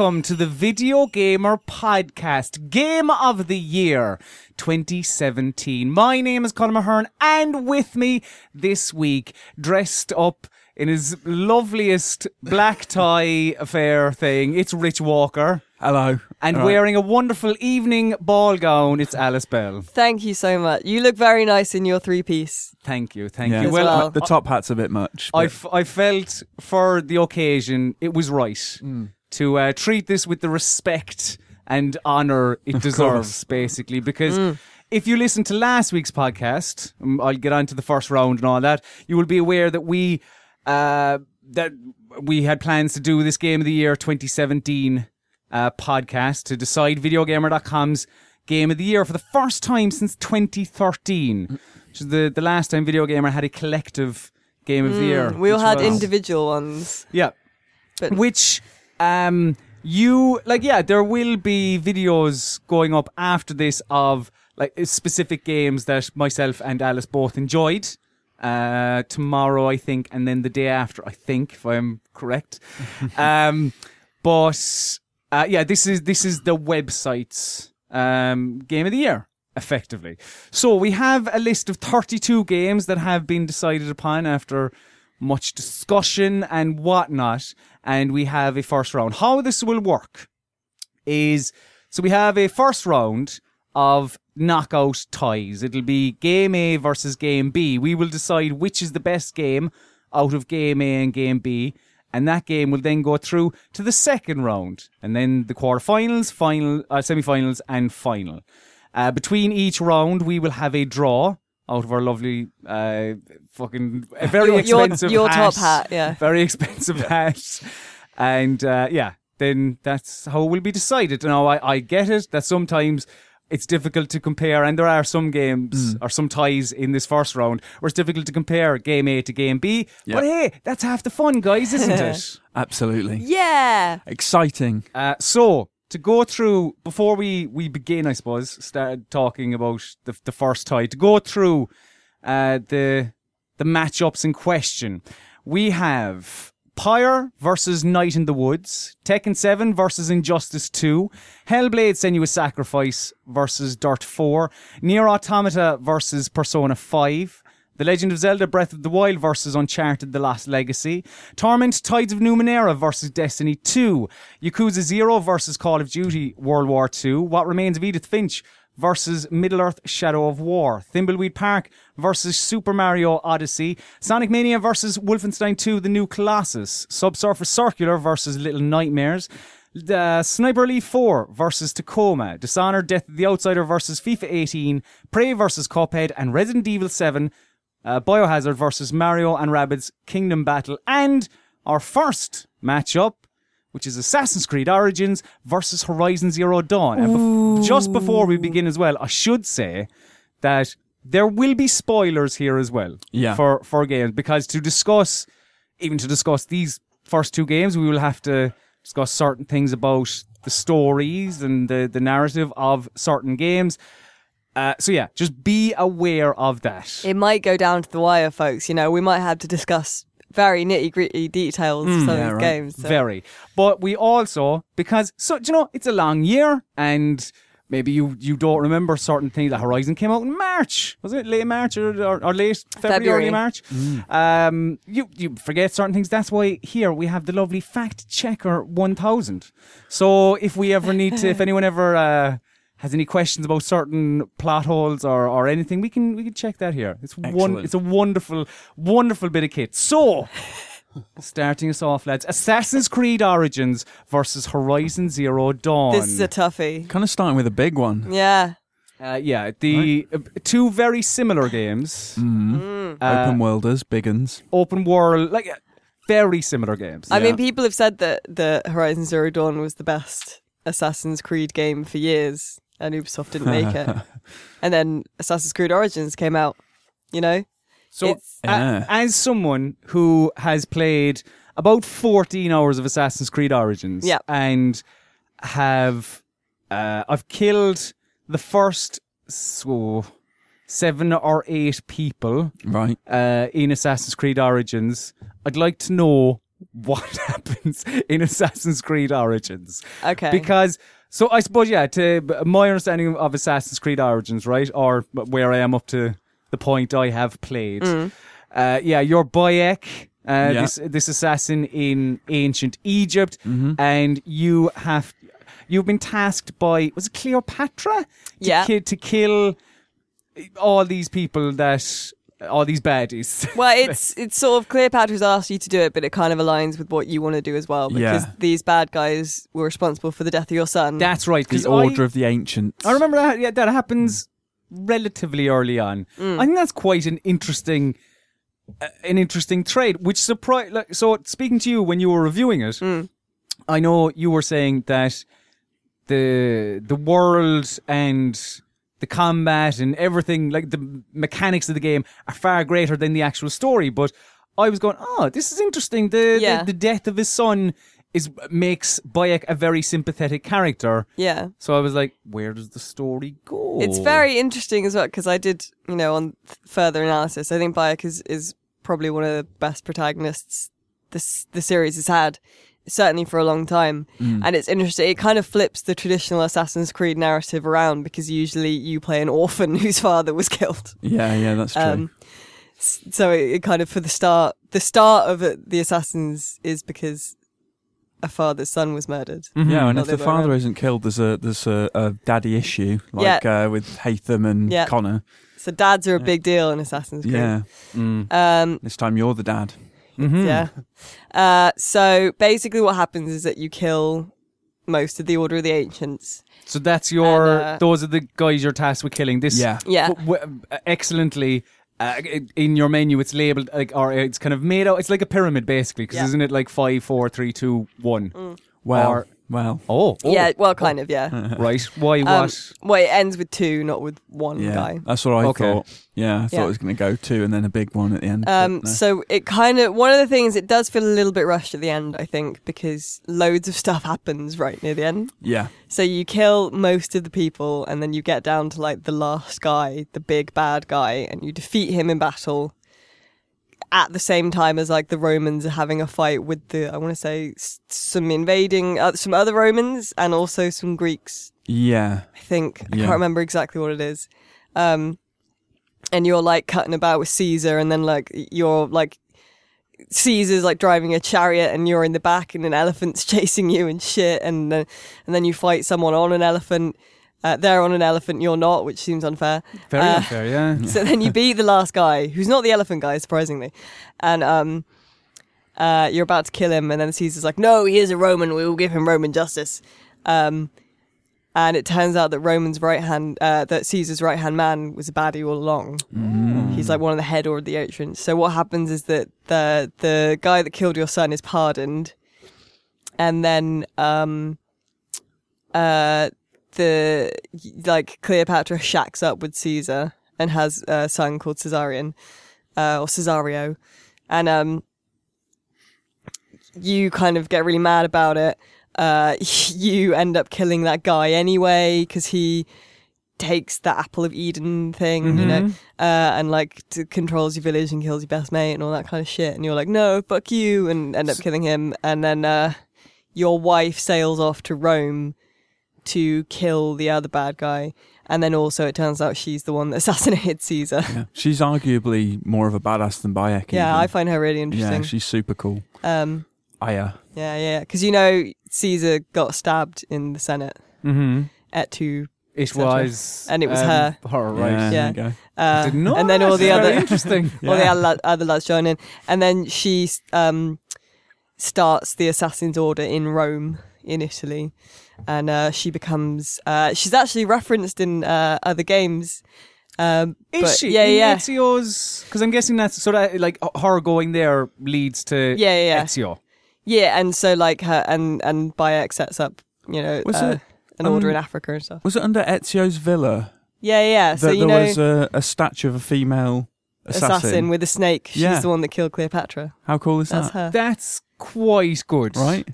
Welcome to the Video Gamer Podcast, Game of the Year 2017. My name is Colm Ahern, and with me this week, dressed up in his loveliest black tie affair thing, it's Rich Walker. Hello. And All right. wearing a wonderful evening ball gown, it's Alice Bell. Thank you so much. You look very nice in your three piece. Thank you, thank Yeah. you. Well, well. the top hat's a bit much. I, but- felt for the occasion it was right Mm. To uh, treat this with the respect and honor it deserves, basically. Because if you listen to last week's podcast, um, I'll get on to the first round and all that, you will be aware that we uh, that we had plans to do this Game of the Year 2017 uh, podcast to decide VideoGamer.com's Game of the Year for the first time since 2013, which is the, the last time Video Gamer had a collective Game of the Year. We all had was- individual ones. yeah. But- Which um you like yeah, there will be videos going up after this of like specific games that myself and Alice both enjoyed. Uh tomorrow I think and then the day after I think if I'm correct. um but uh yeah, this is this is the website's um game of the year effectively. So we have a list of 32 games that have been decided upon after much discussion and whatnot, and we have a first round. How this will work is so we have a first round of knockout ties. It'll be game A versus game B. We will decide which is the best game out of game A and game B. And that game will then go through to the second round, and then the quarterfinals, final, uh, semi-finals, and final. Uh, between each round, we will have a draw out of our lovely, uh, fucking very Your- your- expensive your hat. top hat, yeah. very expensive hat, and uh, yeah, then that's how it will be decided. Now, I, I get it that sometimes it's difficult to compare, and there are some games or some ties in this first round where it's difficult to compare game A to game B. But hey, that's half the fun, guys, isn't it? Absolutely. Yeah. Exciting. Uh, so to go through before we we begin, I suppose, start talking about the the first tie. To go through uh, the the matchups in question, we have Pyre versus Night in the Woods, Tekken Seven versus Injustice Two, Hellblade: Senua's Sacrifice versus Dirt Four, Nier Automata versus Persona Five. The Legend of Zelda Breath of the Wild versus Uncharted The Lost Legacy. Torment Tides of Numenera versus Destiny 2. Yakuza 0 versus Call of Duty World War 2. What Remains of Edith Finch versus Middle Earth Shadow of War. Thimbleweed Park versus Super Mario Odyssey. Sonic Mania versus Wolfenstein 2 The New Colossus. Subsurface Circular versus Little Nightmares. The uh, Sniper Elite 4 versus Tacoma, Dishonored Death of the Outsider versus FIFA 18, Prey versus Cuphead, and Resident Evil 7 uh, Biohazard versus Mario and Rabbids Kingdom Battle, and our first matchup, which is Assassin's Creed Origins versus Horizon Zero Dawn. And just before we begin as well, I should say that there will be spoilers here as well Yeah. for, for games, because to discuss, even to discuss these first two games, we will have to discuss certain things about the stories and the, the narrative of certain games. Uh, so yeah, just be aware of that. It might go down to the wire, folks. You know, we might have to discuss very nitty gritty details of some yeah, of these right. games. so- Very. But we also because so do you know it's a long year and maybe you you don't remember certain things. That Horizon came out in March, was it late March or, or, or late February, early February. March? Um, you you forget certain things. That's why here we have the lovely fact checker one thousand. So if we ever need to, if anyone ever. Uh, has any questions about certain plot holes or, or anything, we can we can check that here. It's one it's a wonderful, wonderful bit of kit. So Starting us off, lads. Assassin's Creed Origins versus Horizon Zero Dawn. This is a toughie. Kind of starting with a big one. Yeah. uh, yeah, the uh, two very similar games, Mm. Uh, Open worlders, big uns. open world, like uh, very similar games. I Yeah. mean, people have said that the Horizon Zero Dawn was the best Assassin's Creed game for years, and Ubisoft didn't make it. and then Assassin's Creed Origins came out. You know, So, It's- a- Yeah. as someone who has played about 14 hours of Assassin's Creed Origins, Yeah. and have, uh, I've killed the first so, seven or eight people Right. uh, in Assassin's Creed Origins. I'd like to know what happens in Assassin's Creed Origins. Okay. Because, so I suppose, yeah, to my understanding of Assassin's Creed Origins, right, or where I am up to the point I have played, Mm. uh, yeah, you're Bayek, uh, Yeah. this this assassin in ancient Egypt, Mm-hmm. and you have you've been tasked by was it Cleopatra? To Yeah. ki- to kill all these people that all these baddies. Well, it's it's sort of Cleopatra's asked you to do it, but it kind of aligns with what you want to do as well because Yeah. these bad guys were responsible for the death of your son. That's right. Because The Order of the Ancients. I remember that. Yeah, that happens relatively early on. I think that's quite an interesting, uh, an interesting trade. Which surprised. Like, so, speaking to you when you were reviewing it, I know you were saying that the the world and the combat and everything, like the mechanics of the game, are far greater than the actual story. But I was going, oh, this is interesting. The Yeah. the, the death of his son is makes Bayek a very sympathetic character. yeah. So I was like, where does the story go? It's very interesting as well because I did, you know, on further analysis, I think Bayek is, is probably one of the best protagonists this the series has had, certainly for a long time. And it's interesting. It kind of flips the traditional Assassin's Creed narrative around because usually you play an orphan whose father was killed. Yeah, yeah, that's true. Um, so it, it kind of for the start, the start of it, the assassins is because a father's son was murdered. yeah, and if the the other way father around. isn't killed, there's a there's a, a daddy issue like uh, with Haytham and Yeah. Connor. So dads are a big deal in Assassin's Creed. Yeah, Um, this time you're the dad. Mm-hmm. Yeah. Uh, so basically, what happens is that you kill most of the Order of the Ancients. So that's your. And, uh, those are the guys you're tasked with killing. This. Yeah. Yeah. w- w- excellently. Uh, in your menu, it's labeled like, or it's kind of made out. It's like a pyramid, basically, because Yeah. isn't it like five, four, three, two, one? Well, Or- well, Oh, oh, yeah, well, kind of, yeah. right. Why? Um, What? well, it ends with two, not with one yeah, guy. that's what I Okay. thought. Yeah, I thought Yeah. it was going to go two and then a big one at the end. but Um, no. so it kind of one of the things it does feel a little bit rushed at the end, I think, because loads of stuff happens right near the end. yeah, So you kill most of the people, and then you get down to like the last guy, the big bad guy, and you defeat him in battle. At the same time as like the Romans are having a fight with the, I want to say s- some invading, uh, some other Romans and also some Greeks. yeah, I think I Yeah. can't remember exactly what it is. Um, and you're like cutting about with Caesar, and then like you're like Caesar's like driving a chariot, and you're in the back, and an elephant's chasing you and shit, and then and then you fight someone on an elephant. Uh, they're on an elephant, you're not, which seems unfair. Very uh, unfair. Yeah. So then you beat the last guy, who's not the elephant guy, surprisingly, and um, uh, you're about to kill him, and then Caesar's like, "No, he is a Roman. We will give him Roman justice." Um, and it turns out that Roman's right hand, uh, that Caesar's right hand man was a baddie all along. He's like one of the head or the ancients. So what happens is that the the guy that killed your son is pardoned, and then um, uh, the like Cleopatra shacks up with Caesar and has a son called Caesarion, uh, or Cesario, and um, you kind of get really mad about it. Uh, you end up killing that guy anyway because he takes the apple of Eden thing, you know, uh, and like controls your village and kills your best mate and all that kind of shit. And you're like, no, fuck you, and end up killing him. And then uh, your wife sails off to Rome to kill the other bad guy. And then also it turns out she's the one that assassinated Caesar. yeah. She's arguably more of a badass than Bayek. Yeah, even. I find her really yeah, interesting. she's super cool. um, Aya. yeah, yeah, because you know Caesar got stabbed in the Senate Mm-hmm. at two, It was, And it was her. Her, right? Yeah, Yeah. there you go. uh, Didn't and then all the other interesting. all the other, lad- other lads join in, and then she um, starts the Assassin's Order in Rome, in Italy, and uh, she becomes. Uh, she's actually referenced in uh, other games. Um, Is but- she? Yeah, in yeah, Ezio's? Because I'm guessing that's sort of like her going there leads to yeah, yeah, yeah. Ezio. yeah. And so like her and and Bayek sets up, you know, Was uh, it, an order um, in Africa and stuff. Was it under Ezio's villa Yeah, yeah. yeah. So you there know, was a, a statue of a female assassin? assassin. with a snake. She's Yeah. the one that killed Cleopatra. How cool is That's that? her. That's quite good, Right?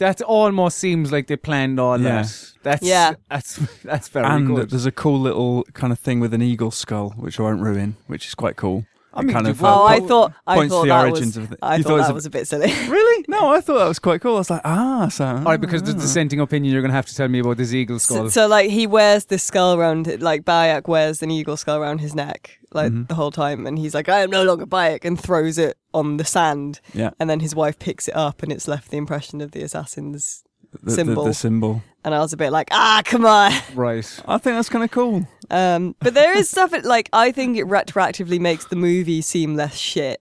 That almost seems like they planned all Yeah. that. That's Yeah. That's that's very and good. there's a cool little kind of thing with an eagle skull, which I won't ruin, which is quite cool. I mean, kind of Oh, uh, I thought I thought the that origins was of it. I thought thought that a- was a bit silly. Really? No, I thought that was quite cool. I was like, ah, so. All right, because the dissenting opinion, you're going to have to tell me about this eagle skull. so, like he wears this skull around like Bayek wears an eagle skull around his neck, like Mm-hmm. the whole time, and he's like, "I am no longer Bayek," and throws it on the sand, yeah, and then his wife picks it up, and it's left the impression of the assassin's. the, symbol. The, the symbol. And I was a bit like, "Ah, come on." right. I think that's kind of cool. Um, but there is stuff that, like, I think it retroactively makes the movie seem less shit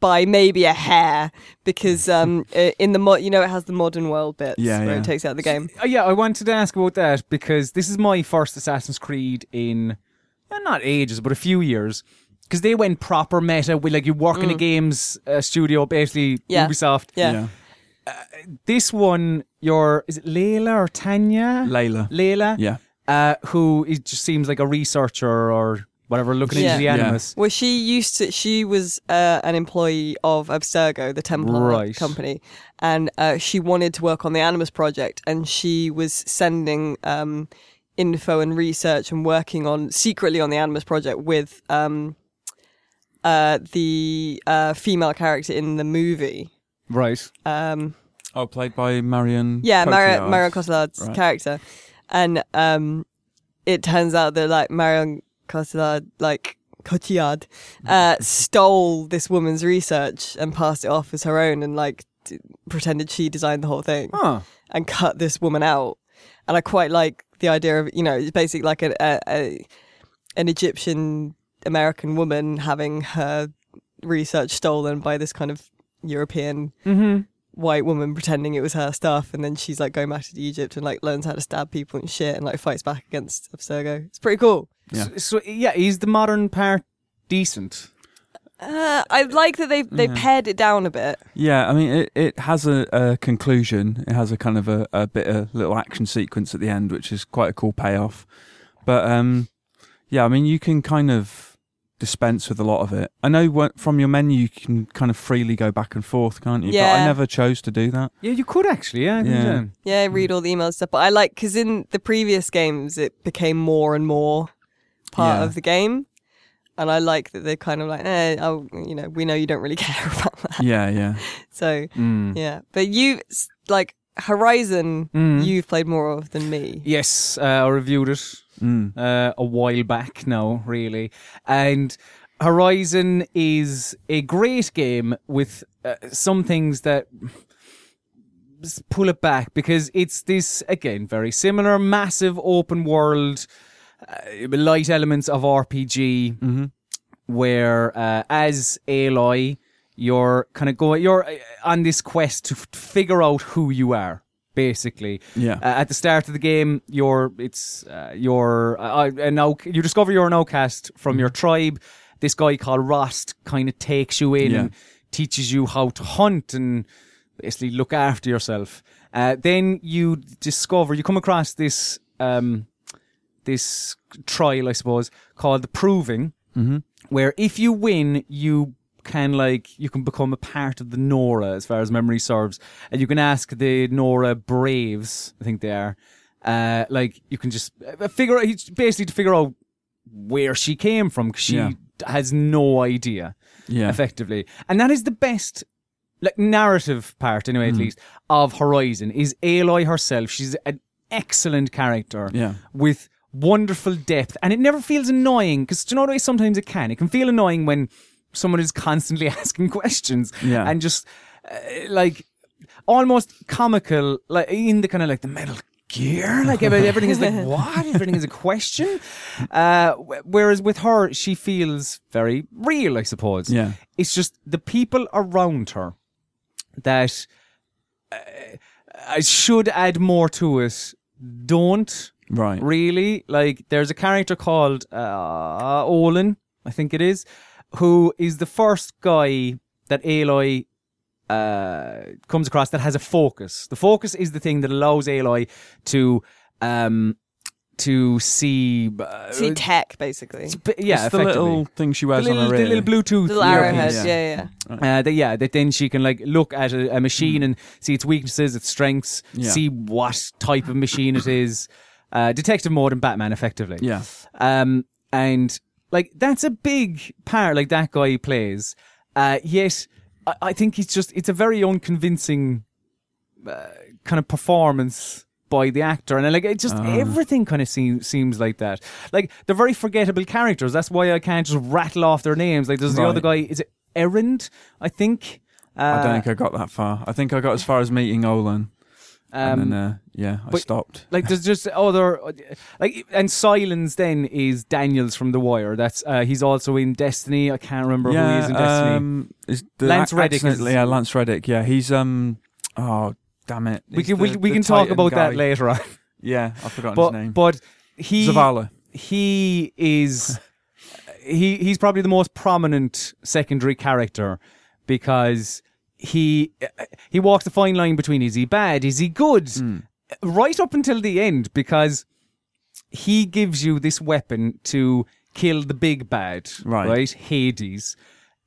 by maybe a hair because um, in the mo- you know, it has the modern world bits Yeah, where yeah. it takes out the game. Uh, yeah, I wanted to ask about that because this is my first Assassin's Creed in uh, not ages, but a few years. Because they went proper meta with like you work in a games uh, studio, basically Mm. Yeah. Ubisoft. Yeah. This one, your is it Layla or Tanya? Layla. Layla, Yeah. uh, who is, just seems like a researcher or whatever, looking Yeah. into the Yeah. animus. Well, she used to. She was uh, an employee of Abstergo, the Templar Right. company, and uh, she wanted to work on the Animus project, and she was sending um, info and research and working on secretly on the Animus project with um, uh, the uh, female character in the movie. Right. Um, Oh, played by Marion. yeah, Marion, Cotillard. Marion Cotillard's Right. character, and um, it turns out that like Marion Cotillard, like Cotillard, uh, stole this woman's research and passed it off as her own, and like d- pretended she designed the whole thing Huh. and cut this woman out. And I quite like the idea of you know it's basically like a, a, a an Egyptian American woman having her research stolen by this kind of European Mm-hmm. white woman pretending it was her stuff, and then she's like going back to Egypt and like learns how to stab people and shit, and like fights back against Abstergo. It's pretty cool. Yeah. So, so yeah, is the modern part decent? Uh, I like that they they Yeah. pared it down a bit. Yeah, I mean, it, it has a, a conclusion. It has a kind of a, a bit of little action sequence at the end, which is quite a cool payoff. But um, yeah, I mean, you can kind of dispense with a lot of it. I know what, from your menu you can kind of freely go back and forth, can't you? Yeah. But I never chose to do that. Yeah, you could actually. Yeah. Yeah. Yeah, read all the emails stuff, but I like because in the previous games it became more and more part Yeah. of the game, and I like that they're kind of like, eh, oh, you know, we know you don't really care about that, Yeah, yeah. so Mm. yeah. But you s- like Horizon, Mm. you've played more of than me. Yes, uh, I reviewed it Mm. uh, a while back now, really. And Horizon is a great game with uh, some things that pull it back because it's this, again, very similar, massive open world, uh, light elements of RPG hmm where uh, as Aloy, you're kind of going, you're uh, on this quest to f- figure out who you are. Basically, Yeah. uh, at the start of the game, you're it's uh, you're uh, an out, you discover you're an outcast from your tribe. This guy called Rost kind of takes you in Yeah. and teaches you how to hunt and basically look after yourself. Uh, then you discover you come across this um, this trial, I suppose, called the Proving, hmm where if you win, you can like you can become a part of the Nora, as far as memory serves, and you can ask the Nora Braves, I think they are, uh, like you can just uh, figure out basically to figure out where she came from. Cause she Yeah. has no idea Yeah. effectively, and that is the best. Like narrative part, anyway, at Mm. least of Horizon is Aloy herself. She's an excellent character Yeah. with wonderful depth, and it never feels annoying because you know way sometimes it can. It can feel annoying when someone is constantly asking questions Yeah. and just uh, like almost comical, like in the kind of like the metal gear, like everything is like what? Everything is a question. Uh, whereas with her, she feels very real, I suppose. Yeah. It's just the people around her that uh, I should add more to it. Don't Right. really like there's a character called uh Olin I think it is who is the first guy that Aloy uh comes across that has a focus the focus is the thing that allows Aloy to um to see uh, See tech basically, sp- yeah it's the little thing she the wears little, on her the ear. little Bluetooth little arrowhead. yeah. Yeah, yeah. Uh, that, yeah, that then she can like look at a, a machine and see its weaknesses, its strengths, Yeah. see what type of machine it is. Uh, detective mode in Batman, effectively. Yeah. Um, and like that's a big part. Like that guy plays. Uh, yet I, I think he's just it's a very unconvincing uh, kind of performance by the actor, and like it just everything kind of seems seems like that. Like they're very forgettable characters. That's why I can't just rattle off their names. Like there's the other guy. Is it Erend? I think. Uh, I don't think I got that far. I think I got as far as meeting Olan, um, and then uh, yeah, I but- stopped. like there's just other like and Silence then is Daniels from The Wire. That's uh, he's also in Destiny. I can't remember who he is in Destiny. Um, is the Lance Reddick is- yeah, Lance Reddick. Yeah, he's um. Oh damn it! we can we, the- we the can talk about that later on. Yeah, I've forgotten But his name. but he Zavala. he is he he's probably the most prominent secondary character because he he walks the fine line between is he bad is he good Hmm. right up until the end because he gives you this weapon to kill the big bad Right. right Hades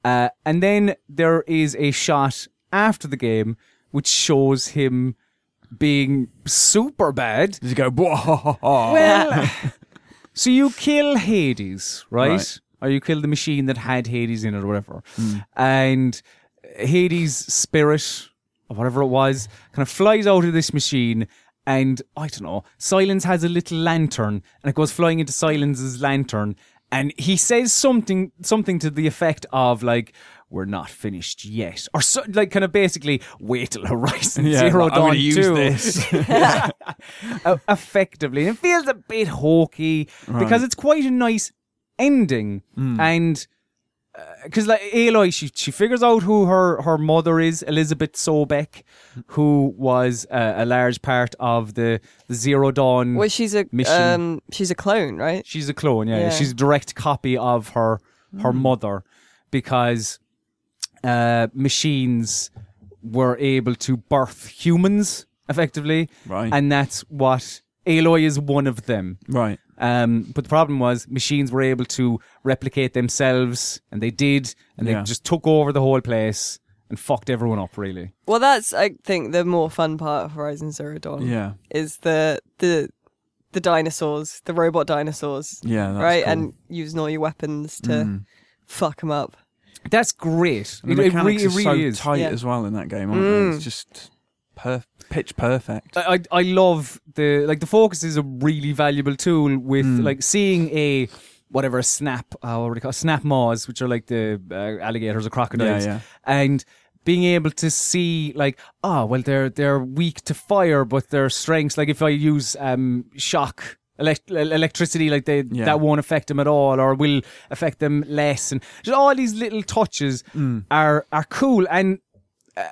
uh, and then there is a shot after the game which shows him being super bad Does he go? Well, so you kill Hades, right? Right. Or you kill the machine that had Hades in it or whatever. And Hades' spirit, or whatever it was, kind of flies out of this machine. And I don't know, Silence has a little lantern and it goes flying into Silence's lantern. And he says something, something to the effect of like, we're not finished yet. Or so, like kind of basically, wait till Horizon Yeah, Zero I'm Dawn use 2. this. Effectively. And it feels a bit hokey because it's quite a nice ending. Hmm. And because like Aloy, she she figures out who her her mother is, Elizabeth Sobeck, who was uh, a large part of the, the Zero Dawn. Well, she's a mission. um, she's a clone, right? She's a clone, yeah. Yeah. She's a direct copy of her her mother because uh, machines were able to birth humans effectively, Right. and that's what Aloy is one of them. right. Um, but the problem was machines were able to replicate themselves, and they did, and they Yeah. just took over the whole place and fucked everyone up. Really, Well, that's I think the more fun part of Horizon Zero Dawn Yeah. is the the the dinosaurs, the robot dinosaurs, Yeah. That's right? cool. And using all your weapons to Mm. fuck them up. that's great. And It, the it, re- mechanics it are so is. tight Yeah. as well in that game, aren't they? Mm. It's just per- pitch perfect. I, I I love the like the focus is a really valuable tool with Mm. like seeing a whatever a snap uh, what do they call it? snapmaws which are like the uh, alligators or crocodiles Yeah, yeah. and being able to see like oh well they're they're weak to fire but their strengths like if I use um shock elect- electricity like they Yeah. that won't affect them at all or will affect them less and just all these little touches Mm. are are cool and uh,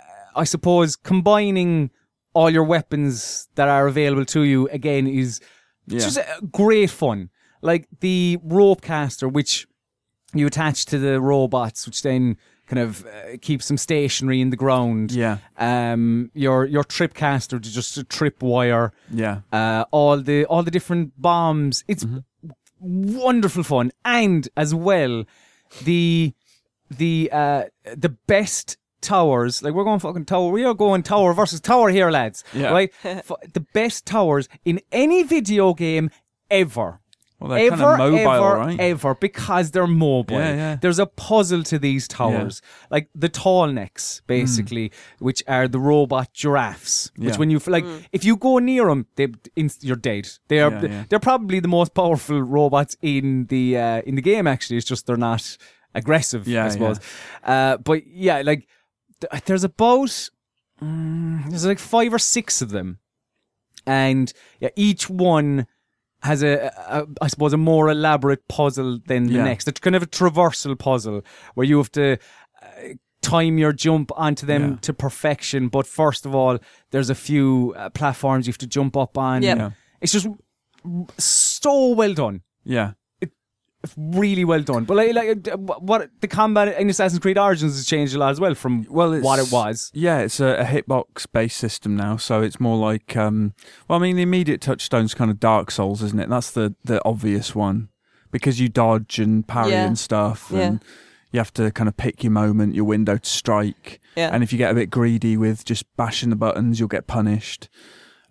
I suppose combining all your weapons that are available to you again is Yeah. just great fun. Like the rope caster, which you attach to the robots, which then kind of uh, keeps them stationary in the ground. Yeah. Um, your your trip caster to just a trip wire. Yeah. Uh, all the all the different bombs. It's wonderful fun, and as well, the the uh the best towers. Like we're going fucking tower. We are going tower versus tower here, lads. Yeah. Right. F- the best towers in any video game ever. Well, they're ever, kind of mobile, ever, right? ever, because they're mobile. Yeah, yeah. There's a puzzle to these towers, like the tall necks, basically, which are the robot giraffes. Which. Yeah. when you f- like, if you go near them, they inst- you're dead. They are Yeah, yeah. they're probably the most powerful robots in the uh, in the game. Actually, it's just they're not aggressive. Yeah, I suppose. Uh, but yeah, like th- there's about mm, there's like five or six of them, and yeah, each one has a, I suppose a more elaborate puzzle than the Yeah. next. It's kind of a traversal puzzle where you have to uh, time your jump onto them Yeah. to perfection. But first of all, there's a few uh, platforms you have to jump up on. Yeah. It's just so well done. Yeah. It's really well done. But like, like uh, what the combat in Assassin's Creed Origins has changed a lot as well from Well, it's, what it was. Yeah, it's a, a hitbox based system now, so it's more like. Um, well, I mean, the immediate touchstone's kind of Dark Souls, isn't it? That's the the obvious one because you dodge and parry Yeah. and stuff, Yeah. and you have to kind of pick your moment, your window to strike. Yeah. And if you get a bit greedy with just bashing the buttons, you'll get punished.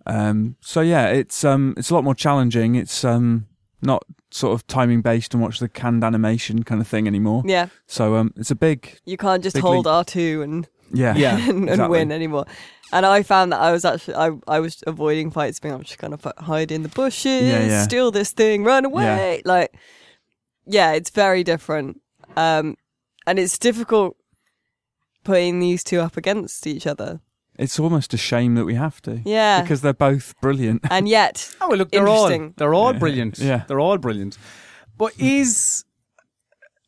Um, so yeah, it's um, it's a lot more challenging. It's um, not sort of timing based and watch the canned animation kind of thing anymore. Yeah, So um, it's a big you can't just Big hold leap. R two and yeah Yeah, and, and win anymore. And I found that I was actually I, I was avoiding fights, being I'm just gonna f- hide in the bushes, Yeah, yeah. steal this thing, run away. Like, yeah, it's very different, um, and it's difficult putting these two up against each other. It's almost a shame that we have to. Yeah, Because they're both brilliant. and yet, Oh, well, look, they're all they're all Yeah. brilliant. Yeah. they're all brilliant. But hmm. is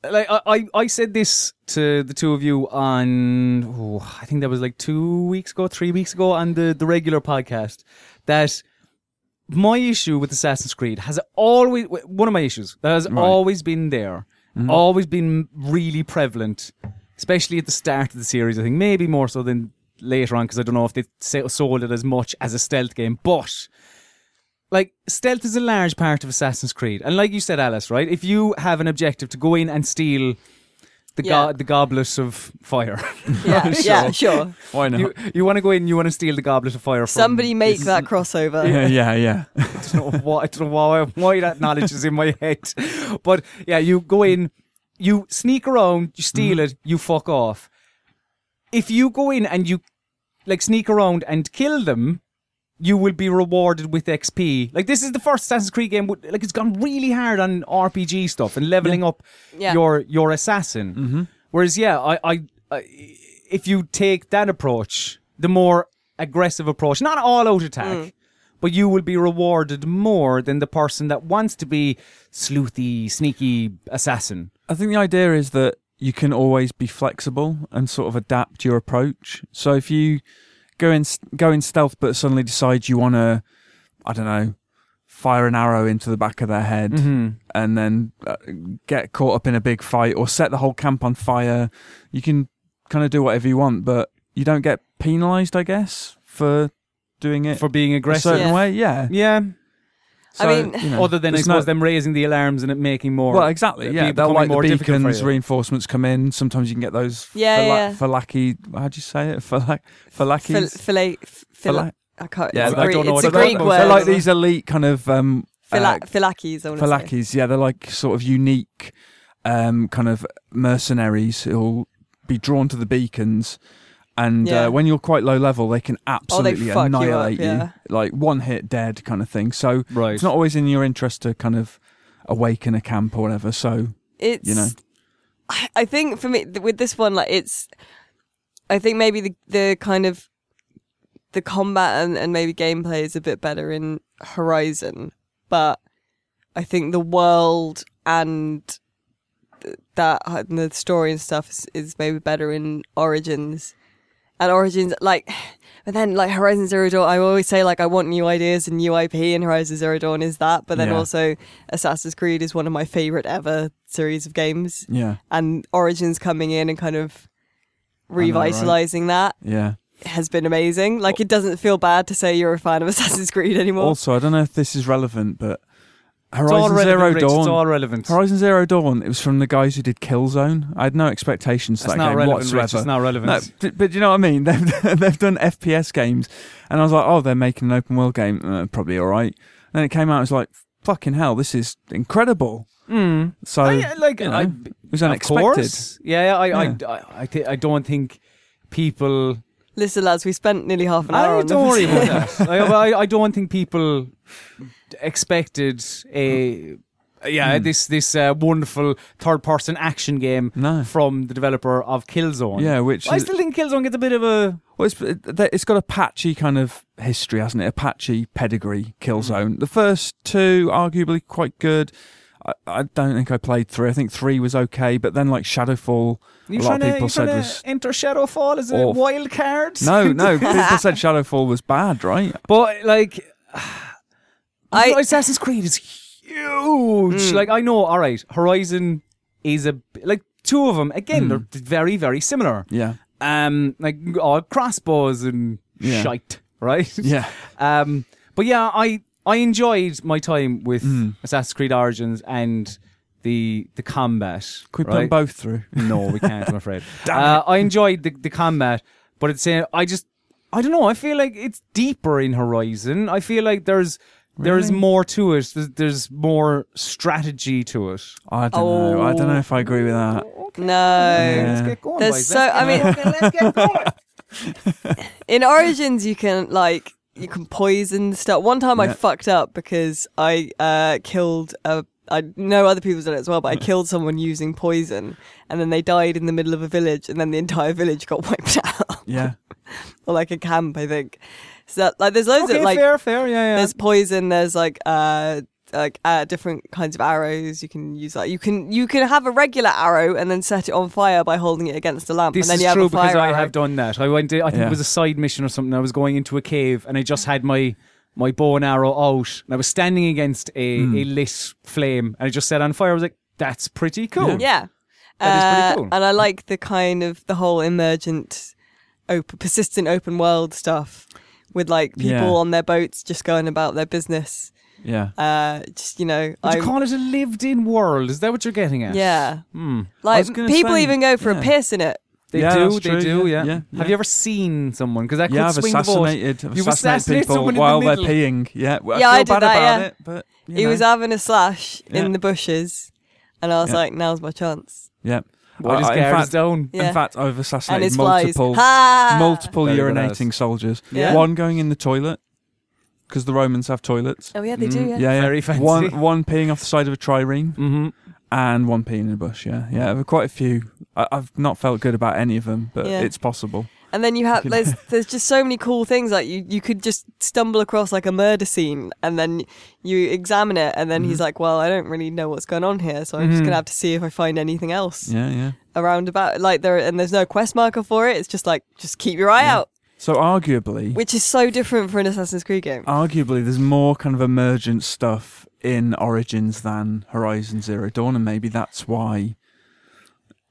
like I, I I said this to the two of you on oh, I think that was like two weeks ago, three weeks ago on the the regular podcast that my issue with Assassin's Creed has always one of my issues that has Right. always been there, mm-hmm. always been really prevalent, especially at the start of the series. I think maybe more so than later on because I don't know if they sold it as much as a stealth game, but like stealth is a large part of Assassin's Creed, and like you said, Alice, right? If you have an objective to go in and steal the Yeah. go- the goblet of fire, yeah, yeah, sure. Why not? you you want to go in, you want to steal the goblet of fire. From Somebody make this- that crossover. yeah, yeah, yeah. I don't know why, I don't know why, why that knowledge is in my head. But yeah, you go in, you sneak around, you steal Mm-hmm. it, you fuck off. If you go in and you like sneak around and kill them, you will be rewarded with XP. Like this is the first Assassin's Creed game. with- Like it's gone really hard on RPG stuff and leveling up Yeah. your your assassin. Mm-hmm. Whereas, yeah, I, I, I, if you take that approach, the more aggressive approach, not all out attack, Mm. but you will be rewarded more than the person that wants to be sleuthy, sneaky assassin. I think the idea is that you can always be flexible and sort of adapt your approach. So if you go in go in stealth, but suddenly decide you want to, I don't know, fire an arrow into the back of their head, Mm-hmm. and then uh, get caught up in a big fight, or set the whole camp on fire, you can kind of do whatever you want, but you don't get penalised, I guess, for doing it For being aggressive in a certain Yeah. way. Yeah. Yeah. So, mean, you know, Other than, I there's suppose, no- them raising the alarms and it making more. Well, exactly. Yeah, they'll becoming like the more difficult for beacons, reinforcements come in. Sometimes you can get those. Yeah, fala- yeah. Falaki. How'd you say it? Falak. Fil- Falakis. Filet, fil- Fala- I can't. Yeah, it's I Greek- don't know It's what a Greek word. They're like these elite kind of um, Fila- uh, Philakis, I want to say. Falakis. Yeah, they're like sort of unique um, kind of mercenaries who'll be drawn to the beacons. And Yeah. uh, when you're quite low level, they can Oh, they absolutely you up, annihilate you, like one hit dead kind of thing. So right. it's not always in your interest to kind of awaken a camp or whatever. So It's. You know. I, I think for me with this one, like it's. I think maybe the the kind of the combat and, and maybe gameplay is a bit better in Horizon, but I think the world and that and the story and stuff is, is maybe better in Origins. And Origins, like, but then like Horizon Zero Dawn, I always say like I want new ideas and new IP, and Horizon Zero Dawn is that. But then Yeah. also Assassin's Creed is one of my favorite ever series of games, yeah, and Origins coming in and kind of know, right? revitalizing that yeah. has been amazing. Like it doesn't feel bad to say you're a fan of Assassin's Creed anymore. Also, I don't know if this is relevant, but Horizon relevant, Zero Rich, It's Dawn. all relevant. Horizon Zero Dawn. It was from the guys who did Killzone. I had no expectations for It's that not game relevant, Rich. whatsoever. It's not relevant. No, but you know what I mean. They've they've done FPS games, and I was like, oh, they're making an open world game. Uh, probably all right. And then it came out. I was like, fucking hell, this is incredible. Mm. So I, like, you know, I, it was unexpected. course. Yeah, I, I, Yeah. I, I, thi- I don't think people. Listen, lads, we spent nearly half an hour I on don't worry about that. I, I, I don't think people expected a. Yeah, Hmm. this this uh, wonderful third-person action game No. from the developer of Killzone. Yeah, which I is, still think Killzone gets a bit of a well, it's, it's got a patchy kind of history, hasn't it? A patchy pedigree. Killzone. The first two, arguably quite good. I, I don't think I played three. I think three was okay, but then like Shadowfall, You a lot of people you said trying was to enter Shadowfall as a awful. wild card? no, no. people said Shadowfall was bad, right? But like, I- Assassin's Creed is huge. Mm. Like I know, all right, Horizon is a like two of them. Again, Mm. they're very very similar. Yeah, Um, like all crossbows and Yeah. shite, right? yeah. Um, but yeah, I I enjoyed my time with Mm. Assassin's Creed Origins and the the combat. Could we put right? them both through? No, we can't. I'm afraid. Damn uh, I enjoyed the, the combat, but it's saying I just I don't know. I feel like it's deeper in Horizon. I feel like there's There is Really? more to it. There's, there's more strategy to it. I don't know. I don't know if I agree with that. No. Yeah. Let's get going, There's boys. so- Let's I mean- okay, let's get going. In Origins, you can like you can poison stuff. One time I fucked up because I uh, killed a. I know other people's done it as well, but I killed someone using poison, and then they died in the middle of a village, and then the entire village got wiped out, Yeah. or like a camp, I think. So that, like, there's loads okay, of like fair, fair, yeah, yeah. there's poison. There's like uh like uh, different kinds of arrows you can use. Like you can you can have a regular arrow and then set it on fire by holding it against a lamp, This and then is you have true a fire because I arrow. have done that. I went. To, I think Yeah. it was a side mission or something. I was going into a cave and I just had my my bow and arrow out, and I was standing against a, Hmm. a lit flame, and I just set on fire. I was like, "That's pretty cool." Yeah. That is pretty Uh, cool. And I like the kind of the whole emergent, open, persistent open world stuff with like people Yeah. on their boats just going about their business. Yeah. Uh, just you know, Would I you call it a lived-in world? Is that what you're getting at? yeah, Hmm. like was gonna people say, even go for yeah. a piss in it. They Yeah, do. that's They true, do. yeah, Yeah. yeah, Have you ever seen someone? Because that Yeah, could I've swing the boat. I've You've assassinated assassinated people someone in the while they're middle. peeing. Yeah, well, Yeah, I I feel did bad that, about yeah. it, but you He know, was having a slash Yeah. in the bushes, and I was Yeah. like, "Now's my chance." yeah. What his I- in guard is fact, down. Yeah. in fact, I've And assassinated his flies. multiple, Ha! multiple Very good urinating ass. soldiers. Yeah. One going in the toilet because the Romans have toilets. Oh yeah, they do. Mm, Yeah. Yeah, yeah. Very fancy. One, one peeing off the side of a trireme Mm-hmm. and one peeing in a bush. Yeah, yeah. There were quite a few. I, I've not felt good about any of them, but Yeah. it's possible. And then you have there's there's just so many cool things like you you could just stumble across like a murder scene and then you examine it and then he's Mm-hmm. like, well, I don't really know what's going on here, so I'm just Mhm. gonna have to see if I find anything else Yeah, yeah. around about like there and there's no quest marker for it. It's just like just keep your eye Yeah. out, So arguably, which is so different for an Assassin's Creed game. arguably, there's more kind of emergent stuff in Origins than Horizon Zero Dawn, and maybe that's why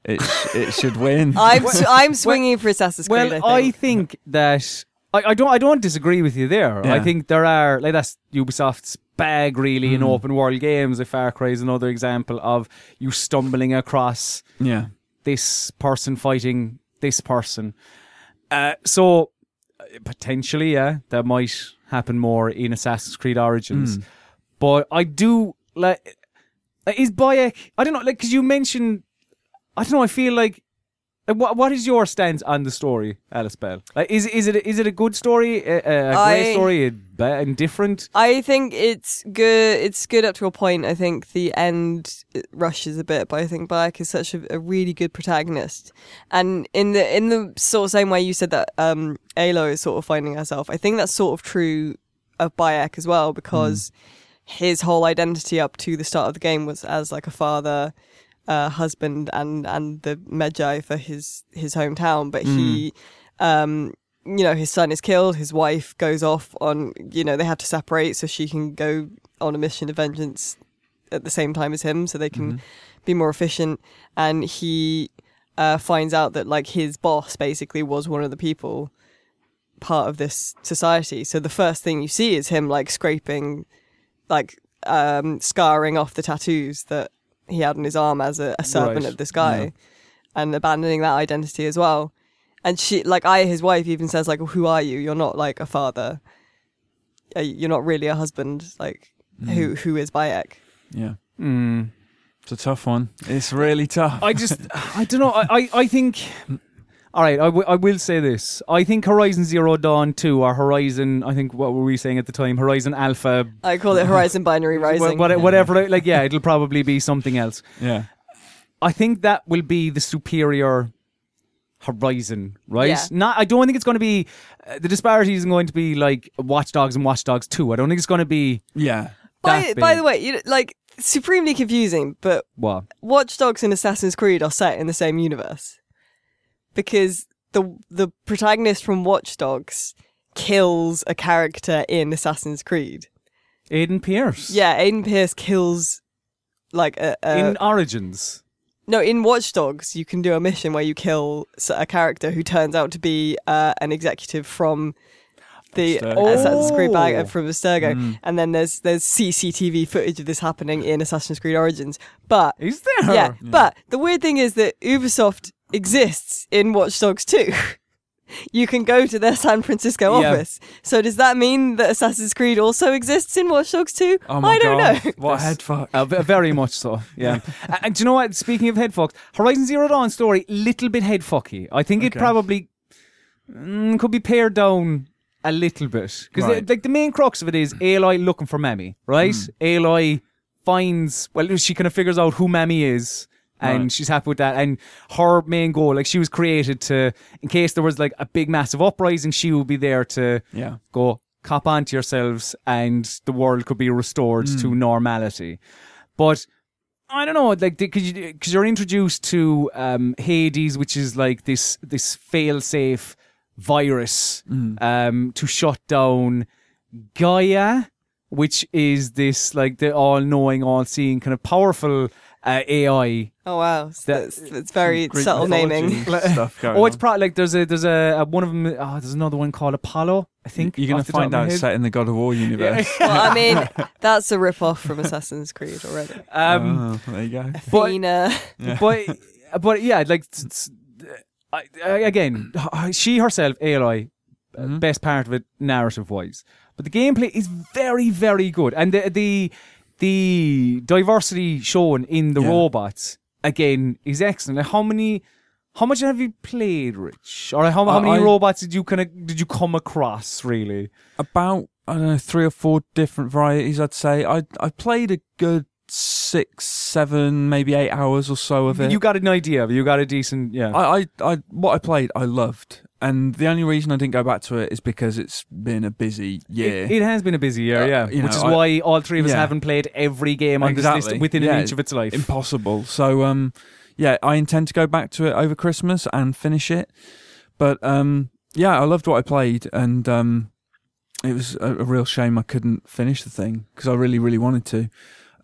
it it should win. I'm s- I'm swinging for Assassin's Creed. Well, I I think. think that I, I don't I don't disagree with you there. Yeah. I think there are like that's Ubisoft's bag really in Mm. open world games. Like Far Cry is another example of you stumbling across yeah, this person fighting this person. Uh, so potentially, yeah, that might happen more in Assassin's Creed Origins. Mm. But I do like is Bayek. I don't know, like because you mentioned. I don't know. I feel like. What what is your stance on the story, Alice Bell? Like, is is it is it a good story, a, a a great I- story, a ba- indifferent? I think it's good. It's good up to a point. I think the end it rushes a bit, but I think Bayek is such a, a really good protagonist. And in the in the sort of same way you said that um, Aloy is sort of finding herself, I think that's sort of true of Bayek as well because his whole identity up to the start of the game was as like a father, uh, husband, and and the Medjay for his his hometown. But he, um, you know, his son is killed. His wife goes off on, you know, they have to separate so she can go on a mission of vengeance at the same time as him, so they can be more efficient. And he uh, finds out that like his boss basically was one of the people part of this society. So the first thing you see is him like scraping, like um, scarring off the tattoos that he had on his arm as a, a servant Right, of this guy, yeah. and abandoning that identity as well. And she, like I, his wife, even says like, "Who are you? You're not like a father. Uh, You're not really a husband. Like who who is Bayek?" yeah. Mm. It's a tough one. It's really tough. I just, I don't know. I, I, I think. All right, I, w- I will say this. I think Horizon Zero Dawn 2 or Horizon, I think what were we saying at the time? Horizon Alpha, I call it Horizon Binary Rising. wha- what- whatever. Like, yeah, it'll probably be something else. yeah, I think that will be the superior Horizon, right? Yeah. Not, I don't think it's going to be uh, the disparity isn't going to be like Watchdogs and Watchdogs Two. I don't think it's going to be yeah. by, by the way, you know, like supremely confusing, but what? Watch Dogs and Assassin's Creed are set in the same universe because the the protagonist from Watchdogs kills a character in Assassin's Creed. Aiden Pearce. Yeah, Aiden Pearce kills like a, a In Origins. No in Watch Dogs. You can do a mission where you kill a character who turns out to be uh, an executive from the Abstergo. Assassin's Creed bag Oh. from Abstergo, and then there's there's CCTV footage of this happening in Assassin's Creed Origins, but Is there? yeah, but the weird thing is that Ubisoft exists in Watch Dogs 2. you can go to their San Francisco Yeah. office. So does that mean that Assassin's Creed also exists in Watch Dogs 2? Oh my I don't god! know. What a head fuck! Uh, very much so, yeah. and, and do you know what? Speaking of head fucked, Horizon Zero Dawn story, little bit head fucky. I think it probably mm, could be pared down a little bit because Right. like the main crux of it is Aloy looking for Mammy, right? Hmm. Aloy finds well, she kind of figures out who Mammy is. And Right. she's happy with that. And her main goal, like she was created to, in case there was like a big massive uprising, she would be there to Yeah, go cop onto yourselves and the world could be restored to normality. But I don't know, like because you, cause you're introduced to um, Hades, which is like this this fail-safe virus um, to shut down Gaia, which is this like the all-knowing, all-seeing, kind of powerful uh, AI Oh wow, So that's, that's very Greek subtle naming. stuff going Oh, it's on. probably like there's a there's a, a one of them. Oh, there's another one called Apollo. I think You're gonna off the top find out it's set in the God of War universe. well, I mean, that's a rip off from Assassin's Creed already. Um, oh, there you go. But- Athena. but but yeah, like t- t- I, I, again, she herself, Aloy, uh, Mhm. best part of it, narrative wise. But the gameplay is very very good, and the the the diversity shown in the Yeah. robots again is excellent. Like, how many? How much have you played, Rich? Or how, how many I- robots did you kind of did you come across? Really? About I don't know three or four different varieties. I'd say I I played a good six, seven, maybe eight hours or so of it. You got an idea. You got a decent, yeah. I, I, I, what I played, I loved, and the only reason I didn't go back to it is because it's been a busy year. It, it has been a busy year, Uh, yeah. you Which know, is I- why all three of us Yeah. haven't played every game on this Exactly. list within Yeah, an inch of its life. Impossible. So, um, yeah, I intend to go back to it over Christmas and finish it. But um, yeah, I loved what I played, and um, it was a, a real shame I couldn't finish the thing because I really, really wanted to.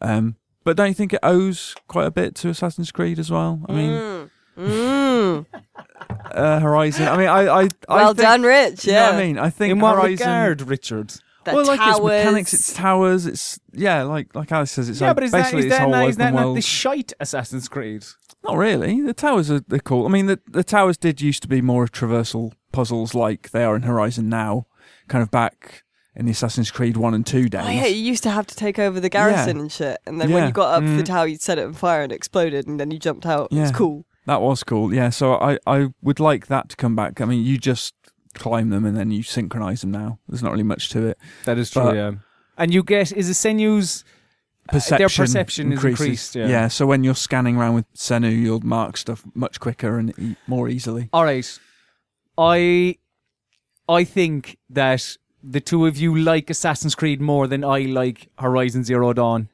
Um, but don't you think it owes quite a bit to Assassin's Creed as well? I mean, Mm. Mm. uh, Horizon. I mean, I, I, I Well think- done, Rich. You know Yeah. I mean? I think In what Horizon. regard, Richard? The well, like towers. it's mechanics, it's towers, it's yeah, like like Alice says, it's yeah, like but is that, basically is this that, whole not, is that not the shite Assassin's Creed? Not really. The towers are they're cool. I mean, the the towers did used to be more of traversal puzzles like they are in Horizon now, kind of back in the Assassin's Creed one and two days. Oh yeah, you used to have to take over the garrison and shit, and then when you got up to the Mm. tower, you'd set it on fire and it exploded, and then you jumped out. It was cool. That was cool. Yeah, so I I would like that to come back. I mean, you just climb them and then you synchronize them now. There's not really much to it. That is true, But- yeah. And you get, is the Senu's uh, Perception, their perception is increases. increased, yeah. so when you're scanning around with Senu, you'll mark stuff much quicker and e- more easily. All right. I I think that the two of you like Assassin's Creed more than I like Horizon Zero Dawn.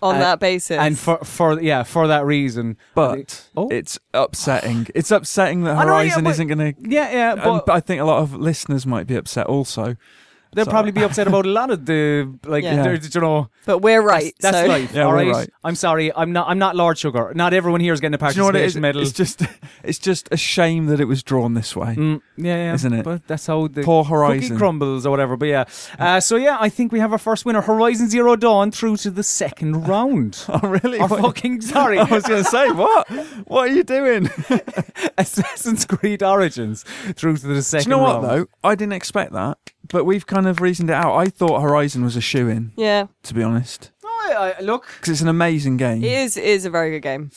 On Uh, that basis, And for for yeah, for that reason. But Oh. it's upsetting. It's upsetting that I know, yeah, Horizon but- isn't going to Yeah, yeah, But, but I think a lot of listeners might be upset also. They'll so- probably be upset about a lot of the like Yeah. they're- you know but we're right. That's, that's so life. Yeah, all we're right? right. I'm sorry. I'm not. I'm not Lord Sugar. Not everyone here is getting a Do you know what it is? medal. It's just, it's just a shame that it was drawn this way. Mm, yeah, yeah, Isn't it? But that's how the Poor cookie Horizon. crumbles or whatever. But yeah. Uh, so yeah, I think we have our first winner, Horizon Zero Dawn, through to the second round. Oh really? Or What- fucking sorry, I was going to say what? What are you doing? Assassin's Creed Origins through to the Do second you know what though? I didn't expect that, but we've kind of reasoned it out. I thought Horizon was a shoe in, yeah, to be honest, Oh, I, I- look. because it's an amazing game. it is it is a very good game.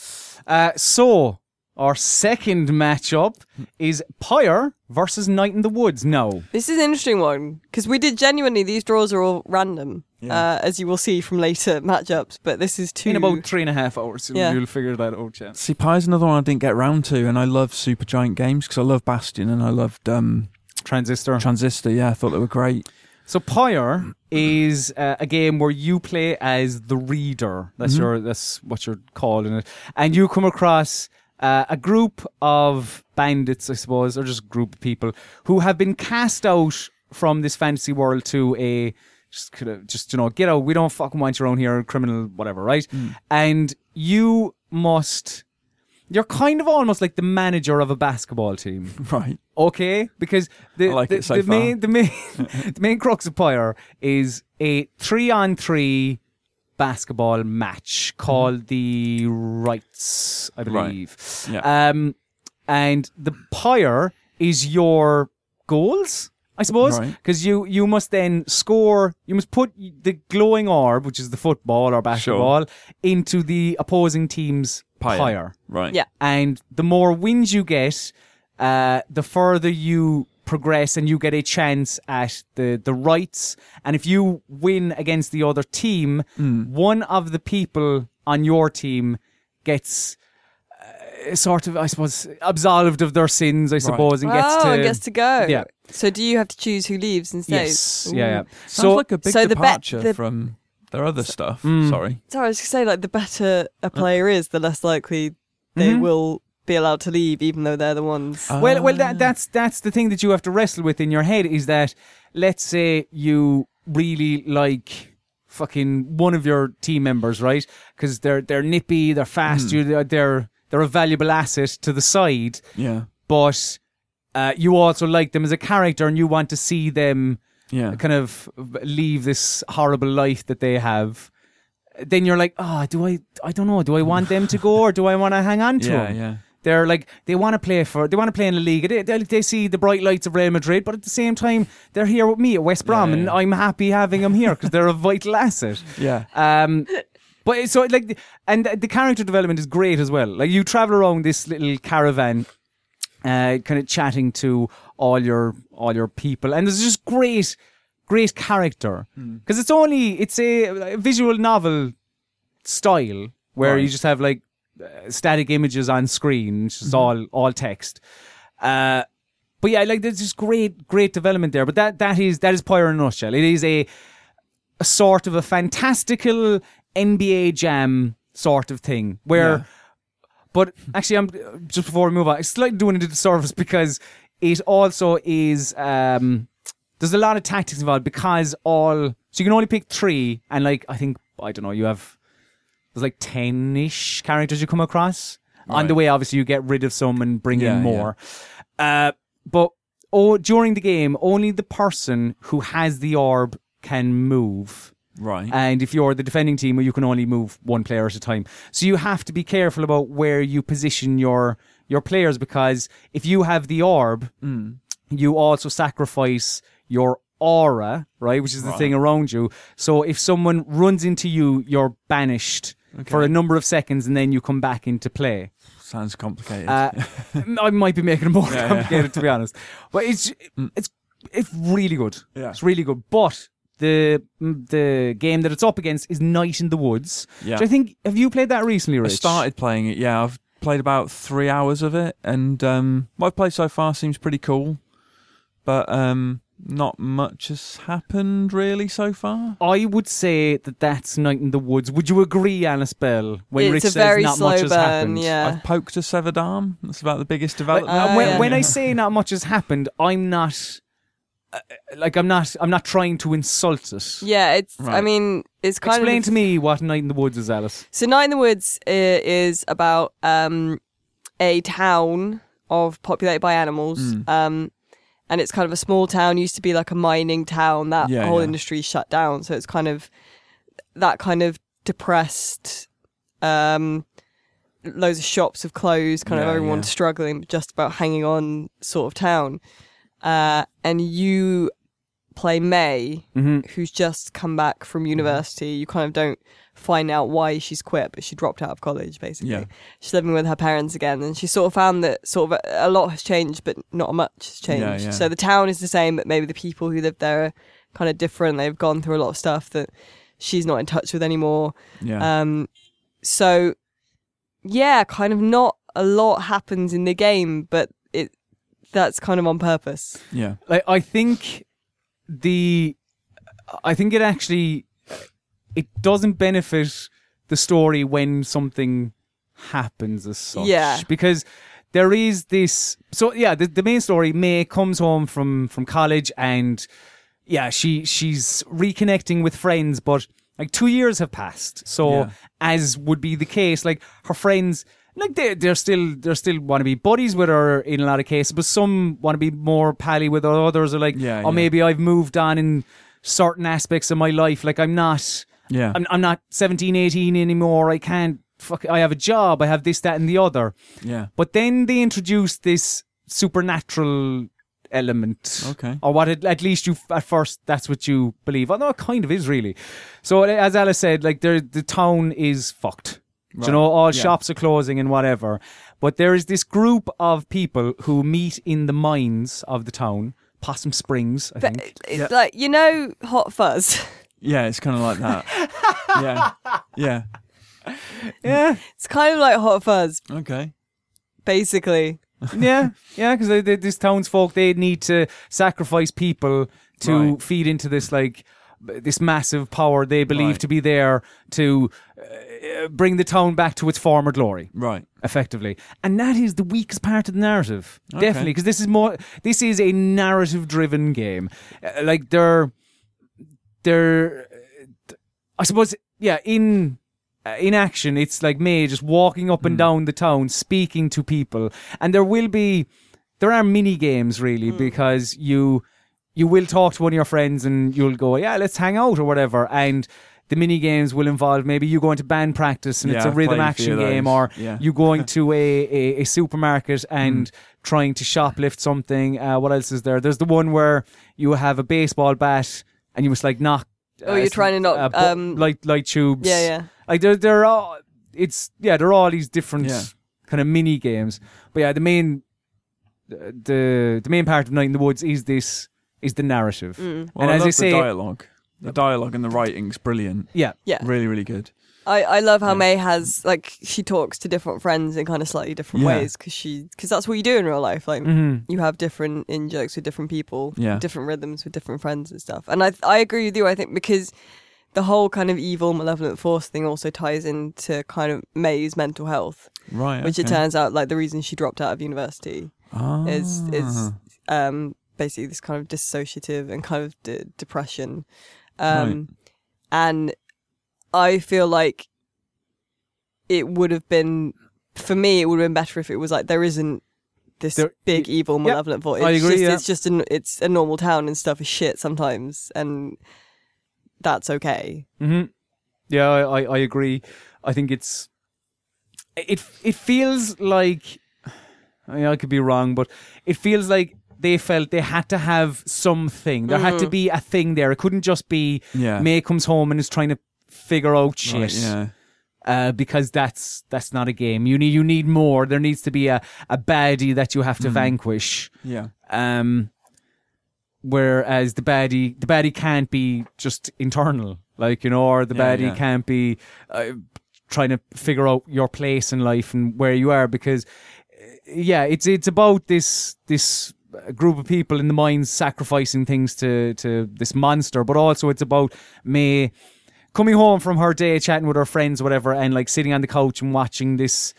Uh, so our second matchup is Pyre versus Night in the Woods. No. This is an interesting one because we did genuinely. These draws are all random, Yeah. uh, as you will see from later matchups. But this is two. In about three and a half hours, Yeah. you'll figure that out, yeah. See, Pyre's another one I didn't get round to, and I love Supergiant games because I love Bastion and I loved um, Transistor. Transistor. Yeah, I thought they were great. So Pyre is uh, a game where you play as the reader. That's Mhm. your that's what you're calling it, and you come across uh, a group of bandits, I suppose, or just a group of people who have been cast out from this fantasy world to a just kind of just you know get out. We don't fucking want you around here, criminal, whatever, right? And you must. You're kind of almost like the manager of a basketball team Right. okay because the like the, so the main the main the main crux of Pyre is a three on three basketball match called the Rites, I believe. Right. believe. Yeah. Um, and the Pyre is your goals. I suppose Right. because you you must then score. You must put the glowing orb, which is the football or basketball, into the opposing team's Pyre. pyre. Right. Yeah. And the more wins you get, uh, the further you progress, and you get a chance at the the Rites. And if you win against the other team, one of the people on your team gets. uh, Sort of, I suppose, absolved of their sins, I suppose, and gets oh, to gets to go. Yeah. So do you have to choose who leaves and stays? Yes, Ooh. yeah, yeah. Sounds So like a big so the bet- departure the- from their other stuff. Mm. Sorry. Sorry, I was going to say, like, the better a player is, the less likely they Mhm. will be allowed to leave, even though they're the ones. Well, well, Ah. that, that's that's the thing that you have to wrestle with in your head is that let's say you really like fucking one of your team members, right? Because they're they're nippy, they're fast, Hmm. you they're they're they're a valuable asset to the side, Yeah. but uh, you also like them as a character and you want to see them Yeah. kind of leave this horrible life that they have. Then you're like, oh, do I? I don't know. Do I want them to go or do I want to hang on to Yeah. them? Yeah. They're like they want to play for they want to play in the league. They, they, they see the bright lights of Real Madrid, but at the same time they're here with me at West Brom, Yeah, and. I'm happy having them here because they're a vital asset. Yeah. Um, but it's so like, and the character development is great as well. Like you travel around this little caravan, uh, kind of chatting to all your all your people, and there's just great, great character because it's only it's a, a visual novel style where you just have like uh, static images on screen, it's just all all text. Uh, but yeah, like there's just great, great development there. But that that is that is Pyre in a nutshell. It is a a sort of a fantastical NBA Jam sort of thing where. Yeah. But actually, I'm just before we move on. It's slightly doing it a disservice because it also is. Um, there's a lot of tactics involved because all so you can only pick three, and like I think I don't know, you have there's like ten ish characters you come across. On the way, obviously, you get rid of some and bring Yeah, in yeah. more. Uh, but oh, during the game, only the person who has the orb can move. Right. And if you're the defending team, you can only move one player at a time. So you have to be careful about where you position your your players because if you have the orb, Mm. you also sacrifice your aura, right, which is the Right. thing around you. So if someone runs into you, you're banished for a number of seconds, and then you come back into play. Sounds complicated. Uh, I might be making it more Yeah, yeah. complicated, to be honest. But it's it's it's really good. Yeah. It's really good. But the the game that it's up against is Night in the Woods. yeah. Which I think have you played that recently, I started playing it. Yeah, I've played about three hours of it, and um, what I've played so far seems pretty cool, but um, not much has happened really so far. I would say that that's Night in the Woods. Would you agree, Alice Bell? When it's Rich a says very not slow much has burn, happened. yeah. I've poked a severed arm. That's about the biggest development. uh, Uh, when, yeah. when I say not much has happened, I'm not uh, like I'm not I'm not trying to insult it. yeah, it's. I mean, it's kind Explain of. Explain to me what Night in the Woods is, Alice. So, Night in the Woods i- is about um, a town of populated by animals. Mm. Um, and it's kind of a small town. Used to be like a mining town. That Yeah, whole yeah. industry shut down. So it's kind of that kind of depressed. Um, loads of shops have closed. Kind of Yeah, everyone's yeah. struggling, just about hanging on, sort of town. Uh, and you play May, Mm-hmm. who's just come back from university. You kind of don't find out why she's quit, but she dropped out of college basically. Yeah. She's living with her parents again, and she sort of found that sort of a, a lot has changed, but not much has changed. yeah. So the town is the same, but maybe the people who live there are kind of different. They've gone through a lot of stuff that she's not in touch with anymore. yeah, Um, so yeah, kind of not a lot happens in the game, but that's kind of on purpose. yeah, like I think the I think it actually it doesn't benefit the story when something happens as such. Yeah. Because there is this so yeah, the, the main story, May comes home from from college and yeah, she she's reconnecting with friends, but like two years have passed. So Yeah. as would be the case, like her friends like they they're still they're still want to be buddies with her in a lot of cases, but some want to be more pally with her. Others are like, Yeah, oh, yeah. maybe I've moved on in certain aspects of my life. Like I'm not, yeah, I'm, I'm not 17, 18 anymore. I can't. Fuck, I have a job. I have this, that, and the other. yeah, But then they introduced this supernatural element. Okay. Or what it, at least you at first that's what you believe. Although it kind of is really. So as Alice said, like there the town is fucked. Do Right. You know, all Yeah. shops are closing and whatever. But there is this group of people who meet in the mines of the town, Possum Springs, I But think. it's like you know, Hot Fuzz. Yeah, it's kind of like that. yeah. Yeah. Yeah, It's kind of like Hot Fuzz, Okay. basically. yeah, yeah. Because they, they, this townsfolk they need to sacrifice people to Right. feed into this like this massive power they believe Right. to be there to uh, bring the town back to its former glory. Right. effectively. And that is the weakest part of the narrative. Okay. definitely because this is more this is a narrative driven game. Uh, like they're they're uh, i suppose yeah in uh, in action it's like May just walking up and down the town speaking to people. And there will be there are mini games really because you you will talk to one of your friends and you'll go yeah let's hang out or whatever. And the mini games will involve maybe you going to band practice and Yeah, it's a I've rhythm played a action game or Yeah. you going to a, a, a supermarket and trying to shoplift something. Uh, what else is there? There's the one where you have a baseball bat and you must like knock. Oh, you're trying to knock, uh, bu- um, light light tubes. Yeah, yeah. Like they're they're all. It's yeah, there are all these different Yeah. kind of mini games. But yeah, the main the the main part of Night in the Woods is this is the narrative. Mm. Well, and I as love I say, the dialogue. The dialogue and the writing's brilliant. yeah, Yeah. Really, really good. I, I love how Yeah. May has like she talks to different friends in kind of slightly different Yeah. ways because she because that's what you do in real life. Like hmm you have different in jokes with different people, Yeah. different rhythms with different friends and stuff. And I I agree with you. I think because the whole kind of evil malevolent force thing also ties into kind of May's mental health, Right. which it turns out like the reason she dropped out of university ah. is is um basically this kind of dissociative and kind of de- depression um and i feel like it would have been for me it would have been better if it was like there isn't this There- big evil yeah, malevolent voice I it's agree, just, yeah. it's just an it's a normal town and stuff is shit sometimes and that's okay hmm Yeah, I, I, I agree. I think it's it it feels like I, mean, I could be wrong, but it feels like they felt they had to have something. There had to be a thing there. It couldn't just be Yeah. May comes home and is trying to figure out shit. Right, yeah. Uh, because that's that's not a game. You need you need more. There needs to be a, a baddie that you have to vanquish. Yeah. Um, whereas the baddie, the baddie can't be just internal, like you know, or the Yeah, baddie yeah. can't be uh, trying to figure out your place in life and where you are. Because, uh, yeah, it's it's about this this group of people in the mines sacrificing things to to this monster, but also it's about May coming home from her day, chatting with her friends, whatever, and like sitting on the couch and watching this.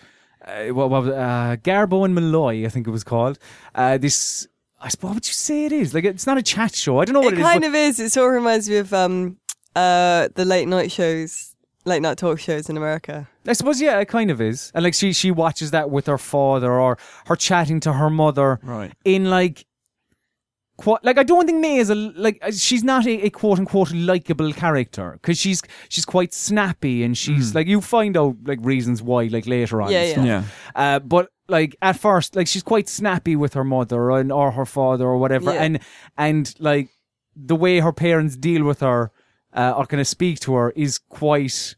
Uh, what, what uh, Garbo and Malloy, I think it was called. Uh, this, I suppose, what would you say it is? Like, it's not a chat show. I don't know what it it is. kind but- of is it sort of reminds me of um uh the late night shows late night talk shows in america I suppose, yeah, it kind of is. And like, she she watches that with her father, or her chatting to her mother Right. in like. Qu- like I don't think May is a like uh, she's not a, a quote unquote likable character because she's she's quite snappy and she's like you find out like reasons why like later on Yeah, yeah. Yeah. Uh, but like at first, like she's quite snappy with her mother and or her father or whatever, Yeah. and and like the way her parents deal with her uh, or kind of speak to her is quite.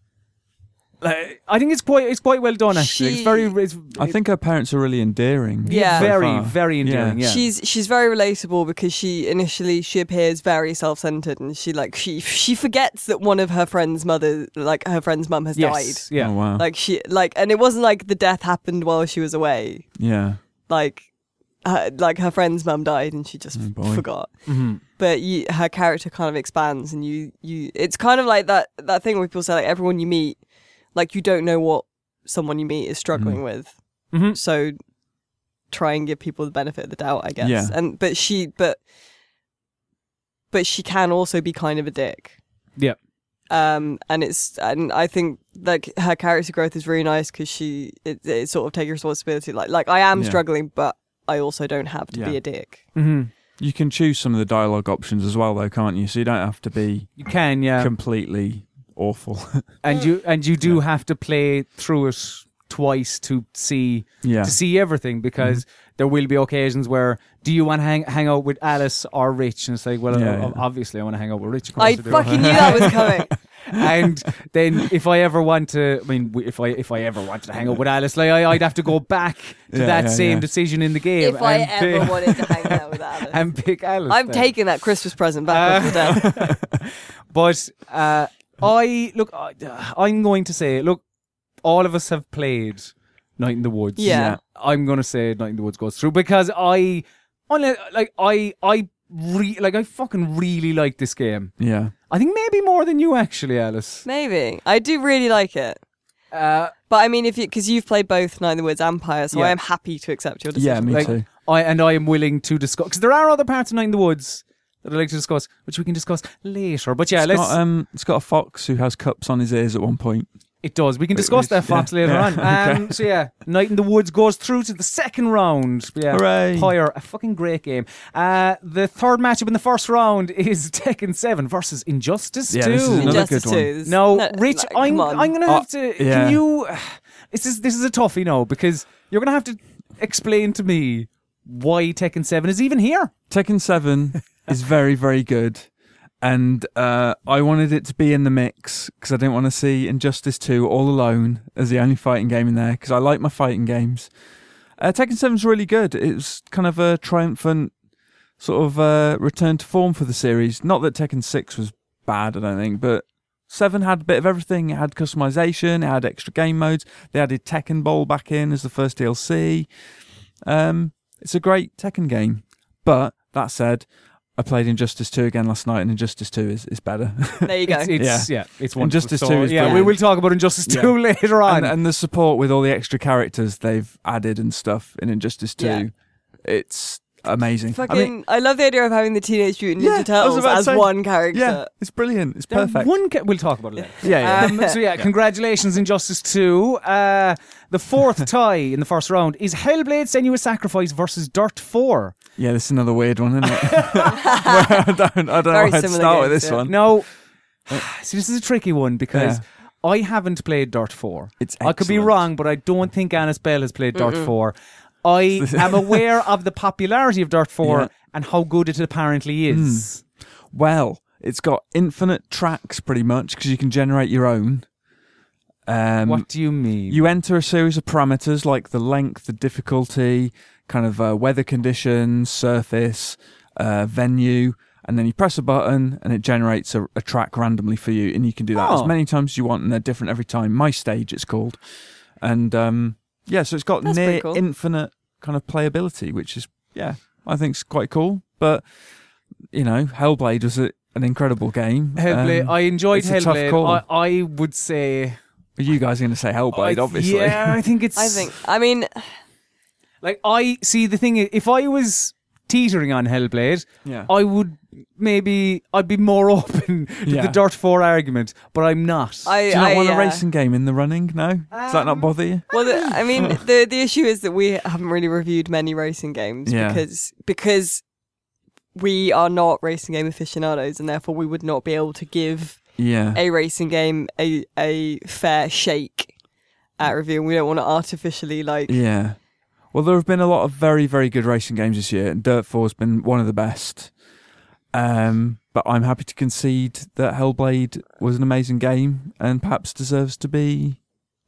Like, I think it's quite it's quite well done actually. it's very it's, I think her parents are really endearing. Yeah. so very far. very endearing. Yeah, She's she's very relatable because she initially she appears very self centered and she like she she forgets that one of her friend's mother like her friend's mum has yes, yeah. Oh, wow. Like she like and it wasn't like the death happened while she was away. yeah. Like her, like her friend's mum died and she just Oh, f- boy. forgot. Mhm. But you, her character kind of expands and you you it's kind of like that that thing where people say like everyone you meet like you don't know what someone you meet is struggling with. Mhm. So try and give people the benefit of the doubt, I guess. Yeah. And but she but but she can also be kind of a dick. Yeah. Um and it's and I think like her character growth is really nice because she it, it sort of take responsibility like like I am Yeah. struggling but I also don't have to be a dick. Mhm. You can choose some of the dialogue options as well, though, can't you? So you don't have to be You can, yeah, completely awful. and you and you do have to play through it twice to see yeah. to see everything because there will be occasions where do you want to hang hang out with Alice or Rich? And it's like, well, Yeah, uh, yeah. obviously I want to hang out with Rich. I fucking knew that was coming. and then if I ever want to, I mean, if I if I ever wanted to hang out with Alice, like I, I'd have to go back to Yeah, that yeah, same yeah. decision in the game. if I and ever pick, wanted to hang out with Alice. and pick Alice. I'm then. taking that Christmas present back off the deck. But uh, I look, I, I'm going to say, look, all of us have played Night in the Woods. Yeah. Yeah. I'm going to say Night in the Woods goes through because I, I like I I re- like I fucking really like this game. Yeah. I think maybe more than you actually, Alice. Maybe. I do really like it. Uh, But I mean, if you because you've played both Night in the Woods and Empire, so Yeah. I am happy to accept your decision. Yeah, decision. me Like- too. I and I am willing to discuss because there are other parts of Night in the Woods that I'd like to discuss, which we can discuss later. But yeah, It's let's. got, um, it's got a fox who has cups on his ears at one point. It does. We can discuss that Fox yeah, later yeah, on. Um, okay. So yeah, Night in the Woods goes through to the second round. Yeah, Hooray. Pyre, a fucking great game. Uh, the third matchup in the first round is Tekken Seven versus Injustice Yeah, Two. this is another Injustice good one. 2. This- no, no, Rich, like, I'm. I'm gonna Oh, have to. yeah. Can you? This is this is a toughie now because you're gonna have to explain to me why Tekken Seven is even here. Tekken 7 is very, very good. And uh, I wanted it to be in the mix because I didn't want to see Injustice 2 all alone as the only fighting game in there because I like my fighting games. Uh, Tekken 7 is really good. It was kind of a triumphant sort of uh, return to form for the series. Not that Tekken 6 was bad, I don't think, but 7 had a bit of everything. It had customization, it had extra game modes. They added Tekken Bowl back in as the first DLC. Um, it's a great Tekken game. But that said, I played Injustice 2 again last night, and Injustice 2 is, is better. There you go. It's, it's yeah. it's one. Injustice So, 2 is yeah. we will talk about Injustice Yeah. Two later on. and, and the support with all the extra characters they've added and stuff in Injustice 2, Yeah. it's amazing. Fucking, I I, mean, love the idea of having the Teenage Mutant Yeah, Ninja I was Turtles about to as say- one character. yeah, it's brilliant. It's There- perfect. One, ca- we'll talk about it later. yeah, yeah. Um, so yeah, congratulations, Injustice Two. Uh, the fourth tie in the first round is Hellblade: Senua's Sacrifice versus Dirt Four. Yeah, this is another weird one, isn't it? I don't, I don't know Very how to similar start with this yeah. one. Now, see, this is a tricky one because Yeah. I haven't played Dirt Four. It's I could be wrong, but I don't think Alice Bell has played Dirt Four. I am aware of the popularity of Dirt Four Yeah. and how good it apparently is. Well, it's got infinite tracks pretty much because you can generate your own. Um, what do you mean? You enter a series of parameters like the length, the difficulty, kind of uh, weather conditions, surface, uh, venue, and then you press a button and it generates a, a track randomly for you, and you can do that Oh. as many times as you want, and they're different every time. My stage, it's called, and um, yeah, so it's got That's near cool. infinite kind of playability, which is yeah, I think it's quite cool. But you know, Hellblade was a, an incredible game. Hellblade. Um, I enjoyed it's a tough Hellblade. call. I, I would say. you guys are going to say Hellblade, I- obviously. Yeah, I think it's. I think. I mean, Like I see the thing is, if I was teetering on Hellblade, yeah. I would maybe I'd be more open to Yeah. the Dirt Four argument, but I'm not. I. Do you not I, want a uh, racing game in the running? No? Does that not bother you? Well, the, I mean, the the issue is that we haven't really reviewed many racing games Yeah. because because we are not racing game aficionados, and therefore we would not be able to give Yeah. a racing game a a fair shake at review. We don't want to artificially like. Yeah. Well, there have been a lot of very, very good racing games this year, and Dirt 4 has been one of the best. Um, but I'm happy to concede that Hellblade was an amazing game and perhaps deserves to be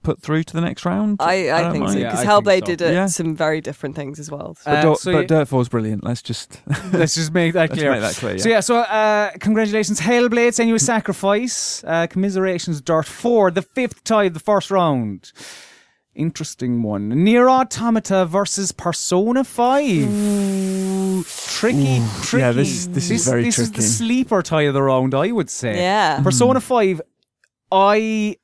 put through to the next round. I, I, don't think so mind. Yeah, because I think Hellblade so. did uh, Yeah. some very different things as well. But, Uh, Dirt, so but Dirt 4 is brilliant. Let's just Let's just make that let's clear. make that clear. So yeah, so uh, congratulations, Hellblade, Senua's Sacrifice. Uh, commiserations, Dirt Four, the fifth tie of the first round. Interesting one. Nier Automata versus Persona Five. Ooh. Tricky, tricky. Yeah, this- this is very tricky. this is the sleeper tie of the round, I would say. Yeah. Persona Five. I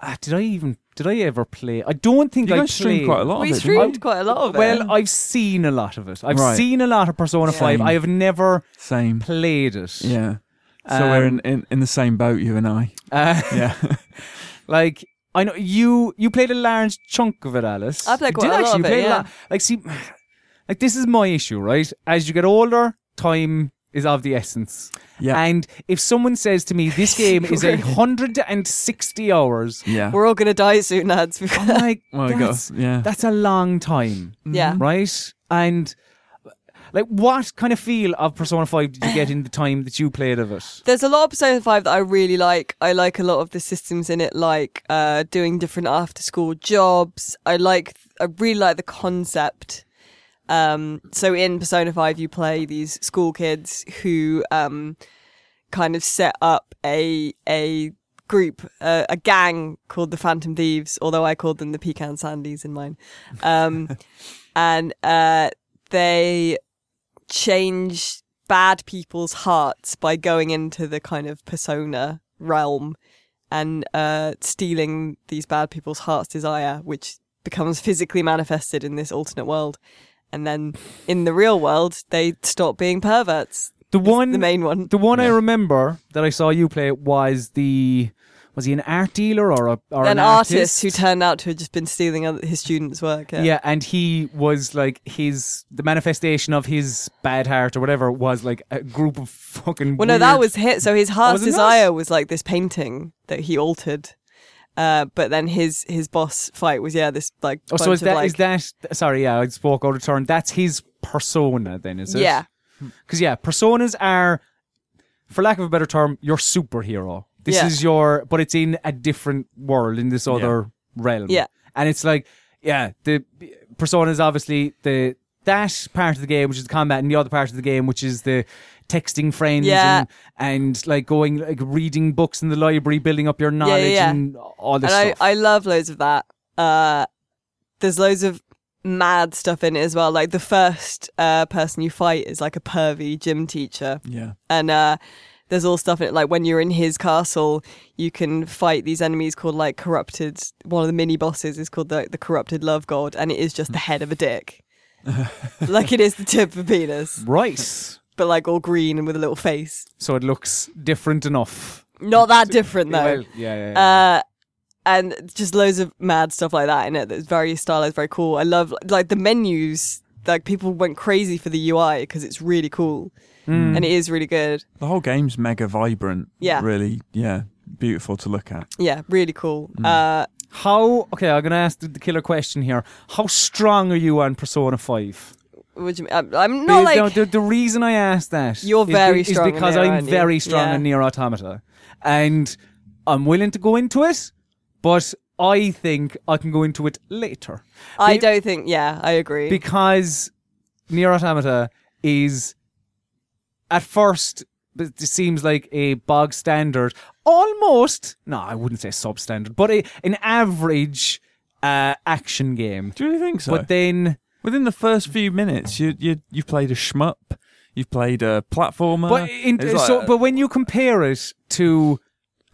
uh, did I even did I ever play? I don't think You I guys streamed played. quite a lot we of it. didn't streamed quite a lot of it. Well, I've seen a lot of it. I've Right. seen a lot of Persona Yeah. Five. I have never Same. played it. Yeah. So we're in, Um, in, in the same boat, you and I. Uh, Yeah. like I know you you played a large chunk of it, Alice. I played You quite did a lot actually, of you it, played yeah. lot. Like see, like this is my issue, right? As you get older, time is of the essence. Yeah. And if someone says to me this game is a hundred and sixty hours, yeah. we're all gonna die soon, lads. I'm like, Well, we got, that's, yeah. that's a long time, yeah. right? And like, what kind of feel of Persona Five did you get in the time that you played of it? There's a lot of Persona 5 that I really like. I like a lot of the systems in it, like uh, doing different after school jobs. I like, I really like the concept. Um, so in Persona 5, you play these school kids who um, kind of set up a, a group, uh, a gang called the Phantom Thieves, although I called them the Pecan Sandies in mine. Um, and uh, they change bad people's hearts by going into the kind of persona realm and uh, stealing these bad people's heart's desire, which becomes physically manifested in this alternate world. And then in the real world, they stop being perverts. The one, The main one. the one I remember that I saw you play was the was he an art dealer or a or An, an, artist who turned out to have just been stealing other, his students' work. Yeah. yeah. and he was like his the manifestation of his bad heart or whatever was like a group of fucking. Well, no, that was hit. So his heart's was it not? desire was like this painting that he altered. Uh, but then his his boss fight was yeah this like Oh, so is that like, is that? Sorry, yeah, I spoke out of turn. That's his persona, then, is it? yeah Because yeah, personas are, for lack of a better term, your superhero. This Yeah. is your, but it's in a different world, in this other realm. Yeah. and it's like, yeah, the persona is obviously the that part of the game, which is the combat, and the other part of the game, which is the texting friends Yeah. and, and like going like reading books in the library, building up your knowledge yeah. and all this and stuff. I, I love loads of that. Uh, there's loads of mad stuff in it as well. Like the first uh, person you fight is like a pervy gym teacher, Yeah. and uh, there's all stuff in it. Like when you're in his castle, you can fight these enemies called like corrupted. One of the mini bosses is called the the corrupted love god, and it is just the head of a dick. like it is the tip of a penis, right. but like all green and with a little face. So it looks different enough. Not that different though. Well, yeah, yeah, yeah. uh, and just loads of mad stuff like that in it that's very stylized, very cool. I love like the menus. Like people went crazy for the UI because it's really cool Mm. and it is really good. The whole game's mega vibrant. Yeah. Really, yeah, beautiful to look at. Yeah, really cool. Mm. Uh, How? Okay, I'm gonna ask the, the killer question here. How strong are you on Persona Five? what do you mean? I'm, I'm not like no, the, the reason I asked that You're very be- strong is because Nier, I'm very strong Yeah. in Nier Automata, and I'm willing to go into it, but I think I can go into it later I be- don't think. Yeah, I agree. because Nier Automata is at first it seems like a bog standard, almost. No, I wouldn't say substandard, but a, an average uh, action game. Do you really think so? But then, Within the first few minutes, you you you've played a shmup, you've played a platformer. but in, It's like- but when you compare it to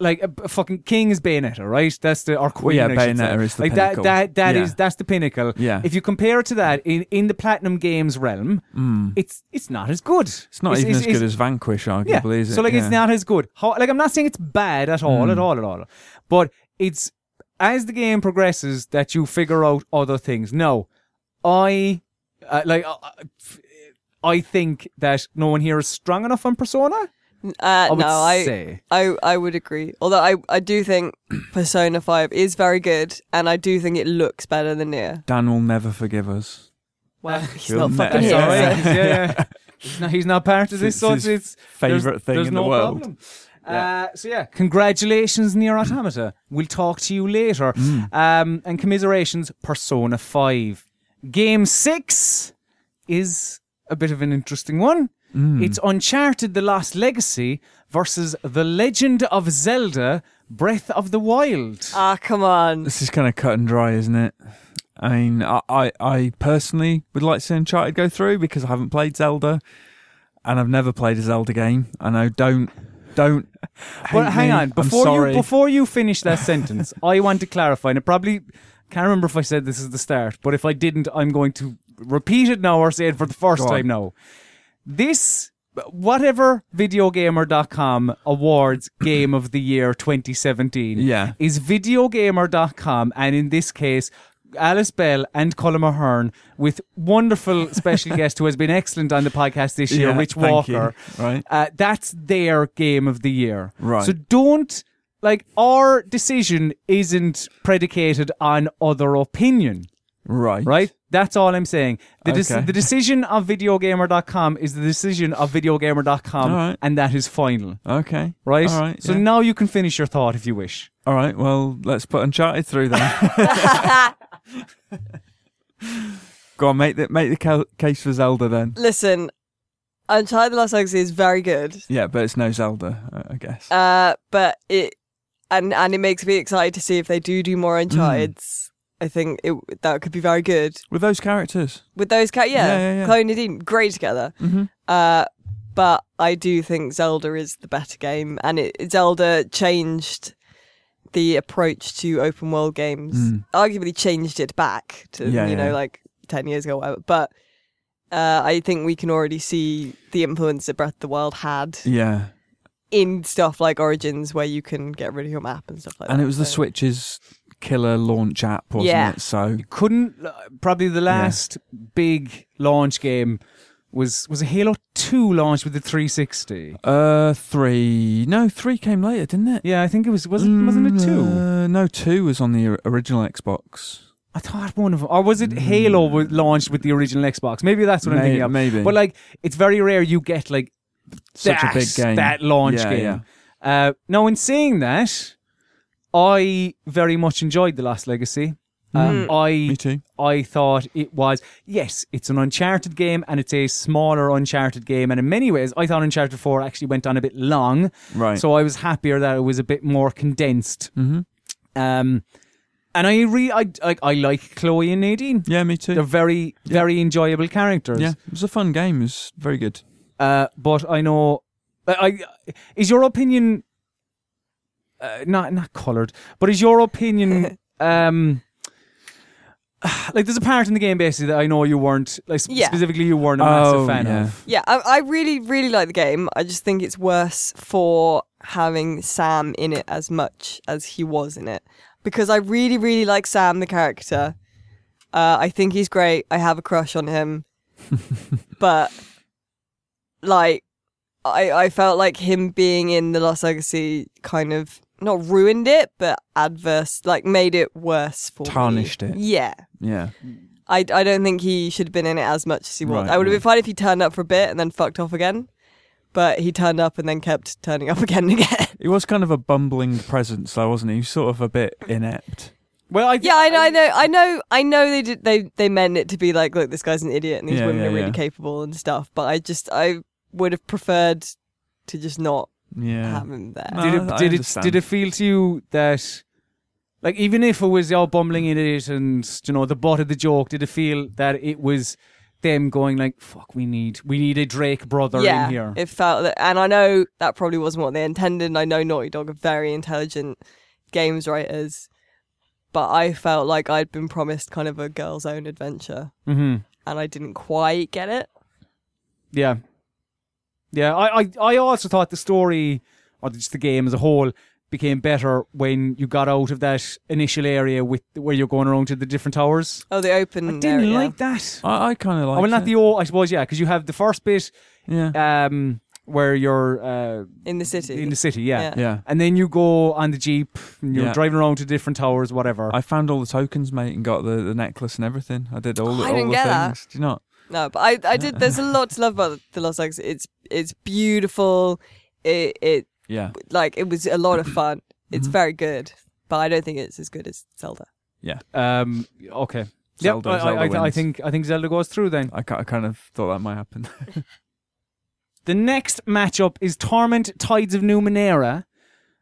like a, a fucking King is Bayonetta, right? That's the or Queen. yeah, should say. Bayonetta is the like pinnacle. that. That that Yeah. is- that's the pinnacle. Yeah. If you compare it to that in in the Platinum Games realm, Mm. it's it's not as good. It's not even as good as Vanquish, Yeah. arguably, is it? So like it's not as good. How, like I'm not saying it's bad at all, Mm. at all, at all. But it's as the game progresses that you figure out other things. No, I uh, like. Uh, uh, I think that no one here is strong enough on Persona. Uh, I no, I, say. I I would agree. Although I I do think Persona Five is very good, and I do think it looks better than Nier. Dan will never forgive us. Well, he's He'll not ne- fucking That's here. all right. so- yeah, yeah. He's not, he's not part of this, It's so it's, his it's Favorite there's- thing there's in no the world. problem. Uh, so yeah, congratulations, Nier Automata. We'll talk to you later. Mm. Um, and commiserations, Persona Five. Game six is a bit of an interesting one. Mm. It's Uncharted: The Lost Legacy versus The Legend of Zelda: Breath of the Wild. Ah, come on. This is kind of cut and dry, isn't it? I mean, I, I, I personally would like to see Uncharted go through because I haven't played Zelda, and I've never played a Zelda game. I know, don't, don't. But hate hang me. on, I'm before you before you finish that sentence, I want to clarify. And it probably can't remember if I said this at the start, but if I didn't, I'm going to repeat it now or say it for the first Go on. time now. This whatever videogamer.com awards game of the year 2017 Yeah. is videogamer.com and in this case Alice Bell and Colm Ahern with wonderful special guest who has been excellent on the podcast this year, Yeah, Rich you. Walker. Right. Uh, that's their game of the year. Right. So don't like our decision isn't predicated on other opinion, Right. right? That's all I'm saying. The, dec- Okay. the decision of videogamer.com is the decision of videogamer.com, All right. and that is final, Okay. right? All right. So yeah. now you can finish your thought if you wish. All right. Well, let's put Uncharted through then. Go on, make the make the ca- case for Zelda then. Listen, Uncharted: The Lost Legacy is very good, Yeah, but it's no Zelda, I- I guess. uh, but it and and it makes me excited to see if they do do more Uncharted's. I think it that could be very good With those characters. with those characters, Yeah, Yeah, yeah, yeah. Chloe and Nadine, great together. Mm-hmm. Uh, but I do think Zelda is the better game, and it, Zelda changed the approach to open world games. Mm. Arguably, changed it back to Yeah, you know like ten years ago, or whatever. But uh, I think we can already see the influence that Breath of the Wild had Yeah, in stuff like Origins, where you can get rid of your map and stuff like and that. And it was the So- Switch's killer launch app, wasn't Yeah. it? So Couldn't uh, probably the last big launch game was was a Halo Two launched with the 360. uh, three. No, three came later, didn't it? Yeah, I think it was was it wasn't it two? Uh, no, two was on the original Xbox. I thought one of them, or was it Halo was launched with the original Xbox? Maybe that's what I'm thinking of. maybe. But like, it's very rare you get like Such that, a big game. that launch Yeah, game. Uh, now, in saying that, I very much enjoyed The Last Legacy. Um, Me I too. I thought it was yes, it's an Uncharted game and it's a smaller Uncharted game, and in many ways, I thought Uncharted Four actually went on a bit long, Right. so I was happier that it was a bit more condensed. hmm Um, and I re I, I I like Chloe and Nadine. Yeah, me too. They're very very enjoyable characters. yeah, it was a fun game. It was very good. Uh, but I know, I, I is your opinion uh, not not coloured, but is your opinion um like there's a part in the game basically that I know you weren't like sp- Yeah. specifically you weren't a massive Oh, fan yeah. of. Yeah, I, I really, really like the game. I just think it's worse for having Sam in it as much as he was in it. Because I really, really like Sam, the character. Uh, I think he's great. I have a crush on him. but, like, I, I felt like him being in The Lost Legacy kind of not ruined it, but adverse, like, made it worse for me. Tarnished it. Yeah. Yeah. I, I don't think he should have been in it as much as he was. Right, I would have right. been fine if he turned up for a bit and then fucked off again. But he turned up and then kept turning up again and again. He was kind of a bumbling presence, though, wasn't he? He was sort of a bit inept. Well, I yeah, I know, I know, I know, I know. They did. They they meant it to be like, look, this guy's an idiot and these Yeah, women yeah, are really yeah. capable and stuff. But I just, I would have preferred to just not Yeah. have him there. No, did it I did it understand. did it feel to you that like even if it was all bumbling in it and you know the butt of the joke, did it feel that it was them going like fuck we need we need a Drake brother yeah, in here. it felt that, and I know that probably wasn't what they intended. And I know Naughty Dog are very intelligent games writers, but I felt like I'd been promised kind of a girl's own adventure, hmm and I didn't quite get it. Yeah. Yeah, I, I, I also thought the story, or just the game as a whole, became better when you got out of that initial area with where you're going around to the different towers. Oh, the open. I didn't area. like that. I, I kind of like. Oh, well, not the old, I suppose, yeah, because you have the first bit Yeah. um, where you're uh, in the city. in the city, yeah. Yeah. yeah. And then you go on the Jeep and you're Yeah. driving around to different towers, whatever. I found all the tokens, mate, and got the, the necklace and everything. I did all the, I all didn't the get things. that. Do you not? No, but I, I did. There's a lot to love about the Lost Legacy. It's it's beautiful. It it Yeah. like it was a lot of fun. It's Mhm. very good, but I don't think it's as good as Zelda. Yeah. Um, okay. Zelda, yep, I, Zelda I, I, I think I think Zelda goes through then. I, I kind of thought that might happen. The next matchup is Torment Tides of Numenera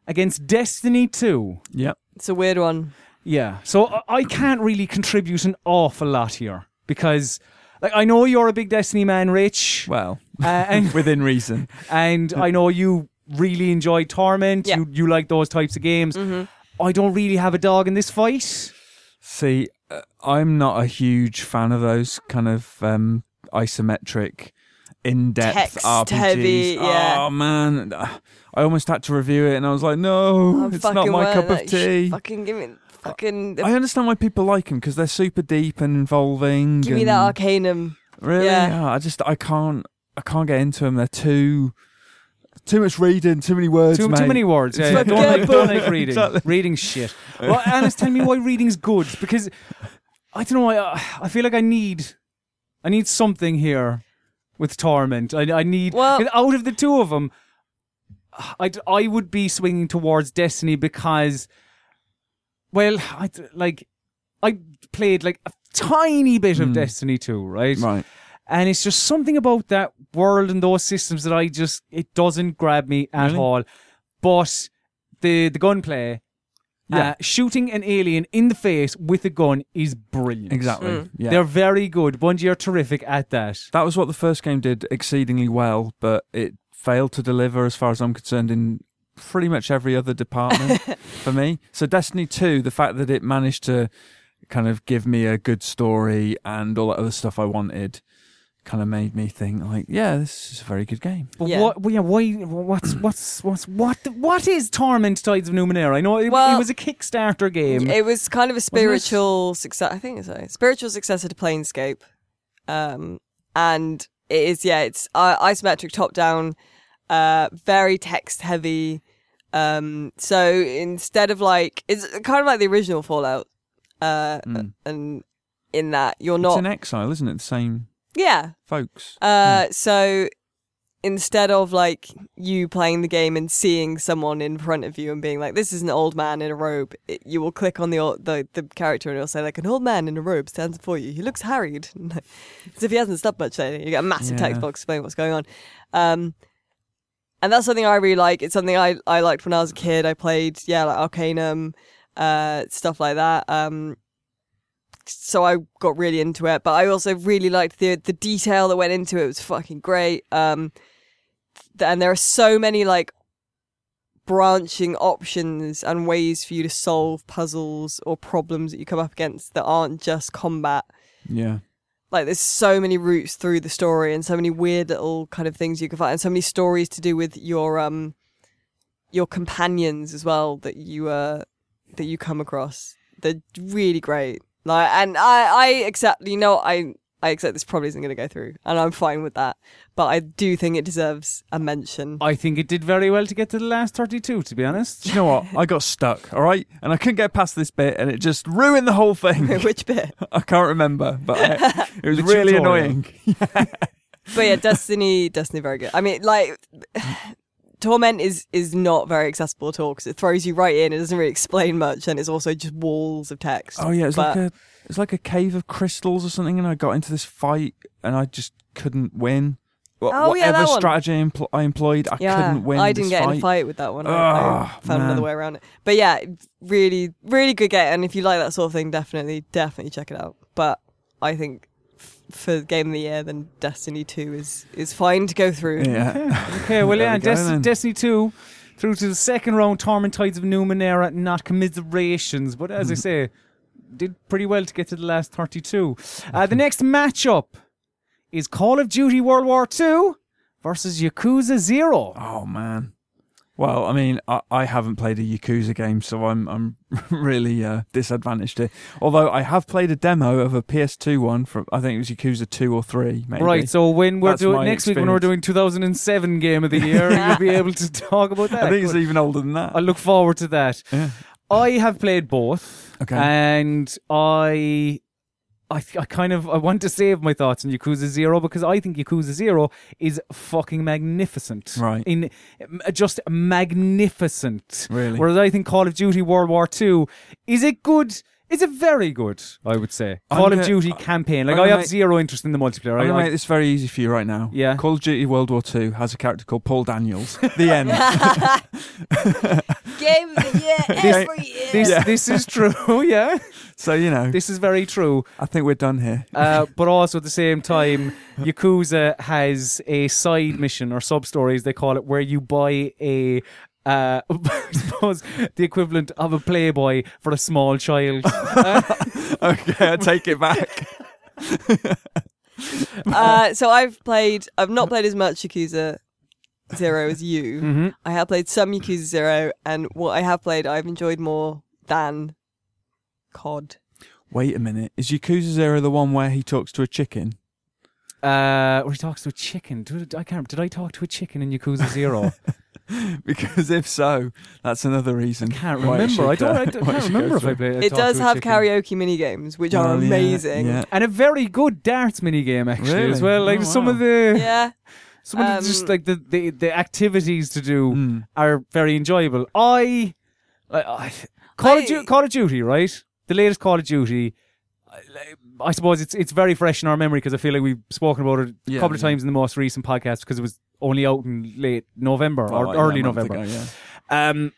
against Destiny 2. yep. It's a weird one. Yeah. So I- I can't really contribute an awful lot here because like I know you're a big Destiny man, Rich, Well, uh, and within reason. and I know you really enjoy Torment. Yeah. You you like those types of games. I don't really have a dog in this fight. See, uh, I'm not a huge fan of those kind of um, isometric, in-depth Text RPGs. heavy, yeah. Oh man, I almost had to review it, and I was like, no, I'm it's not my well, cup of like, sh- tea. Fucking give me fucking I understand why people like them because they're super deep and involving. give me and- that Arcanum. Really? Yeah. Oh, I just I can't I can't get into them. They're too too much reading, too many words. Too, mate. too many words. Yeah, It's yeah. Don't, a like, don't like reading. Exactly. Reading shit. Well, Anna's telling me why reading's good because I don't know. I uh, I feel like I need I need something here with Torment. I I need Well- out of the two of them. I I would be swinging towards Destiny because, well, I like I played like a tiny bit of Mm. Destiny 2, right? Right. And it's just something about that world and those systems that I just it doesn't grab me at Really? all. But the the gunplay, Yeah. uh, shooting an alien in the face with a gun is brilliant. Exactly. Mm. Yeah. They're very good. Bungie are terrific at that. That was what the first game did exceedingly well, but it failed to deliver, as far as I'm concerned, in pretty much every other department for me. So, Destiny 2, the fact that it managed to kind of give me a good story and all that other stuff I wanted kind of made me think, like, yeah, this is a very good game. But Yeah. what? Yeah. Why? What's what's what's what? What is Torment Tides of Numenera? I know it, it was a Kickstarter game. It was kind of a spiritual success. I think it's a spiritual successor to Planescape, um, and it is yeah, it's uh, isometric top down, uh, very text heavy. Um, so instead of like it's kind of like the original Fallout, uh, Mm. and in that you're not. It's in exile, isn't it? The same yeah. folks. Uh, so instead of like you playing the game and seeing someone in front of you and being like, "This is an old man in a robe," it, you will click on the the the character and it'll say like, "An old man in a robe stands before you. He looks harried, as if he hasn't slept much lately." You get a massive text box explaining what's going on. Um, and that's something I really like. It's something I I liked when I was a kid. I played yeah like Arcanum, uh, stuff like that. Um, so I got really into it. But I also really liked the the detail that went into it. It was fucking great. Um, th- and there are so many like branching options and ways for you to solve puzzles or problems that you come up against that aren't just combat. Yeah. Like there's so many routes through the story and so many weird little kind of things you can find and so many stories to do with your um your companions as well that you uh that you come across. They're really great. Like and I I accept you know I I accept this probably isn't going to go through and I'm fine with that. But I do think it deserves a mention. I think it did very well to get to the last thirty-two. To be honest. Do you know what? I got stuck, all right? And I couldn't get past this bit, and it just ruined the whole thing. Which bit? I can't remember, but I, uh, it was really tutorial. annoying. But yeah, Destiny, Destiny, very good. I mean, like, Torment is is not very accessible at all because it throws you right in. It doesn't really explain much, and it's also just walls of text. Oh yeah, it's But- like a it's like a cave of crystals or something, and I got into this fight, and I just couldn't win. Wha- Oh, yeah, Whatever that one. strategy I, empl- I employed, I yeah, couldn't win. I didn't this get fight. in a fight with that one. I, I Ugh, found another way around it. But yeah, really, really good game. And if you like that sort of thing, definitely, definitely check it out. But I think f- for game of the year, then Destiny Two is is fine to go through. Yeah, Okay, well, There yeah, we go Des- then. Destiny 2 through to the second round, Torment Tides of Numenera, not commiserations. But as I say, did pretty well to get to the last 32. Uh, the next matchup is Call of Duty World War II versus Yakuza 0. Oh man. Well, I mean, I, I haven't played a Yakuza game, so I'm I'm really uh, disadvantaged here. Although I have played a demo of a PS2 one from I think it was Yakuza two or three. Maybe. Right, so when we're That's doing next week when we're doing 2007 game of the year, you'll be able to talk about that. I think it's even older than that. I look forward to that. Yeah. I have played both. Okay. And I I, I kind of I want to save my thoughts on Yakuza Zero because I think Yakuza Zero is fucking magnificent. Right. In just magnificent. Really? Whereas I think Call of Duty World War Two is it good? Is a very good? I would say I'm Call of gonna- Duty campaign. Like I'm I gonna have make- zero interest in the multiplayer. I'm I, gonna I- make this very easy for you right now. Yeah. Call of Duty World War Two has a character called Paul Daniels. The end. Game of the year every year. this Yeah. this is true. Yeah, so you know, this is very true. I think we're done here. Uh, but also at the same time, Yakuza has a side mission or sub stories they call it, where you buy a. Uh, I suppose the equivalent of a Playboy for a small child. Uh, okay, I take it back. uh, so I've played. I've not played as much Yakuza Zero as you. mhm. I have played some Yakuza Zero, and what I have played, I've enjoyed more than COD. Wait a minute. Is Yakuza Zero the one where he talks to a chicken? Uh, where he talks to a chicken. Did, I can't. Did I talk to a chicken in Yakuza Zero? because if so, that's another reason. I Can't remember. I don't. I don't- why it can't remember if I through. played. It Talk does have Chicken. karaoke mini games, which are Well, yeah, amazing. Yeah. and a very good darts mini game actually as well. Like Oh, some of the Yeah. some of the, just Um, like the, the the activities to do Mm. are very enjoyable. I, I, I Call of I- Duty, Call of Duty, right? The latest Call of Duty. I- I suppose it's it's very fresh in our memory because I feel like we've spoken about it a Yeah, couple of times in the most recent podcast because it was only out in late November or early November. ago, yeah. Um,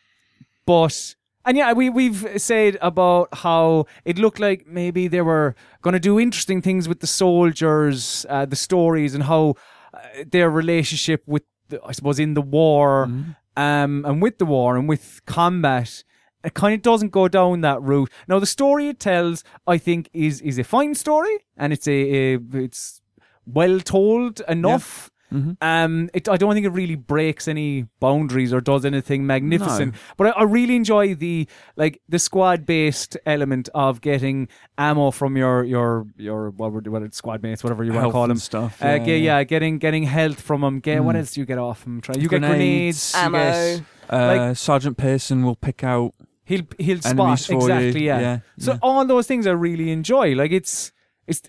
but and yeah, we we've said about how it looked like maybe they were going to do interesting things with the soldiers, uh, the stories, and how uh, their relationship with, the, I suppose, in the war, Mhm. um, and with the war and with combat. It kind of doesn't go down that route. Now, the story it tells, I think, is is a fine story, and it's a, a it's well told enough. Mhm. Um, it, I don't think it really breaks any boundaries or does anything magnificent. But I, I really enjoy the like the squad based element of getting ammo from your your your what were what squad mates, whatever you want to call them. stuff. Uh, yeah, yeah, getting getting health from them. Get what Mm. else do you get off them? Try you get Grenades. grenades, you Ammo. get- Uh, like- Sergeant Pearson will pick out he'll he'll spot for exactly. you. Yeah. yeah. So yeah. all those things I really enjoy. Like it's it's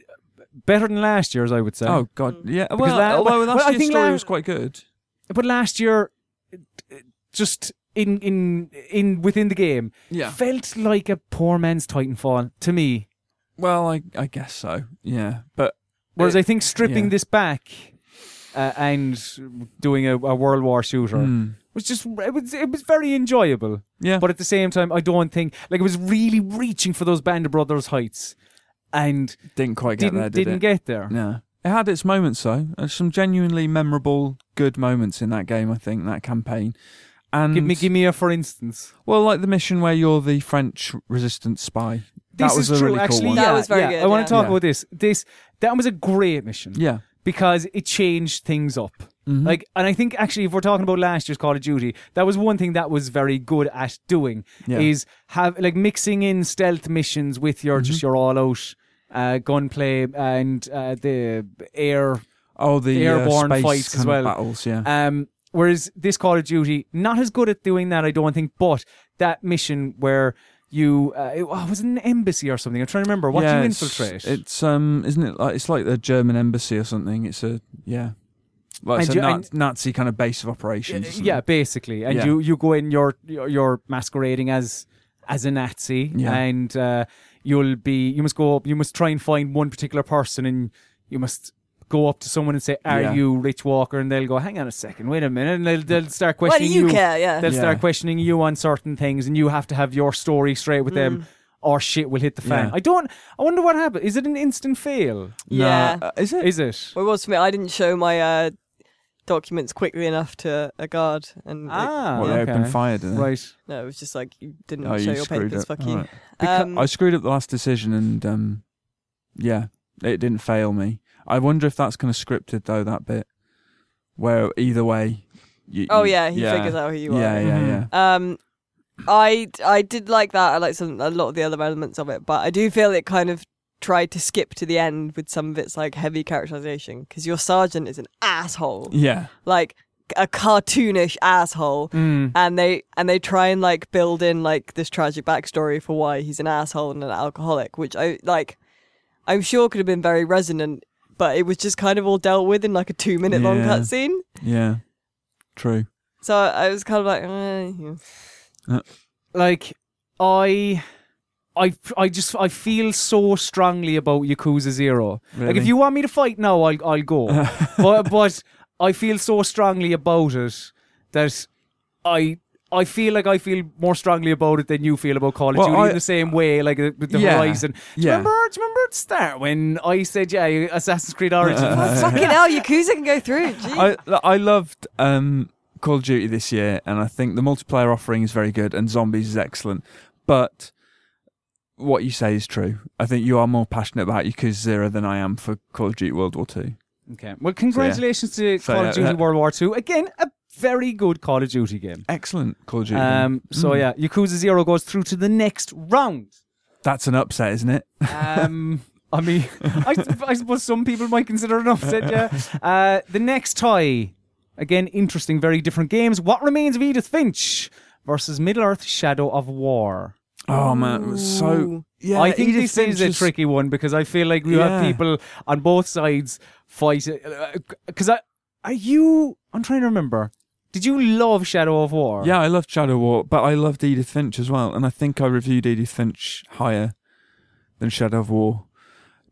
better than last year's, I would say. Oh God, yeah. Because Well, la- although well, last I year's think story la- was quite good. But last year, it- it just in in in within the game, felt like a poor man's Titanfall to me. Well, I I guess so. Yeah, but Whereas It- I think stripping yeah. this back uh, and doing a, a World War shooter mm, was just it was it was very enjoyable. yeah, But at the same time, I don't think like it was really reaching for those Band of Brothers heights, and didn't quite get didn't there. Did didn't it? get there. No. It had its moments though. There's some genuinely memorable, good moments in that game. I think that campaign. And Give me give me a for instance. well, like the mission where you're the French resistance spy. This that was is a true. really cool Actually, one. That yeah, was very yeah. good, I want to talk Yeah. about this. This that was a great mission Yeah. because it changed things up. Mhm. Like, and I think actually, if we're talking about last year's Call of Duty, that was one thing that was very good at doing Yeah. is have like mixing in stealth missions with your just Mm-hmm. your all out uh, gunplay and uh, the air. oh, the, the airborne uh, fights as well. Battles, yeah. Um, whereas this Call of Duty, not as good at doing that, I don't think. But that mission where you uh, it oh, was an embassy or something. I'm trying to remember. What yeah, do you infiltrate? It's, um, isn't it like it's like the German embassy or something? It's a yeah, like it's a you- Na- Nazi kind of base of operations. or yeah, basically, and Yeah. you you go in, you're you're you're masquerading as as a Nazi, Yeah. and uh, you'll be you must go up, you must try and find one particular person, and you must go up to someone and say, "Are Yeah. you Rich Walker?" And they'll go, "Hang on a second, wait a minute," and they'll they'll start Why do questioning you care? Yeah. They'll Yeah. start questioning you on certain things, and you have to have your story straight with Mm. them, or shit will hit the fan. Yeah. I don't. I wonder what happened. Is it an instant fail? No, Yeah. uh, is it? Is it? Well, it was for me. I didn't show my uh, documents quickly enough to a guard, and it- Ah, Well, they okay. open fire, didn't they? Right. no, it was just like you didn't Oh, show you your screwed papers. up. Fuck you. Alright. Um, I screwed up the last decision, and um, yeah, it didn't fail me. I wonder if that's kind of scripted though. That bit where either way. You, oh you- yeah, he figures out who you yeah, are. yeah, Mhm. yeah. Um, I I did like that. I like some a lot of the other elements of it, but I do feel it kind of tried to skip to the end with some of its like heavy characterization because your sergeant is an asshole, Yeah, like a cartoonish asshole. Mm. and they and they try and like build in like this tragic backstory for why he's an asshole and an alcoholic, which I like. I'm sure could have been very resonant, but it was just kind of all dealt with in like a two minute long Yeah. cutscene. yeah. True. So I was kind of like, eh, yeah. like I I I just I feel so strongly about Yakuza 0. Like if you want me to fight now I'll I'll go. but but I feel so strongly about it that I I feel like I feel more strongly about it than you feel about Call of Well, Duty I- in the same way, like with the Yeah. Horizon. Do you Yeah. remember? Do you remember at the start when I said, "Yeah, Assassin's Creed Origins"? Uh, fucking hell, Yakuza can go through. Gee. I I loved um, Call of Duty this year, and I think the multiplayer offering is very good, and Zombies is excellent. But what you say is true. I think you are more passionate about Yakuza Zero than I am for Call of Duty World War Two. okay. Well, congratulations to So, Call yeah, of Duty uh, World War Two. Again, a very good Call of Duty game. Excellent Call of Duty. Um, so Mm. yeah, Yakuza Zero goes through to the next round. that's an upset, isn't it? Um, I mean, I, I suppose some people might consider it an upset. Yeah. Uh, the next tie Again, interesting, very different games. What remains of Edith Finch versus Middle Earth: Shadow of War? Oh man, it was so yeah. I think Edith this Finch is a tricky one because I feel like we have Yeah. people on both sides fight. Because uh, I are you? I'm trying to remember. Did you love Shadow of War? Yeah, I loved Shadow War, but I loved Edith Finch as well, and I think I reviewed Edith Finch higher than Shadow of War.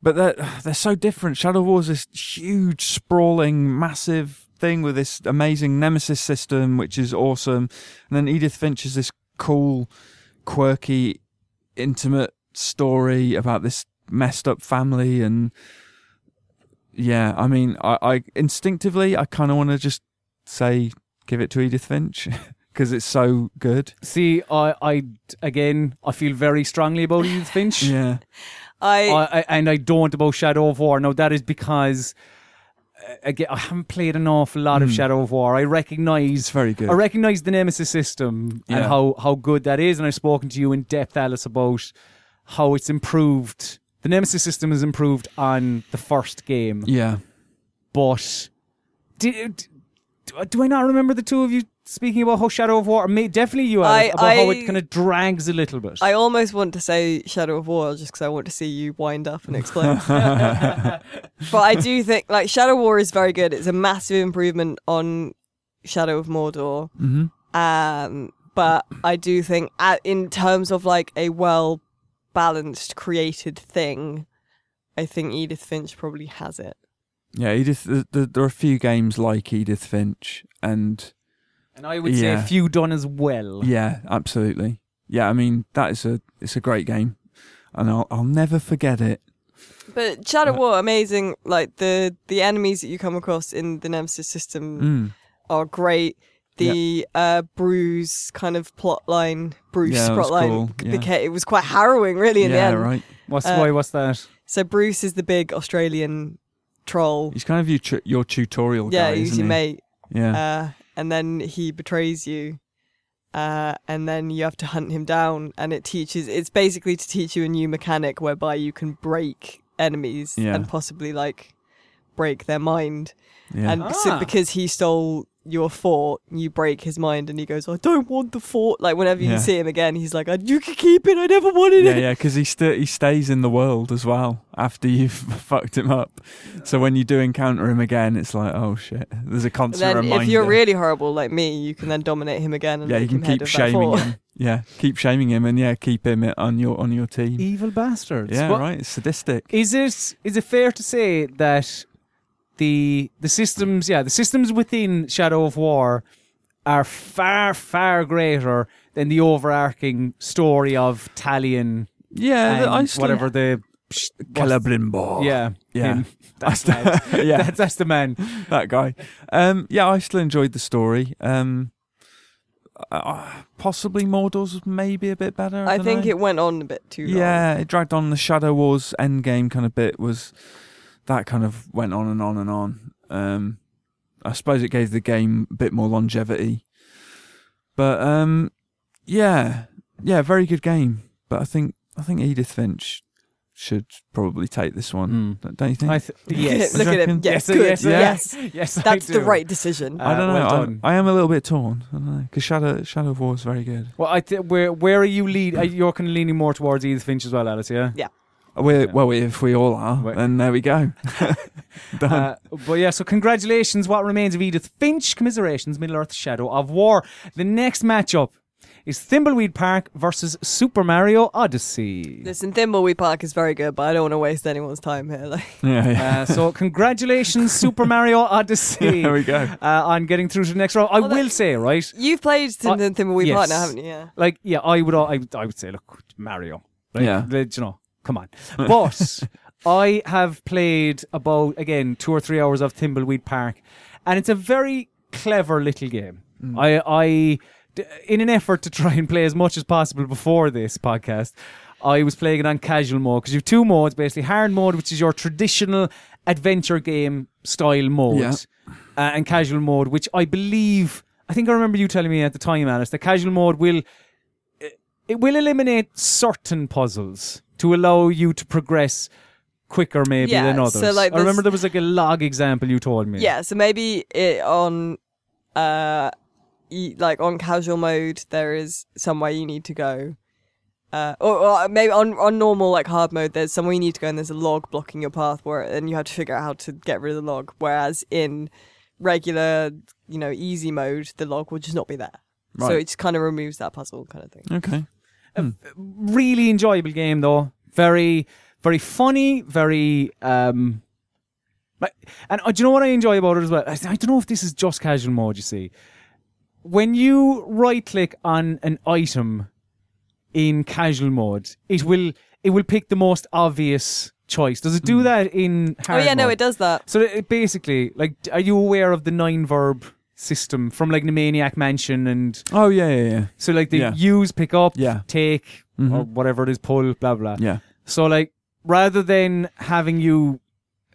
But they're they're so different. Shadow of War is this huge, sprawling, massive thing with this amazing Nemesis system, which is awesome, and then Edith Finch is this cool, quirky, intimate story about this messed up family and. Yeah, I mean, I, I instinctively, I kind of want to just say give it to Edith Finch because it's so good. See, I, I again, I feel very strongly about Edith Finch. Yeah, I, I, I, and I don't about Shadow of War. Now that is because again, I haven't played an awful lot of Hmm. Shadow of War. I recognize. very good. I recognize the Nemesis system and how, how good that is, and I've spoken to you in depth, Alice, about how it's improved. The Nemesis system is improved on the first game, yeah, but do, do I not remember the two of you speaking about how Shadow of War? May, definitely you, are, I- about how it kind of drags a little bit. I almost want to say Shadow of War just because I want to see you wind up and explain. but I do think like Shadow War is very good. It's a massive improvement on Shadow of Mordor. hmm Um, but I do think, at, in terms of like a well balanced, created thing, I think Edith Finch probably has it. yeah. Edith, th th there are a few games like Edith Finch, and and I would say a few done as well. yeah, absolutely. Yeah, I mean that is a it's a great game, and I'll I'll never forget it. But Shadow Uh, War, amazing. Like the the enemies that you come across in the Nemesis system Mm. are great. The uh, Bruce kind of plotline, Bruce Yeah, that was plot line, cool, yeah. became, it was quite harrowing, really, in the end. right. What's Uh, why? What's that? So Bruce is the big Australian troll. He's kind of your tu- your tutorial yeah, guy, he's isn't your he? mate. Yeah, uh, and then he betrays you, uh, and then you have to hunt him down. And it teaches. It's basically to teach you a new mechanic whereby you can break enemies Yeah. and possibly like break their mind. yeah. And so- Ah. because he stole your fort, you break his mind, and he goes, "I don't want the fort." Like whenever you Yeah. see him again, he's like, "Uh, "You can keep it. I never wanted yeah, it." yeah, because he st- he stays in the world as well after you've fucked him up. So when you do encounter him again, it's like, oh shit, there's a And constant then reminder. if you're really horrible like me, you can then dominate him again. And yeah, you can keep shaming him. Yeah, keep shaming him, and yeah, keep him on your on your team. Evil bastards. Yeah, What- right. It's sadistic. Is it is it fair to say that the the systems, yeah, the systems within Shadow of War are far far greater than the overarching story of Talion Yeah, and I still, whatever the Celebrimbor. yeah Yeah. him. That's, still, yeah, that's that's the man. that guy. Um, yeah, I still enjoyed the story. Um, uh, possibly Mordor's was maybe a bit better. I, I think know. it went on a bit too long. Yeah, it dragged on. The Shadow Wars endgame kind of bit was that kind of went on and on and on. Um, I suppose it gave the game a bit more longevity. But um, yeah, yeah, very good game. But I think I think Edith Finch should probably take this one. Don't you think? I th- yes. Look at him. Yes, yes, good. yes, Yes. yes, yes. I That's the right decision. Uh, I don't know. well I'm- done. I am a little bit torn. I don't know because Shadow Shadow of War is very good. Well, I th- where where are you lead? uh, You're kind of leaning more towards Edith Finch as well, Alice. Yeah. We Yeah. Well, if we all are, Wait. then there we go. Done. Uh, but yeah, so congratulations. What remains of Edith Finch? Commiserations, Middle Earth Shadow of War. The next matchup is Thimbleweed Park versus Super Mario Odyssey. Listen, Thimbleweed Park is very good, but I don't want to waste anyone's time here. Like, yeah, yeah. Uh, so congratulations, Super Mario Odyssey, there we go. uh, on getting through to the next round. I Although- will say, right, you've played Thim- Uh, Thimbleweed Park now, haven't you? Yeah. like yeah, I would, I, would- I would say, look, Mario, like, Yeah. like, you know, come on, but I have played about again two or three hours of Thimbleweed Park, and it's a very clever little game. Mm. I, I, in an effort to try and play as much as possible before this podcast, I was playing it on casual mode because you have two modes, basically hard mode, which is your traditional adventure game style mode, Yeah. uh, and casual mode, which I believe, I think I remember you telling me at the time, Alice, the casual mode will it will eliminate certain puzzles to allow you to progress quicker maybe Yeah, than so, others. like, I remember there was like a log example you told me. Yeah, so maybe it, on uh, like on casual mode, there is somewhere you need to go. Uh, or, or maybe on, on normal like hard mode, there's somewhere you need to go, and there's a log blocking your path, where and you have to figure out how to get rid of the log. Whereas in regular, you know, easy mode, the log will just not be there. right. So it just kind of removes that puzzle kind of thing. Okay. Really enjoyable game though. Very, very funny. Very. um like, and uh, do you know what I enjoy about it as well? I, I don't know if this is just casual mode. You see, when you right click on an item in casual mode, it will it will pick the most obvious choice. Does it do that in Oh hard yeah, no, it does that. So it basically, like, are you aware of the nine verb system from like the Maniac Mansion and Oh yeah, yeah, yeah. so like the Yeah. use, pick up, Yeah. take, or Mhm. whatever it is, pull, blah blah. Yeah. So like rather than having you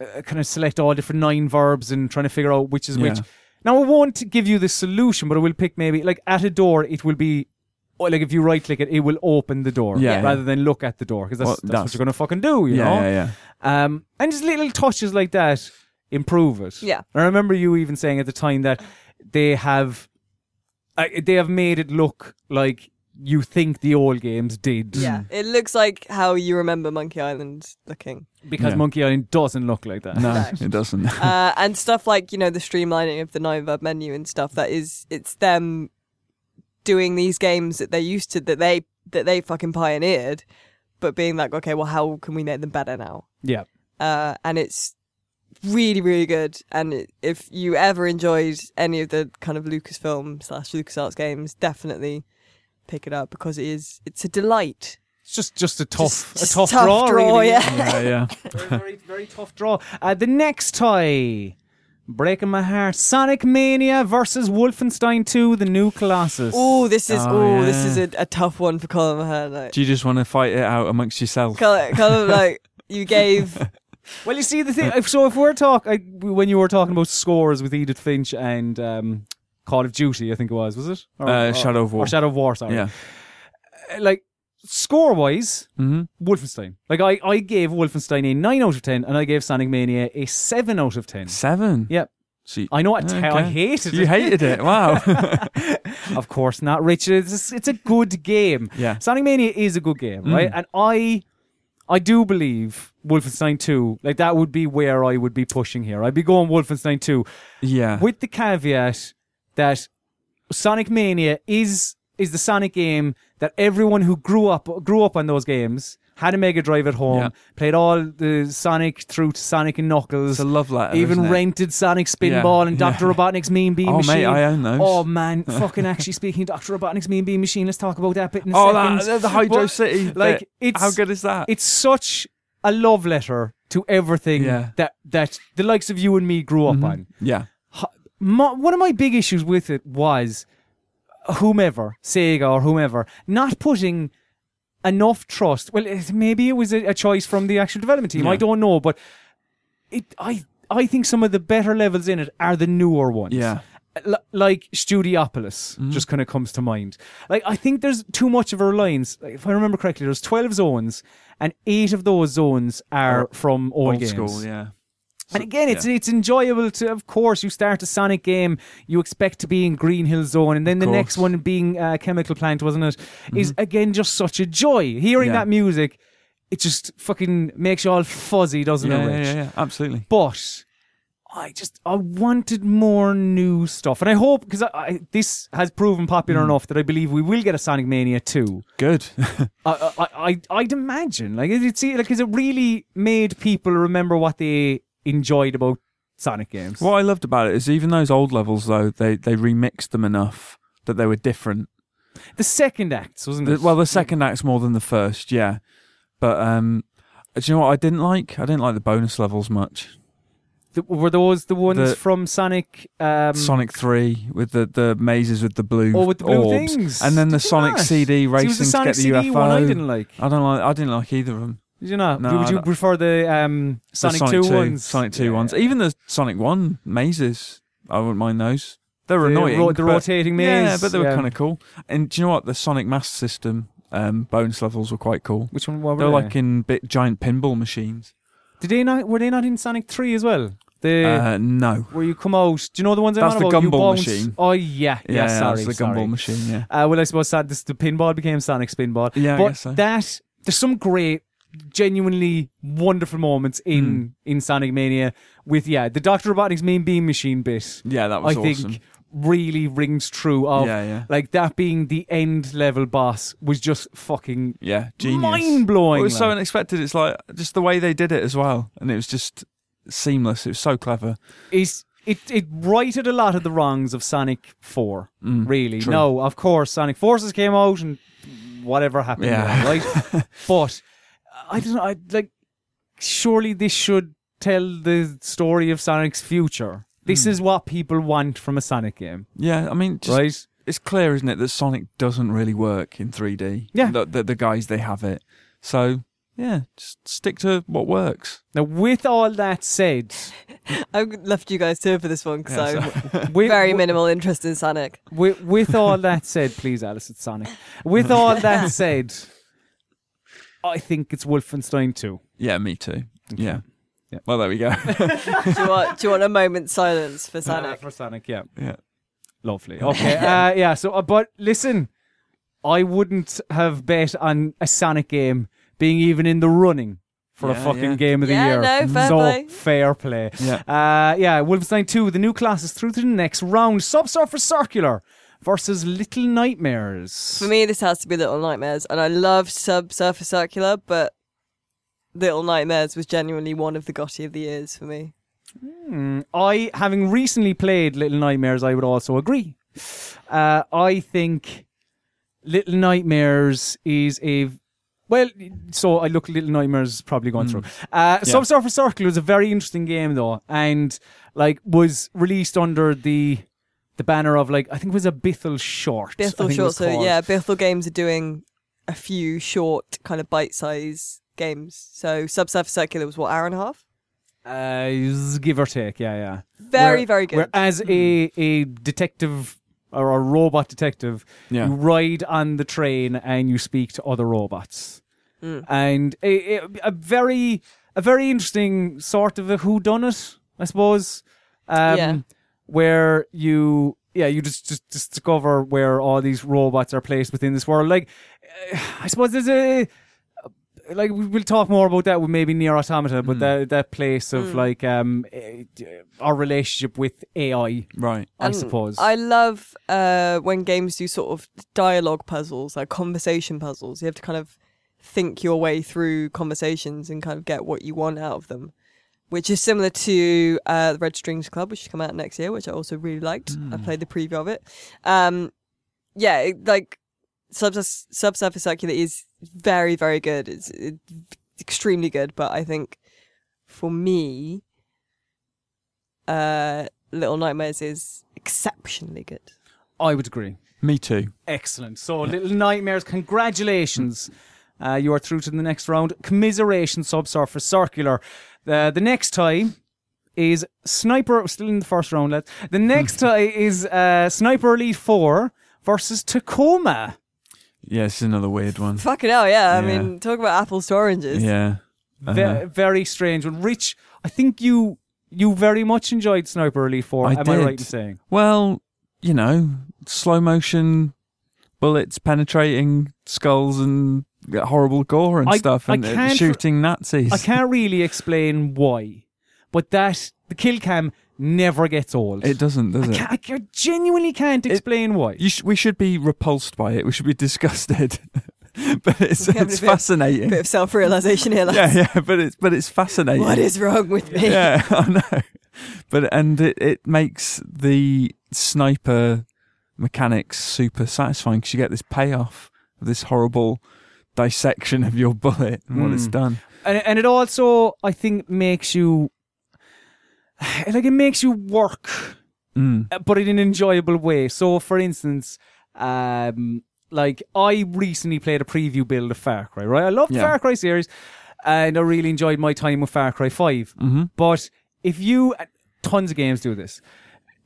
uh, kind of select all different nine verbs and trying to figure out which is which. Yeah. Now it won't give you the solution, but it will pick maybe like at a door it will be. Or like if you right click it, it will open the door Yeah. rather than look at the door because that's, Well, that's, what that's- you're gonna fucking do, you yeah, know. yeah, yeah. Um, and just little touches like that improve it. Yeah. I remember you even saying at the time that they have, uh, they have made it look like you think the old games did. Yeah, it looks like how you remember Monkey Island looking. Because Yeah. Monkey Island doesn't look like that. No, No. it doesn't. uh, and stuff like you know the streamlining of the nine verb menu and stuff that is it's them doing these games that they used to that they that they fucking pioneered but being like okay well how can we make them better now Yeah. uh, and it's really really good and if you ever enjoyed any of the kind of lucasfilm slash lucasarts games definitely pick it up because it is it's a delight It's just just a tough, Just- just a tough, tough draw. draw, really. yeah. yeah, yeah. very, very, very tough draw. Uh, the next tie, breaking my heart: Sonic Mania versus Wolfenstein 2: The New Colossus. oh this is Oh, oh, this is a, a tough one for Colm Ahern like Do you just want to fight it out amongst yourself? kind of, kind of like you gave Well, you see the thing. if- So if we're talking when you were talking about scores with Edith Finch and um, Call of Duty, I think it was, was it? Or, Uh, or- Shadow of War. Or Shadow of War. Sorry. Yeah. Uh, Like score wise, hmm Wolfenstein. Like I, I gave Wolfenstein a nine out of ten, and I gave Sonic Mania a seven out of ten. Seven. Yep. So I know. I, te- I Okay. hated you it. hated it. Wow. of course not, Richard. It's, it's a good game. yeah. Sonic Mania is a good game, Mm. right? And I, I do believe Wolfenstein 2, like that would be where I would be pushing here. I'd be going Wolfenstein 2 Yeah. with the caveat that Sonic Mania is is the Sonic game that everyone who grew up grew up on those games had a Mega Drive at home, Yeah. played all the Sonic through to Sonic and Knuckles, It's a love letter. even rented Sonic Spinball Yeah. and Dr. Robotnik's Mean Bean Oh, Machine. mate, I own those. Oh man, fucking actually speaking, Dr. Robotnik's Mean Bean Machine. Let's talk about that bit in a Oh, second. that, the Hydro But, City. like bit. it's how good is that? it's such a love letter to everything Yeah. that that the likes of you and me grew up Mhm. on. Yeah. My, one of my big issues with it was whomever, Sega or whomever, not putting enough trust. Well, it, maybe it was a, a choice from the actual development team. I Yeah. don't know, but it I I think some of the better levels in it are the newer ones. Yeah. L- like Studiopolis Mhm. just kind of comes to mind. Like I think there's too much of a reliance. Like, if I remember correctly, there's 12 zones, and eight of those zones are from old, Old games. school. Yeah. And again, it's it's enjoyable to. Of course, you start a Sonic game, you expect to be in Green Hill Zone, and then the next one being uh, Chemical Plant, wasn't it? Is again just such a joy. Hearing Yeah. that music, it just fucking makes you all fuzzy, doesn't yeah, it, yeah, Rich? yeah, yeah, absolutely. But I just I wanted more new stuff, and I hope because I, I, this has proven popular Mm. enough that I believe we will get a Sonic Mania two. Good. I, I, I I'd imagine like it's like because it really made people remember what they enjoyed about Sonic games. what I loved about it is even those old levels though they they remixed them enough that they were different. The second act, wasn't The- it? well, the second act's more than the first, yeah. But um, do you know what I didn't like? I didn't like the bonus levels much. The- were those the ones The- from Sonic? Um, Sonic Three with the, the mazes with the blue Oh, with the blue orbs. things. and then the Did Sonic? CD racing the to get the CD UFO. one I didn't like. I don't like. I didn't like either of them. Did you not? No, Would you prefer the um, The Sonic, Sonic 2 2 ones? Sonic Two Yeah. ones, even the Sonic One mazes. I wouldn't mind those. They're The annoying. ro- the but- rotating maze. Yeah, but they were yeah. kind of cool. And do you know what? The Sonic Master System um, bonus levels were quite cool. Which one? What They're were like in big giant pinball machines. Did they not? Were they not in Sonic Three as well? The Uh, no. where you come out. Do you know the ones I'm That's on the about? You gumball bounce- machine. Oh yeah, yeah. Yeah, sorry, that's the sorry. gumball machine. Yeah. Uh, well, I suppose that this, the pinball became Sonic Spinball. Yeah, I but guess so. that there's some great, genuinely wonderful moments in Hmm. in Sonic Mania with yeah the Doctor Robotnik's Mean Bean Machine bit. Yeah, that was I awesome. think really rings true of Yeah, yeah. like that being the end level boss was just fucking Yeah, genius. mind blowing. It was so unexpected. It's like just the way they did it as well, and it was just seamless. It was so clever. is it it righted a lot of the wrongs of Sonic Four. Mm, really, true. no, of course, Sonic Forces came out and whatever happened, Yeah. there, right? but I don't know. I like. Surely this should tell the story of Sonic's future. This Hmm. is what people want from a Sonic game, Yeah, I mean, just, right? it's clear, isn't it, that Sonic doesn't really work in 3D. Yeah. the, the, the guys they have it. So yeah, just stick to what works. Now, with all that said, I left you guys to for this one because Yeah, I'm with, very minimal interest in Sonic. With, with all that said, please, Alice, it's Sonic. With all that said, I think it's Wolfenstein 2. Yeah, me too. Yeah. Yeah. Well, there we go. Do you want, do you want a moment's silence for Uh, Sonic? for Sonic, yeah. yeah. Lovely. Okay. uh, yeah. So, uh, but listen, I wouldn't have bet on a Sonic game being even in the running for a Yeah, fucking yeah. game of the Yeah, year. no, fair so play. fair play. Yeah. Uh, yeah. Wolfenstein 2, the New Colossus through to the next round. Subsurface Circular versus Little Nightmares. For me, this has to be Little Nightmares, and I love Subsurface Circular, but Little Nightmares was genuinely one of the Gotti of the years for me. Hmm, I, having recently played Little Nightmares, I would also agree. Uh, I think Little Nightmares is a well. So I look Little Nightmares probably going through. Uh, Yeah. Subsurface Circle was a very interesting game though, and like was released under the the banner of like I think it was a Bithell short. I Bithell short, so yeah, Bithell Games are doing a few short, kind of bite-size games. So Subsurface Circular was what hour and a half. Uh, give or take, yeah, yeah. Very, Where- very good. Where as a a detective or a robot detective, Yeah. you ride on the train and you speak to other robots, Mm. and a, a, a very a very interesting sort of a who done it, I suppose. Um, Yeah. Where you yeah you just, just just discover where all these robots are placed within this world. Like uh, I suppose there's a like we- we'll talk more about that with maybe Nier Automata, but Mm. that that place of Mm. like um eh, our relationship with AI, Right. I And suppose. I love uh, when games do sort of dialogue puzzles, like conversation puzzles. You have to kind of think your way through conversations and kind of get what you want out of them, which is similar to uh, the Red Strings Club, which should come out next year, which I also really liked. I Mm. played the preview of it. Um, yeah, it, like Subs- Subsurface Circular is very, very good. It's, it's extremely good, but I think for me, uh, Little Nightmares is exceptionally good. I would agree. Me too. Excellent. So, Little Nightmares, congratulations. Uh, you are through to the next round. Commiseration Subsurface Circular. Uh, the next tie is Sniper, still in the first round, lads. The next tie is uh, Sniper Elite 4 versus Tacoma. Yeah, it's another weird one. Fucking hell, yeah. I Yeah. mean, talk about apples to oranges. Yeah. Ve- Uh-huh. very strange one. Rich, I think you you very much enjoyed Sniper Elite 4. I Am I did. right in saying? Well, you know, slow motion bullets penetrating skulls and horrible gore and I- stuff, I and uh, can't- shooting Nazis. I can't really explain why, but that the kill cam never gets old. It doesn't, does I, it? can't, I genuinely can't explain why. You sh- we should be repulsed by it. We should be disgusted. but it's, We have it's a bit- fascinating. Bit of self realization here, lads. yeah, yeah, but it's but it's fascinating. What is wrong with me? yeah, I know. But and it, it makes the sniper mechanics super satisfying because you get this payoff of this horrible dissection of your bullet and what it's Mm. done. and and it also I think makes you like it makes you work, Mm. uh, but in an enjoyable way. So, for instance, um, like I recently played a preview build of Far Cry. Right, I love the Yeah. Far Cry series, and I really enjoyed my time with Far Cry Five. hmm But if you, tons of games do this.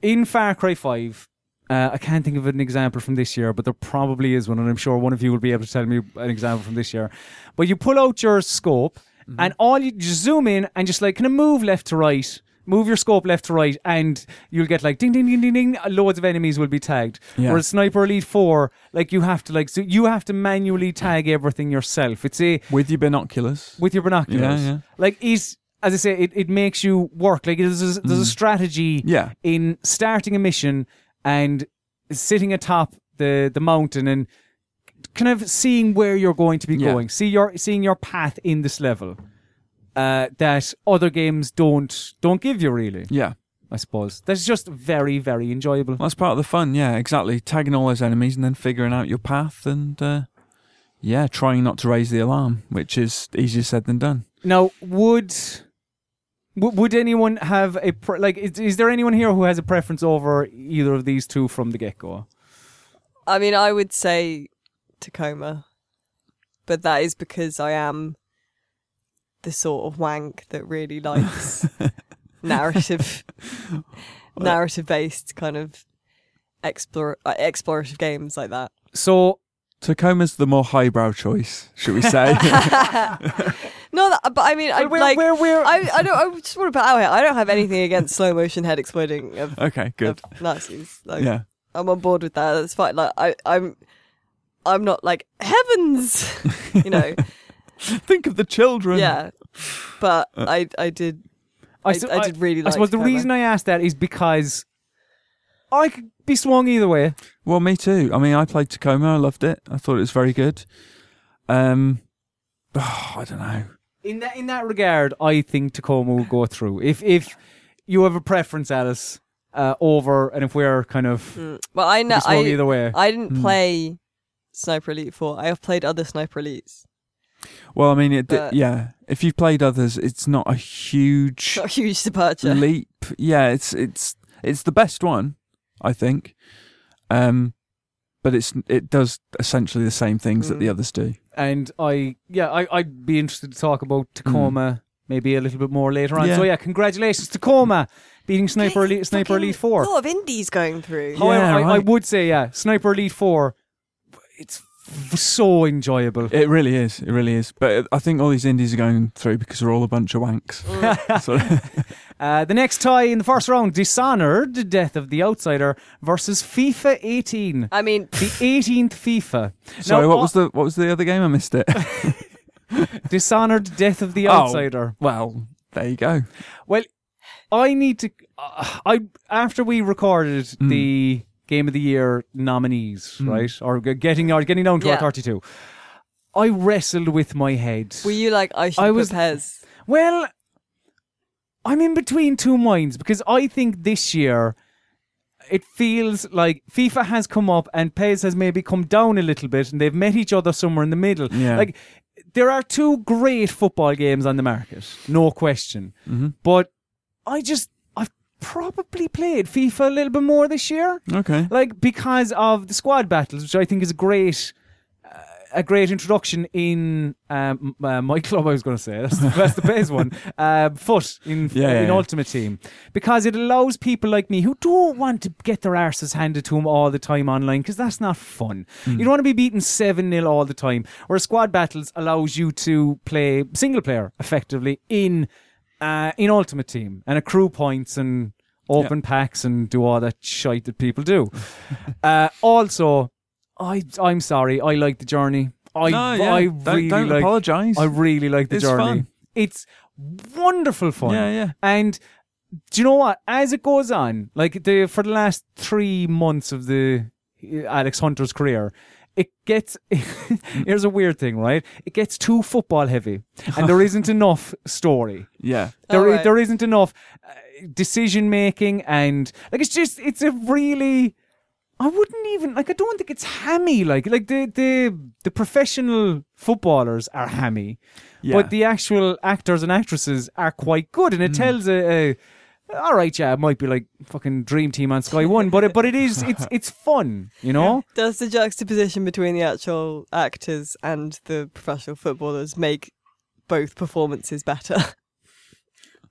In Far Cry 5, uh, I can't think of an example from this year, but there probably is one, and I'm sure one of you will be able to tell me an example from this year. But you pull out your scope, and all you just zoom in and just like kind of move left to right, move your scope left to right, and you'll get like ding, ding, ding, ding, ding. Loads of enemies will be tagged. Yeah. Whereas Sniper Elite Four, like you have to like, so you have to manually tag everything yourself. It's a With your binoculars. with your binoculars. Yeah, yeah. Like is as I say, it, it makes you work. Like there's a, there's a strategy Mm. Yeah. in starting a mission and sitting atop the the mountain and kind of seeing where you're going to be Yeah. going. See your seeing your path in this level. Uh, that other games don't don't give you really. Yeah. I suppose that's just very very enjoyable. That's part of the fun, yeah, exactly. Tagging all those enemies and then figuring out your path and, uh, yeah, trying not to raise the alarm, which is easier said than done. Now, would would anyone have a pre- like? Is, is there anyone here who has a preference over either of these two from the get go? I mean, I would say Tacoma, but that is because I am the sort of wank that really likes narrative, narrative based kind of explore uh, explorative games like that. So Tacoma's the more highbrow choice, should we say? No, that, but I mean, I we're- like. we're- we're- I, I don't. I just want to put out here. I don't have anything against slow motion head exploding of, okay, good. of Nazis. Like, Yeah. I'm on board with that. That's fine. Like, I, I'm, I'm not like heavens, you know. Think of the children. yeah, but I, I did. I, su- I did really I like. suppose the Tacoma. reason I asked that is because I could be swung either way. Well, me too. I mean, I played Tacoma. I loved it. I thought it was very good. Um, I don't know. In that in that regard, I think Tacoma will go through. If if you have a preference, Alice, uh, over, and if we're kind of Mm. Well, I know. be swung I, either way. I didn't Mm. play Sniper Elite Four. I have played other Sniper Elites. Well, I mean, it, But- yeah. If you've played others, it's not a huge Not a huge departure. leap. Yeah, it's it's it's the best one, I think. Um, but it's it does essentially the same things that the Mm. others do. and I yeah, I I'd be interested to talk about Tacoma maybe a little bit more later on. Yeah. So yeah, congratulations Tacoma beating Sniper Elite Sniper Fucking Elite Four. A lot of indies going through. However, Yeah, I, I would say yeah, Sniper Elite Four. It's f- so enjoyable. It really is. It really is. But I think all these indies are going through because they're all a bunch of wanks. Mm. so, Uh, the next tie in the first round, Dishonored, Death of the Outsider versus FIFA 18. I mean, The 18th FIFA. sorry, Now, what uh, was the what was the other game? I missed it. Dishonored, Death of the Oh. Outsider. well, there you go. Well, I need to. Uh, I after we recorded Mm. the Game of the Year nominees, Mm. right, or getting or getting down to our thirty-two, I wrestled with my head. were you like I should I was- PES? Well, I'm in between two minds because I think this year it feels like FIFA has come up and PES has maybe come down a little bit and they've met each other somewhere in the middle. Yeah. Like, there are two great football games on the market, no question. Mhm. But I just, I've probably played FIFA a little bit more this year. Okay. Like, because of the squad battles, which I think is a great. uh, A great introduction in um, uh, my club. I was going to say that's, that's the best one. Uh, foot in Yeah, yeah, in yeah. Ultimate Team because it allows people like me who don't want to get their arses handed to them all the time online because that's not fun. You don't want to be beaten seven 0 all the time. Whereas squad battles allows you to play single player effectively in uh, in Ultimate Team and accrue points and open packs and do all that shite that people do. uh, also, I I'm sorry, I like the journey. I no, yeah. I don't really don't like apologise. I really like the It's journey. fun. It's wonderful fun. Yeah, yeah. And do you know what? As it goes on, like the for the last three months of the uh, Alex Hunter's career, it gets. here's a weird thing, right? It gets too football heavy, and there isn't enough story. Yeah. There, Alright. there isn't enough uh, decision making, and like it's just it's a really. I wouldn't even like. I don't think it's hammy. Like like the the the professional footballers are hammy, Yeah. but the actual actors and actresses are quite good, and it tells a. a all right, yeah, it might be like fucking Dream Team on Sky One, but it, but it is it's it's fun, you know. Does the juxtaposition between the actual actors and the professional footballers make both performances better?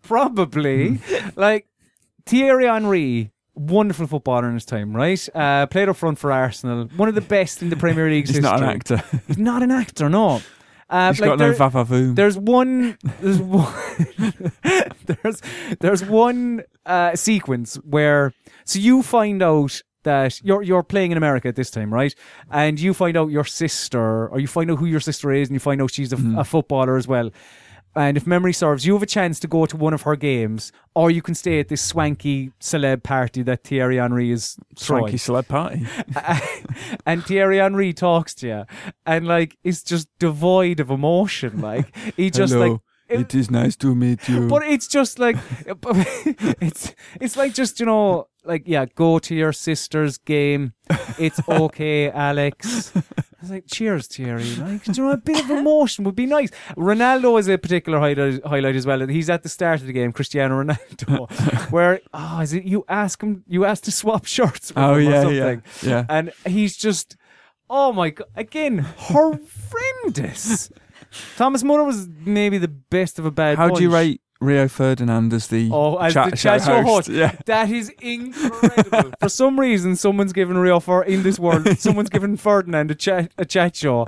Probably. like Thierry Henry, wonderful footballer in his time, right? Uh, played up front for Arsenal, one of the best in the Premier League's He's history. not an actor. He's not an actor, no. Uh, He's like got no there- vavavoom. There's one. There's one. there's there's one uh, sequence where so you find out that you're you're playing in America at this time, right? And you find out your sister, or you find out who your sister is, and you find out she's a, Mm-hmm. a footballer as well. And if memory serves, you have a chance to go to one of her games, or you can stay at this swanky celeb party that Thierry Henry is throwing Swanky celeb party. and Thierry Henry talks to you, and like it's just devoid of emotion. Like he just Hello, like. it- it is nice to meet you. but it's just like it's it's like just you know like yeah go to your sister's game it's okay alex I was like cheers Thierry like you know a bit of emotion would be nice Ronaldo is a particular highlight, highlight as well he's at the start of the game Cristiano Ronaldo where oh is it you ask him you ask to swap shirts oh him or yeah, something yeah, yeah. and he's just oh my god again horrendous Thomas Muller was maybe the best of a bad How do you bunch. rate Rio Ferdinand as the Oh, as chat, the chat show host. Yeah. That is incredible. For some reason, someone's given Rio for in this world. Someone's given Ferdinand a chat a chat show,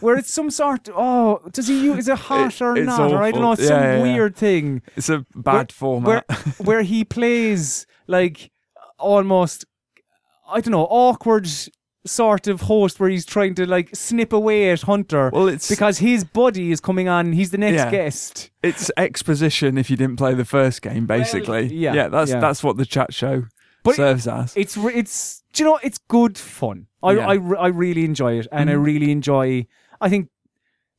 where it's some sort. Oh, does he use? Is it hot It- or not? Or I don't know. It's Yeah, some yeah, weird thing It's a bad where format. where he plays like almost I don't know awkward sort of host where he's trying to like snip away at Hunter well, it's because his buddy is coming on. He's the next Yeah. guest. it's exposition if you didn't play the first game, basically. yeah, yeah, that's yeah. that's what the chat show But serves as. it's it's do you know it's good fun. I Yeah. I, I really enjoy it, and I Mhm. really enjoy. I think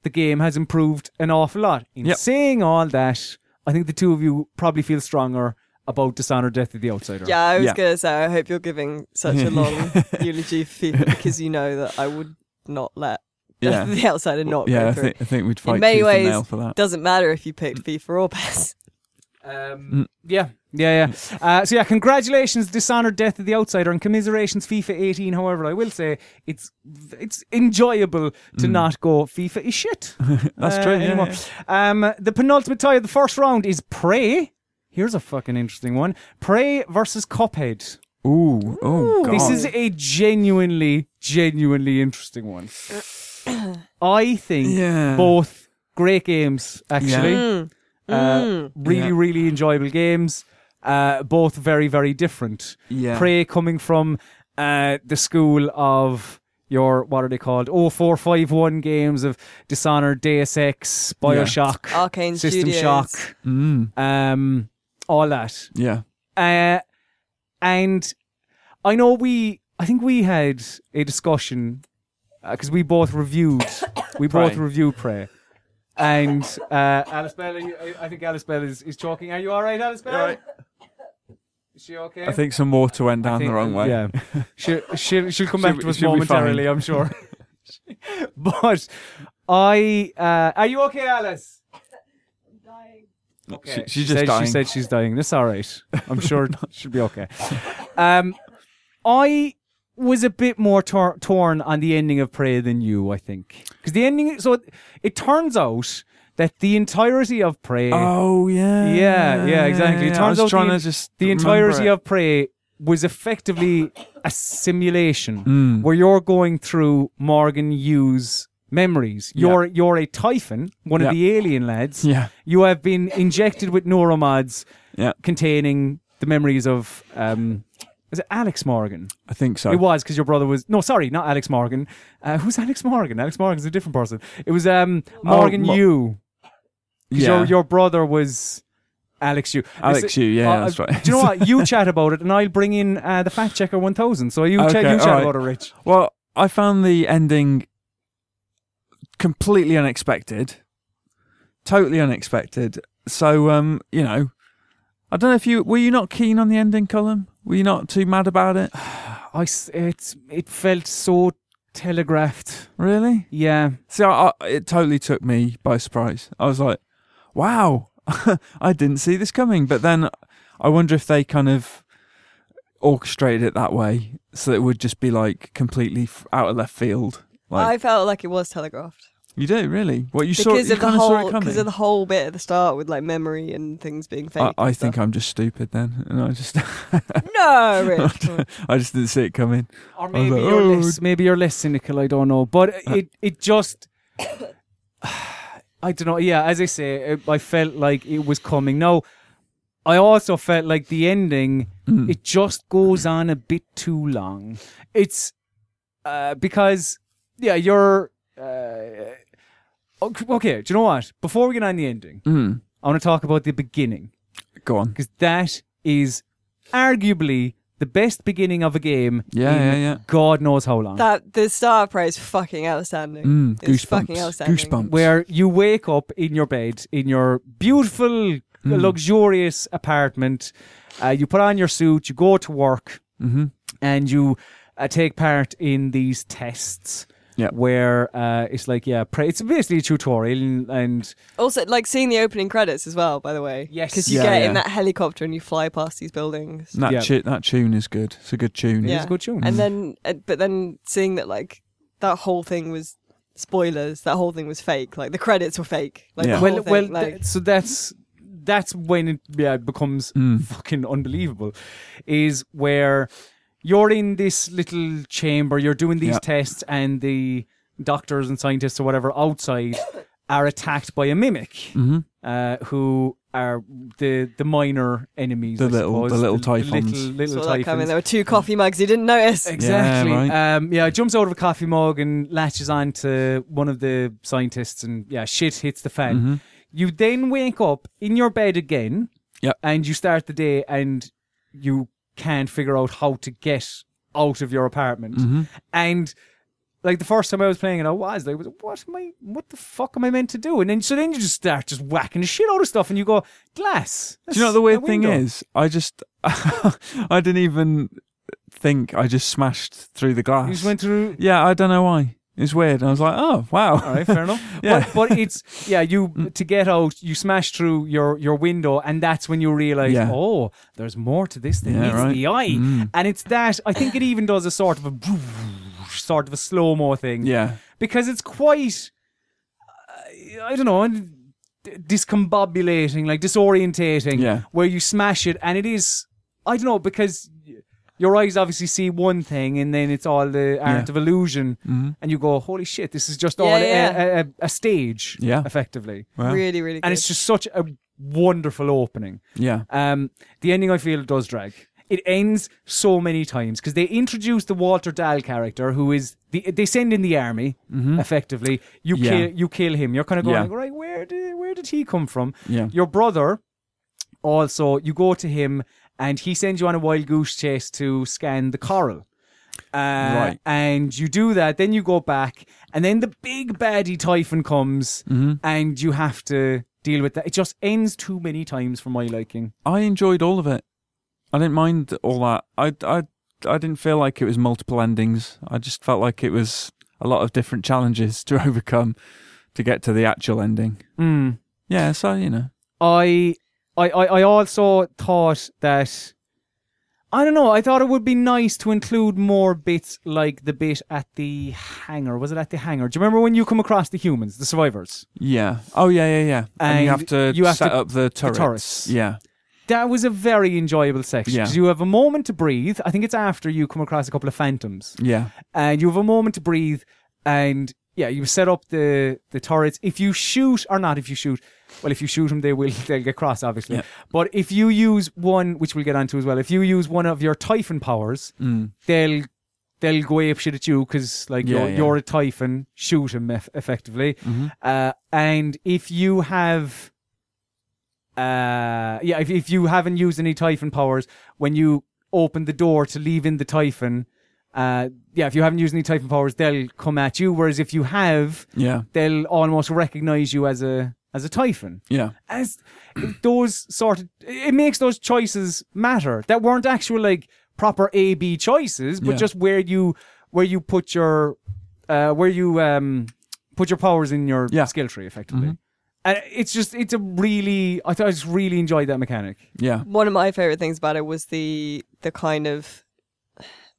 the game has improved an awful lot. In Yep. saying all that, I think the two of you probably feel stronger about Dishonored: Death of the Outsider. Yeah, I was Yeah. gonna say I hope you're giving such a long eulogy for FIFA because you know that I would not let Yeah. the outsider not yeah, go I through. think I think we'd fight many tooth ways, and nail for that. Doesn't matter if you picked FIFA or PES. Um, yeah, yeah, yeah. Uh, so yeah, congratulations, Dishonored: Death of the Outsider, and commiserations, FIFA 18. However, I will say it's it's enjoyable to not go FIFA is shit. That's uh, true. Yeah, anymore. yeah. Um, the penultimate tie of the first round is Prey. Here's a fucking interesting one: Prey versus Cuphead. Ooh, oh god. This is a genuinely, genuinely interesting one. I think yeah. both great games, actually. Mm. Uh, Mm. really, Yeah. really enjoyable games. Uh, both very, very different. yeah. Prey coming from uh, the school of your what are they called? Oh, four, five, one games of Dishonored, Deus Ex, Bioshock, Arkane System Studios. Shock, Mm, um, all that. yeah. Uh, and I know we, I think we had a discussion because we both reviewed, we both reviewed Prey. And uh, Alice Bell, I I think Alice Bell is, is talking. Are you all right, Alice Bell? all right? Is she okay? I think some water went down think- the wrong way. Yeah, she'll, she'll, she'll come She'll back to us she'll be fine. momentarily, I'm sure. but I, uh, are you okay, Alice? She, she's just said, dying. She said she's dying. That's all right. I'm sure she'll be okay. Um, I was a bit more tor- torn on the ending of Prey than you, I think, because the ending. So it, it turns out that the entirety of Prey, oh yeah. Yeah, yeah, exactly. It yeah. turns I was out trying the- to just the entirety it. of Prey was effectively a simulation Mm. where you're going through Morgan Yu's memories. You're you're a Typhon, one Yeah. of the alien lads. Yeah, You have been injected with neuromods yeah. containing the memories of um is it Alex Morgan? I think so. It was because your brother was no, sorry, not Alex Morgan. Uh, who's Alex Morgan? Alex Morgan's a different person. It was um Morgan Mo- Yu. yeah. Your your brother was Alex Yu. Alex Yu, yeah, uh, that's right. Do you know what? You chat about it, and I'll bring in uh, the fact checker one thousand. So you chat, Okay, you chat alright. about it, Rich. Well, I found the ending completely unexpected. Totally unexpected. So, um, you know, I don't know if you were you not keen on the ending Colm? Were you not too mad about it? it's it it felt so telegraphed. Really? Yeah, See, I, I, it totally took me by surprise. I was like, "Wow, I didn't see this coming." But then, I wonder if they kind of orchestrated it that way, so it would just be like completely out of left field. Like I felt like it was telegraphed you do really? What you saw? because You of the kind of saw whole it coming. because of the whole bit at the start with like memory and things being fake. I, I think stuff. I'm just stupid then, and I just no, Rich. I just didn't see it coming. or was maybe like, you're "Oh." less maybe you're less cynical. I don't know, but it it just I don't know. Yeah, as I say, it, I felt like it was coming. Now, I also felt like the ending Mm. it just goes on a bit too long. It's uh, because yeah, you're uh, okay, okay. Do you know what? Before we get on the ending, Mm. I want to talk about the beginning Go on. because that is arguably the best beginning of a game. Yeah, in yeah, yeah. God knows how long. That the star prayer is fucking outstanding. Mm, It's fucking goosebumps. outstanding. Goosebumps. where you wake up in your bed in your beautiful, luxurious apartment. Uh, you put on your suit, you go to work, Mm-hmm. and you uh, take part in these tests. Yeah. Where uh, it's like, yeah, pra- it's basically a tutorial, and, and Also, like seeing the opening credits as well. By the way, Yes. because you Yeah, get yeah. in that helicopter and you fly past these buildings. That Yeah. tu- that tune is good. It's a good tune. Yeah. it is a good tune. And then, uh, but then seeing that like that whole thing was spoilers. That whole thing was fake. Like the credits were fake. Like Yeah. the well, thing, well, like, th- so that's that's when it yeah becomes Mm. fucking unbelievable. Is where you're in this little chamber, you're doing these Yeah. tests, and the doctors and scientists or whatever outside are attacked by a mimic, Mm-hmm. uh, who are the the minor enemies. The I little- suppose. the little little, typhons. little saw that coming. typhons. There were two coffee mugs you didn't notice. Exactly. Yeah, Um, yeah, jumps out of a coffee mug and latches on to one of the scientists, and yeah, shit hits the fan. Mm-hmm. You then wake up in your bed again, Yep. and you start the day, and you can't figure out how to get out of your apartment. Mm-hmm. And like the first time I was playing it, I was like, "What am I? What the fuck am I meant to do?" And then so then you just start just whacking the shit out of stuff, and you go, "Glass." Do you know what the weird thing is? I just I didn't even think I just smashed through the glass. You just went through. yeah, I don't know why. It's weird. I was like, oh wow. All right, fair enough. Yeah. but, but it's yeah, you to get out, you smash through your your window, and that's when you realize, Yeah. oh, there's more to this than Yeah, meets right. the eye, Mm. and it's that. I think it even does a sort of a sort of a slow mo thing Yeah. because it's quite, uh, I don't know. Discombobulating, like disorientating, Yeah. where you smash it, and it is, I don't know, because your eyes obviously see one thing, and then it's all the art Yeah. of illusion, Mhm. and you go, "Holy shit, this is just Yeah, all yeah. A, a, a, a stage, Yeah. effectively." Well, Really, really good. And it's just such a wonderful opening. yeah. Um, the ending, I feel, does drag. It ends so many times because they introduce the Walter Dahl character, who is the they send in the army, effectively. You Mm-hmm. Yeah. kill you kill him. You're kind of going, Yeah. like, right, where did where did he come from? Yeah. Your brother, also, you go to him and he sends you on a wild goose chase to scan the coral. Uh, Right. And you do that, then you go back, and then the big baddie typhon comes, Mm-hmm. and you have to deal with that. It just ends too many times for my liking. I enjoyed all of it. I didn't mind all that. I, I, I didn't feel like it was multiple endings. I just felt like it was a lot of different challenges to overcome to get to the actual ending. Mm. Yeah, so you know. I, I, I I also thought that. I don't know. I thought it would be nice to include more bits like the bit at the hangar. Was it at the hangar? Do you remember when you come across the humans, the survivors? Yeah. Oh yeah, yeah, yeah. And, you have to you have set to- up the turrets. turrets. Yeah. That was a very enjoyable section Yeah. you have a moment to breathe. I think it's after you come across a couple of phantoms, Yeah. and you have a moment to breathe. And yeah, you set up the the turrets. If you shoot or not, if you shoot, well, if you shoot them, they will they'll get cross, obviously. Yeah. But if you use one, which we'll get onto as well, if you use one of your Typhon powers, Mm. they'll they'll go ape shit at you because like Yeah, you're, yeah. you're a Typhon, shoot him eff- effectively. Mhm. Uh, and if you have, uh, yeah, if, if you haven't used any Typhon powers, when you open the door to leave in the Typhon, uh, yeah, if you haven't used any Typhon powers, they'll come at you. Whereas if you have, Yeah. they'll almost recognize you as a as a Typhon. Yeah. As those sort of, it makes those choices matter that weren't actual like proper A B choices, but Yeah. just where you where you put your uh, where you um put your powers in your Yeah. skill tree effectively. Mhm. And it's just it's a really I thought I just really enjoyed that mechanic. Yeah. one of my favorite things about it was the the kind of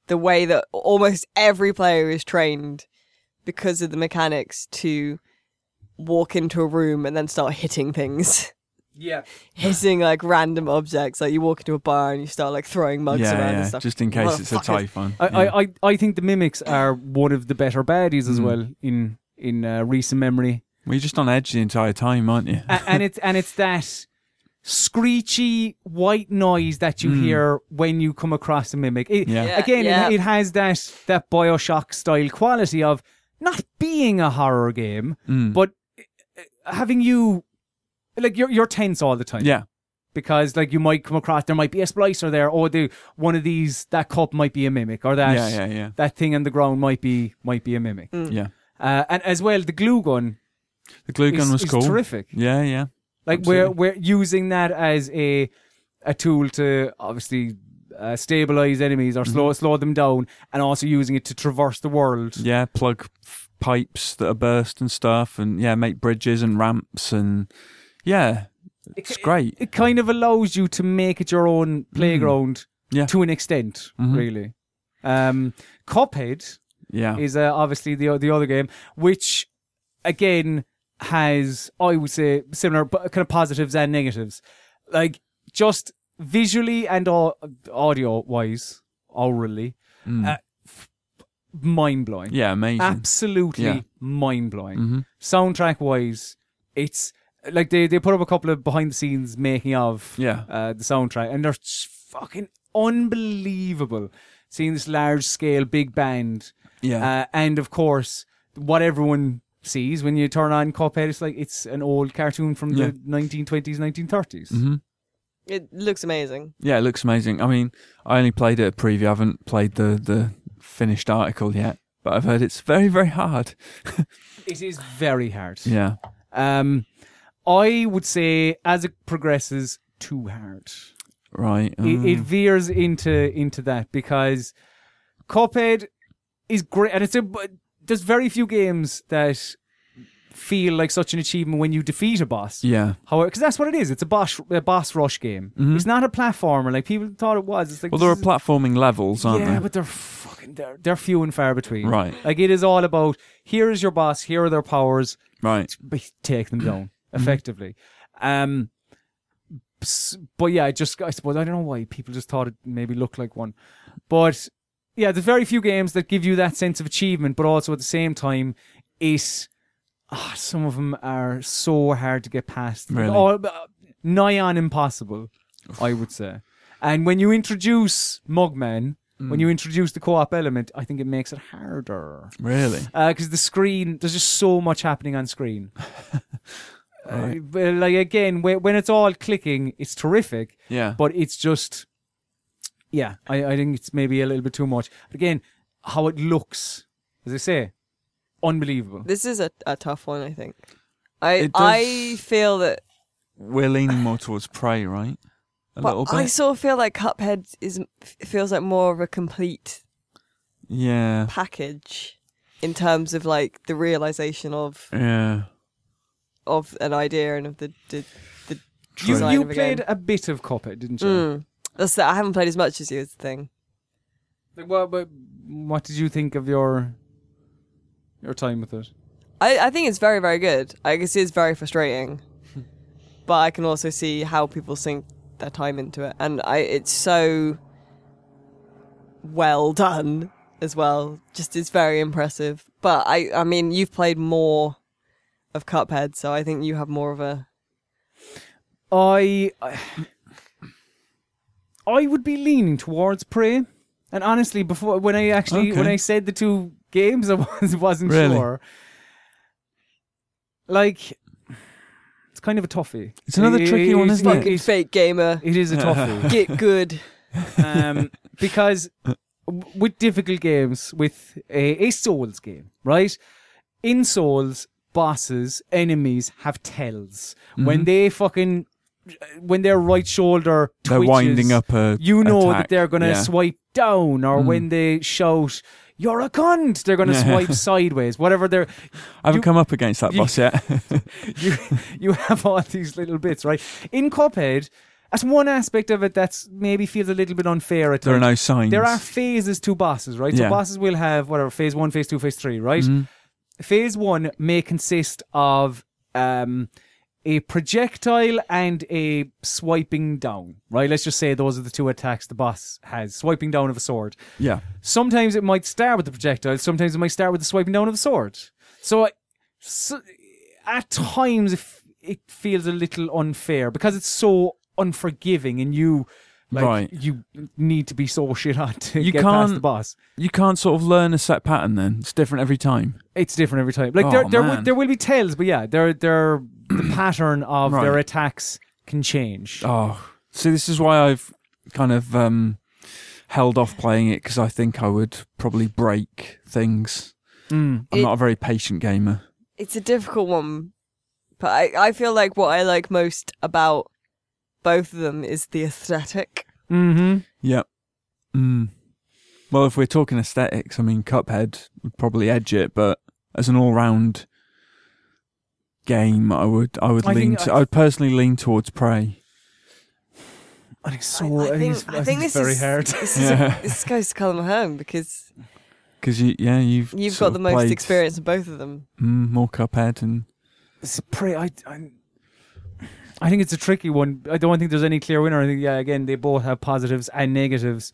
the way that almost every player is trained because of the mechanics to walk into a room and then start hitting things Yeah. hitting like random objects like you walk into a bar and you start like throwing mugs Yeah, around and stuff Just in case it's a Motherfuckers. typhon. I, yeah. I, I, I think the mimics are one of the better baddies as Mhm. well in in uh, recent memory. Well, you're just on edge the entire time, aren't you? A- and it's and it's that screechy white noise that you Mm. hear when you come across a mimic. It- Yeah. Yeah, Again, yeah. It, it has that that Bioshock style quality of not being a horror game, Mm. but having you like you're you're tense all the time. yeah. because like you might come across there might be a splicer there or the one of these that cup might be a mimic or that Yeah, yeah, yeah. that thing on the ground might be might be a mimic Yeah. uh, and as well the glue gun The glue gun is, was is cool. terrific Yeah, yeah. like we're we're using that as a a tool to obviously uh, stabilize enemies or slow slow them down and also using it to traverse the world Yeah, plug f- pipes that are burst and stuff, and yeah, make bridges and ramps, and yeah, it's great. it kind of allows you to make it your own playground Mm. Yeah. to an extent Mhm. really um cuphead Yeah, is uh, obviously the the other game, which again has I would say similar but kind of positives and negatives, like just visually and au- audio wise, orally, Mm. uh, mind blowing. yeah, amazing. Absolutely Yeah. mind blowing. hmm Soundtrack wise, it's like they, they put up a couple of behind the scenes making of Yeah, uh, the soundtrack, and they're just fucking unbelievable. Seeing this large scale big band, yeah, uh, and of course, what everyone sees when you turn on Cuphead, it's like it's an old cartoon from Yeah. the 1920s, 1930s. hmm It looks amazing. yeah. It looks amazing. I mean, I only played it at preview. I haven't played the the finished article yet, but I've heard it's very very hard. It is very hard. Yeah, Um, I would say as it progresses, too hard. right. It, it Mm. veers into into that because Cuphead is great, and it's a. but There's very few games that feel like such an achievement when you defeat a boss. yeah. However, because that's what it is. It's a boss a boss rush game. Mhm. It's not a platformer like people thought it was. It's like Well, there are platforming levels, aren't they? yeah, there? but they're fucking they're they're few and far between. Right. Like it is all about here is your boss, here are their powers, Right. take them down Mm-hmm. effectively. Um, but yeah, I just I suppose I don't know why people just thought it maybe looked like one, but yeah, there's very few games that give you that sense of achievement, but also at the same time, it ah, some of them are so hard to get past. Really? All, uh, nigh on impossible, I would say. And when you introduce Mugman, Mm. when you introduce the co-op element, I think it makes it harder Really? because the screen there's just so much happening on screen. Uh, like again, when, when it's all clicking, it's terrific, Yeah. but it's just, yeah, I, I think it's maybe a little bit too much. But again, how it looks, as I say, unbelievable. This is a, a tough one, I think. I It does- I feel that, We're leaning more towards prey, right? A little but bit. I sort of feel like Cuphead is f- feels like more of a complete yeah. package in terms of like the realization of Yeah. of an idea and of the the, the You, design you of a played game. a bit of Cuphead, didn't you? Mm. That's that. I haven't played as much as you. Is the thing. Like, what, what, what did you think of your your time with it? I, I think it's very very good. I guess it's very frustrating, but I can also see how people sink their time into it, and I it's so well done as well. Just it's very impressive. But I I mean you've played more of Cuphead, so I think you have more of a I I would be leaning towards Prey. And honestly, before when I actually Okay. when I said the two games, I was, wasn't Really? sure. Like, it's kind of a toffee. It's another It- tricky one, isn't it? fucking It's, fake gamer. it is a toffee. Get good. um, because w- with difficult games, with a, a Souls game, right? In Souls, bosses, enemies have tells. When they fucking, when their right shoulder They're twitches, winding up a. you know attack. that they're going to Yeah. swipe down, or Mm. when they shout, "You're a cunt," they're going to Yeah. swipe sideways. Whatever they're, I haven't you- come up against that you- boss yet. you you have all these little bits, right? In Cuphead, that's one aspect of it that's maybe feels a little bit unfair at there are no signs. There are phases to bosses, right? Yeah. So bosses will have whatever phase one, phase two, phase three, right? Mhm. Phase one may consist of um, a projectile and a swiping down, right? Let's just say those are the two attacks the boss has: swiping down of a sword. Yeah. Sometimes it might start with the projectile. Sometimes it might start with the swiping down of the sword. So, I- so at times it, it feels a little unfair because it's so unforgiving and you like Right. you need to be so shit on to You get past can't- the boss. You can't sort of learn a set pattern then. It's different every time. It's different every time. Like Oh, there there will, there will be tells, but yeah, there there the pattern of their attacks can change. Oh, see, this is why I've kind of um, held off playing it because I think I would probably break things. Mm. I'm It- not a very patient gamer. It's a difficult one, but I, I feel like what I like most about both of them is the aesthetic. Mm-hmm. Yep. Mm. Well, if we're talking aesthetics, I mean, Cuphead would probably edge it, but as an all-round game, I would, I would I lean, think to, I- I would personally lean towards Prey. I think so. I, I I think, think, it's, I think it's this very is, hard. This, is Yeah. a, this goes to Callum home because Because you, yeah, you've you've got the most played, experience of both of them. Mm, more Cuphead, and It's a pre- I, I, I think it's a tricky one. I don't think there's any clear winner. I think yeah, again they both have positives and negatives.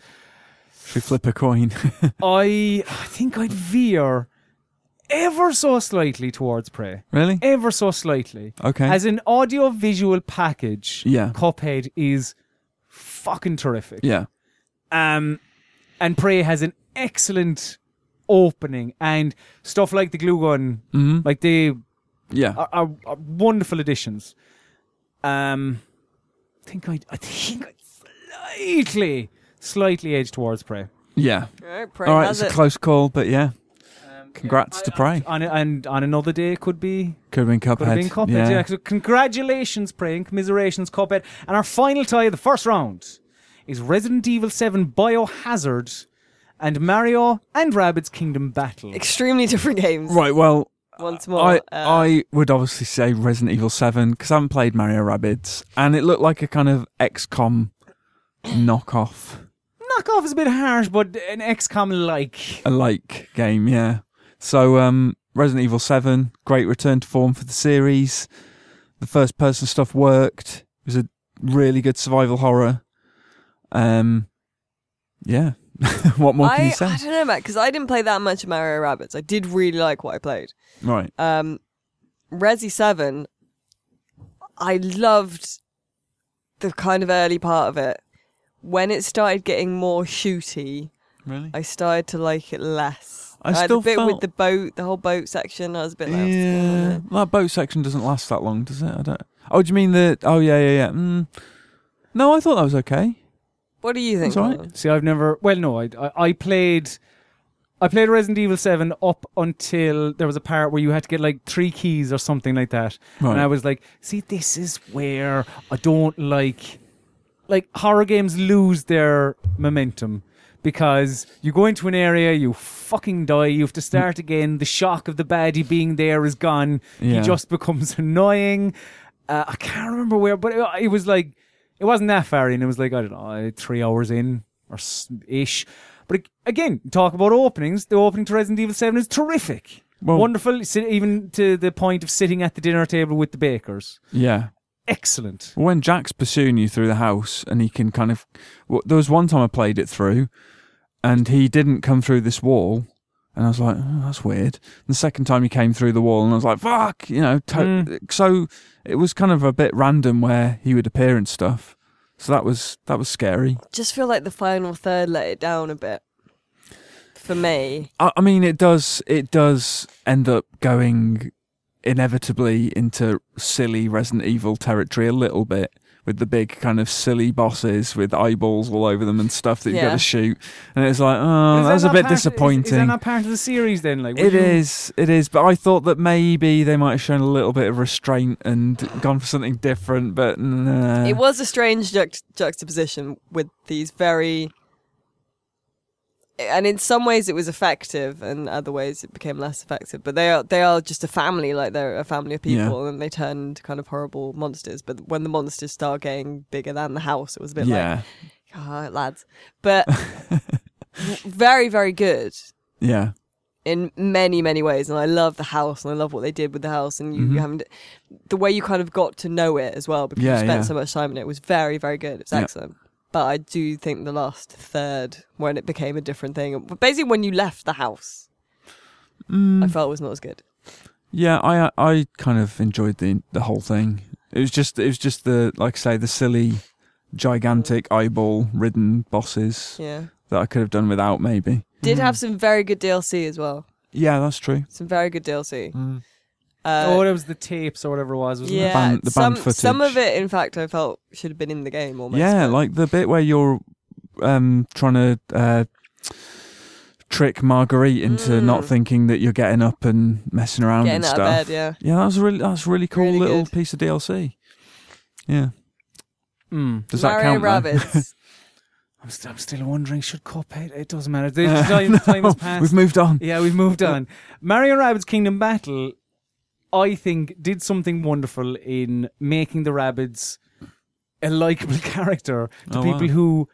should we flip a coin? I I think I'd veer ever so slightly towards Prey. really? Ever so slightly. Okay. As an audio visual package, yeah. Cuphead is fucking terrific. Yeah. Um, and Prey has an excellent opening and stuff like the glue gun, hmm like they Yeah. are, are, are wonderful additions. Um, I think I, I think I slightly, slightly edge towards Prey. yeah. All right, Prey All right, has it's a it. close call, but yeah, Congrats to Prey. On, and on another day, it could be could have been Cuphead. could have been Cuphead. Yeah. So congratulations, Prey, and commiserations, Cuphead. And our final tie of the first round is Resident Evil 7 Biohazard and Mario and Rabbids Kingdom Battle. Extremely different games. Right. Well, Once more, I uh, I would obviously say Resident Evil Seven because I haven't played Mario Rabbids, and it looked like a kind of XCOM knockoff, Knockoff is a bit harsh, but an XCOM like. a like game. Yeah. So um, Resident Evil Seven, great return to form for the series. The first person stuff worked. It was a really good survival horror. Um, yeah. what more can I, you say? I don't know, Matt, because I didn't play that much of Mario Rabbids. I did really like what I played. Right. Um, Resi 7, I loved the kind of early part of it. When it started getting more shooty, Really? I started to like it less. I had still a bit with felt- the boat, the whole boat section. I was a bit like, what's Yeah, that boat section doesn't last that long, does it? I don't. Oh, do you mean the? Oh, yeah, yeah, yeah. Mm. No, I thought that was okay. What do you think? It's all right. Colm? See, I've never. Well, no, I, I, I played. I played Resident Evil 7 up until there was a part where you had to get like three keys or something like that. Right. And I was like, see, this is where I don't like. Like, horror games lose their momentum because you go into an area, you fucking die, you have to start again. The shock of the baddie being there is gone. He just becomes annoying. Uh, I can't remember where, but it, it was like, it wasn't that far in. It was like, I don't know, three hours in or ish. But again, talk about openings. The opening to Resident Evil 7 is terrific. Well- Wonderful, even to the point of sitting at the dinner table with the bakers. Yeah. Excellent. When Jack's pursuing you through the house, and he can kind of. Well, there was one time I played it through, and he didn't come through this wall, and I was like, oh, "That's weird." the second time he came through the wall, and I was like, "Fuck!" You know. To- Mm. So it was kind of a bit random where he would appear and stuff. So that was that was scary. Just feel like the final third let it down a bit. For me. I, I mean, it does. It does end up going inevitably into silly Resident Evil territory a little bit with the big kind of silly bosses with eyeballs all over them and stuff that you've got to shoot. And it's like, oh, Is that's that a not bit part- is- Is, that disappointing. not part of the series then? Like, would It you- is, it is, but I thought that maybe they might have shown a little bit of restraint and gone for something different, but nah. It was a strange juxt- juxtaposition with these very. And in some ways it was effective, and other ways it became less effective. But they are they are just a family, like they're a family of Yeah. people, and they turned into kind of horrible monsters. But when the monsters start getting bigger than the house, it was a bit yeah, like, ah, lads. But very very good yeah, in many many ways and i love the house and i love what they did with the house and you, Mhm. you haven't the way you kind of got to know it as well because Yeah, you spent yeah. so much time in it was very very good it's Yeah. excellent but i do think the last third when it became a different thing but basically when you left the house Mm, i felt it was not as good Yeah, I I kind of enjoyed the the whole thing. It was just it was just the like I say the silly, gigantic eyeball ridden bosses Yeah. that I could have done without maybe. Did have some very good DLC as well. Yeah, that's true. Some very good DLC. Mm. Uh, oh, that was the tapes or whatever it was, wasn't yeah, it? band- the some band some of it, in fact, I felt should have been in the game almost. Yeah, but- like the bit where you're um trying to uh trick Marguerite into Mm. not thinking that you're getting up and messing around getting and out stuff. of bed. Yeah, Yeah, that was a really that's a really cool Really little good. piece of DLC. Yeah. Mm. Does that count? though? Rabbids. I'm, st- I'm still wondering, should Cuphead? It doesn't matter. The time, time has passed. We've moved on. Yeah, we've moved on. Mario Rabbids Kingdom Battle, I think, did something wonderful in making the Rabbids a likable character to Oh, people wow. who,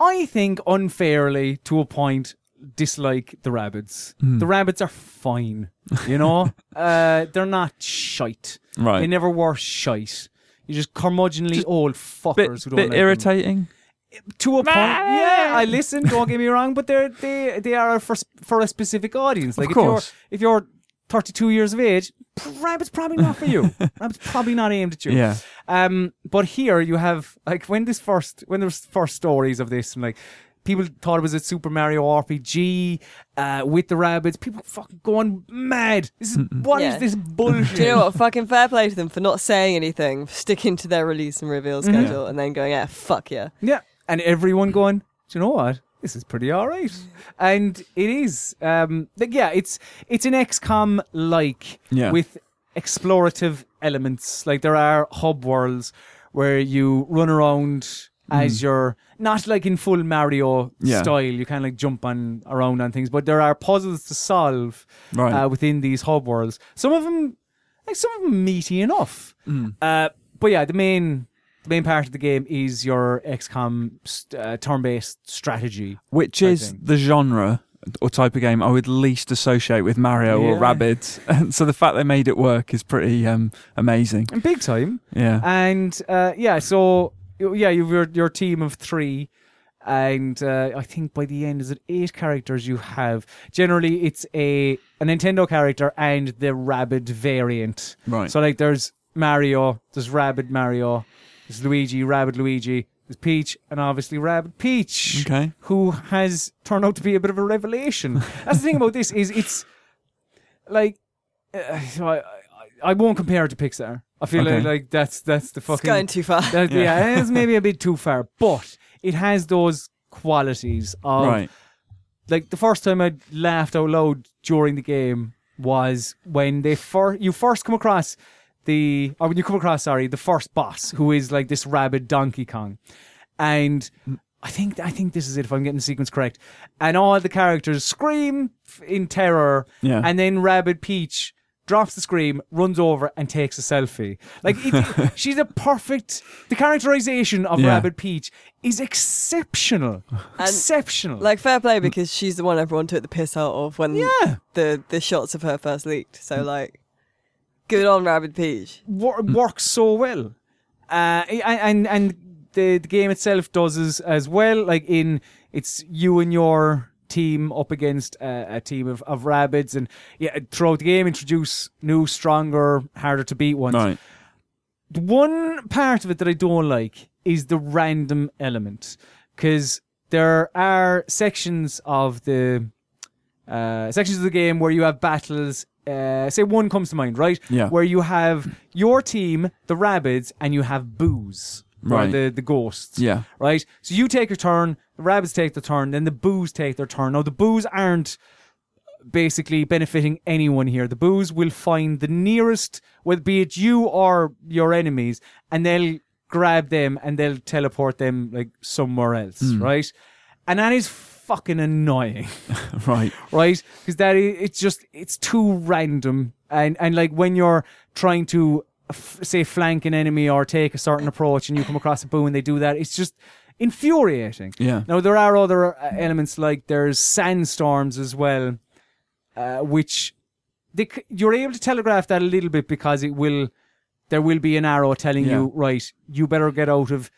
I think, unfairly to a point, dislike the Rabbids. Hmm. The Rabbids are fine, you know? uh, they're not shite. Right. They never were shite. You're just curmudgeonly Just old fuckers bit who don't bit like them irritating. to a point. Yeah, I listen. Don't get me wrong, but they're they they are for for a specific audience. Like Of if course. you're if you're 32 years of age, Rabbids probably not for you. Rabbids probably not aimed at you. Yeah. Um, but here you have like when this first when there was first stories of this and like. People thought it was a Super Mario RPG uh, with the Rabbids. People fucking going mad. This is what is Yeah. this bullshit? Do you know what? Fucking fair play to them for not saying anything, sticking to their release and reveal Mm-hmm. schedule, and then going, "Yeah, fuck yeah." Yeah, and everyone going, do you know what? This is pretty all right, and it is. Um, like yeah, it's it's an XCOM like Yeah. with explorative elements. Like there are hub worlds where you run around as you're not like in full Mario. Yeah. style. You kind of like jump on around on things, but there are puzzles to solve Right. uh, within these hub worlds. Some of them, like some of them, meaty enough. Uh, but yeah, the main the main part of the game is your XCOM st- uh, turn-based strategy. Which is the genre or type of game I would least associate with Mario or Yeah. Rabbids. And so the fact they made it work is pretty um, amazing. And big time. Yeah. And uh, yeah, so yeah, you've your your team of three, and uh, I think by the end is it eight characters you have. Generally, it's a a Nintendo character and the Rabbid variant. Right. So like, there's Mario, there's Rabbid Mario, there's Luigi, Rabbid Luigi, there's Peach, and obviously Rabbid Peach. Okay. Who has turned out to be a bit of a revelation. That's the thing about this is it's like uh, so I, I I won't compare it to Pixar. I feel Okay. like, like that's that's the It's fucking going too far. that, Yeah. yeah. it's maybe a bit too far, but it has those qualities of right. like the first time I laughed out loud during the game was when they first you first come across the or when you come across sorry the first boss who is like this Rabbid Donkey Kong, and I think I think this is it if I'm getting the sequence correct, and all the characters scream in terror, Yeah. and then Rabbid Peach drops the scream, runs over, and takes a selfie. Like it, she's a perfect. The characterization of Yeah. Rabbid Peach is exceptional, exceptional. Like fair play because she's the one everyone took the piss out of when yeah, the the shots of her first leaked. So mm. like, good on Rabbid Peach. wor- works so well. Uh, and and the, the game itself does as as well. Like in it's you and your team up against uh, a team of, of Rabbids, and yeah, throughout the game introduce new, stronger, harder to beat ones. Right. One part of it that I don't like is the random element because there are sections of the uh, sections of the game where you have battles. Uh, say one comes to mind, right? Yeah. Where you have your team, the Rabbids, and you have Boos, Right. The the ghosts, Yeah. right? So you take your turn, the Rabbids take the turn, then the boos take their turn. Now the boos aren't basically benefiting anyone here. The boos will find the nearest, whether be it you or your enemies, and they'll grab them and they'll teleport them like somewhere else, right? And that is fucking annoying Right. right? Because that it's just it's too random, and and like when you're trying to f- say flank an enemy or take a certain approach, and you come across a boo and they do that, it's just infuriating. Yeah. Now there are other uh, elements like there's sandstorms as well, uh, which they, c- you're able to telegraph that a little bit because it will there will be an arrow telling Yeah. you right you better get out of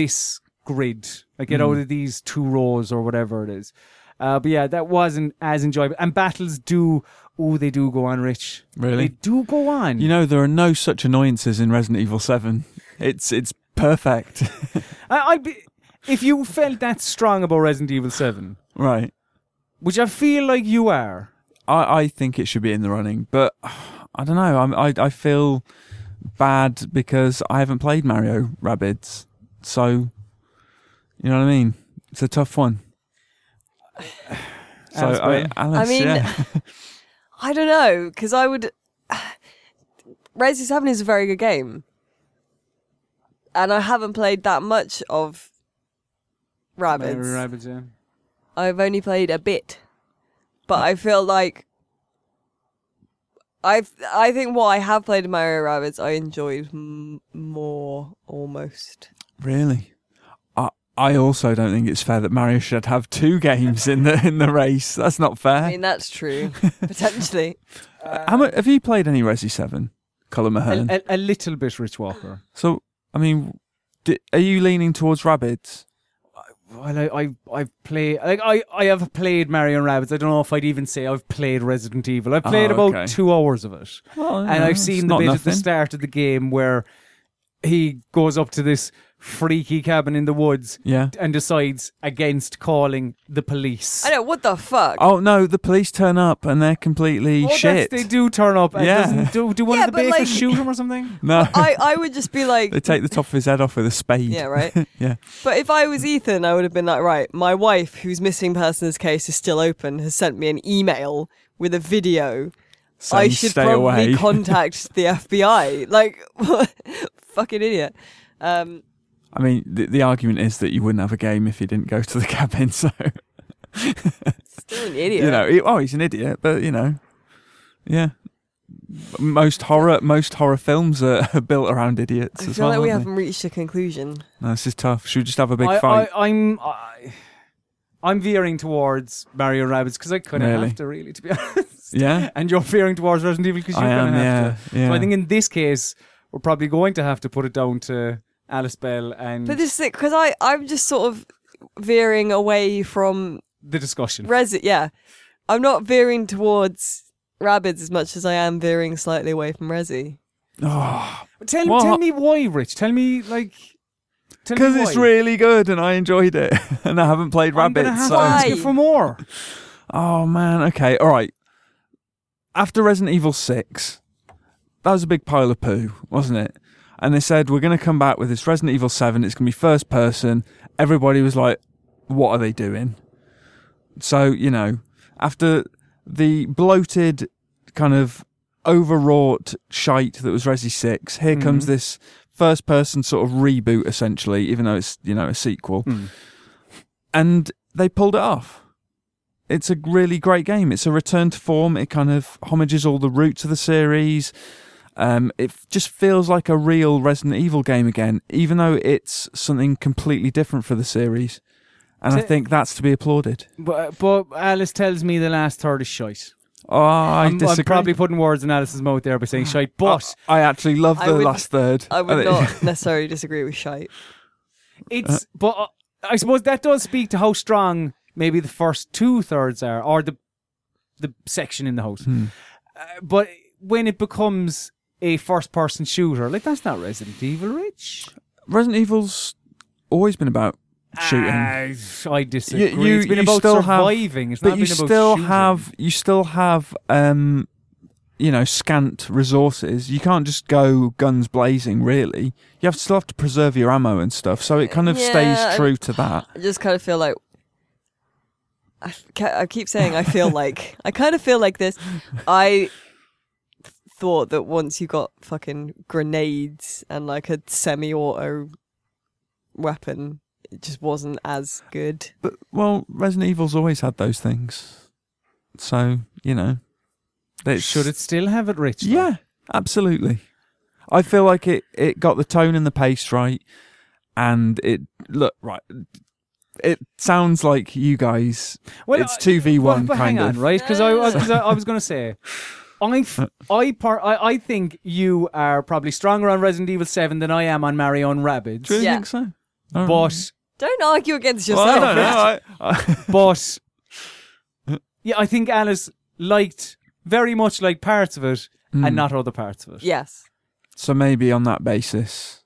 this grid like get out of these two rows or whatever it is Uh, but yeah, that wasn't as enjoyable. And battles do, oh, they do go on, Rich. Really? They do go on. You know, there are no such annoyances in Resident Evil 7. It's it's perfect. I, I'd be, if you felt that strong about Resident Evil 7, right. which I feel like you are, I, I think it should be in the running, but I don't know. I'm, I I feel bad because I haven't played Mario Rabbids, so you know what I mean. It's a tough one. So I, Bell? Alice, I mean, yeah. I don't know because I would. Resident Seven is a very good game, and I haven't played that much of Rabbids. Mario Rabbids, yeah. I've only played a bit, but I feel like I've. I think what I have played in Mario Rabbids, I enjoyed m- more almost. really. I I also don't think it's fair that Mario should have two games in the in the race. That's not fair. I mean, that's true potentially. How much, have you played any Resi Seven, Colm Ahern? A, a, a little bit, Rich Walker. so I mean, di are you leaning towards Rabbids? Well, I, I, I've played, like, I, I have played Mario and Rabbids. I don't know if I'd even say I've played Resident Evil. I've oh, played Oh, about two hours of it. Well, and I've seen the not bit at the start of the game where he goes up to this freaky cabin in the woods Yeah. and decides against calling the police. I know what the fuck. Oh no, the police turn up and they're completely Oh, that's- shit. They do turn up and Yeah. doesn't do, do one Yeah, of the but, bakers like- shoot him or something? No, I, I would just be like, they take the top of his head off with a spade. yeah, right. Yeah. But if I was Ethan, I would have been like, right, my wife, whose missing persons case is still open, has sent me an email with a video. I Saying, should stay probably away. contact the FBI. Like, fucking idiot. Um, I mean, the, the argument is that you wouldn't have a game if you didn't go to the cabin. So still an idiot. you know, he- oh, he's an idiot, but you know, yeah. Most horror, most horror films are, are built around idiots I as feel well. like we aren't haven't reached a conclusion. No, this is tough. Should we just have a big I, fight? I, I'm, I, I'm veering towards Mario and Rabbids because I kind of Really? have to, really, to be honest. yeah, And you're veering towards Resident Evil because you I kind am. of have Yeah, to. yeah. So I think in this case, we're probably going to have to put it down to Alice Bell and But this thing, because I, I'm just sort of veering away from the discussion. Resit. Yeah. I'm not veering towards Rabbids as much as I am veering slightly away from Resi. oh, Tell, What? tell me why, Rich. Tell me, like. tell me because it's why. really good and I enjoyed it, and I haven't played I'm gonna Rabbids. have So. to ask you for more. Oh man, okay, all right. After Resident Evil 6, that was a big pile of poo, wasn't it? And they said, we're going to come back with this Resident Evil 7, it's going to be first person. Everybody was like, what are they doing? So, you know, after the bloated, kind of overwrought shite that was Resi 6, here comes Mhm. this first person sort of reboot, essentially, even though it's, you know, a sequel Hmm. and they pulled it off. It's a really great game. It's a return to form. It kind of homages all the roots of the series. Um, it just feels like a real Resident Evil game again, even though it's something completely different for the series. And I T- think that's to be applauded. But, but Alice tells me the last third is shite. Oh, I I'm, disagree. I'm probably putting words in Alice's mouth there by saying shite, but I actually love I the would- last third. I would not necessarily disagree with shite. it's. but uh, I suppose that does speak to how strong maybe the first two thirds are, or the the section in the house. Hmm. Uh, but when it becomes a first person shooter, like that's not Resident Evil, Rich. Resident Evil's always been about shooting. Ah, I disagree. You- you- it's been you about still have- surviving. it's but not you been about still shooting. have you still have um you know scant resources you can't just go guns blazing really you have to still have to preserve your ammo and stuff so it kind of Yeah, stays true to that I just kind of feel like. I, f- I keep saying I feel like. I kind of feel like this. I th- thought that once you got fucking grenades and like a semi auto weapon, it just wasn't as good. but well resident evil's always had those things so you know it's, Should it still have it, Rich? yeah absolutely i feel like it it got the tone and the pace right and it look right it sounds like you guys Well, it's 2v1 kind hang on, of right? Because I, was- I, I was going to say, I, f- I, par- I, I think you are probably stronger on Resident Evil Seven than I am on Mario and Rabbids. Do you Yeah. think so? Oh. But Don't argue against Well, yourself. I don't know. I, I, but yeah, I think Alice liked very much like parts of it Hmm. and not other parts of it. Yes. So maybe on that basis,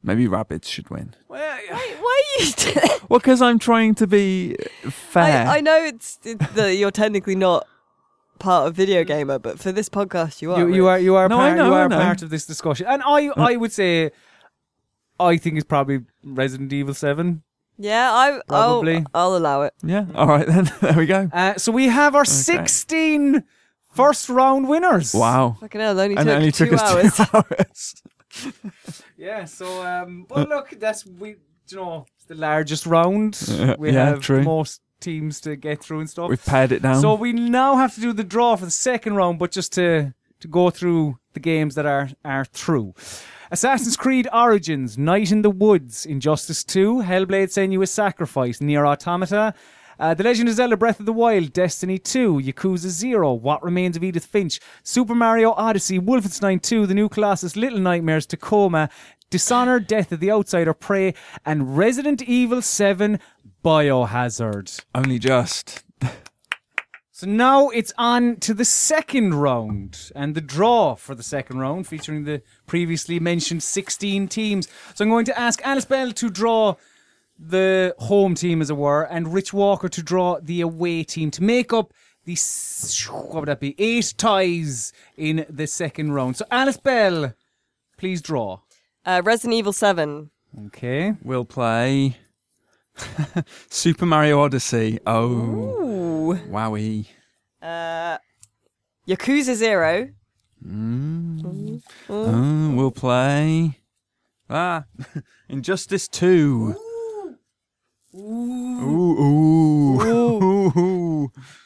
maybe Rabbids should win. Well, Why are you? Well, because I'm trying to be fair. I, I know it's, it, that you're technically not part of video gamer, but for this podcast, you are. you, you are you are No, I part, know, you I are know. part of this discussion, and I I would say I think it's probably Resident Evil Seven. Yeah, I, Probably. I'll, I'll allow it. yeah. All right then. there we go. Uh, so we have our 16 first round winners. Wow. Fucking hell, it only And took it only two took us hours. two hours. Yeah. So um, well, look, that's we you know it's the largest round. Yeah, we yeah, have true. the most teams to get through and stuff. We've pared it down. So we now have to do the draw for the second round, but just to to go through the games that are are through. Assassin's Creed Origins, Night in the Woods, Injustice 2, Hellblade Senua's Sacrifice, Nier Automata, uh, The Legend of Zelda Breath of the Wild, Destiny 2, Yakuza 0, What Remains of Edith Finch, Super Mario Odyssey, Wolfenstein 2, The New Colossus, Little Nightmares, Tacoma, Dishonored, Death of the Outsider, Prey, and Resident Evil 7 Biohazard. Only just. So now it's on to the second round and the draw for the second round featuring the previously mentioned 16 teams. So I'm going to ask Alice Bell to draw the home team, as it were, and Rich Walker to draw the away team to make up the, s- what would that be, eight ties in the second round. So Alice Bell, please draw. Uh, Resident Evil 7. Okay. We'll play Super Mario Odyssey. Oh, Ooh. wowie. Uh, Yakuza 0. Mm. Oh, we'll play. Ah, Injustice 2. Ooh. Ooh. Ooh. Ooh.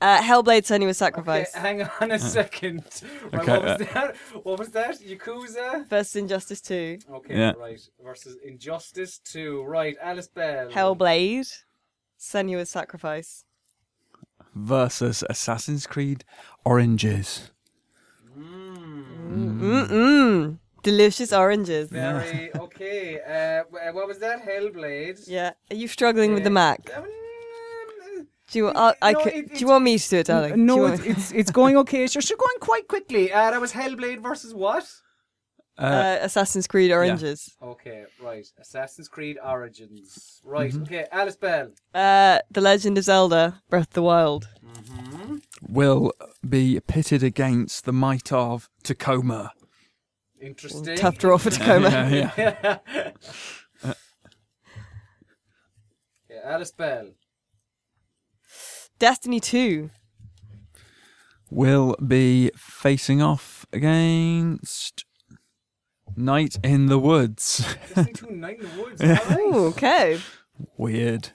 Uh, Hellblade Senua's Sacrifice. Okay, hang on a second. Right, Okay, what was uh, that? What was that? Yakuza? Versus Injustice 2. Okay, Yeah. right. Versus Injustice 2. Right, Alice Bell. Hellblade. Senua's Sacrifice. Versus Assassin's Creed Oranges. Mm-mm. Delicious oranges. Very okay. Uh, wh- what was that? Hellblade. Yeah. Are you struggling with the Mac? Um, Do you, I, I No, could, it- do you want me to do it, darling? Do you No, it's, it's it's going okay. It's just going quite quickly. Uh, that was Hellblade versus what? uh, Assassin's Creed Oranges. Okay, right. Assassin's Creed Origins. Right. Mm-hmm. Okay, Alice Bell. Uh, The Legend of Zelda Breath of the Wild. Will be pitted against the might of Tacoma. Interesting. Tough draw for Tacoma. Yeah, yeah. Yeah, Alice Bell. Destiny 2. Will be facing off against Night in the Woods. Destiny 2 Night in the Woods. All right. Ooh, okay. Weird.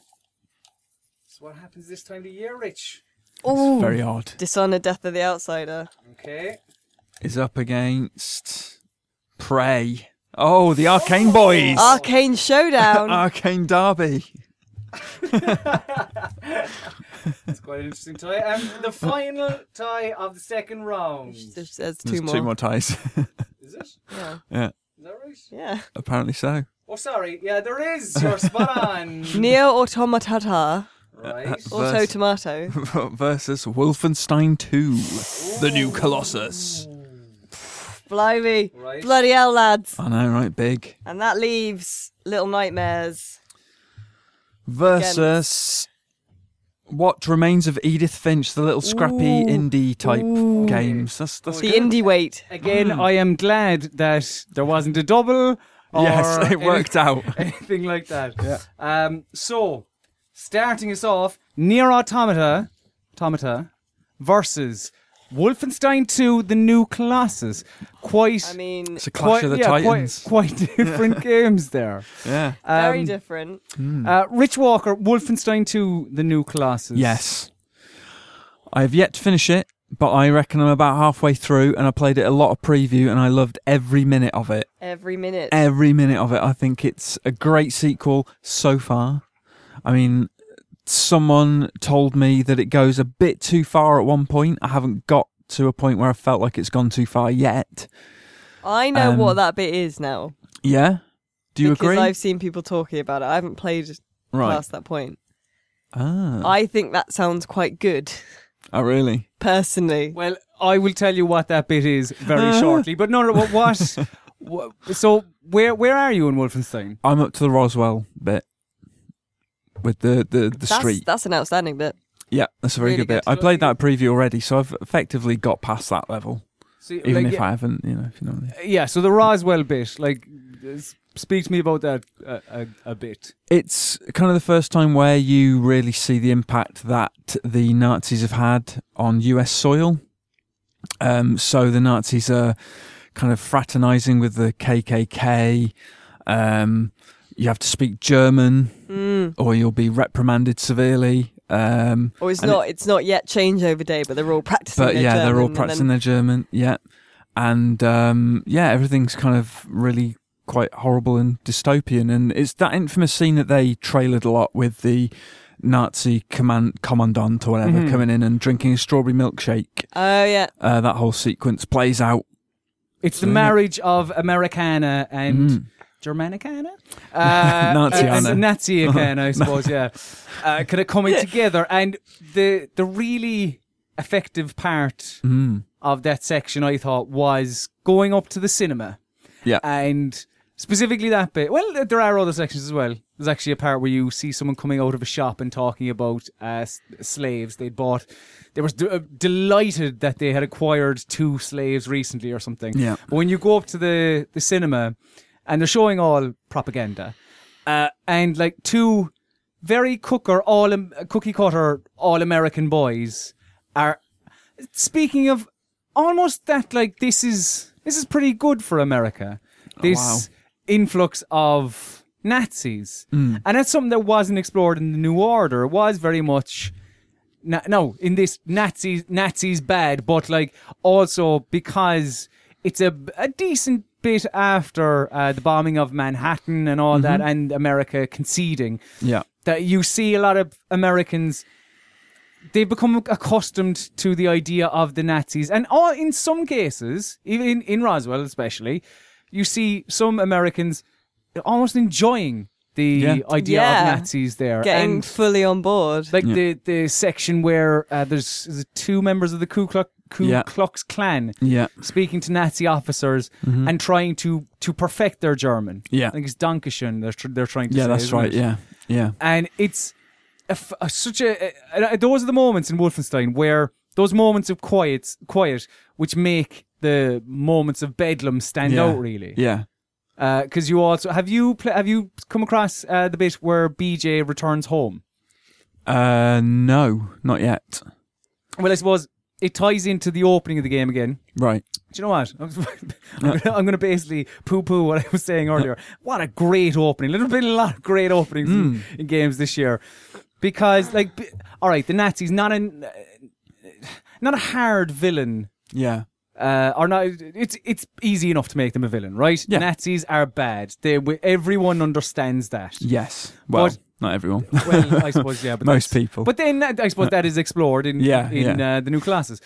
So what happens this time of year, Rich? Ooh. Very odd. Dishonored Death of the Outsider. Okay. Is up against Prey. Oh, the Arkane oh! Boys. Arkane Showdown. Arkane Derby. It's quite an interesting tie. And the final tie of the second round. There's, there's two There's more. two more ties. Is it? Yeah. yeah, Is that right? Yeah. apparently so. Oh, sorry. Yeah, there is. You're spot on. Neo Automata. right. Auto Verse- Tomato. Versus Wolfenstein 2, the new Colossus. Blimey. Right. Bloody hell, lads. I know, right? Big. And that leaves Little Nightmares. Versus what remains of Edith Finch, the little scrappy Ooh. indie type Ooh. games. That's that's The good. indie weight. Again, I am glad that there wasn't a double. Or Yes, it worked out. Anything like that. Yeah. Um. So, starting us off, Nier Automata, Automata, versus Wolfenstein 2: The New Colossus. Quite. I mean, It's a clash quite, of the yeah, titans. Quite, quite different games there. Yeah. very Um, different. Uh, Rich Walker, Wolfenstein 2: The New Colossus. Yes. I have yet to finish it, but I reckon I'm about halfway through, and I played it a lot of preview, and I loved every minute of it. Every minute. Every minute of it. I think it's a great sequel so far. I mean, someone told me that it goes a bit too far at one point. I haven't got to a point where I felt like it's gone too far yet. I know Um, what that bit is now. Yeah? Do you because agree? I've seen people talking about it. I haven't played right. past that point. Ah. I think that sounds quite good, oh, really? personally. Well, I will tell you what that bit is very shortly. But no, no, what? what, what so where where are you in Wolfenstein? I'm up to the Roswell bit with the the, the That's, street. that's an outstanding bit. Yeah, that's a very really good bit. I played that preview already, so I've effectively got past that level. So, Even like, if yeah, I haven't, you know, if you know. What I mean. yeah, so the Roswell bit, like, speak to me about that a, a, a bit. It's kind of the first time where you really see the impact that the Nazis have had on US soil. Um, so the Nazis are kind of fraternizing with the KKK. Um, you have to speak German, Mm. or you'll be reprimanded severely. Um, Or it's And not. it's not yet changeover day, but they're all practicing. but their yeah, they're all practicing then- their German. Yeah, and um, yeah, everything's kind of really quite horrible and dystopian. And it's that infamous scene that they trailered a lot with the Nazi command commandant or whatever Mhm. coming in and drinking a strawberry milkshake. Oh yeah, Uh, that whole sequence plays out. It's the So, yeah. marriage of Americana and Mm. Germanicana? Uh, Naziana. uh, Naziicana, I suppose, yeah. Uh, kind of coming together. And the the really effective part Mm. of that section, I thought, was going up to the cinema. Yeah. And specifically that bit. Well, there are other sections as well. There's actually a part where you see someone coming out of a shop and talking about uh, slaves they'd bought. They were d- uh, delighted that they had acquired two slaves recently or something. Yeah. But when you go up to the, the cinema and they're showing all propaganda, uh, and like two very cooker, all um, cookie cutter, all American boys are speaking of almost that like this is this is pretty good for America. This wow. influx of Nazis, and that's something that wasn't explored in the New Order. It was very much na- no in this Nazis Nazis bad, but like also because it's a a decent bit after uh, the bombing of Manhattan and all that, and America conceding Yeah. that you see a lot of Americans they've become accustomed to the idea of the Nazis and all in some cases even in, in Roswell especially you see some Americans almost enjoying the Yeah. idea Yeah. of Nazis there getting and fully on board. like Yeah. the the section where uh, there's is it two members of the Ku Klux, Ku Yeah. Klux Klan Yeah. speaking to Nazi officers and trying to to perfect their German Mm-hmm. Yeah. I think it's Dankeschön they're, tr- they're trying to Yeah, say, that's right. it? Yeah. Yeah. and it's a such a, a- those are the moments in Wolfenstein where those moments of quiet, quiet, which make the moments of bedlam stand Yeah. out really. Yeah. Because you also have you pl- have you come across uh, the bit where BJ returns home? Uh, no, not yet. Well, I suppose it ties into the opening of the game again. Right. Do you know what? I'm, gonna, I'm gonna basically poo-poo what I was saying earlier. What a great opening! There's been a lot of great openings in, in games this year because, like, b- all right, the Nazis not a not a hard villain, Yeah. uh, or not. It's it's easy enough to make them a villain, right? Yeah. Nazis are bad. They everyone understands that. Yes. Well, But- not everyone. Well, I suppose yeah, but Most people. But then I suppose that is explored in Yeah, in yeah. Uh, the New Colossus.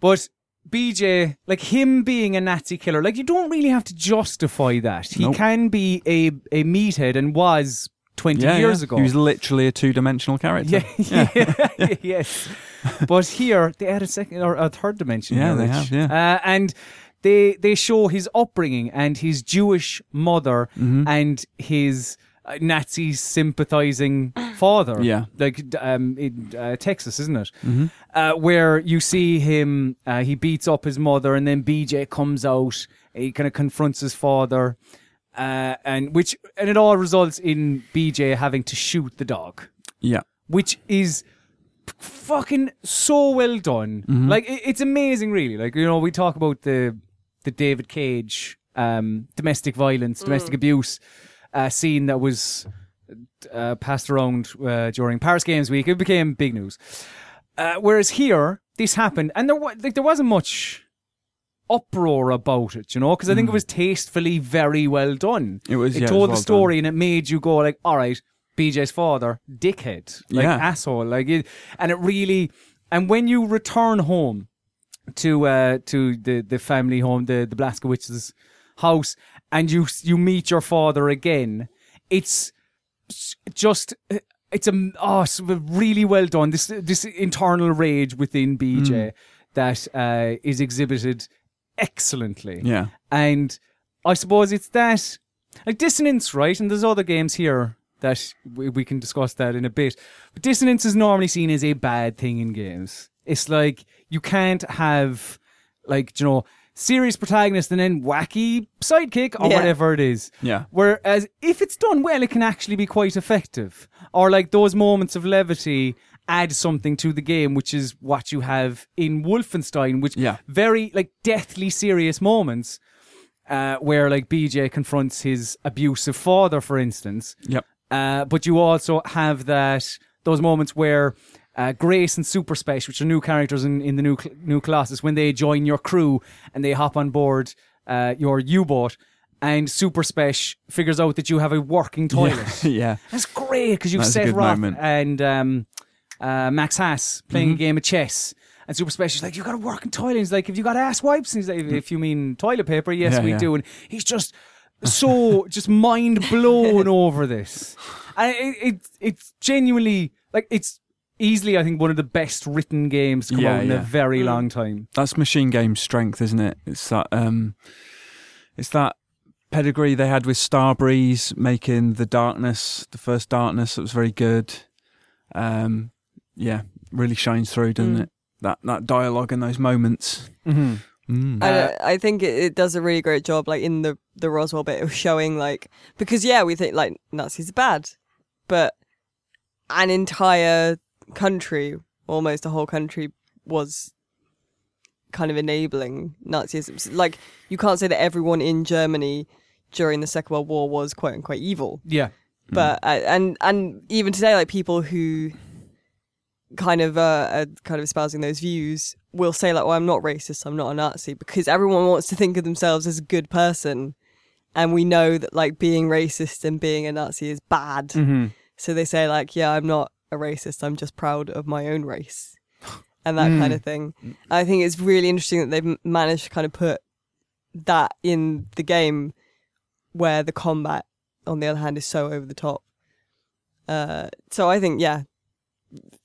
But BJ, like him being a Nazi killer, like you don't really have to justify that. He Nope. can be a a meathead and was twenty yeah, years yeah. ago. He was literally a two-dimensional character. yeah, yeah. yes. But here they add a second or a third dimension. Yeah, they have, yeah. Uh, and they they show his upbringing and his Jewish mother Mm-hmm. and his uh, Nazi sympathizing father. Yeah. like um, in uh, Texas, isn't it? Mm-hmm. Uh, where you see him, uh, he beats up his mother, and then BJ comes out. He kind of confronts his father, uh, and which and it all results in BJ having to shoot the dog Yeah. which is fucking so well done. Like it, it's amazing, really. Like you know, we talk about the the David Cage um, domestic violence, domestic abuse uh, scene that was uh, passed around uh, during Paris Games Week. It became big news. Uh, whereas here, this happened, and there was like there wasn't much uproar about it, you know, because I think it was tastefully very well done. It was, It yeah, it told was the well story, and it made you go like, "All right, BJ's father, dickhead, like Yeah. asshole, like it," and it really. And when you return home to uh to the the family home, the the Blazkowicz's house, and you you meet your father again, it's just uh, it's a oh, really well done. This this internal rage within BJ that uh, is exhibited excellently. Yeah. And I suppose it's that, like Dissonance, right? And there's other games here that we, we can discuss that in a bit. But Dissonance is normally seen as a bad thing in games. It's like you can't have, like, you know, serious protagonist and then wacky sidekick or Yeah. whatever it is. Yeah. Whereas if it's done well, it can actually be quite effective. Or like those moments of levity add something to the game, which is what you have in Wolfenstein, which Yeah. very like deathly serious moments. Uh, where like BJ confronts his abusive father, for instance. Yep. Uh, but you also have that those moments where uh, Grace and Super Special, which are new characters in, in the new new Colossus, when they join your crew and they hop on board uh, your U-boat, and Super Special figures out that you have a working toilet. yeah. That's great because you've set Roth moment. and um, uh, Max Haas playing Mm-hmm. a game of chess. And Super Special's like, you've got a working toilet. He's like, have you got ass wipes? And he's like, if you mean toilet paper, yes, Yeah, we yeah. do. And he's just so just mind blown over this. And it, it it's genuinely like it's easily, I think, one of the best written games to come Yeah, out in a very Mm. long time. That's machine game strength, isn't it? It's that um it's that pedigree they had with Starbreeze making the darkness, the first darkness that was very good. Um yeah, really shines through, doesn't Mm. it? That that dialogue and those moments. Mm-hmm. Mm. Uh, I I think it, it does a really great job, like in the the Roswell bit of showing, like because yeah, we think like Nazis are bad, but an entire country, almost a whole country, was kind of enabling Nazism. Like you can't say that everyone in Germany during the Second World War was quote unquote evil, Yeah. but uh, and and even today, like people who kind of uh, are kind of espousing those views will say like, "Well, I'm not racist. I'm not a Nazi," because everyone wants to think of themselves as a good person, and we know that like being racist and being a Nazi is bad. Mm-hmm. So they say like, "Yeah, I'm not a racist. I'm just proud of my own race," and that kind of thing. I think it's really interesting that they've managed to kind of put that in the game, where the combat, on the other hand, is so over the top. Uh, so I think, yeah,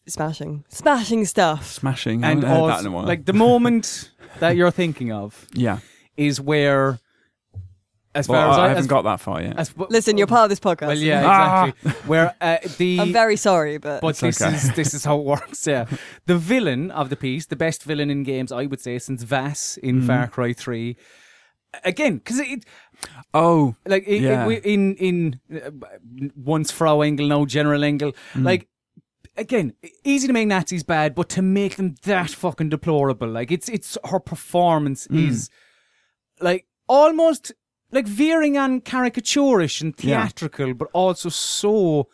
smashing, smashing stuff. Smashing. I And haven't heard that in a while. like the moment that you're thinking of yeah. is where, as Well, far as I, I, haven't as, got that far yet. as- Listen, you're part of this podcast. Well, yeah, Ah. exactly. Where uh, the I'm very sorry, but, but this okay. is this is how it works. Yeah, the villain of the piece, the best villain in games, I would say, since Vaas in Far Cry Three. Again, because it oh, like it, Yeah. it, in in uh, once Frau Engel, now General Engel, Mm. like. Again, easy to make Nazis bad, but to make them that fucking deplorable, like it's it's her performance Mm. is like almost like veering on caricaturish and Yeah. theatrical, but also so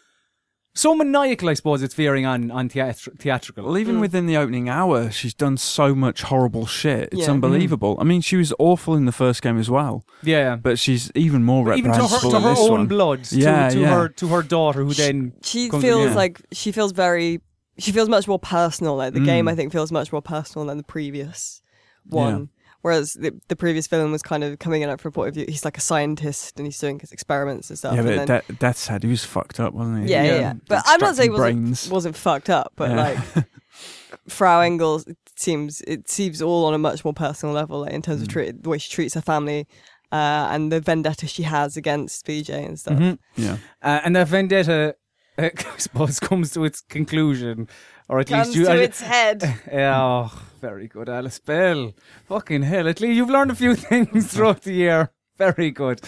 so maniacal. I suppose it's veering on on theatr- theatrical. well, even within the opening hour, she's done so much horrible shit. It's Yeah. unbelievable. I mean, she was awful in the first game as well, yeah, but she's even more even to her, to in her this own one. blood, to, Yeah, to yeah. her to her daughter, who then she comes- feels yeah. like she feels very. She feels much more personal. Like the game, Mm. I think, feels much more personal than the previous one. Whereas the, the previous villain was kind of coming in at from a point of view. He's like a scientist and he's doing his experiments and stuff. Yeah, and but then, De- Death's Head, he was fucked up, wasn't he? yeah, yeah, yeah. yeah. But I'm not saying he wasn't, brains. wasn't fucked up, but Yeah. like Frau Engels it seems it seems all on a much more personal level, like in terms Mm. of treat, the way she treats her family uh, and the vendetta she has against BJ and stuff. Mhm. Yeah. Uh, and that vendetta, uh, I suppose, comes to its conclusion, or at Comes least you. to I- its head. Yeah, oh, very good, Alice Bell. Fucking hell, at least you've learned a few things throughout the year. Very good.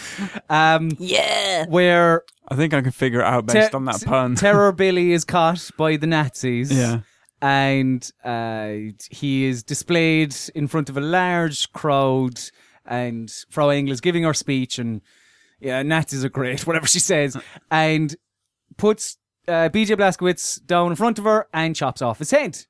Um, Yeah. where I think I can figure it out based Te- on that pun. Terror Billy is caught by the Nazis. yeah. and uh, he is displayed in front of a large crowd, and Frau Engel is giving her speech, and yeah, Nazis are great, whatever she says, and puts uh, BJ Blazkowicz down in front of her and chops off his head.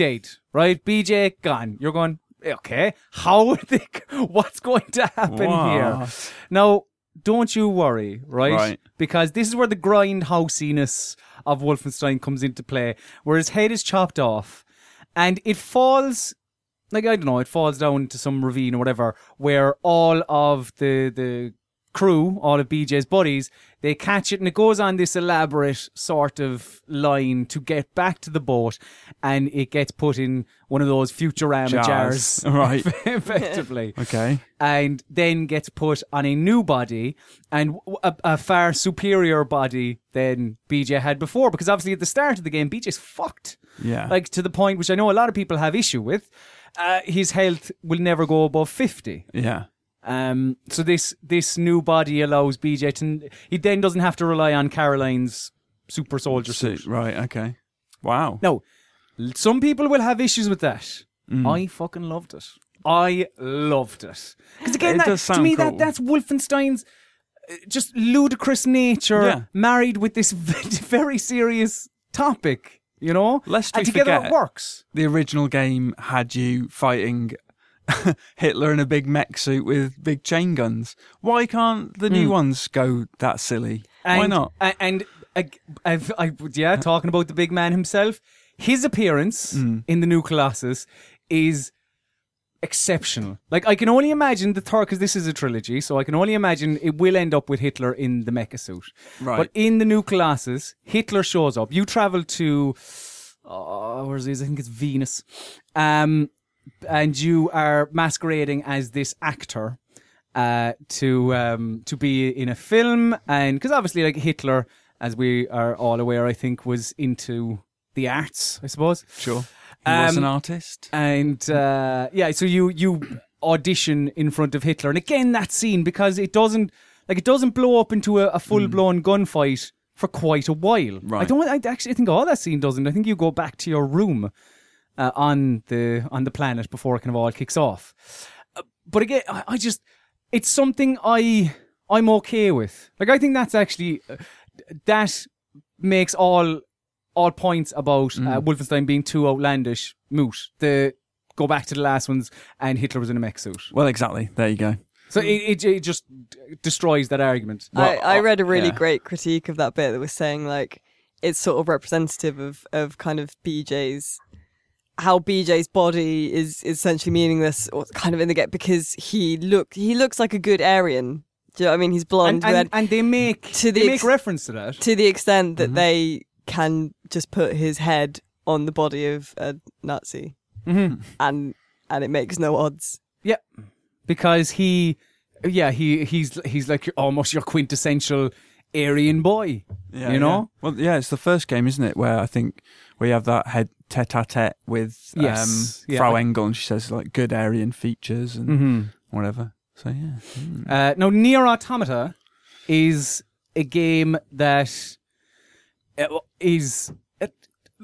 Dead, right? BJ gone. You're going. Eh, okay, how would they? What's going to happen here? Now, don't you worry, right? Right. Because this is where the grindhousiness of Wolfenstein comes into play, where his head is chopped off and it falls, like, I don't know, it falls down to some ravine or whatever, where all of the, the crew, all of BJ's buddies, they catch it and it goes on this elaborate sort of line to get back to the boat and it gets put in one of those Futurama jars, Jars. Right. effectively. Okay. And then gets put on a new body and a far superior body than BJ had before. Because obviously at the start of the game, BJ's fucked. Yeah. Like to the point which I know a lot of people have issue with. Uh, his health will never go above 50. yeah. Um, so this this new body allows BJ to he then doesn't have to rely on Caroline's super soldier suit. Right. Okay. Wow. No, some people will have issues with that. Mm. I fucking loved it. I loved it because again, It that, to me, that that's Wolfenstein's uh, just ludicrous nature Yeah. married with this very serious topic. You know, Lest and together forget- it works. The original game had you fighting Hitler in a big mech suit with big chain guns. Why can't the new ones go that silly? Why. And- not? And, I've, I, yeah, talking about the big man himself, his appearance Hmm. in the new Colossus is exceptional. Like I can only imagine the third because this is a trilogy, so I can only imagine it will end up with Hitler in the mecha suit. Right. But in the new Colossus, Hitler shows up. You travel to, uh, where's this? I think it's Venus. Um, and you are masquerading as this actor uh, to um, to be in a film, and because obviously, like Hitler, as we are all aware, I think was into the arts, I suppose. Sure. He was Um, an artist. And uh, yeah, so you you audition in front of Hitler, and again that scene because it doesn't like it doesn't blow up into a, a full blown gunfight for quite a while. Right. I don't. I actually think all that scene doesn't. I think you go back to your room uh, on the on the planet before it kind of all kicks off. Uh, but again, I, I just it's something I I'm okay with. Like I think that's actually uh, that makes all all points about uh, Wolfenstein being too outlandish moot. The go back to the last ones and Hitler was in a mech suit. Well, exactly. There you go. So it, it, it just destroys that argument. I, I uh, read a really yeah. great critique of that bit that was saying like it's sort of representative of, of kind of BJ's how BJ's body is essentially meaningless or kind of in the get because he look he looks like a good Aryan. Do you know what I mean? He's blonde and, with and, and they make To the they make ex- reference to that. to the extent Mm-hmm. that they can just put his head on the body of a Nazi Mm-hmm. and and it makes no odds. Yeah, because he, yeah, he he's he's like almost your quintessential Aryan boy. Yeah, you know. Well, yeah, it's the first game, isn't it? Where I think we have that head tete-a-tete with Yes, um, yeah. Frau Engel, and she says like good Aryan features and Mm-hmm. whatever. So yeah, Mm. Uh, now, Nier Automata is a game that is. uh, uh,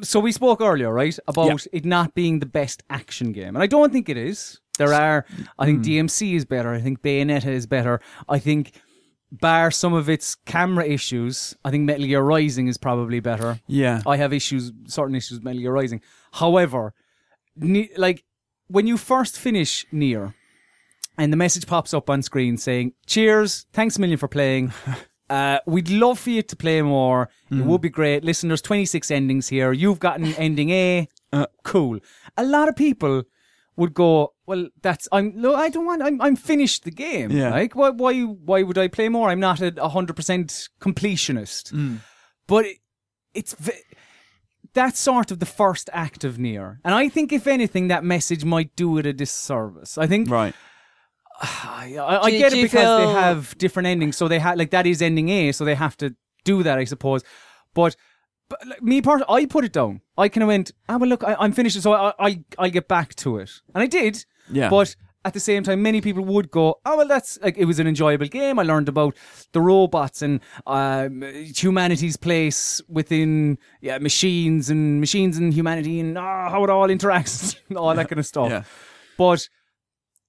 So we spoke earlier, right, about it not being the best action game, and I don't think it is. There are, I think DMC is better. I think Bayonetta is better. I think, bar some of its camera issues, I think Metal Gear Rising is probably better. yeah, I have issues, certain issues with Metal Gear Rising. However, ne- like when you first finish Nier, and the message pops up on screen saying, "Cheers, thanks a million for playing. Uh, we'd love for you to play more. It would be great. Listen, there's 26 endings here. You've gotten ending A. Uh, cool. A lot of people would go, well, that's I'm. No, I don't want. I'm. I'm finished the game. Yeah. Like, why? Why? Why would I play more? I'm not a hundred percent completionist. Mm. But it, it's. ve- That's sort of the first act of Nier. And I think, if anything, that message might do it a disservice. I think right. I, I, I get do it you because they have different endings, so they have like that is ending A, so they have to do that, I suppose. But, but like, me part, I put it down. I kind of went, ah, well, look, I, I'm finished, so I, I I'll get back to it, and I did. Yeah. But at the same time, many people would go, oh well, that's like it was an enjoyable game. I learned about the robots and um, humanity's place within yeah machines and machines and humanity and ah, how it all interacts, and all that kind of stuff. Yeah. But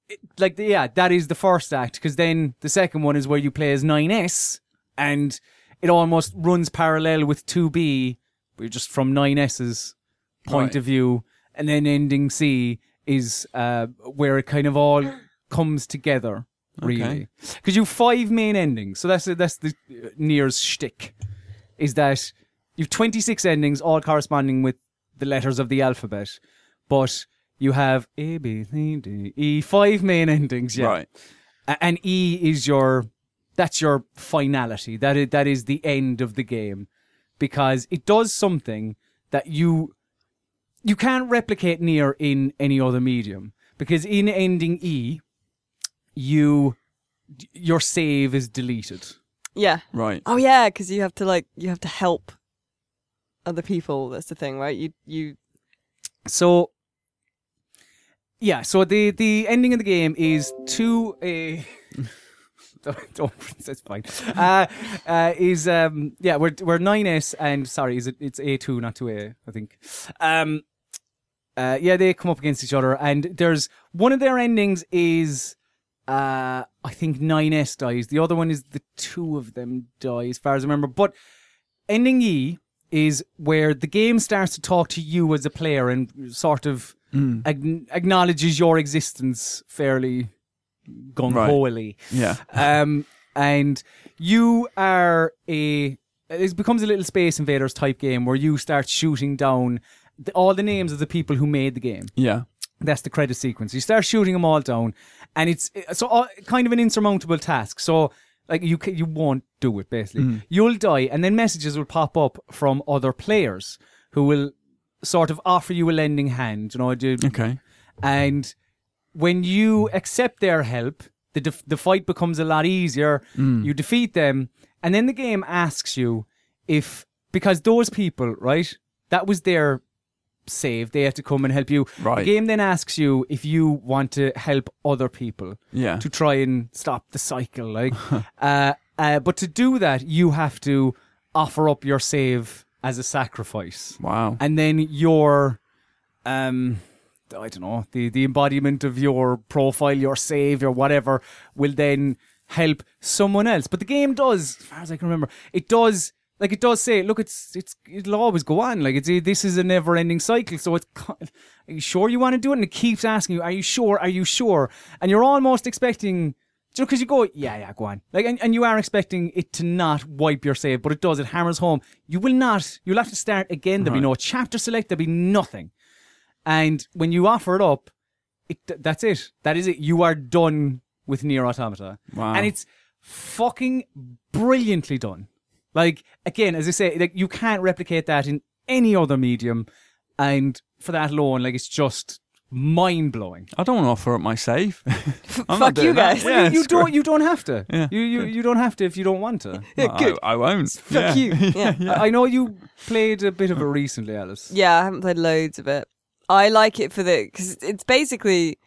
it, like, yeah, that is the first act because then the second one is where you play as 9S and it almost runs parallel with 2B, but just from 9S's point Right. of view, and then ending C is uh, where it kind of all comes together, really. Okay. Because you have five main endings, so that's that's the uh, Nier's shtick, is that you've 26 endings, all corresponding with the letters of the alphabet, but you have A, B, C, D, E, five main endings, yeah. Right. And E is your that's your finality. That is, that is the end of the game because it does something that you you can't replicate near in any other medium because in ending E, you your save is deleted. Yeah. Right. Oh yeah, because you have to like you have to help other people. That's the thing, right? You you So yeah, so the the ending of the game is to eh, a. don't, fine. Uh, uh, is um yeah we're we're nine S and sorry is it it's A two not two A I think. Um, uh yeah they come up against each other and there's one of their endings is uh I think nine S dies. The other one is the two of them die as far as I remember. But ending E is where the game starts to talk to you as a player and sort of ag- acknowledges your existence fairly gung holy. Yeah. Um, and you are a. It becomes a little Space Invaders type game where you start shooting down the, all the names of the people who made the game. Yeah. That's the credit sequence. You start shooting them all down, and it's so uh, kind of an insurmountable task. So like you you won't do it basically. You'll die, and then messages will pop up from other players who will sort of offer you a lending hand. You know, I do, Okay. and when you accept their help, the def- the fight becomes a lot easier. You defeat them, and then the game asks you if because those people, right, that was their save. They had to come and help you. Right. The game then asks you if you want to help other people Yeah. to try and stop the cycle. Like, uh, uh, but to do that, you have to offer up your save as a sacrifice Wow. and then your um I don't know, the, the embodiment of your profile, your save, or whatever, will then help someone else. But the game does, as far as I can remember, it does like it does say, look, it's it's it'll always go on. Like it's this is a never ending cycle. So it's are you sure you want to do it? And it keeps asking you, are you sure? Are you sure? And you're almost expecting because you go, yeah, yeah, go on. Like, and, and you are expecting it to not wipe your save, but it does. It hammers home. You will not. You'll have to start again. There'll be no chapter select. There'll be nothing. And when you offer it up, it that's it. That is it. You are done with Nier Automata. Wow. And it's fucking brilliantly done. Like again, as I say, like you can't replicate that in any other medium. And for that alone, like it's just mind blowing. I don't want to offer up my save. I'm not fuck you doing that. guys. Yeah, you don't. great. You don't have to. Yeah, You you you don't have to if you don't want to. No, I, good. I won't. fuck yeah. you. Yeah. I I know you played a bit of it recently, Alice. Yeah, I haven't played loads of it. I like it for the because it's basically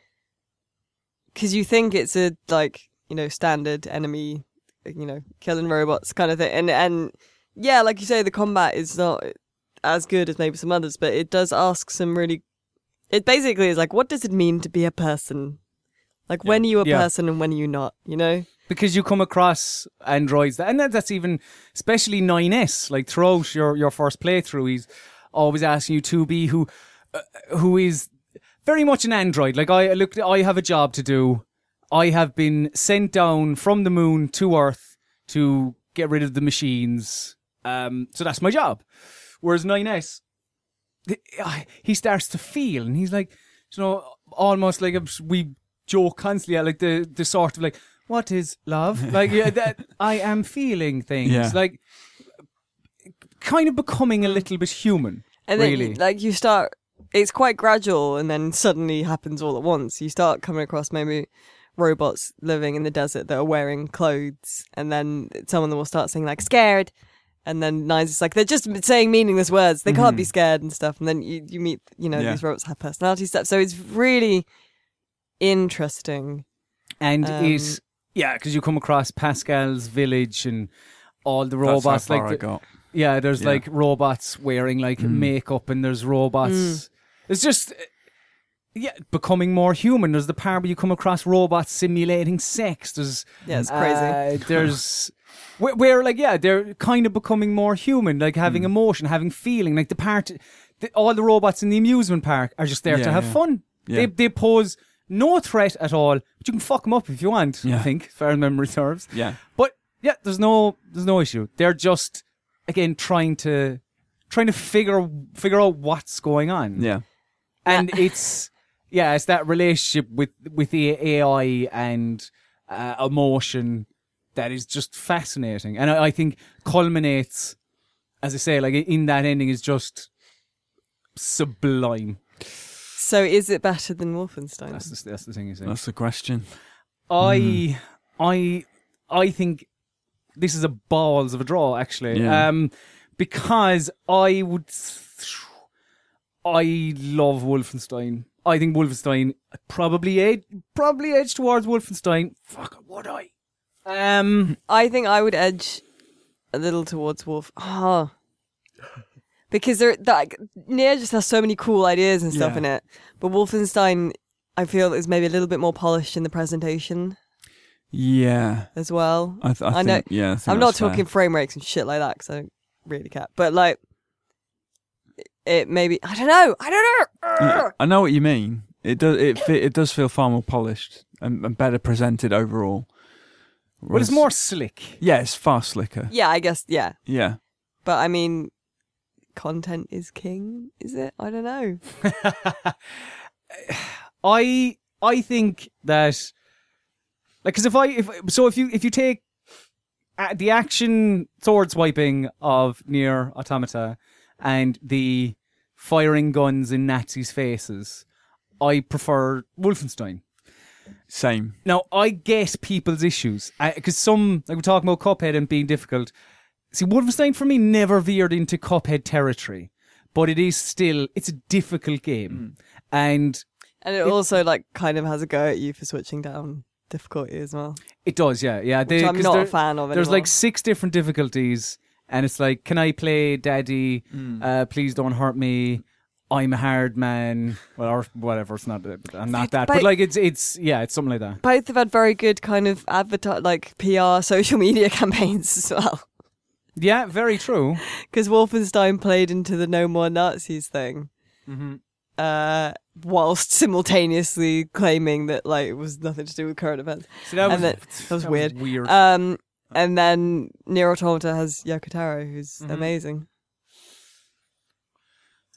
because you think it's a like you know standard enemy, you know, killing robots kind of thing, and and yeah, like you say, the combat is not as good as maybe some others, but it does ask some really. It basically is like, what does it mean to be a person? Like, when are you a Yeah. person and when are you not? You know? because you come across androids that, and that, that's even especially 9s like throughout your, your first playthrough he's always asking you to be who uh, who is very much an android. Like i look i have a job to do. I have been sent down from the moon to earth to get rid of the machines. Um so that's my job. Whereas 9s the- he starts to feel and he's like you know almost like we joke constantly at like the the sort of like what is love? Like yeah that i am feeling things. Yeah. like kind of becoming a little bit human And then, really. like, you start, it's quite gradual, and then suddenly happens all at once. You start coming across maybe robots living in the desert that are wearing clothes, and then some of them will start saying, like, scared. And then Nine's is like, they're just saying meaningless words. They can't be scared and stuff. And then you, you meet, you know, Yeah. these robots have personality stuff. So it's really interesting. and Um, it yeah because you come across pascal's village and all the That's how robots far like I the- got. Yeah, there's Yeah. like robots wearing like Mm. makeup, and there's robots. It's just, uh, yeah, becoming more human. There's the part where you come across robots simulating sex. There's Yeah, it's crazy. uh, there's where, where like yeah, they're kind of becoming more human, like having Mm. emotion, having feeling. Like the part, the, all the robots in the amusement park are just there to have yeah. fun. Yeah. They they pose no threat at all, but you can fuck them up if you want. I think, as far memory serves. Yeah. But yeah, there's no there's no issue. They're just again trying to trying to figure figure out what's going on. Yeah. And it's yeah, it's that relationship with with the AI and uh, emotion that is just fascinating, and I, I think culminates, as I say, like in that ending is just sublime. So is it better than Wolfenstein? That's the, that's the thing you say. That's the question. I I I think this is a balls of a draw actually. Yeah. Um because I would I love Wolfenstein. I think Wolfenstein probably edge probably edge towards Wolfenstein. Fuck would I? Um I think I would edge a little towards Wolf. Oh. Because there, like, Nier just has so many cool ideas and stuff Yeah. in it. But Wolfenstein, I feel, is maybe a little bit more polished in the presentation Yeah, as well. I, th- I, I know- Yeah, I think I'm not fair. talking frame rates and shit like that because I don't really care. But like, it maybe I don't know. I don't know. Yeah, I know what you mean. It does. It fe- it does feel far more polished and, and better presented overall. but it's more slick. Yeah, it's far slicker. Yeah, I guess. Yeah, Yeah. but I mean, content is king. Is it? I don't know. I I think that like because if I if so if you if you take the action sword swiping of Nier Automata and the firing guns in Nazis' faces, I prefer Wolfenstein. Same. Now I get people's issues because some like we're talking about Cuphead and being difficult. See, Wolfenstein for me never veered into Cuphead territory, but it is still it's a difficult game, mm. and And it also like kind of has a go at you for switching down difficulty as well, It does, yeah, yeah. which They- I'm 'cause not there- a fan of. There's anymore. like six different difficulties, and it's like, can I play Daddy? Uh, please don't hurt me. I'm a hard man. Well, or whatever. It's not. I'm not that. But, But- like, it's it's yeah, it's something like that. both have had very good kind of advertise like PR social media campaigns as well. Yeah, very true. Because Wolfenstein played into the No More Nazis thing, hmm uh, whilst simultaneously claiming that like it was nothing to do with current events. So that was And that- that was weird. weird. Um, and then Nier Automata has Yoko Taro, who's Mhm. amazing.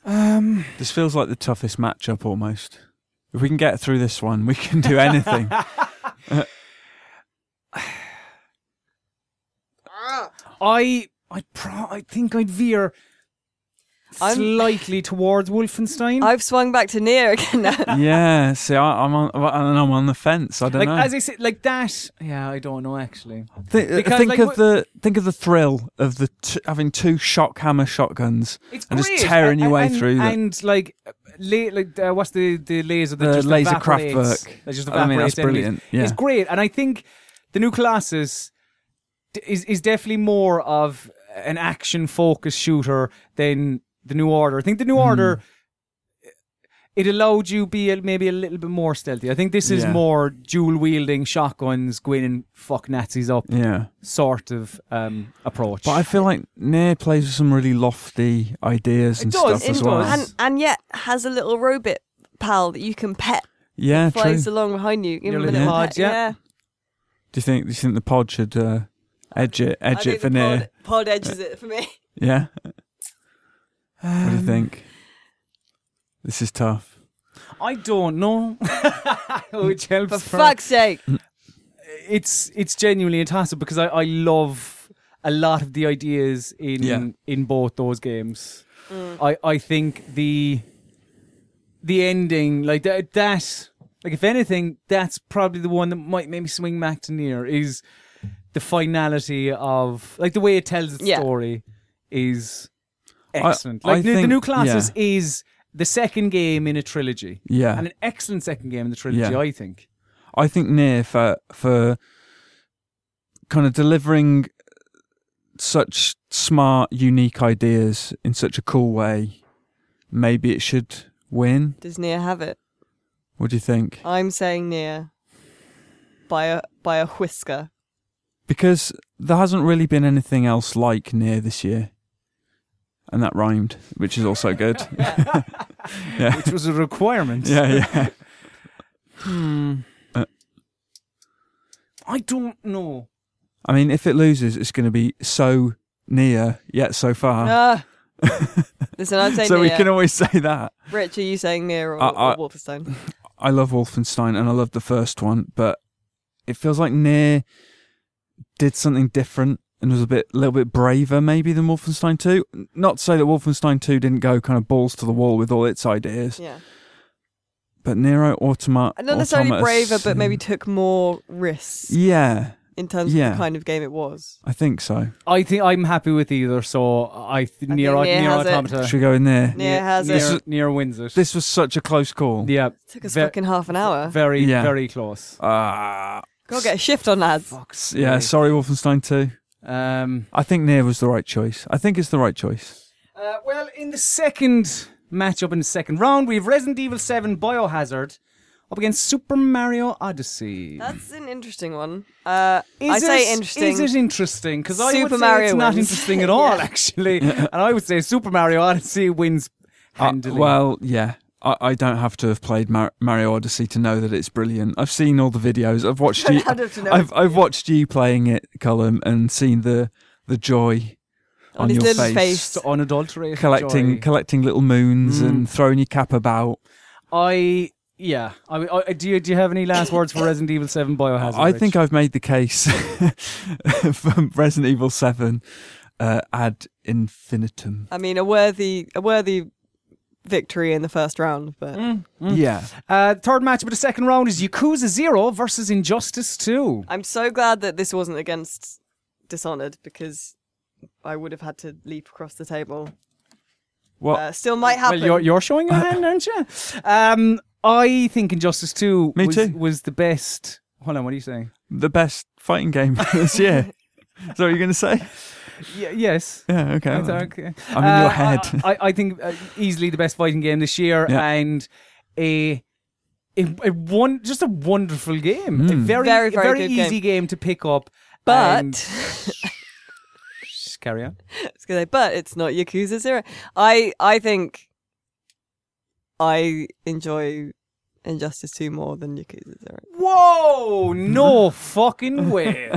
um, This feels like the toughest matchup almost. If we can get through this one, we can do anything. I I pro- I think I'd veer I'm- slightly towards Wolfenstein. I've swung back to Nier again now. yeah. See, I, I'm on. and I'm on the fence. I don't like know. as I said, like that. Yeah, I don't know actually. Thi- Because, think like, of what- the think of the thrill of the t- having two shock hammer shotguns, It's And just great. tearing your way and, through the- And like, la- like uh, what's the the laser that the just laser evaporates, Kraftwerk. that just I mean, evaporates that's enemies. brilliant. Yeah. It's great, and I think the new Colossus d- is is definitely more of an action focused shooter than the New Order. I think the New Hmm. Order. It allowed you be a, maybe a little bit more stealthy. I think this is Yeah. more dual wielding shotguns, go in and fuck Nazis up Yeah. sort of um, approach. But I feel like Nier plays with some really lofty ideas It and does, stuff it as does. well. and and yet has a little robot pal that you can pet yeah, true. flies along behind you. Give Your him a little little pod, pet. yeah. Do you think? Do you think the pod should uh, edge it? I Edge think it for the Nier? pod, pod edges it for me. Yeah. what do you Um, think? This is tough. I don't know. Which helps. For for- fuck's sake. it's it's genuinely a toss because I, I love a lot of the ideas in Yeah. in both those games. I, I think the the ending like that that like if anything that's probably the one that might maybe swing back to Nier is the finality of like the way it tells its Yeah. story is I- excellent. I like the, the think- New Colossus yeah. is the second game in a trilogy Yeah. and an excellent second game in the trilogy. Yeah. I think. I think Nier for for kind of delivering such smart, unique ideas in such a cool way, maybe it should win. Does Nier have it? What do you think? I'm saying Nier by a by a whisker. Because there hasn't really been anything else like Nier this year. And that rhymed, which is also good. yeah. Which was a requirement. Yeah, yeah. Hmm. Uh. I don't know. I mean, if it loses, it's going to be so near yet so far. Ah. Listen, I'm saying so we can always say that. Rich, are you saying Nier or, I- I- or Wolfenstein? I love Wolfenstein and I love the first one, but it feels like Nier did something different and was a bit, little bit braver maybe than Wolfenstein 2. Not to say that Wolfenstein 2 didn't go kind of balls to the wall with all its ideas, Yeah. but Nero Automa- Not necessarily Automata braver, but maybe took more risks yeah, in terms yeah. of the kind of game it was. I think so. I think I'm happy with either. So I th- I near think Nier near has it. automata. Should we go in there? Yeah, has near, it. Nier wins it. This was such a close call. yeah, Took us Ve- fucking half an hour. very Yeah. very close. Ah, Go get a shift on, lads. Fuck's yeah, sake. sorry, Wolfenstein 2. Um, I think Nier was the right choice. I think it's the right choice. uh, well, in the second matchup in the second round, we have Resident Evil 7 Biohazard up against Super Mario Odyssey. That's an interesting one. Uh, Is I say it- interesting. Is it interesting? Because I would Super say Mario it's not interesting at all, Yeah. actually. And I would say Super Mario Odyssey wins Uh, well, yeah. I, I don't have to have played Mar- Mario Odyssey to know that it's brilliant. I've seen all the videos. I've watched you. I'd have I've watched you playing it, Colm, and seen the the joy On on, his your face, face. It's unadulterated collecting joy. collecting little moons Mm. and throwing your cap about. I yeah. I, I do. You, do you have any last words for Resident Evil Seven Biohazard? I think I've made the case for Resident Evil Seven uh, ad infinitum. I mean, a worthy, a worthy victory in the first round, but Mm. Yeah, Uh, third match of the second round is Yakuza Zero versus Injustice Two. I'm so glad that this wasn't against Dishonored because I would have had to leap across the table. what? Uh, still might happen. Well, you're you're showing your hand, aren't you? Um, I think Injustice Two Me was, too. was the best. Hold on, what are you saying? the best fighting game this year. Is that what you're going to say? Yeah, yes. Yeah, okay. I thought- okay. I'm in your Uh, head. I, I, I think uh, easily the best fighting game this year, Yeah. and a, a, a one just a wonderful game, a Mm. very Very, very very good easy game. to pick up. but and- Just carry on. I was gonna say, but it's not Yakuza Zero. I I think I enjoy Injustice Two more than Yakuza Zero. Whoa! No fucking way!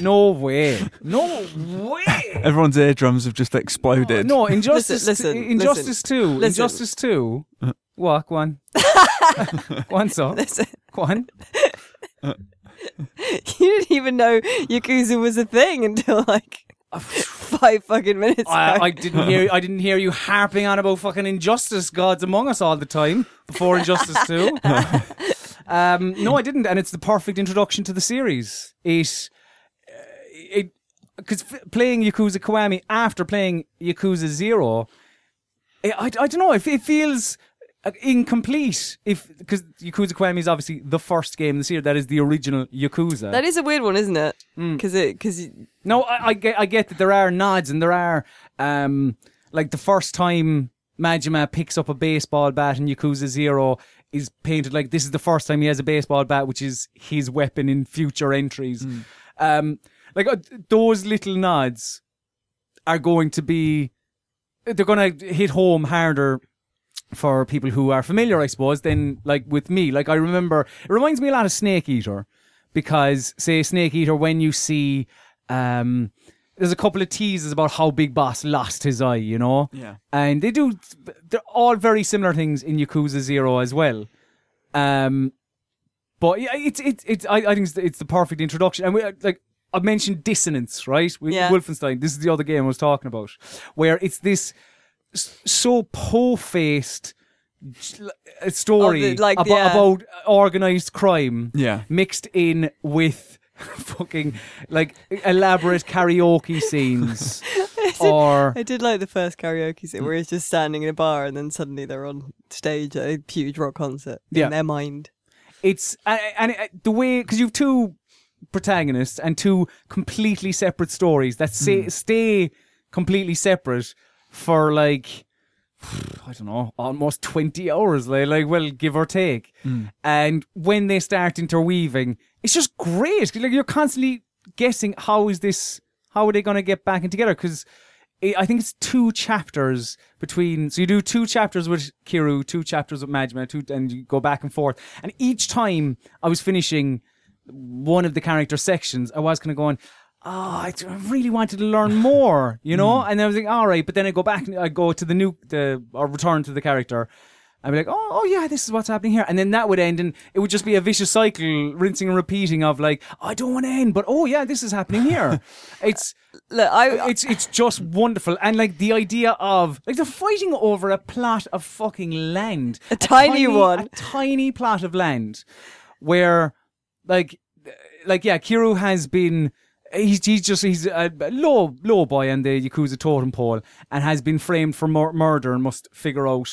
No way! No way! Everyone's eardrums have just exploded. No, Injustice, Listen, listen, Injustice Two, listen. Injustice Two. What? one. on. go on, so. Listen, Go on. you didn't even know Yakuza was a thing until like five fucking minutes ago. I, I didn't hear. I didn't hear you harping on about fucking Injustice, Gods Among Us all the time before Injustice Two. um, no, I didn't, and it's the perfect introduction to the series. Uh, it, because f- playing Yakuza Kiwami after playing Yakuza Zero, I, I, I don't know. It, it feels uh, incomplete. If because Yakuza Kiwami is obviously the first game this year that is the original Yakuza. that is a weird one, isn't it? Mm. Because it because No, I, I get I get that there are nods and there are um like the first time Majima picks up a baseball bat in Yakuza Zero is painted like this is the first time he has a baseball bat, which is his weapon in future entries. Um, like uh, those little nods are going to be they're going to hit home harder for people who are familiar, I suppose, than like with me. Like I remember, it reminds me a lot of Snake Eater because, say, Snake Eater, when you see, um, there's a couple of teases about how Big Boss lost his eye, you know, Yeah. and they do. They're all very similar things in Yakuza Zero as well. Um, but yeah, it's it's it's. I, I think it's the, it's the perfect introduction, and we like. I mentioned dissonance, right? With Yeah. Wolfenstein. This is the other game I was talking about, where it's this so po-faced uh, story Of the- like, about, yeah. about organized crime Yeah. mixed in with fucking like elaborate karaoke scenes or I did like the first karaoke scene where he's just standing in a bar and then suddenly they're on stage at a huge rock concert Yeah. in their mind. it's and, and it, the way because you've two protagonists and two completely separate stories that say, hmm. stay completely separate for like I don't know almost 20 hours like, like well give or take hmm. and when they start interweaving it's just great like you're constantly guessing how is this how are they going to get back in together because I think it's two chapters between. So you do two chapters with Kiryu, two chapters with Majima, two, and you go back and forth. And each time I was finishing one of the character sections, I was kind of going, "Oh, I really wanted to learn more," you know. Hmm. And I was like, "All right," but then I go back and I go to the new, the or return to the character. I'd be like, oh, oh yeah, this is what's happening here, and then that would end, and it would just be a vicious cycle, rinsing and repeating of like, I don't want to end, but oh yeah, this is happening here. it's Look, I it's it's just wonderful, and like the idea of like they're fighting over a plot of fucking land, A tiny one. a tiny plot of land, where like like yeah, Kiryu has been. He's, he's just he's a low low boy on the yakuza totem pole and has been framed for mur- murder and must figure out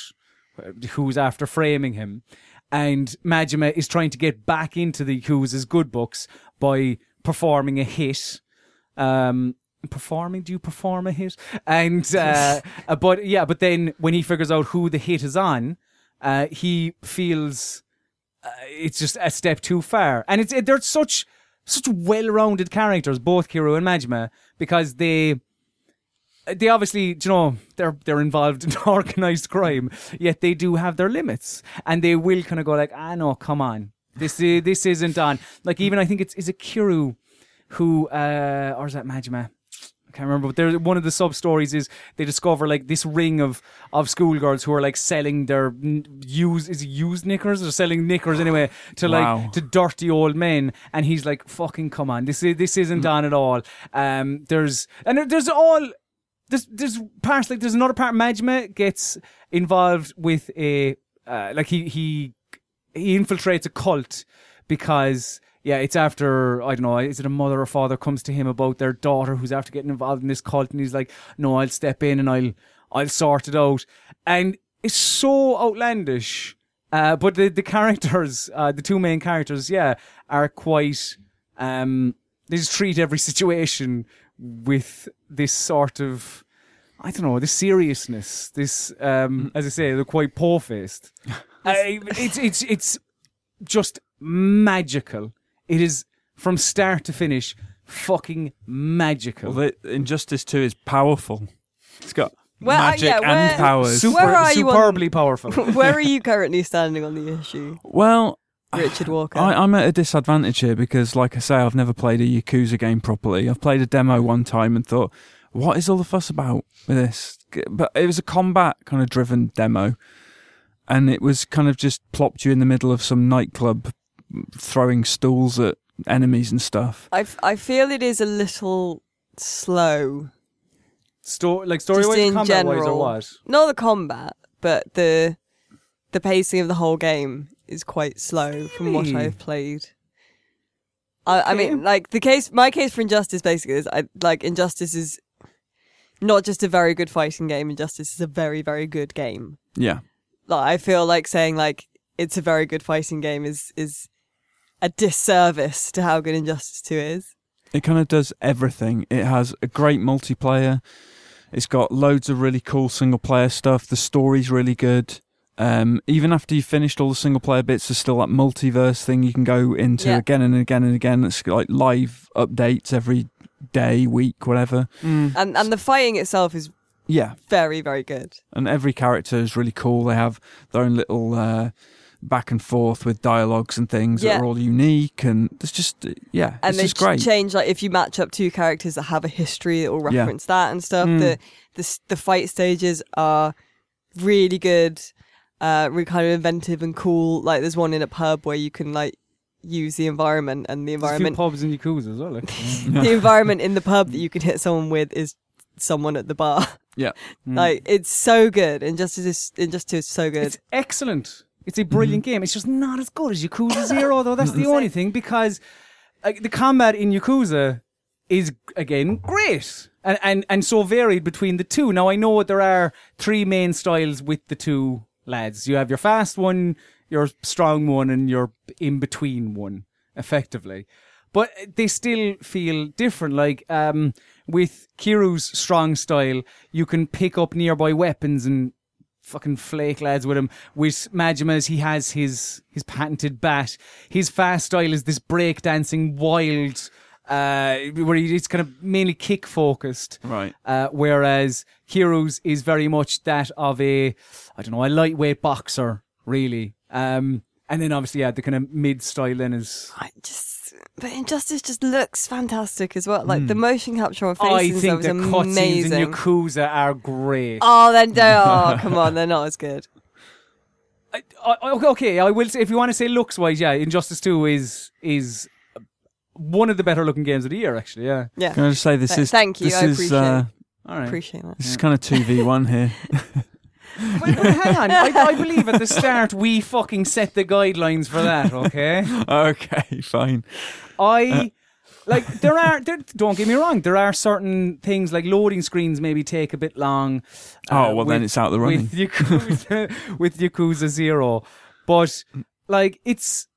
who's after framing him. And Majima is trying to get back into the Yakuza's good books by performing a hit. Um, performing? Do you perform a hit? And uh, uh, but yeah, but then when he figures out who the hit is on, uh, he feels uh, it's just a step too far. And it's it, they're such such well-rounded characters, both Kiryu and Majima, because they they obviously, you know, they're they're involved in organized crime, yet they do have their limits, and they will kind of go like, ah, no, come on, this is, this isn't on. Like even I think it's is it Kiryu, who uh, or is that Majima? I can't remember, but there one of the sub stories is they discover like this ring of of schoolgirls who are like selling their used is used knickers or selling knickers anyway to Wow. like to dirty old men, and he's like, "Fucking come on, this is this isn't on at all." Um, there's and there- there's all there's there's parts like there's another part. Majima gets involved with a uh, like he he he infiltrates a cult because yeah it's after I don't know is it a mother or father comes to him about their daughter who's after getting involved in this cult and he's like no I'll step in and I'll I'll sort it out and it's so outlandish uh, but the the characters uh, the two main characters yeah are quite um they just treat every situation with this sort of I don't know, this seriousness, this um as I say, they're quite poor faced. it's it's it's just magical. It is from start to finish fucking magical. Well, the Injustice 2 is powerful. It's got Where- uh, magic yeah, and powers. Super, Where are you on- superbly powerful. Where are you currently standing on the issue, well, Richard Walker? I, I'm at a disadvantage here because, like I say, I've never played a Yakuza game properly. I've played a demo one time and thought, what is all the fuss about with this? But it was a combat kind of driven demo. And it was kind of just plopped you in the middle of some nightclub throwing stools at enemies and stuff. I, f- I feel it is a little slow. Sto- like story Just wise, in combat wise, or general. what? Not the combat, but the the pacing of the whole game is quite slow from what Really? I've played. I, I mean, like the case, my case for Injustice basically is, I like Injustice is not just a very good fighting game. Injustice is a very, very good game. Yeah. Like I feel like saying like it's a very good fighting game is is a disservice to how good Injustice Two is. It kind of does everything. It has a great multiplayer. It's got loads of really cool single player stuff. The story's really good. Um, even after you've finished all the single player bits, there's still that multiverse thing you can go into Yeah. again and again and again. It's like live updates every day, week, whatever. Mm. And and the fighting itself is Yeah, very, very good. and every character is really cool. They have their own little uh, back and forth with dialogues and things Yeah. that are all unique, and it's just yeah, and it's they just great. change like if you match up two characters that have a history it will Yeah. reference that and stuff Mm. the, the the fight stages are really good uh really kind of inventive and cool like there's one in a pub where you can like use the environment and the There's few environment pubs in Yakuza as well. Like. the environment in the pub that you can hit someone with is someone at the bar Yeah. Mm. like it's so good injustice is injustice is so good It's excellent. It's a brilliant game. It's just not as good as Yakuza Zero, though. That's the only thing because like, the combat in Yakuza is again great and, and and so varied between the two. Now I know there are three main styles with the two lads. You have your fast one, your strong one, and your in between one, effectively. But they still feel different. Like um, with Kiryu's strong style, you can pick up nearby weapons and fucking flake lads with him. With Majima's, he has his his patented bat. His fast style is this breakdancing wild, uh, where he- it's kind of mainly kick focused. Right. Uh, whereas Heroes is very much that of a, I don't know, a lightweight boxer, really. Um, and then obviously, yeah, the kind of mid style then is. I just but injustice just looks fantastic as well like the motion capture on faces Hmm. I and think stuff the is cutscenes amazing in Yakuza are great. Oh, then they oh, come on, they're not as good. I, I, okay, okay, I will say if you want to say looks wise, yeah, Injustice Two is is one of the better looking games of the year, actually. Yeah. Yeah. Can I just say this Th- is thank you, This I is appreciate uh, All right. Appreciate that. this is kind of two v one here. But, but hang on, I, I believe at the start we fucking set the guidelines for that. Okay. okay, fine. I like there are there, don't get me wrong there are certain things like loading screens maybe take a bit long uh, Oh well, then it's out the running. with Yakuza, with Yakuza Zero but like it's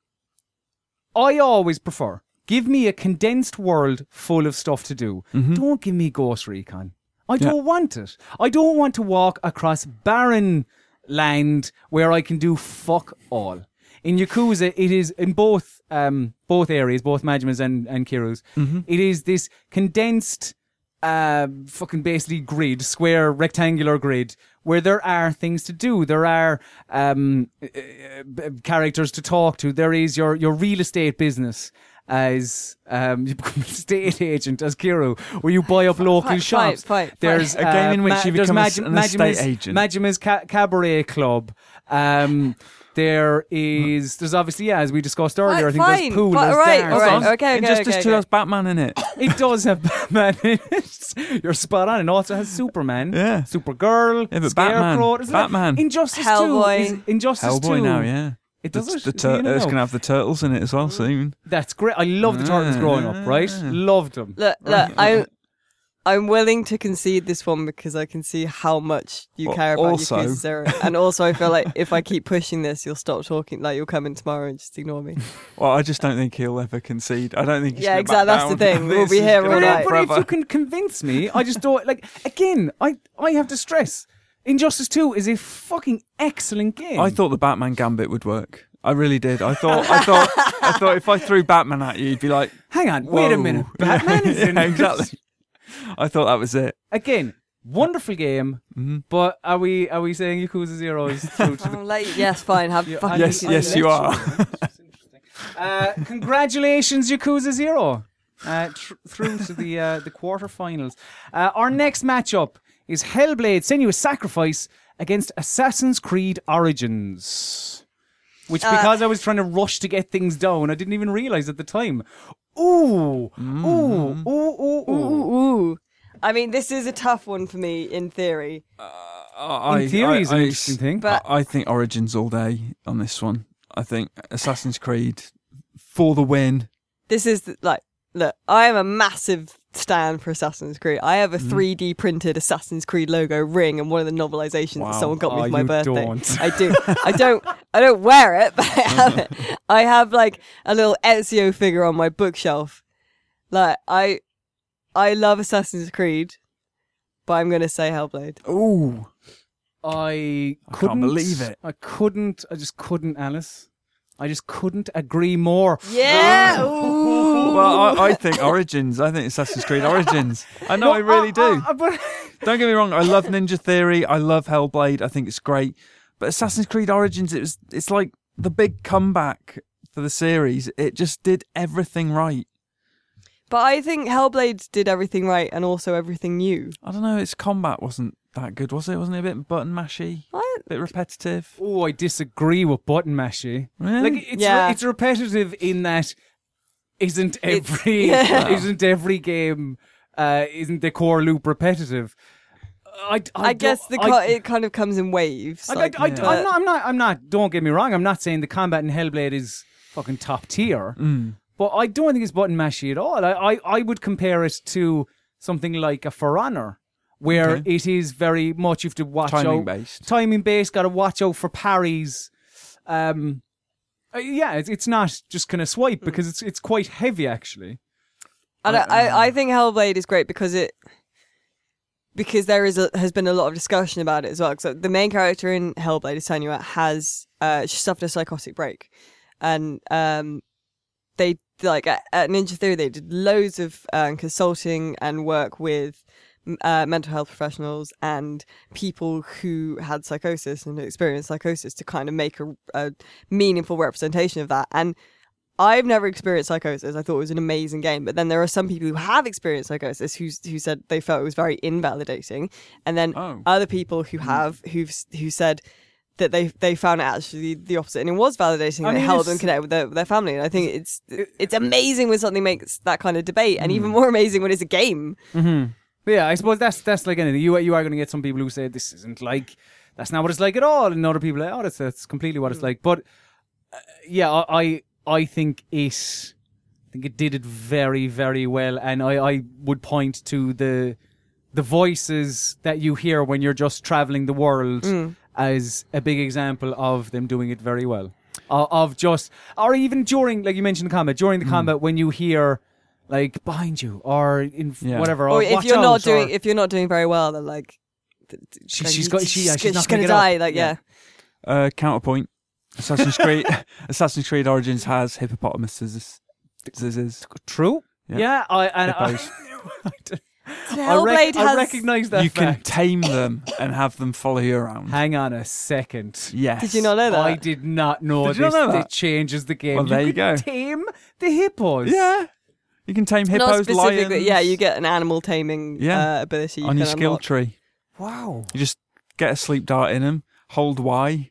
I always prefer give me a condensed world full of stuff to do Mhm. don't give me Ghost Recon I don't want it I don't want to walk across barren land where I can do fuck all in Yakuza, it is in both um, both areas, both Majima's and, and Kiryu's. it is this condensed, uh, fucking basically grid, square rectangular grid, where there are things to do. There are um, uh, uh, characters to talk to. There is your your real estate business. As um, you become an estate agent as Kiryu, where you buy up local Fight, shops. fight, fight, There's A game in which Ma- you become a Maj- s- an estate Majima's- agent. Majima's ca- Cabaret Club. Um, there is, there's obviously, yeah, as we discussed earlier, I think Fine, there's pool, fi- there's right, darts. all right, Hold okay, okay, Injustice okay, Two okay. has Batman in it. It does have Batman in it. You're spot on. It also has Superman, Yeah. Supergirl, Yeah, but Scarecrow. Batman- There's Batman. like- Injustice Hellboy. 2. Is, Injustice Hellboy 2. now, yeah. It The, does it? the tur- you know? it's going to have the turtles in it as well mm. soon. That's great. I love the Turtles growing up, right? Loved them. Look, look, I'm, I'm willing to concede this one because I can see how much you Well, care about also- Yakuza Zero, and also I feel like if I keep pushing this, you'll stop talking. Like you'll come in tomorrow and just ignore me. Well, I just don't think he'll ever concede. I don't think he's Yeah, gonna back exactly, that's the thing. We'll be here gonna all night. But if you can convince me, I just don't like. Again, I I have to stress. Injustice Two is a fucking excellent game. I thought the Batman Gambit would work. I really did. I thought. I thought. I thought if I threw Batman at you, you'd be like, Hang on, wait a minute. Batman is in yeah, it. exactly. I thought that was it. Again, wonderful game, Mhm. but are we are we saying Yakuza Zero is through to the I'm like, yes, fine, have Yeah, fucking. Yes, I- I yes, you are. Uh, congratulations, Yakuza Zero, uh, tr- through to the uh, the quarterfinals. Uh, our next matchup is Hellblade: Senua's Sacrifice against Assassin's Creed Origins. Which, Uh, because I was trying to rush to get things down, I didn't even realize at the time. Ooh, ooh, ooh, ooh, ooh. Ooh, ooh, ooh. I mean, this is a tough one for me in theory. I, In theory, I, is an I- interesting thing. But- I, I think Origins all day on this one. I think Assassin's Creed for the win. This is the- like, look, I am a massive stand for Assassin's Creed. I have a mm-hmm. 3D printed Assassin's Creed logo ring and one of the novelizations Wow. that someone got me Oh, for my you birthday. don't. I do. I don't. I don't wear it, but I have it. Uh-huh. I have like a little Ezio figure on my bookshelf. Like I, I love Assassin's Creed, but I'm gonna say Hellblade. Ooh, I I couldn't can't believe it. I couldn't. I just couldn't, Alice. I just couldn't agree more. Yeah. Ooh. well, I, I think Origins. I think Assassin's Creed Origins. I know, I really do. uh, uh, but- Don't get me wrong. I love Ninja Theory. I love Hellblade. I think it's great. But Assassin's Creed Origins, it was. It's like the big comeback for the series. It just did everything right. But I think Hellblade did everything right and also everything new. I don't know. Its combat wasn't that good, was it? Wasn't it a bit button mashy, I, a bit repetitive? oh, I disagree with button mashy. Really? Like it's Yeah. re- it's repetitive in that isn't every yeah. isn't every game uh, isn't the core loop repetitive. I, I, I, guess the co- I- it kind of comes in waves. I, like, I, I, Yeah. I'm not. I'm not. I'm not. Don't get me wrong. I'm not saying the combat in Hellblade is fucking top tier, Mm. but I don't think it's button mashy at all. I, I, I would compare it to something like a For Honor, where Okay. it is very much you have to watch Timing out, based. timing based. Got to watch out for parries. Um, uh, yeah, it's, it's not just kind of swipe Hmm. because it's it's quite heavy actually. And I, I- I, I think Hellblade is great because it because there is a, has been a lot of discussion about it as well. So the main character in Hellblade, Senua, has uh, she suffered a psychotic break, and um, they like at, at Ninja Theory they did loads of um, consulting and work with m- uh, mental health professionals and people who had psychosis and experienced psychosis to kind of make a, a meaningful representation of that and I've never experienced psychosis. I thought it was an amazing game, but then there are some people who have experienced psychosis who who said they felt it was very invalidating, and then Oh. other people who have who've who said that they they found out actually the opposite, and it was validating. I and it mean, helped them connect with their, their family. And I think it's it's amazing when something makes that kind of debate, and Mm. even more amazing when it's a game. But yeah, I suppose that's that's like anything. You you are going to get some people who say this isn't like that's not what it's like at all, and other people are like, oh, that's that's completely what it's hmm. like. But uh, yeah, I I I think it I think it did it very very well, and I I would point to the the voices that you hear when you're just traveling the world hmm. as a big example of them doing it very well. Of, of just or even during like you mentioned the combat during the hmm. combat when you hear. Like behind you, or in Yeah. whatever, Or or, if you're not out, or- doing if you're not doing very well, then like th- th- She- like, she's got- she- yeah, she's not gonna, gonna get up. die. Like yeah. Yeah. Uh, counterpoint. Assassin's Creed. Assassin's Creed Origins has hippopotamuses. Scissors. True. Yeah. Yeah, I and I, Hippos. I, Hellblade rec- I recognize that you can tame them and have them follow you around. Hang on a second. yes. Did you not know that? I did not know Did you this. not know It changes the game. Well, there you can go. Tame the hippos. Yeah. You can tame hippos, specifically. lions. Yeah, you get an animal taming Yeah. uh, ability you on your skill unlock. tree. Wow. You just get a sleep dart in them, hold Y.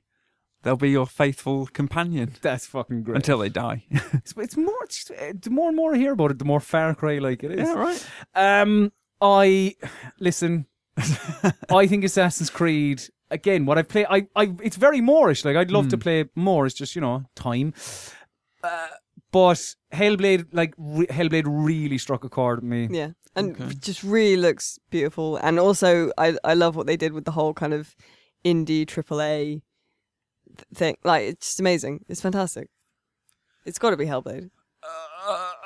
They'll be your faithful companion That's fucking great. until they die. it's, it's more. It's, uh, the more and more I hear about it, the more Far Cry like it is. yeah, right. Um, I listen. I think Assassin's Creed again. What I've played, I, I, it's very moreish. Like I'd love Hmm. to play more. It's just you know time. Uh, but Hellblade, like re- Hellblade, really struck a chord with me. Yeah, and Okay. just really looks beautiful. And also, I I love what they did with the whole kind of indie AAA thing. Like, it's just amazing. It's fantastic. It's got to be Hellblade.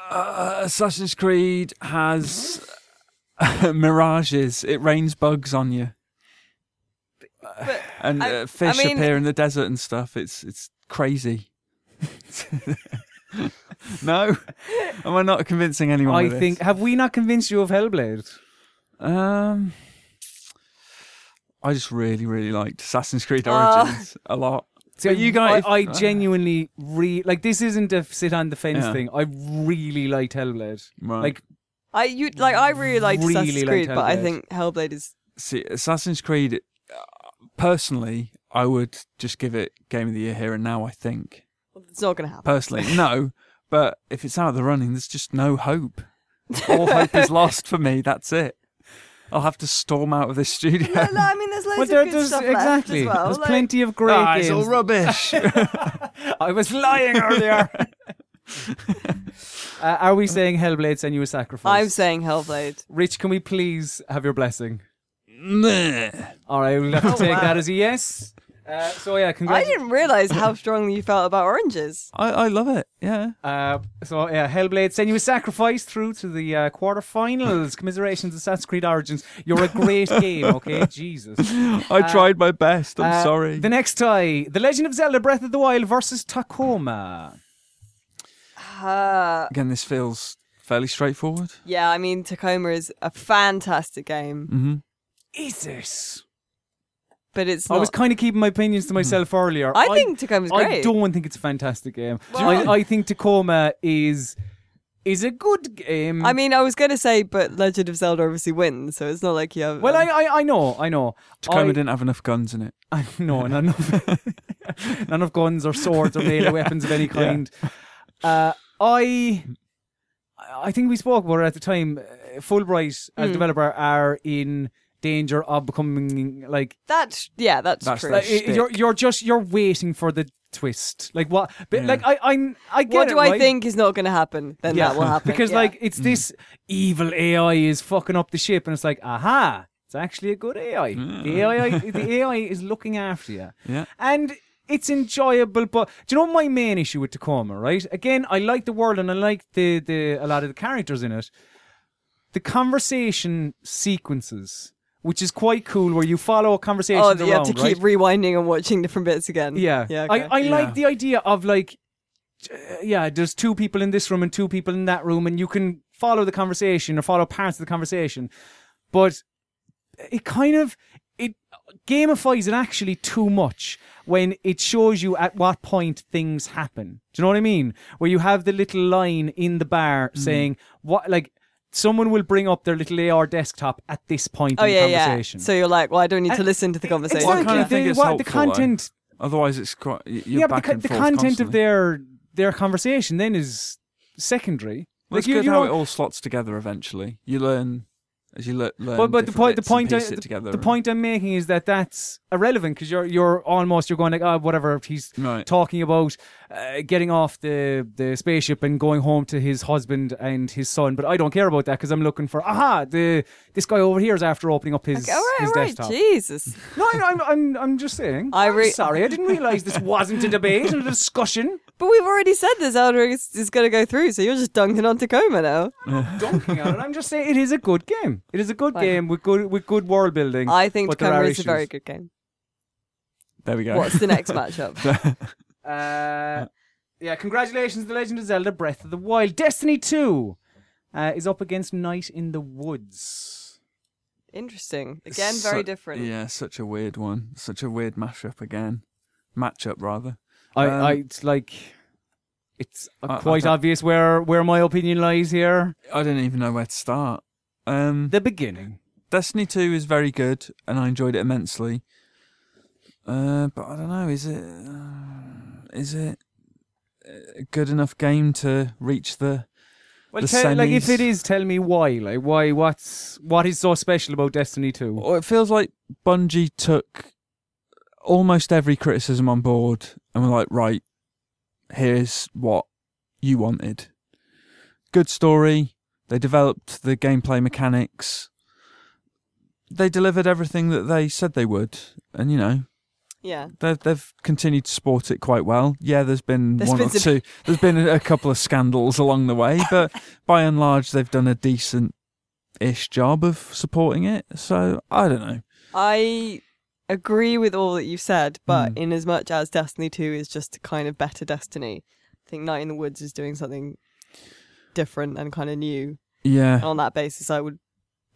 Uh, Assassin's Creed has mirages. It rains bugs on you, But and I- uh, fish I mean- appear in the desert and stuff. It's it's crazy. no, am I not convincing anyone? I with this? think. Have we not convinced you of Hellblade? Um, I just really, really liked Assassin's Creed Ah. Origins a lot. See, But you guys- I, I genuinely re like this isn't a sit on the fence Yeah. thing. I really liked Hellblade. Right. Like I you like I really liked Really Assassin's liked Creed, but I think Hellblade is See, Assassin's Creed. uh, Personally, I would just give it Game of the Year here and now. I think it's not going to happen. personally, no. But if it's out of the running, there's just no hope. All hope is lost for me. That's it. I'll have to storm out of this studio. No, no, I mean, there's loads well, there, of good there's stuff exactly. left as well. There's like- plenty of great Ah, it's all rubbish. I was lying earlier. uh, are we saying Hellblade Senua's Sacrifice? I'm saying Hellblade. Rich, can we please have your blessing? Meh. All right, we'll have to Oh, take wow. that as a yes. Uh, so yeah, congrats. I congrats. didn't realize how strongly you felt about Origins. I, I love it. Yeah. Uh, so yeah, Hellblade Senua's Sacrifice through to the uh, quarterfinals. Commiserations, Assassin's Creed Origins. You're a great game, okay? Jesus. I tried my best. I'm Uh, sorry. The next tie, The Legend of Zelda: Breath of the Wild versus Tacoma. Uh, Again, this feels fairly straightforward. yeah, I mean, Tacoma is a fantastic game, hmm Is it? But it's I not. was kind of keeping my opinions to myself earlier. I think Tacoma's I great. I don't think it's a fantastic game. Well- I, I think Tacoma is is a good game. I mean, I was going to say, but Legend of Zelda obviously wins, so it's not like you have. well, I, um, I I know, I know. Tacoma I, didn't have enough guns in it. I know, none of none of guns or swords or melee weapons of any kind. Uh, I I think we spoke about it at the time. Uh, Fullbright as Mm. developer are in danger of becoming like, That's yeah, that's, That's true. like shtick. you're you're just you're waiting for the twist. Like what? But Yeah. like I I I get what it, do I right? think is not going to happen? Then that will happen because yeah. like it's this evil AI is fucking up the ship, and it's like, aha, it's actually a good AI. Hmm. The AI, the AI is looking after you, Yeah. and it's enjoyable. But do you know my main issue with Tacoma? Right? Again, I like the world and I like the the a lot of the characters in it. The conversation sequences. Which is quite cool, where you follow conversations oh, you around, have to right? keep rewinding and watching different bits again. Yeah, yeah. okay. I, I Yeah. like the idea of like, uh, yeah, there's two people in this room and two people in that room, and you can follow the conversation or follow parts of the conversation, but it kind of it gamifies it actually too much when it shows you at what point things happen. Do you know what I mean? Where you have the little line in the bar Mm. saying what like. Someone will bring up their little AR desktop at this point oh in yeah, the yeah. conversation. So you're like, well, I don't need to And- listen to the conversation. Well, I kinda think the, it's what, the helpful, though. content Otherwise, it's quite. You're yeah, back but the, and the forth content of their their conversation then is secondary. Well, it's you- good you how know- it all slots together eventually. You learn as you le- learn. But, but the point, the point, I, piece it together. the point I'm making is that that's irrelevant because you're you're almost you're going like oh, whatever he's Right. talking about uh, getting off the the spaceship and going home to his husband and his son, but I don't care about that because I'm looking for aha the this guy over here is after opening up his Okay, all right, his all right. desktop. Jesus. No, I- I'm I'm I'm just saying. I I'm sorry, I didn't realize this wasn't a debate and a discussion. But we've already said this Elder is, is going to go through, so you're just dunking on Tacoma now. Dunking on it. I'm just saying it is a good game. It is a good Fine. game with good with good world building. I think Tacoma is a very good game. There we go. What's the next matchup? Uh, yeah, congratulations, The Legend of Zelda Breath of the Wild. Destiny 2 uh, is up against Night in the Woods. Interesting. Again, very Su- different. Yeah, such a weird one. Such a weird mashup again. Matchup rather. I, Um, I it's like it's uh, I- I quite don't- obvious where where my opinion lies here. I don't even know where to start. Um, The beginning. Destiny 2 is very good, and I enjoyed it immensely. Uh, but I don't know, is it uh, is it a good enough game to reach the? Well, The tell, like if it is, tell me why. Like why? What's what is so special about Destiny 2? Well, it feels like Bungie took almost every criticism on board and were like, right, here's what you wanted. Good story. They developed the gameplay mechanics. They delivered everything that they said they would, and you know Yeah. they've they've continued to sport it quite well. Yeah, there's been There's one been or some- two. There's been a, couple of scandals along the way, but by and large, they've done a decent ish job of supporting it. So I don't know. I agree with all that you've said, but Mm. in as much as Destiny 2 is just a kind of better Destiny, I think Night in the Woods is doing something different and kind of new. Yeah, And on that basis, I would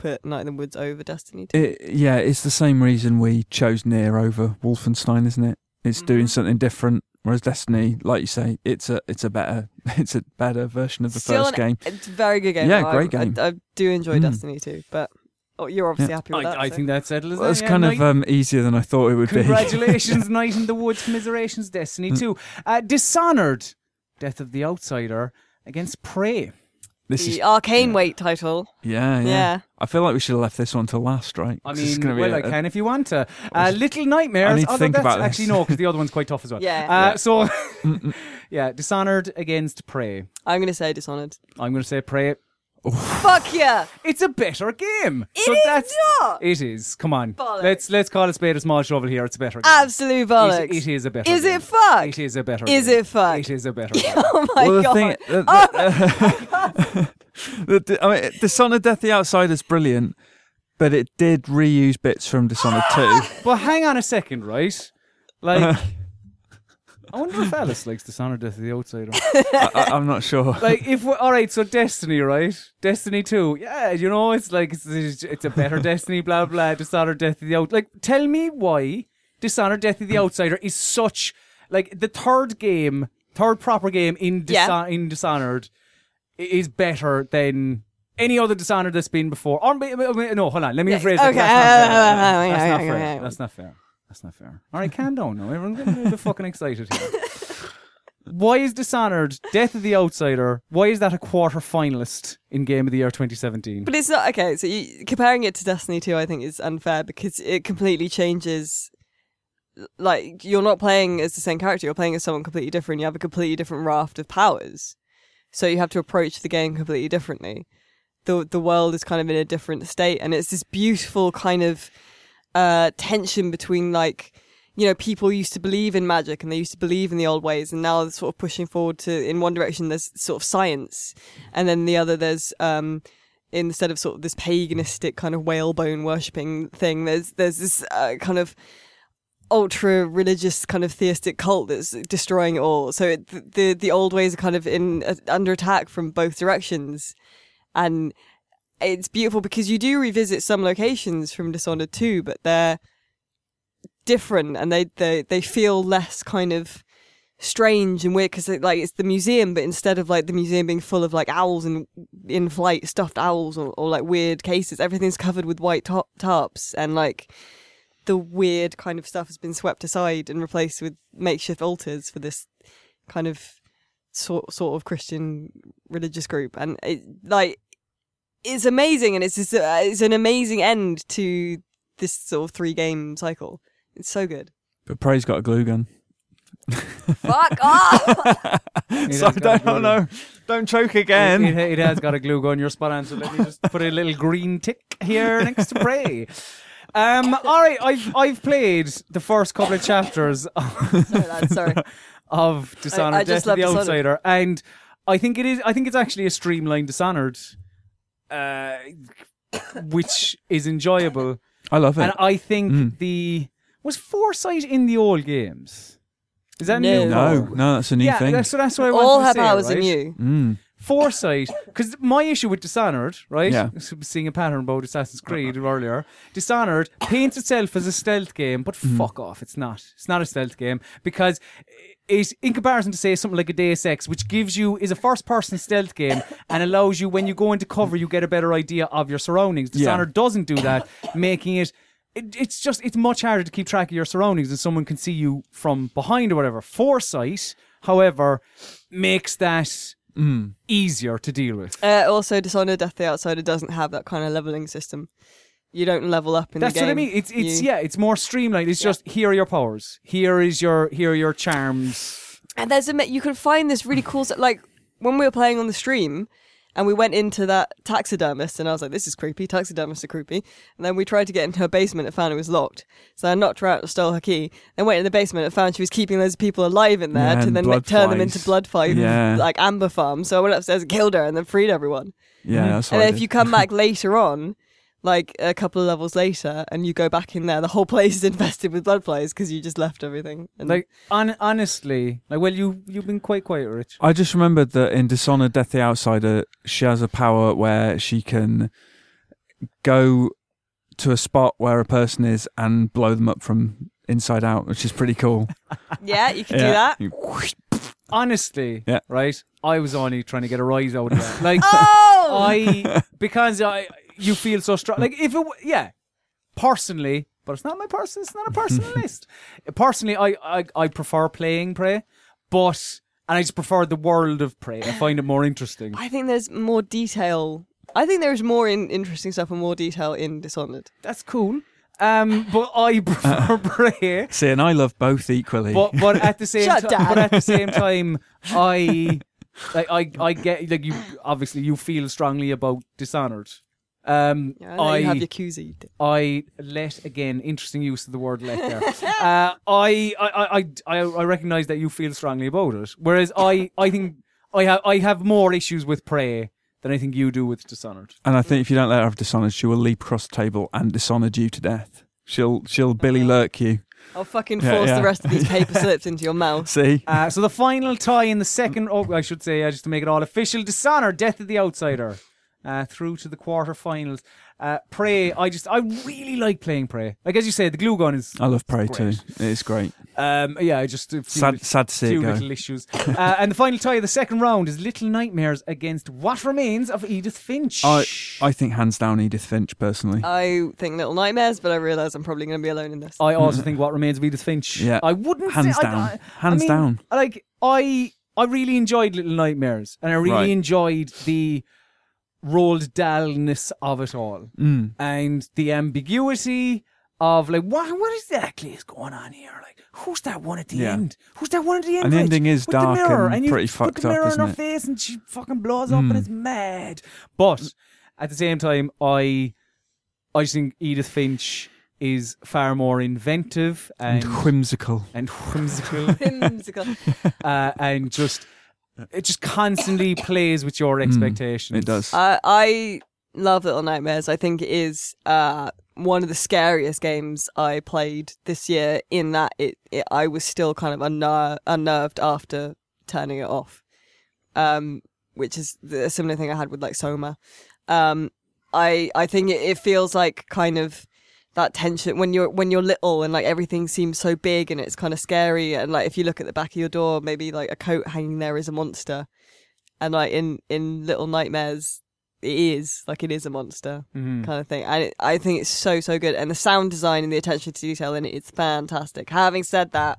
put Night in the Woods over Destiny 2. it, yeah, it's the same reason we chose Nier over Wolfenstein, isn't it? It's doing Mhm. something different. Whereas Destiny, like you say, it's a it's a better it's a better version of the Still first an- game. It's a very good game. Yeah, I- great I- game. I, do enjoy Mm. Destiny 2, but oh, you're obviously Yeah. happy with that. I, I so- think that's settles Well, it. it's yeah, kind Night- of um, easier than I thought it would be. Congratulations, Night in the Woods. Commiserations, Destiny Mm. 2. Uh, Dishonored, Death of the Outsider against Prey. This the is Arkane yeah. Weight title. yeah, yeah, Yeah. I feel like we should have left this one to last, right? I mean, gonna be well, a- I can if you want to. Uh, Little Nightmares. I need to think that's about this. Actually, no, because the other one's quite tough as well. Yeah. Uh, Yeah. So, yeah, Dishonored against Prey. I'm going to say Dishonored. I'm going to say Prey. Fuck yeah! It's a better game. It so is that's not! It is. Come on. Bollocks. Let's let's call a spade a small shovel here. It's a better game. Absolute bollocks. It, it is a better Is game. it fuck? It is a better Is game. it fuck? It is a better game. Oh my well, the god. thing, the, oh the, the, I mean, Dishonored Death the Outside is brilliant, but it did reuse bits from Dishonored 2. But hang on a second, right? Like, I wonder if Alice likes Dishonored Death of the Outsider. I, I'm not sure. like, if we're, all right, so Destiny, right? Destiny Two, yeah, you know, it's like it's, it's a better Destiny, blah blah. Dishonored Death of the Outsider. Like, tell me why Dishonored Death of the Outsider is such like the third game, third proper game in Dis- Yeah. in Dishonored is better than. Any other Dishonored that's been before? Or, no, hold on. Let me rephrase it. okay, That's not fair. That's not fair. That's not fair. That's not fair. All right, calm down now. Everyone's getting a little bit fucking excited here. Why is Dishonored, Death of the Outsider, why is that a quarter finalist in Game of the Year 2017? But it's not okay. So you, comparing it to Destiny 2, I think is unfair because it completely changes. Like you're not playing as the same character; you're playing as someone completely different. You have a completely different raft of powers, so you have to approach the game completely differently. the The world is kind of in a different state, and it's this beautiful kind of uh, tension between like you know people used to believe in magic and they used to believe in the old ways, and now they're sort of pushing forward to in one direction there's sort of science, and then the other there's um, instead of sort of this paganistic kind of whalebone worshipping thing, there's there's this uh, kind of ultra religious kind of theistic cult that's destroying it all. So it, the, the old ways are kind of in uh, under attack from both directions, and it's beautiful because you do revisit some locations from Dishonored 2, but they're different and they they they feel less kind of strange and weird because like it's the museum but instead of like the museum being full of like owls and in flight stuffed owls or, or like weird cases everything's covered with white top tarps and like the weird kind of stuff has been swept aside and replaced with makeshift altars for this kind of sort sort of Christian religious group, and it like it's amazing, and it's just, uh, it's an amazing end to this sort of three game cycle. It's so good. But Prey's got a glue gun. Fuck off! So has got a glue don't, gun. no, don't choke again. It, it, it has got a glue gun. You're spot on. So let me just put a little green tick here next to Prey. Um, all right, I've I've played the first couple of chapters sorry, lad, sorry. of Dishonored, I just Death of the Dishonored. Outsider, and I think it is. I think it's actually a streamlined Dishonored, uh, which is enjoyable. I love it. And I think Mm. the was foresight in the old games. Is that No. new? no, no, that's a new yeah, thing. that's, so that's what I All wanted to her say, powers right? in you. Mm. foresight because my issue with dishonored right Yeah. seeing a pattern about assassin's creed earlier dishonored paints itself as a stealth game but Mm-hmm. fuck off it's not it's not a stealth game because it, in comparison to say something like a deus ex which gives you is a first person stealth game and allows you when you go into cover you get a better idea of your surroundings Yeah. dishonored doesn't do that making it it, it's just it's much harder to keep track of your surroundings and someone can see you from behind or whatever foresight however makes that Mm. easier to deal with. Uh, also, Dishonored Death the Outsider doesn't have that kind of leveling system. You don't level up in That's the game. what I mean. It's it's You- yeah, it's more streamlined. It's just here are your powers. Here is your here are your charms. And there's a you can find this really cool stuff. Like when we were playing on the stream, and we went into that taxidermist, and I was like, "This is creepy. Taxidermists are creepy." And then we tried to get into her basement and found it was locked. So I knocked her out and stole her key. Then went in the basement and found she was keeping those people alive in there Yeah, to and then blood turn them flies. into blood fight, Yeah. like amber farm. So I went upstairs and killed her, and then freed everyone. Yeah, mm-hmm. that's what and I then if did. you come back later on. Like a couple of levels later, and you go back in there, the whole place is infested with blood flies because you just left everything. And Like on, honestly, like well, you you've been quite quiet, Rich. I just remembered that in Dishonored Death the Outsider, she has a power where she can go to a spot where a person is and blow them up from inside out, which is pretty cool. yeah, you can do that. Whoosh. Honestly, Yeah. right? I was only trying to get a rise out of that. Like Oh, I because I you feel so strong. Like if it w- yeah, personally, but it's not my person. It's not a personal list. Personally, I, I I prefer playing Prey, but and I just prefer the world of Prey. I find it more interesting. I think there's more detail. I think there's more in interesting stuff and more detail in Dishonored. That's cool. Um, but I prefer Prey. See, and I love both equally. But but at the same Shut time, down. but at the same time, I like I I get like you obviously you feel strongly about Dishonored. Um, Yeah, I I have your Yakuza. You. I let again interesting use of the word let there. uh, I, I I I I recognize that you feel strongly about it, whereas I I think I have I have more issues with Prey than I think you do with Dishonored. and I think if you don't let her have Dishonored, she will leap across the table and dishonor you to death. She'll she'll Billy Lurk you. I'll fucking Yeah, force yeah. the rest of these paper slips into your mouth. See? Uh, so the final tie in the second, oh, I should say, uh, just to make it all official, Dishonored, Death of the Outsider, uh, through to the quarterfinals. Uh, Prey, I just, I really like playing Prey. Like as you say, the glue gun is, I love Prey Great. too. It's great. um, yeah, I just a few, Sad, sad to see few it go. little issues. uh, and the final tie of the second round is Little Nightmares against What Remains of Edith Finch. I I think hands down Edith Finch personally. I think Little Nightmares, but I realise I'm probably going to be alone in this. I also think What Remains of Edith Finch. Yeah. I wouldn't Hands say, I- down. I, Hands I mean, down. Like I, I really enjoyed Little Nightmares, and I really Right. enjoyed the Roald Dahlness of it all, Mm. and the ambiguity of like what what exactly is going on here? Like who's that one at the Yeah. end? Who's that one at the end? And the ending is With the dark mirror, and you pretty put fucked the up, mirror in isn't her it? face, and she fucking blows up, Mm. and it's mad. But at the same time, I, I just think Edith Finch is far more inventive And and whimsical. and whimsical Whimsical. uh, and just it just constantly plays with your expectations. It does. I I love Little Nightmares. I think it is uh, one of the scariest games I played this year. In that it, it I was still kind of unner- unnerved after turning it off, um, which is the, a similar thing I had with like Soma. Um, I I think it, it feels like kind of that tension when you're when you're little and like everything seems so big and it's kind of scary and like if you look at the back of your door maybe like a coat hanging there is a monster and like in in little nightmares it is like it is a monster Mhm. kind of thing. And it, I think it's so so good, and the sound design and the attention to detail in it is fantastic. Having said that,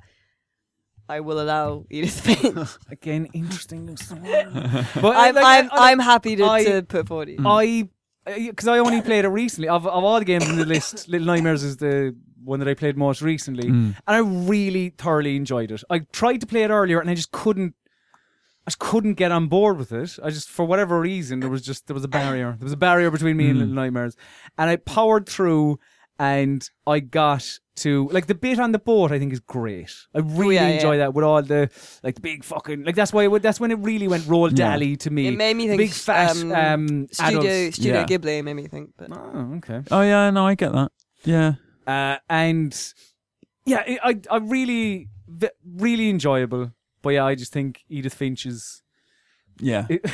I will allow Edith Finch. Again, interesting. but I'm I'm I'm happy to, I- to put forward. I because I only played it recently. Of of all the games in the list, Little Nightmares is the one that I played most recently, Mm. and I really thoroughly enjoyed it. I tried to play it earlier, and I just couldn't. I just couldn't get on board with it. I just, for whatever reason, there was just there was a barrier. There was a barrier between me and Mm. Little Nightmares, and I powered through, and I got to like the bit on the boat. I think is great. I really yeah, enjoy yeah. that with all the like the big fucking like that's why it, that's when it really went roll Yeah. dally to me. it made me think big fat um, um, Studio adults. Studio Yeah. Ghibli made me think. But Oh, okay. Oh yeah, no, I get that. Yeah. Uh, and yeah, I I, I really really enjoyable. But yeah, I just think Edith Finch is. Yeah. It,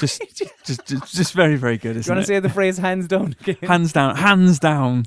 just, just, just, just very, very good, Do you isn't want to it? say the phrase "hands down" again? hands down, hands down,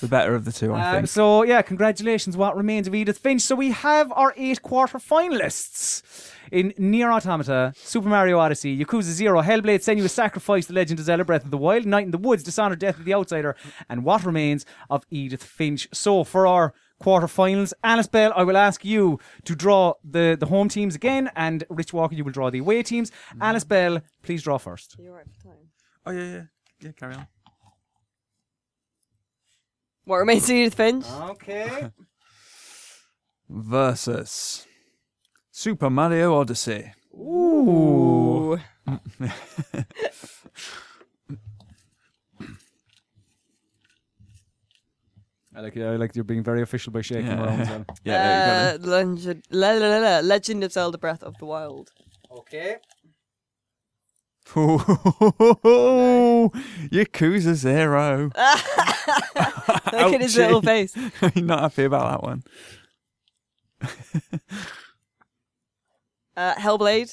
the better of the two, I Uh, think. so yeah, congratulations. What remains of Edith Finch? So we have our eight quarter finalists in Nier Automata, Super Mario Odyssey, Yakuza Zero, Hellblade: Senua's Sacrifice, The Legend of Zelda: Breath of the Wild, Night in the Woods, Dishonored: Death of the Outsider, and What Remains of Edith Finch. So for our quarterfinals, Alice Bell, I will ask you to draw the the home teams again, and Rich Walker, you will draw the away teams. Alice Bell, please draw first. you're right for time. Oh yeah, yeah, yeah. Carry on. What remains of Edith Finch? Okay. Versus Super Mario Odyssey. Ooh. I like I like you're being very official by shaking Yeah. around as well. Yeah, uh, Legend, la, la, la, la, Legend of Zelda: Breath of the Wild. Okay. There you go. Yakuza Zero. Look at his little face. You're not happy about that one. Uh, Hellblade.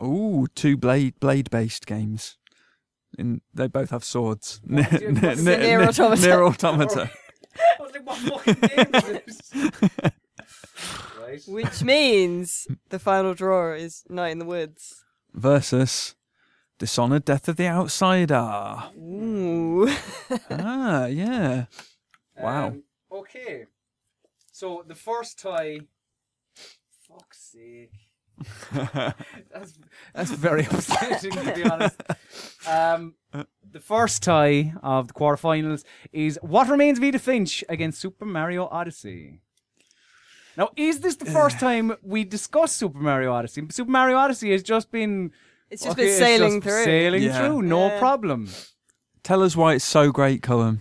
Ooh, two blade blade based games. In they both have swords. Nier, What's it- what's Automata? Nier Automata. Right. Which means the final draw is Night in the Woods. Versus Dishonored Death of the Outsider. Ooh. ah, yeah. Wow. Um, okay. So the first tie. Fuck's sake. That's that's very upsetting to be honest. Um, the first tie of the quarterfinals is what remains of Edith Finch against Super Mario Odyssey. Now, is this the first time we discuss Super Mario Odyssey? Super Mario Odyssey has just been It's just okay, been sailing just through. sailing Yeah. through, no Yeah. problem. Tell us why it's so great, Colm.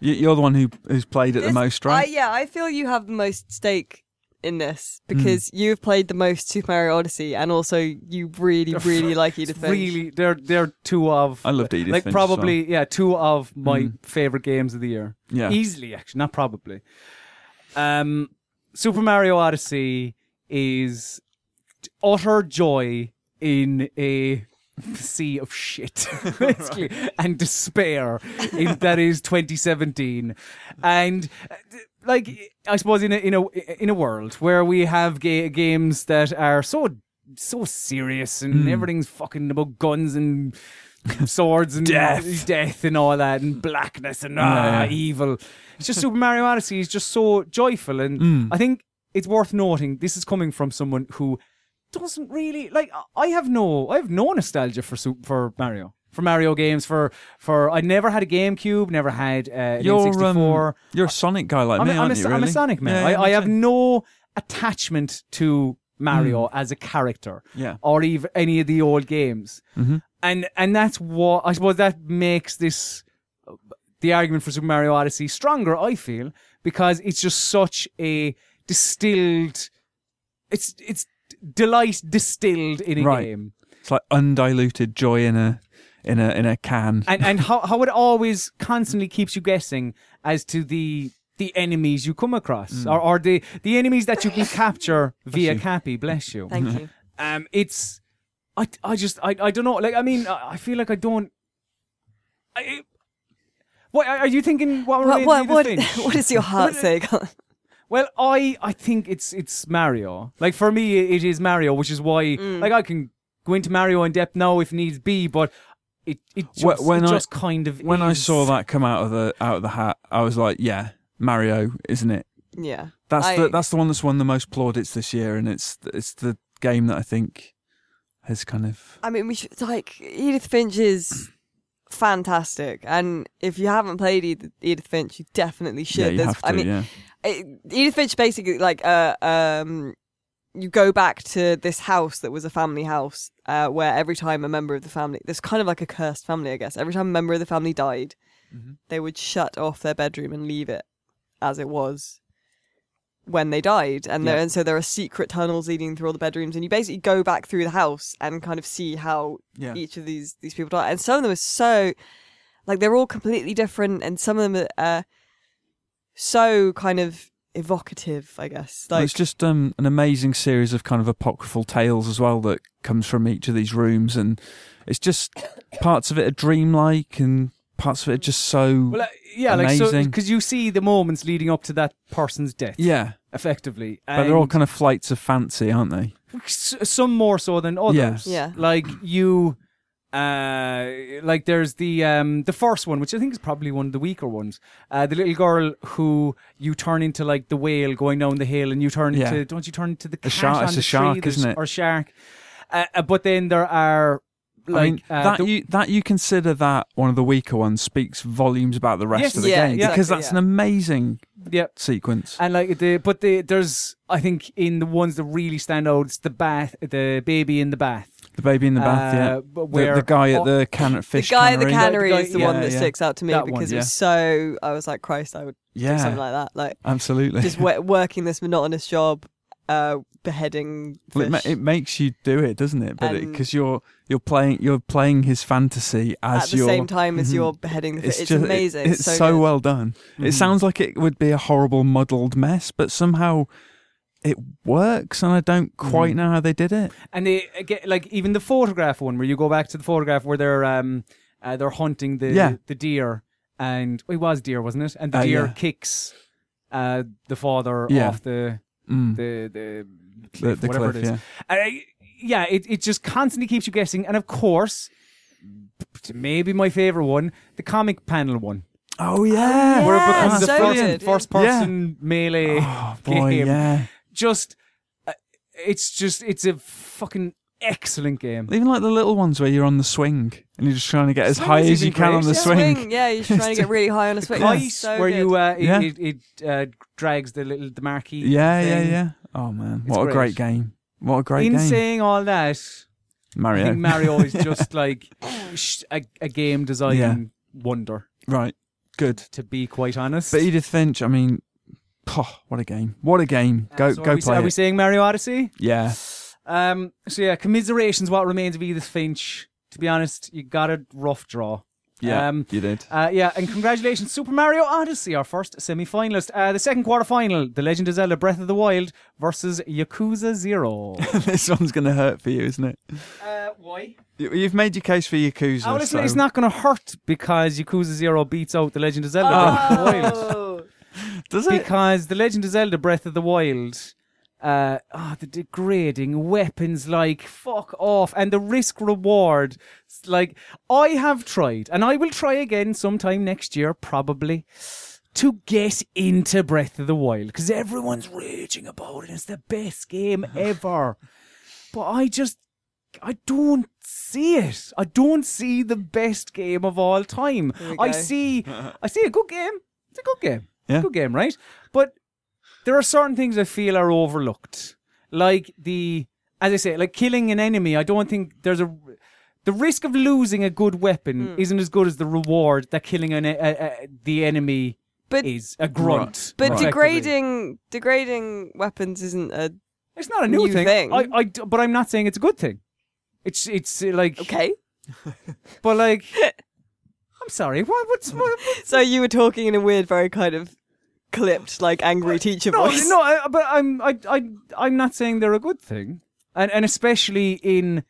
You- You're the one who who's played it the This- most, right? I, yeah, I feel you have the most stake in this Hmm. because you've played the most Super Mario Odyssey, and also you really, really like Edith Finch. Really, they're they're two of I loved Edith like Finch as well. probably yeah two of my Mm. favorite games of the year. Yeah. easily actually, not probably. Um, Super Mario Odyssey is utter joy in a sea of shit, basically, and despair. In, that is 2017, and like I suppose in a in a in a world where we have ga- games that are so so serious and Mm. everything's fucking about guns and swords and Death. death and all that and blackness and ah, yeah. evil. It's just Super Mario Odyssey is just so joyful, and Mm. I think it's worth noting this is coming from someone who doesn't really like. I have no, I have no nostalgia for Super, for Mario, for Mario games. For for I never had a GameCube, never had uh, an You're N64. um, you're a Sonic guy like I'm, me, a, I'm, a, you? I'm a? Sonic man. Yeah, yeah, I, I have no attachment to Mario as a character Yeah. or even any of the old games. Mhm. And and that's what I suppose that makes this the argument for Super Mario Odyssey stronger. I feel because it's just such a distilled. It's it's delight distilled in a Right. game, It's like undiluted joy in a in a in a can. and and how how it always constantly keeps you guessing as to the the enemies you come across or, or the the enemies that you can capture via you. Cappy. Bless you. Thank you. Um, it's I I just I I don't know. Like I mean, I, I feel like I don't. I, what are you thinking? What What, remains what, what, Edith Finch? what does your heart say? Colm? Well, I I think it's it's Mario. Like for me, it is Mario, which is why Mm. like I can go into Mario in depth now if needs be, but it it just, when it I- just kind of When I saw that come out of the out of the hat, I was like, yeah, Mario, isn't it? Yeah. That's I- the that's the one that's won the most plaudits this year, and it's it's the game that I think has kind of I mean, we should like Edith Finch is fantastic, and if you haven't played Edith, Edith Finch, you definitely should. yeah, you There's- have to. I mean, yeah, it, Edith Finch basically like uh um you go back to this house that was a family house uh where every time a member of the family there's kind of like a cursed family I guess every time a member of the family died Mhm. they would shut off their bedroom and leave it as it was when they died and there and so there are secret tunnels leading through all the bedrooms and you basically go back through the house and kind of see how yeah. each of these these people die, and some of them are so like they're all completely different, and some of them are uh, so kind of evocative, I guess. Well, it's just um, an amazing series of kind of apocryphal tales as well that comes from each of these rooms, and it's just parts of it are dreamlike, and parts of it are just so Well, uh, yeah, like so Amazing. because you see the moments leading up to that person's death, yeah. effectively. But they're all kind of flights of fancy, aren't they? s- some more so than others. Yeah. like you. Uh, like there's the um the first one, which I think is probably one of the weaker ones. Uh, the little girl who you turn into like the whale going down the hill, and you turn Yeah. into don't you turn into the cat shark- on it's the a shark, tree, isn't it? Or shark. Uh, uh, but then there are like I mean, uh, that the- you that you consider that one of the weaker ones speaks volumes about the rest Yes. of the Yeah, game exactly, because that's yeah. an amazing yeah. sequence. And like the, but the there's I think in the ones that really stand out, it's the bath, the baby in the bath, The baby in the bath, Uh, yeah. but The, Where the guy at the can the fish guy at the cannery. cannery is the Yeah, one that yeah. sticks out to me That one, because it yeah. was so. I was like, Christ, I would do something like that. Like absolutely. just wo- working this monotonous job, uh, beheading Well, it, ma- it makes you do it, doesn't it? But because you're you're playing you're playing his fantasy as at the you're same time as Mhm. you're beheading the fish. It's, just- it- amazing. it's so, so, well done. Mhm. It sounds like it would be a horrible muddled mess, but somehow it works, and I don't quite Mhm. know how they did it. and they get like even the photograph one where you go back to the photograph where they're um uh, they're hunting the Yeah. the deer and it was deer wasn't it and the Uh, deer yeah. kicks uh the father Yeah. off the Mm. the the the, cliff, the whatever cliff, it is. yeah. And I- yeah, it, it just constantly keeps you guessing. And of course, maybe my favorite one, the comic panel one, Oh yeah, where it Yeah, becomes the so first, good. first person melee Oh boy, game. yeah. Just, uh, it's just, it's a fucking excellent game. Even like the little ones where you're on the swing and you're just trying to get as Swing high as you even can on the Yeah. swing. Yeah, you're trying to get really high on a swing. Kite, so where you uh, it, Yeah. it, it uh, drags the little the marquee. Yeah, yeah, thing. yeah. Oh man, It's what a great. great game! What a great game. In game, saying all that, Mario. I think Mario is just like sh- a, a game design Yeah. wonder. right, good. To be quite honest, But Edith Finch, I mean, oh, what a game! What a game! Go, So go we, play Are we saying Mario Odyssey? yeah, Um. So yeah, commiserations. What remains of Edith Finch? To be honest, you got a rough draw. Yeah, Um, you did. Uh, yeah, and congratulations, Super Mario Odyssey, our first semi-finalist. Uh, the second quarter-final, The Legend of Zelda: Breath of the Wild versus Yakuza Zero. this one's going to hurt for you, isn't it? uh, why? You- You've made your case for Yakuza. Oh, listen, so- it's not going to hurt because Yakuza Zero beats out The Legend of Zelda: Breath of the Wild. Oh. Does it? because the Legend of Zelda: Breath of the Wild, uh, oh, the degrading weapons, like fuck off, and the risk reward, like I have tried, and I will try again sometime next year, probably. To get into Breath of the Wild because everyone's raging about it. It's the best game ever. But I just, I don't see it. I don't see the best game of all time. I see, I see a good game. It's a good game. Yeah. Good game, right? But there are certain things I feel are overlooked. Like the, as I say, like killing an enemy. I don't think there's a, the risk of losing a good weapon Hmm. isn't as good as the reward that killing an, a, a, the enemy But is. A grunt. but Right. degrading degrading weapons isn't a It's not a new, new thing. thing. I, I, but I'm not saying it's a good thing. It's, it's uh, like, okay. but like, I'm sorry. What, what's, what, what- So you were talking in a weird, very kind of clipped, like angry teacher no, voice. no, I, but I'm, I, I, I'm not saying they're a good thing, and and especially in,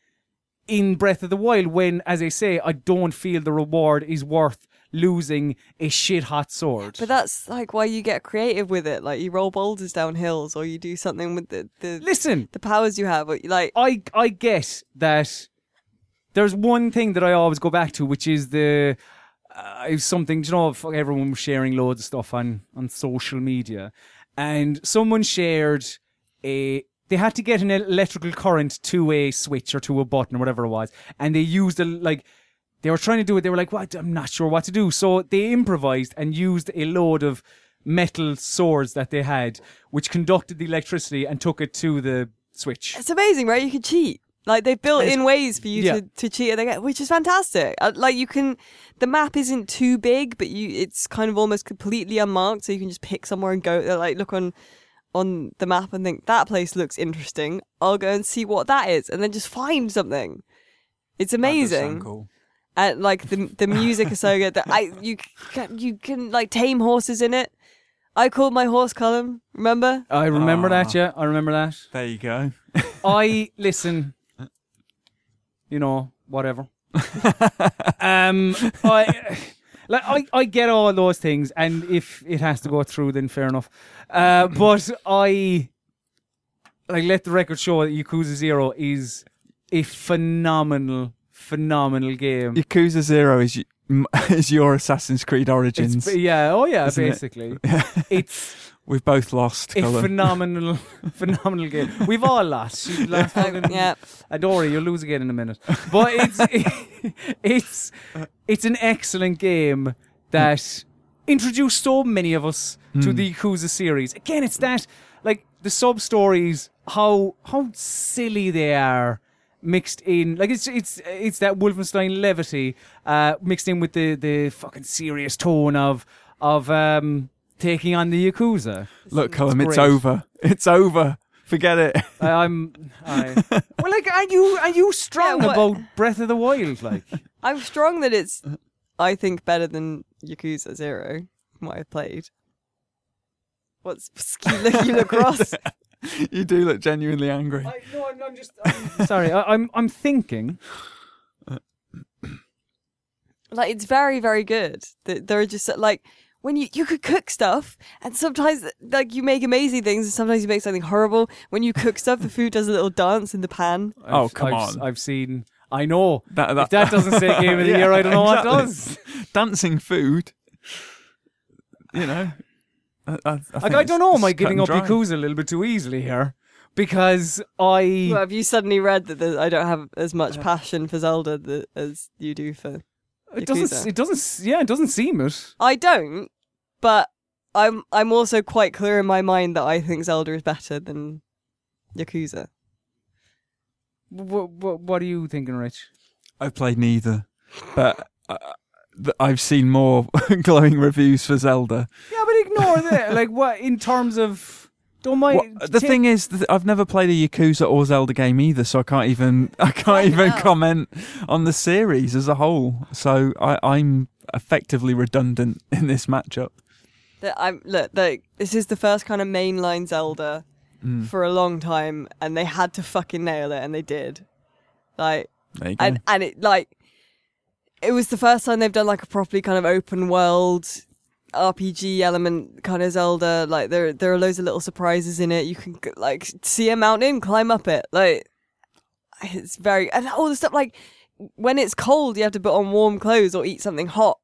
in Breath of the Wild, when, as I say, I don't feel the reward is worth losing a shit hot sword. But that's like why you get creative with it. Like you roll boulders down hills, or you do something with the the, Listen, the powers you have. Or, like I I get that. There's one thing that I always go back to, which is the uh, is something. You know, everyone was sharing loads of stuff on on social media, and someone shared a. They had to get an electrical current to a switch or to a button or whatever it was, and they used a like. They were trying to do it. They were like, "What? I'm not sure what to do." So they improvised and used a load of metal swords that they had, which conducted the electricity and took it to the switch. it's amazing, right? You can cheat. Like they've built It's- in ways for you yeah. to, to cheat, and they get, which is fantastic. Uh, like you can, the map isn't too big, but you it's kind of almost completely unmarked, so you can just pick somewhere and go. uh, Like look on on the map and think that place looks interesting. I'll go and see what that is, and then just find something. It's That does sound amazing. cool. and like the the music is so good that I you can you can like tame horses in it. I called my horse Colm. Remember? I remember that, Ah. yeah. I remember that. There you go. I listen. You know, whatever. um, I like I, I get all those things, and if it has to go through, then fair enough. Uh, but I like let the record show that Yakuza Zero is a phenomenal, phenomenal game. Yakuza Zero is is your Assassin's Creed It's, Origins. yeah, oh yeah, Isn't it? basically, it's We've both lost. a Colm. phenomenal, phenomenal game. We've all lost. You've lost fucking- yeah. Adori, you'll lose again in a minute. But it's it's it's an excellent game that introduced so many of us to the Yakuza series. Again, it's that like the sub stories, how how silly they are mixed in like it's it's it's that Wolfenstein levity uh mixed in with the the fucking serious tone of of um taking on the Yakuza. Look, Colm, it's great. over. It's over. Forget it. I, I'm I Well like are you are you strong Yeah, about Breath of the Wild like I'm strong that it's I think better than Yakuza Zero from what I've played. What's you look you look cross? you do look genuinely angry. I, no, I'm, I'm just. I'm, sorry, I, I'm. I'm thinking. like it's very very good. That there are just like when you you could cook stuff and sometimes like you make amazing things and sometimes you make something horrible. When you cook stuff, the food does a little dance in the pan. Oh, I've- come I've, on. I've seen. I know. That, if that doesn't say game of the Yeah, year, I don't know what does. Dancing food. You know. I, I, I Like I don't know. Am I cut giving up dry. Yakuza a little bit too easily here? Because I. Well, have you suddenly read that there's- I don't have as much uh, passion for Zelda th- as you do for? It doesn't. Yakuza. It doesn't. Yeah, it doesn't seem it. I don't, but I'm I'm also quite clear in my mind that I think Zelda is better than Yakuza. What, what, what are you thinking, Rich? I've played neither, but uh, th- I've seen more glowing reviews for Zelda. Yeah, but ignore that. Like what in terms of? What- the ta- thing is, I've never played a Yakuza or Zelda game either, so I can't even I can't Fucking even comment on the series as a whole. So I, I'm effectively redundant in this matchup. That I'm look, this is the first kind of mainline Zelda Mm. for a long time, and they had to fucking nail it, and they did. Like, There you go. and and it like it was the first time they've done like a properly kind of open world RPG element kind of Zelda. Like there there are loads of little surprises in it. You can like see a mountain, climb up it. Like it's very and all the stuff like when it's cold, you have to put on warm clothes or eat something hot.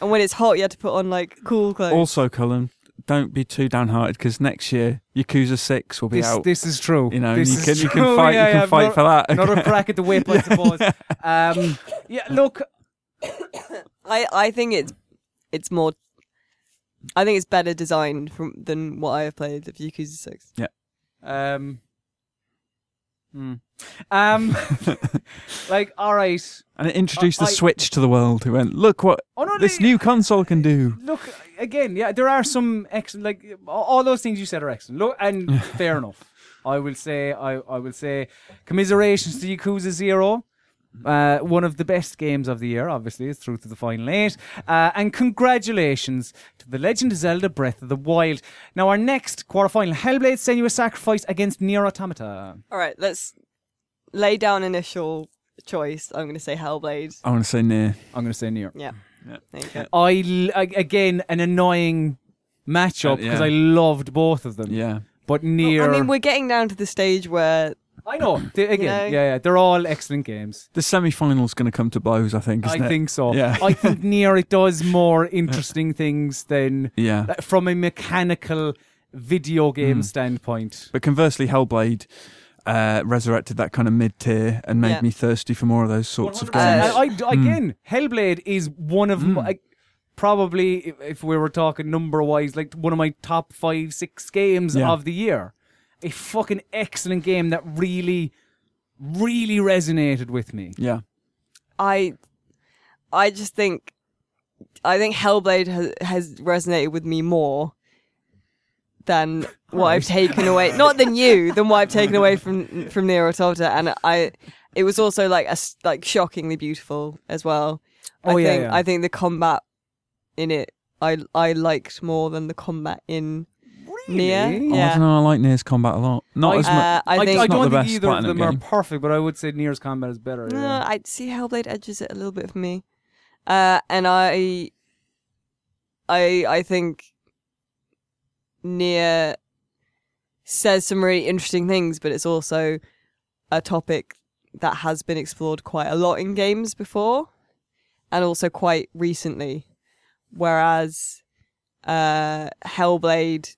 And when it's hot, you have to put on like cool clothes. also, Colm, don't be too downhearted because next year Yakuza Six will be This, out. this is true. you know, this you is can you can fight Yeah, you can yeah, fight another- for that. Another crack at the whip, I suppose. Um, yeah, look, I I think it's it's more. I think it's better designed from than what I have played of Yakuza Six. um, hmm. um, like, all right. and it introduced I- the I- Switch to the world. Who went, look what Oh no, this they- new console can do. Look again. Yeah, there are some excellent. Like all- all those things you said are excellent. Look, and fair enough. I will say. I I will say. Commiserations to Yakuza Zero. Uh, one of the best games of the year, obviously, is through to the final eight. Uh, and congratulations to The Legend of Zelda Breath of the Wild. Now, our next quarterfinal Hellblade Senua's Sacrifice against Nier Automata. All right, let's lay down initial choice. I'm going to say Hellblade. I want to say Nier. I'm going to say Nier. Yeah. There you go. I l- a- again an annoying matchup Uh, because yeah. I loved both of them. Yeah. But Nier, I mean, we're getting down to the stage where I know they, again, know? yeah, yeah, they're all excellent games. The semi-final's going to come to blows, I think. I Isn't it? think so. Yeah. I think Nier it does more interesting things than Yeah. like, from a mechanical video game Mm. standpoint. But conversely, Hellblade uh, resurrected that kind of mid-tier and made Yeah. me thirsty for more of those sorts of 100. games. I, I- again, Hellblade is one of Mm. my, probably if, if we were talking number wise, like one of my top five, six games Yeah. of the year. A fucking excellent game that really, really resonated with me. yeah. I, I just think, I think Hellblade has, has resonated with me more than what I've taken away. Not than you, than what I've taken away from from Nier Automata, and I. It was also like a like shockingly beautiful as well. Oh, I Oh, yeah, think yeah. I think the combat in it I I liked more than the combat in Nier. Really? Oh, I Yeah. don't know. I like Nier's combat a lot. Not I- as much. Uh, I I, think I It's not don't the think best either of Platinum them are game. perfect, but I would say Nier's combat is better. No, yeah. I see Hellblade edges it a little bit for me, uh, and I, I, I think Nier says some really interesting things, but it's also a topic that has been explored quite a lot in games before, and also quite recently. Whereas uh, Hellblade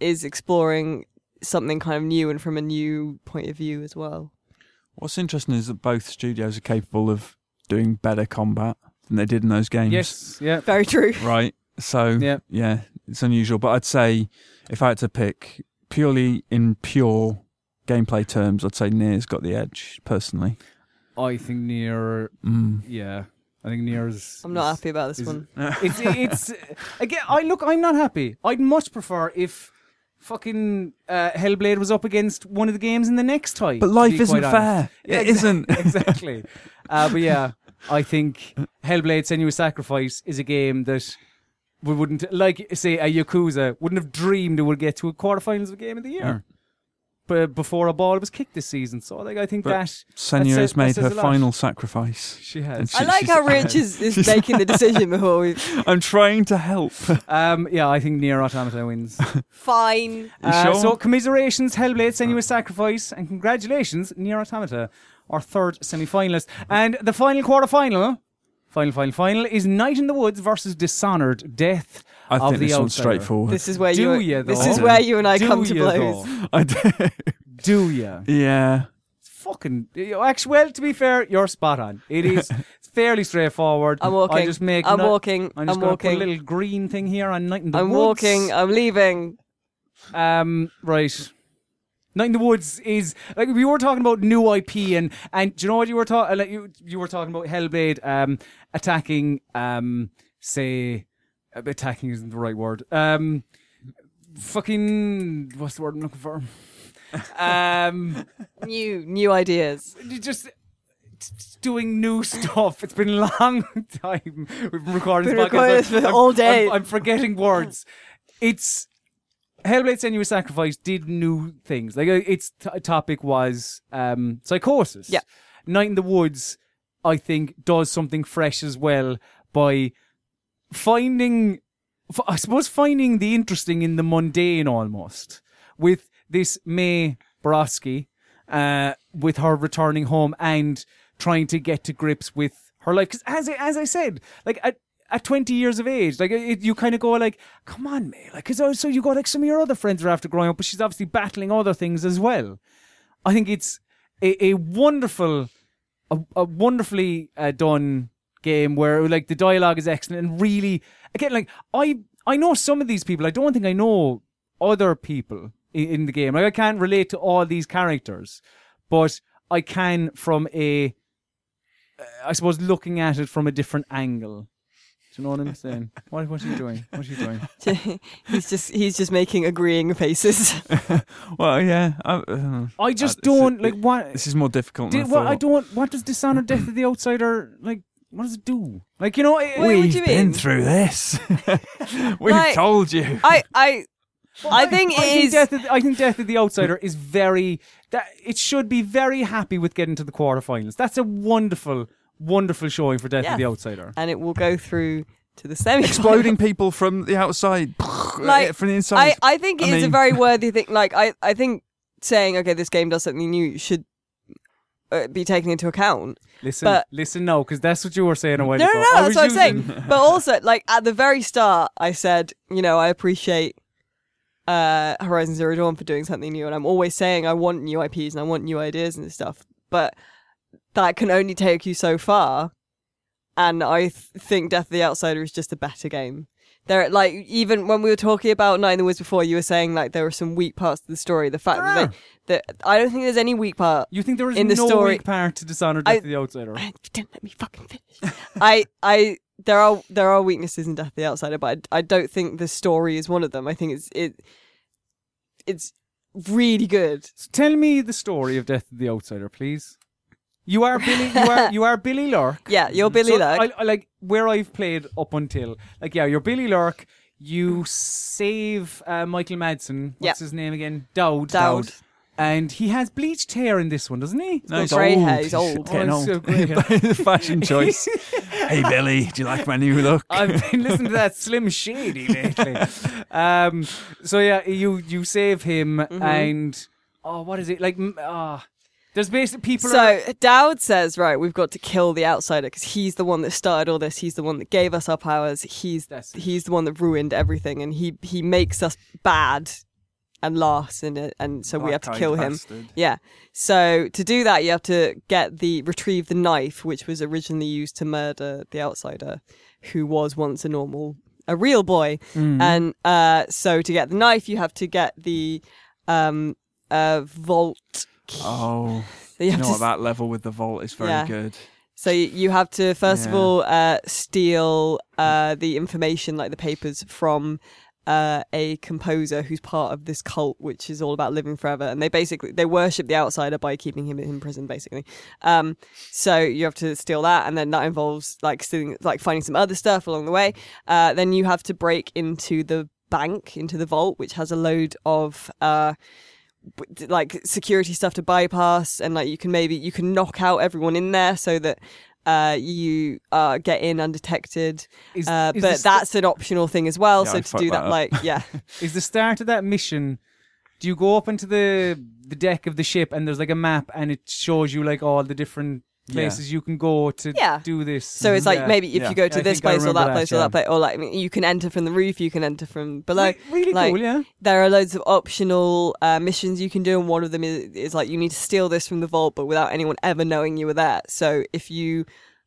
is exploring something kind of new and from a new point of view as well. What's interesting is that both studios are capable of doing better combat than they did in those games. yes, yeah. Very true. Right. So Yeah. yeah, it's unusual. But I'd say if I had to pick purely in pure gameplay terms, I'd say Nier's got the edge personally. I think Nier, Mm. yeah. I think Nier's. I'm not is- happy about this is- one. it's it's again. I look. I'm not happy. I'd much prefer if fucking uh, Hellblade was up against one of the games in the next tie. But life isn't fair. Yeah, It isn't. exactly. Uh, but yeah, I think Hellblade: Senua's Sacrifice is a game that we wouldn't like. Say a Yakuza wouldn't have dreamed it would get to a quarterfinals of a game of the year. But before a ball was kicked this season, so like I think But that Senua says- has that made says her a lot. final sacrifice. she has. she- I like she's- how Rich is, is making the decision before we. I'm trying to help. Um, yeah, I think Nier Automata wins. Fine. Uh, sure? So commiserations, Hellblade, Senua's Sacrifice, and congratulations, Nier Automata, our third semi-finalist. And the final quarter-final, final, final, final, is Night in the Woods versus Dishonored, Death I of think the this one's Outsider. straightforward. This is where Do you. ya, this though? is where you and I Do come to ya, blows. though? I do. Do ya? yeah. Fucking actually, well, to be fair, you're spot on. It is it's fairly straightforward. I'm walking. I just make. I'm no- walking. I'm just I'm gonna walking. put a little green thing here on Night in the I'm Woods. walking. I'm leaving. Um, right. Night in the Woods is like we were talking about new IP and and do you know what you were talking like you you were talking about Hellblade um attacking um say uh, attacking isn't the right word um fucking what's the word I'm looking for um New new ideas. just just doing new stuff. It's been a long time. We've been recording Been this podcast. I'm- all day. I'm, I'm forgetting words. It's Hellblade: Senua's Sacrifice did new things. Like uh, its t- topic was um, psychosis. Yeah. Night in the Woods, I think, does something fresh as well by finding, f- I suppose, finding the interesting in the mundane almost with this Mae Borowski, uh, with her returning home and trying to get to grips with her life. Because as I, as I said, like at, at 20 years of age, like it, you kind of go like, come on, Mae. Like, cause also you got like some of your other friends are after growing up, but she's obviously battling other things as well. I think it's a, a wonderful, a, a wonderfully uh, done game where like the dialogue is excellent and really again like I I know some of these people. I don't think I know other people in, in the game. Like I can't relate to all these characters, but I can from a uh, suppose looking at it from a different angle. Do you know what I'm saying? What what are you doing? What are you doing? he's just he's just making agreeing faces. Well, yeah. I, uh, I just Uh, don't like what this is more difficult than Did, I what, thought. I don't. What does Dishonored Death of the Outsider like? What does it do? Like you know, it, Wait, what We've do you been mean? through this. We've Like- told you. I I I think I it think is. Death of, the- I think Death of the Outsider is very. That it should be very happy with getting to the quarterfinals. That's a wonderful, wonderful showing for Death Yeah. of the Outsider. and it will go through to the semi. Exploding people from the outside, Like, from the inside. I, I think I it is a very worthy thing. Like I, I think saying okay, this game does something new should uh, be taken into account. Listen, But- listen, no, because that's what you were saying a while No, ago. no, no, I that's was what I'm saying. But also, like at the very start, I said, you know, I appreciate uh, Horizon Zero Dawn for doing something new, and I'm always saying I want new IPs and I want new ideas and stuff. But that can only take you so far, and I th- think Death of the Outsider is just a better game. There, like even when we were talking about Night in the Woods before, you were saying like there were some weak parts to the story. The fact that, they, that I don't think there's any weak part You think there is In the no story- weak part to Dishonored Death I- of the Outsider? you didn't let me fucking finish. I, I, there are there are weaknesses in Death of the Outsider, but I, I don't think the story is one of them. I think it's it, it's really good. So tell me the story of Death of the Outsider, please. You are Billy. You are you are Billy Lurk. Yeah, you're Billy So Lurk. I, I like where I've played up until like yeah, you're Billy Lurk. You save uh, Michael Madsen. What's Yeah. his name again? Daud. Daud. And he has bleached hair in this one, doesn't he? no, he's grey old. hair, he's old. getting Oh, old. so grey hair. Fashion choice. hey Billy, do you like my new look? I've been listening to that Slim Shady lately. um, so yeah, you you save him Mm-hmm. and oh, what is it like? m- Ah, there's basically people. So are, Daud says, right, we've got to kill the outsider because he's the one that started all this. He's the one that gave us our powers. He's he's the one that ruined everything, and he he makes us bad and last in it, and so we have to kill him. bastard. Yeah. So to do that, you have to get the retrieve the knife, which was originally used to murder the outsider, who was once a normal, a real boy. Mm. And uh, so to get the knife, you have to get the um, uh, vault. Oh, you you know to what? That level with the vault is very Yeah. good. So you- have to first of all uh, steal uh, the information, like the papers, from uh, a composer who's part of this cult, which is all about living forever. And they basically they worship the outsider by keeping him in prison, basically. Um, so you have to steal that, and then that involves like stealing, like finding some other stuff along the way. Uh, then you have to break into the bank, into the vault, which has a load of. B- like security stuff to bypass and like you can maybe you can knock out everyone in there so that uh, you uh, get in undetected Is- uh, is but this- that's an optional thing as well Yeah, so I to do that that like yeah is the start of that mission. Do you go up into the the deck of the ship and there's like a map and it shows you like all the different places you can go to Yeah. do this? so it's like Yeah. maybe if Yeah. you go to I this think I place or remember that that, place or yeah. that place or like I mean, you can enter from the roof you can enter from below Re- really like, cool, yeah. there are loads of optional uh, missions you can do, and one of them is, is like you need to steal this from the vault, but without anyone ever knowing you were there. So if you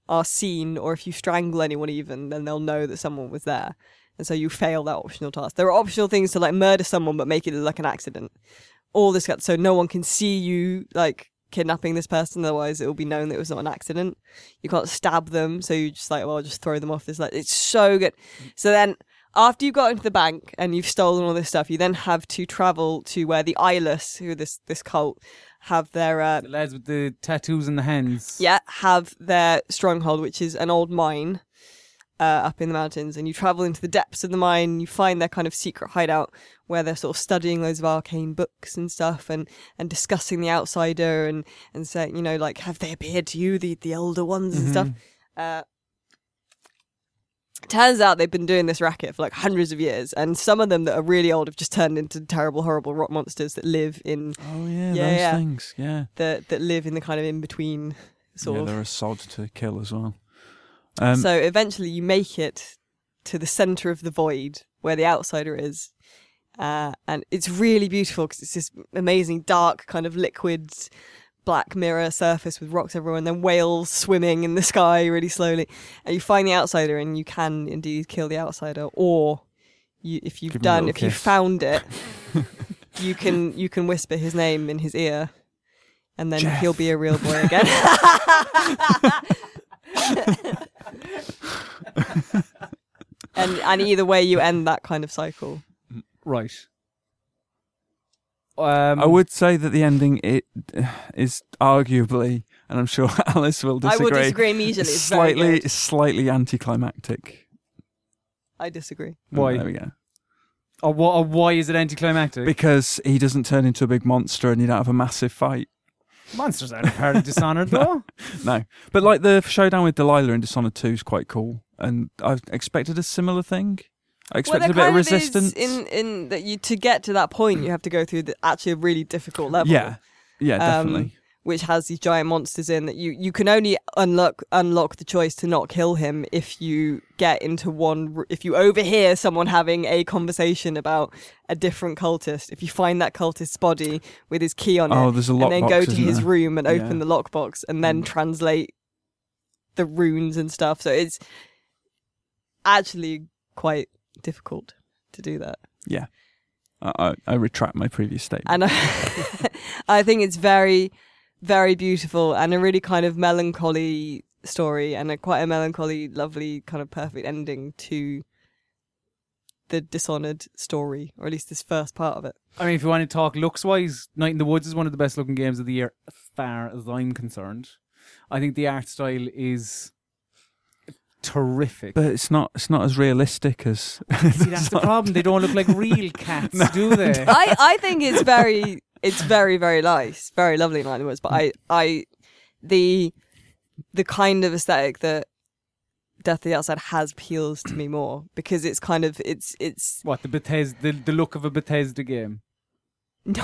are seen, or if you strangle anyone, even then they'll know that someone was there, and so you fail that optional task. There are optional things to like murder someone, but make it look like an accident. All this got so no one can see you like kidnapping this person, otherwise it will be known that it was not an accident. You can't stab them, so you just like well just throw them off this. Like it's so good. So then after you've got into the bank and you've stolen all this stuff, you then have to travel to where the eyeless, who are this this cult, have their uh, The lads with the tattoos and the hands. yeah have their stronghold, which is an old mine uh, up in the mountains. And you travel into the depths of the mine. You find their kind of secret hideout where they're sort of studying loads of arcane books and stuff, and and discussing the outsider and and saying, you know, like have they appeared to you, the the older ones and stuff. Uh, Turns out they've been doing this racket for like hundreds of years, and some of them that are really old have just turned into terrible, horrible rock monsters that live in Oh yeah, Yeah, those yeah. things. Yeah, the that live in the kind of in between sort yeah, of. they're a sod to kill as well. Um, so eventually, you make it to the center of the void where the outsider is, uh, and it's really beautiful because it's this amazing dark kind of liquid black mirror surface with rocks everywhere, and then whales swimming in the sky really slowly. And you find the outsider, and you can indeed kill the outsider, or you, if you've Give done, if you kiss. found it, you can you can whisper his name in his ear, and then Jeff. he'll be a real boy again. and and either way, you end that kind of cycle. Right. Um, I would say that the ending it is arguably, and I'm sure Alice will disagree. I disagree. will disagree immediately. It's slightly, good. slightly anticlimactic. I disagree. Why? There we go. Or, wha- or why is it anticlimactic? Because he doesn't turn into a big monster, and you don't have a massive fight. Monsters aren't part of Dishonored though. No, but like the showdown with Delilah in Dishonored Two is quite cool, and I expected a similar thing. I expected there a bit of kind is resistance. in in that you to get to that point you have to go through the, actually a really difficult level. yeah, yeah, um, definitely. Which has these giant monsters in that you you can only unlock unlock the choice to not kill him if you get into one if you overhear someone having a conversation about a different cultist if you find that cultist's body with his key on oh, it there's a and lockbox. then go to his there? room and open the lockbox and then Mm. translate the runes and stuff so it's actually quite difficult to do that Yeah, I, I, I retract my previous statement. and I, I think it's very, very beautiful and a really kind of melancholy story and a quite a melancholy, lovely, kind of perfect ending to the Dishonored story, or at least this first part of it. I mean, if you want to talk looks wise, Night in the Woods is one of the best looking games of the year, as far as I'm concerned. I think the art style is terrific. but it's not. It's not as realistic as. See, that's the problem. They don't look like real cats, do they? I, I think it's very, it's very, very nice, very lovely in Night in the Woods. But I, I, the, the kind of aesthetic that Death of the Outside has appeals to me more because it's kind of, it's, it's What the Bethesda, the, the look of a Bethesda game? no,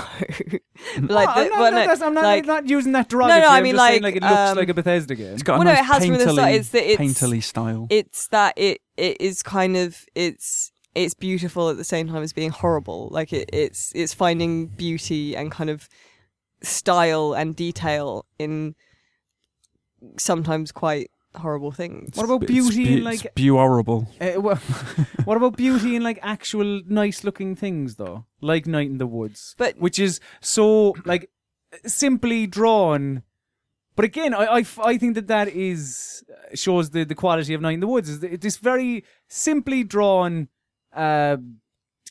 like No, the, I'm, not, well, no, no, I'm not, like- not using that derogatory. no, I I'm mean, just saying, like, like it looks um, like a Bethesda game. It's got a Well, no, it has from the start. painterly, It's that it's- painterly style. it's that it it is kind of it's it's beautiful at the same time as being horrible. Like it, it's it's finding beauty and kind of style and detail in sometimes quite horrible things. What about It's beauty bu- in like it's horrible. Uh, well, what about beauty in like actual nice looking things though, like Night in the Woods, But- which is so like simply drawn. But again, I, I, f- I think that that is shows the, the quality of Night in the Woods. Is th- this very simply drawn, uh,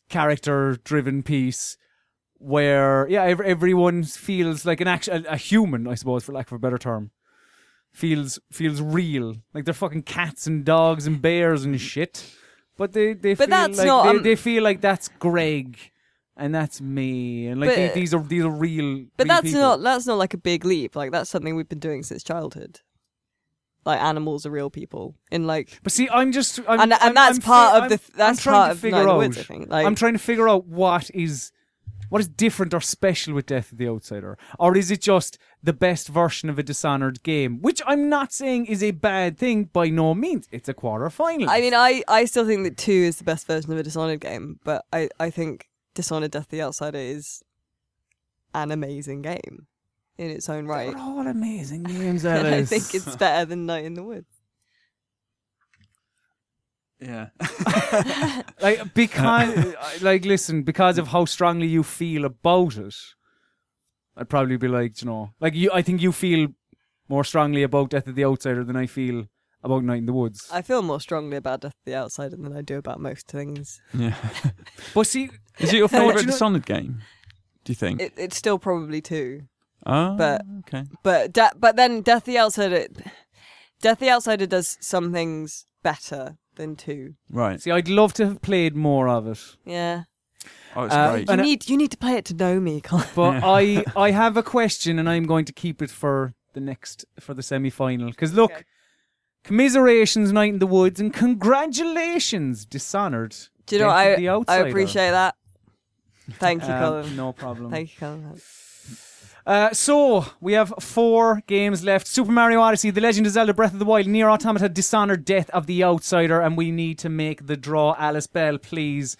character driven piece where yeah ev- everyone feels like an actual a human, I suppose, for lack of a better term feels feels real. Like they're fucking cats and dogs and bears and shit. But they they But feel that's like not, they, um, they feel like that's Greg and that's me and like But- they, these are these are real. But real that's people. not that's not like a big leap. Like that's something we've been doing since childhood. Like animals are real people in like But see, I'm just I'm, and I'm- and that's I'm part fi- of the I'm- that's I'm trying part to of figure the out. Woods. I think. Like I'm trying to figure out what is what is different or special with Death of the Outsider, or is it just the best version of a Dishonored game? Which I'm not saying is a bad thing by no means. It's a quarter final. I mean, I, I still think that two is the best version of a Dishonored game, but I, I think Dishonored Death of the Outsider is an amazing game in its own right. They're all amazing games, And I think it's better than Night in the Woods. Yeah. like because like listen because of how strongly you feel about it i'd probably be like you know like you i think you feel more strongly about death of the outsider than i feel about night in the woods I feel more strongly about Death of the Outsider than I do about most things. yeah. but see Is it your favourite you know- Dishonored game? Do you think? It, it's still probably two, oh, but- okay. but de- but then Death the Outsider, Death the Outsider does some things better than two. Right. see i'd love to have played more of it Yeah, Oh, it's Uh, great. you And need you need to play it to know me, Colm. but i i have a question and i'm going to keep it for the next for the semi-final because look Okay. commiserations night in the woods and congratulations dishonored Do you know Death what? of the I I Outsider. appreciate that. Thank you, Um, Colm. no problem Thank you, Colm. Uh, so we have four games left: Super Mario Odyssey, The Legend of Zelda: Breath of the Wild, Nier Automata, Dishonored, Death of the Outsider, and we need to make the draw. Alice Bell, please,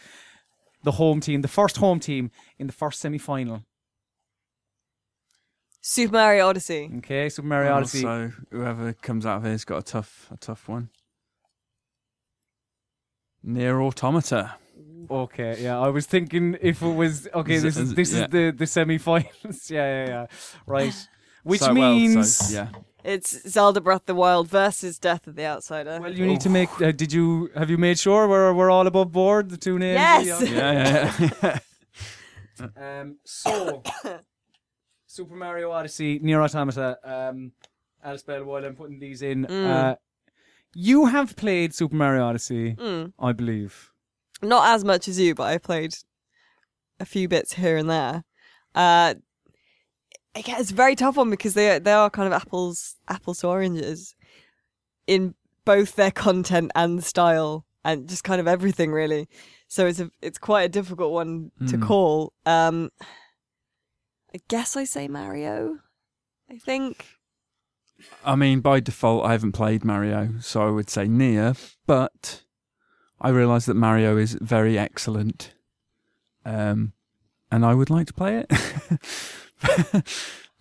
the home team, the first home team in the first semi-final. Super Mario Odyssey. Okay, Super Mario Oh, Odyssey. So whoever comes out of here's got a tough, a tough one. Nier Automata. Okay, yeah, I was thinking if it was okay. Is This it- is is this yeah. is the the semi-finals. yeah, yeah, yeah. Right, which So, well, so, means yeah. It's Zelda Breath of the Wild versus Death of the Outsider. Well, you need to make. Uh, did you have you made sure we're we're all above board? The two names. Yes! Yeah, yeah, yeah. Um, so, Super Mario Odyssey, Nier Automata, um, Alice Bell, while I'm putting these in, Mm. uh, you have played Super Mario Odyssey, Mm. I believe. Not as much as you, but I played a few bits here and there. Uh, it's a very tough one because they they are kind of apples apples to oranges in both their content and style and just kind of everything really. So it's a it's quite a difficult one to Mm. call. Um, I guess I say Mario. I think. I mean, by default, I haven't played Mario, so I would say Nier, but I realise that Mario is very excellent. Um, and I would like to play it.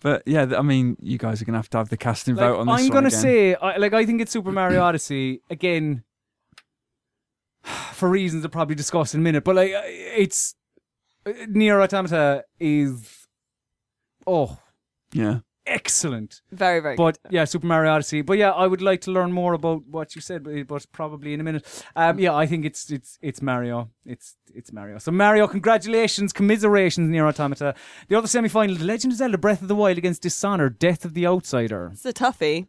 but yeah, I mean, you guys are going to have to have the casting Like, vote on this I'm gonna again. say, I, like, I think it's Super Mario Odyssey again, for reasons I'll probably discuss in a minute. But like, uh, it's Nier Automata is oh Yeah. Excellent. Very very. But yeah, Super Mario Odyssey. But yeah, I would like to learn more about what you said, but, but probably in a minute. Um, yeah, I think it's it's it's Mario. It's it's Mario. So Mario, congratulations, commiserations, Nier Automata. The other semi-final, The Legend of Zelda: Breath of the Wild against Dishonored, Death of the Outsider. It's a toughie.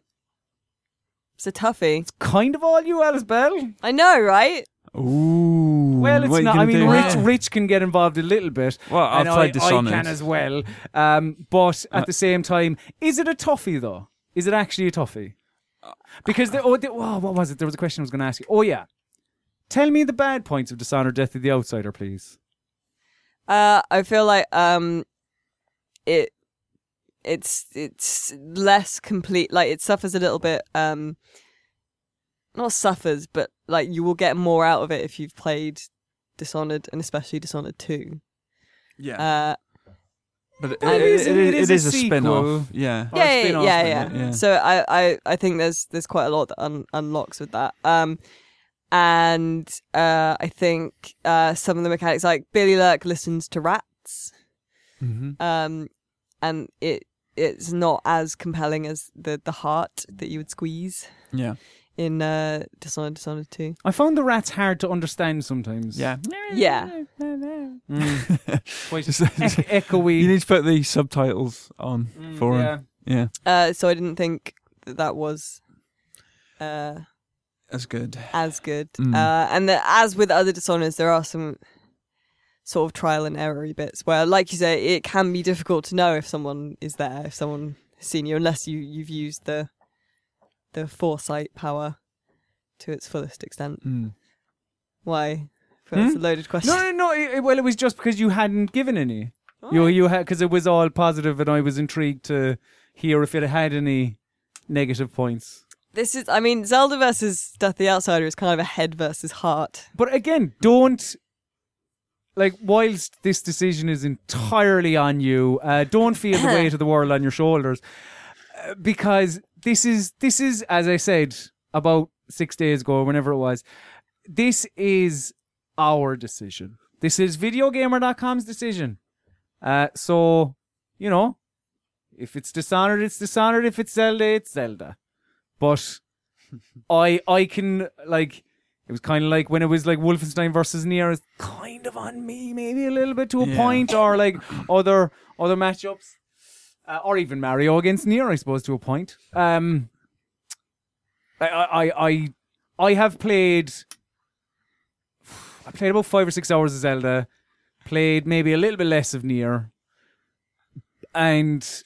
It's a toughie. It's kind of all you, Alice Bell. I know, right? Ooh. Well, it's what not. I mean, do Rich, now? Rich can get involved a little bit. Well, I've and played I, I can as well. Um, but at the same time, is it a toffee though? Is it actually a toffee? Because the, oh, the, oh, what was it? There was a question I was going to ask you. Oh yeah, tell me the bad points of Dishonored: Death of the Outsider, please. Uh, I feel like um, it it's it's less complete. Like it suffers a little bit. Um, not suffers, but like you will get more out of it if you've played Dishonored and especially Dishonored Two. Yeah. Uh, but it, Well, it, it is it, a- it it is is, a a spin off. Yeah. Or yeah, yeah, spin-off, yeah, yeah. Yeah. So I, I, I think there's there's quite a lot that un- unlocks with that. Um, and uh, I think uh, some of the mechanics, like Billy Lurk listens to rats. Mm-hmm. um, and it it's not as compelling as the the heart that you would squeeze Yeah. In uh, Dishonored, Dishonored Two. I found the rats hard to understand sometimes. Yeah. Yeah, Mm. Quite e- echoey. You need to put the subtitles on Mm, for yeah. him. Yeah. uh, so I didn't think that that was uh, That's good. as good. Mm. Uh, and the, as with other Dishonors, there are some sort of trial and error bits where, like you say, it can be difficult to know if someone is there, if someone has seen you, unless you you've used the the foresight power to its fullest extent. Mm. Why? That's Hmm? a loaded question. No, no, no. It, well, it was just because you hadn't given any. You, you had because it was all positive, and I was intrigued to hear if it had any negative points. This is, I mean, Zelda versus Death the Outsider is kind of a head versus heart. But again, don't like whilst this decision is entirely on you, uh, don't feel the weight of the world on your shoulders because this is this is as I said about six days ago, or whenever it was. This is our decision. This is videogamer.com's decision. Uh, so you know, if it's Dishonored, it's Dishonored. If it's Zelda, it's Zelda. But I I can like it was kind of like when it was like Wolfenstein versus Nier, it's kind of on me, maybe a little bit to a Yeah. point, or like other other matchups, uh, or even Mario against Nier, I suppose, to a point. Um, I I I I have played. I played about five or six hours of Zelda. Played maybe a little bit less of Nier, and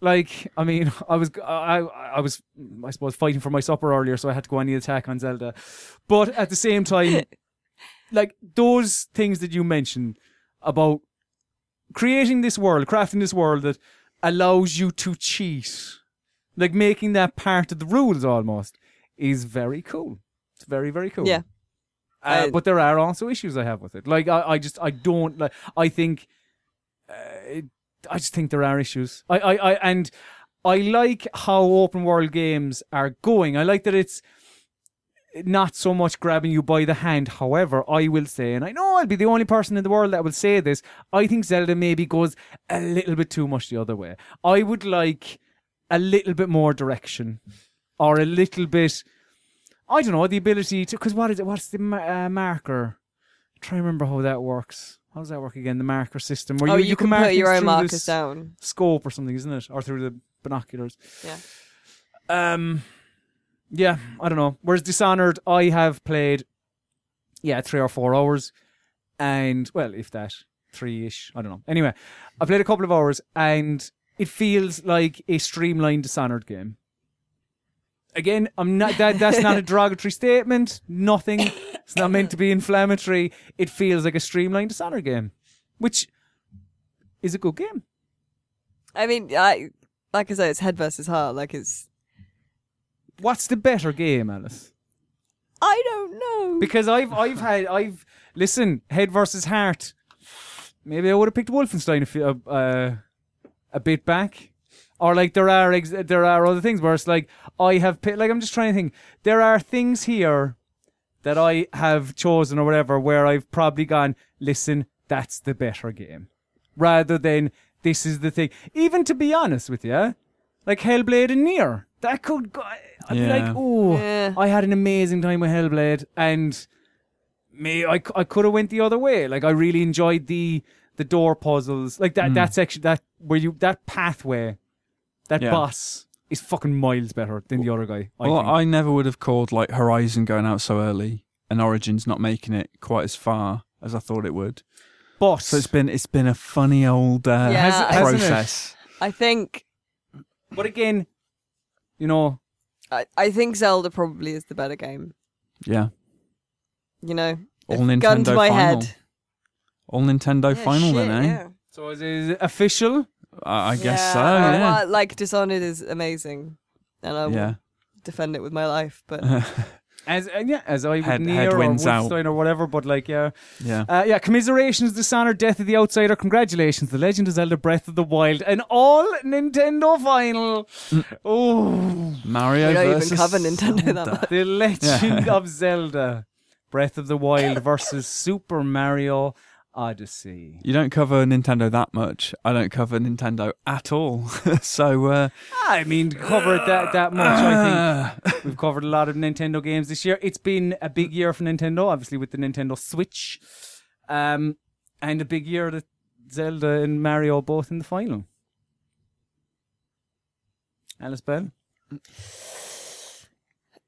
like I mean, I was I I was I suppose fighting for my supper earlier, so I had to go on the attack on Zelda. But at the same time, like those things that you mentioned about creating this world, crafting this world that allows you to cheat, like making that part of the rules almost, is very cool. It's very very cool. Yeah. Uh, I- but there are also issues I have with it. Like I, I just I don't like. I think. Uh, it, I just think there are issues. I, I, I, and I like how open world games are going. I like that it's not so much grabbing you by the hand. However, I will say, and I know I'll be the only person in the world that will say this, I think Zelda maybe goes a little bit too much the other way. I would like a little bit more direction or a little bit, I don't know, the ability to, because what is it? What's the uh, marker? try and remember how that works. How does that work again? The marker system where oh, you, you, you can, mark put your own markers down. scope or something, isn't it? Or through the binoculars. Yeah. Um, yeah, I don't know. Whereas Dishonored, I have played, yeah, three or four hours, and well, if that three ish, I don't know. Anyway, I played a couple of hours, and it feels like a streamlined Dishonored game. Again, I'm not that that's not a derogatory statement. Nothing. It's not meant to be inflammatory. It feels like a streamlined Dishonored game, which is a good game. I mean, I like I say, it's head versus heart. Like it's. What's the better game, Alice? I don't know. Because I've I've had I've listen head versus heart. Maybe I would have picked Wolfenstein a, few, uh, a bit back, or like there are ex- there are other things where it's like I have pi- like I'm just trying to think. There are things here that I have chosen or whatever where I've probably gone. Listen, that's the better game, rather than this is the thing. Even to be honest with you, like Hellblade and Nier, that could go. I'd be Yeah. like, oh, Yeah. I had an amazing time with Hellblade, and me, I, I could have went the other way. Like I really enjoyed the the door puzzles, like that that section that where you that pathway, that Yeah. boss is fucking miles better than the other guy. I well, think. I never would have called like Horizon going out so early and Origins not making it quite as far as I thought it would. but So it's been it's been a funny old uh, Yeah, Has hasn't it? process. I think but again, you know, I, I think Zelda probably is the better game. Yeah, You know, all If gun to Nintendo my final. head. All Nintendo Yeah, final shit, then, eh? yeah. so is it official? I, I guess Yeah, so. uh, Yeah, well, like Dishonored is amazing, and I will yeah. defend it with my life. But As uh, yeah, as I would Head- Nier head or wins out. Wolfenstein or whatever. But like, yeah, yeah. Uh, yeah, commiserations, Dishonored, Death of the Outsider. Congratulations, The Legend of Zelda: Breath of the Wild, an all Nintendo final. Oh, Mario we don't versus even cover Nintendo that Zelda. much. the Legend of Zelda: Breath of the Wild versus Super Mario Odyssey. You don't cover Nintendo that much. I don't cover Nintendo at all. so uh, I mean, covered that that much. I think we've covered a lot of Nintendo games this year. It's been a big year for Nintendo, obviously with the Nintendo Switch, um, and a big year that Zelda and Mario both in the final. Alice Bell.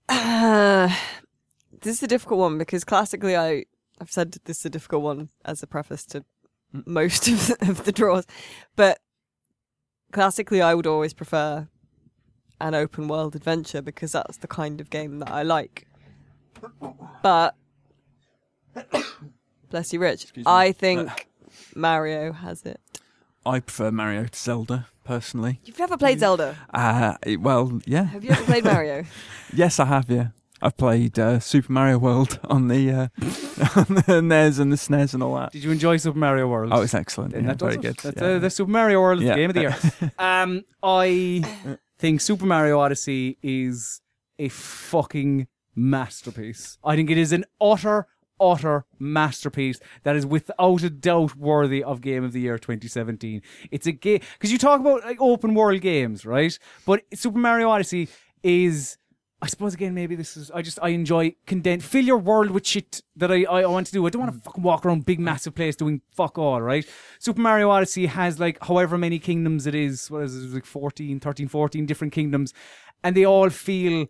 this is a difficult one because classically, I I've said this is a difficult one as a preface to hmm. most of the, of the draws, but classically, I would always prefer an open world adventure because that's the kind of game that I like. But bless you, Rich. me. I think uh, Mario has it. I prefer Mario to Zelda personally. You've never played mm. Zelda. Uh, well, yeah. Have you ever played Mario? Yes, I have. Yeah, I've played uh, Super Mario World on the uh, on the NES and the SNES and all that. Did you enjoy Super Mario World? Oh, it's excellent. Yeah, that very it. good. That's, yeah. uh, the Super Mario World Yeah. game of the year. um, I think Super Mario Odyssey is a fucking masterpiece. I think it is an utter, utter masterpiece that is without a doubt worthy of Game of the Year 2017. It's a game because you talk about like open world games, right? But Super Mario Odyssey is. I suppose again, maybe this is. I just I enjoy condense. Fill your world with shit that I, I want to do. I don't want to mm. fucking walk around big massive place doing fuck all. Right? Super Mario Odyssey has like however many kingdoms it is. What is it? Like 14, 13, 14 different kingdoms, and they all feel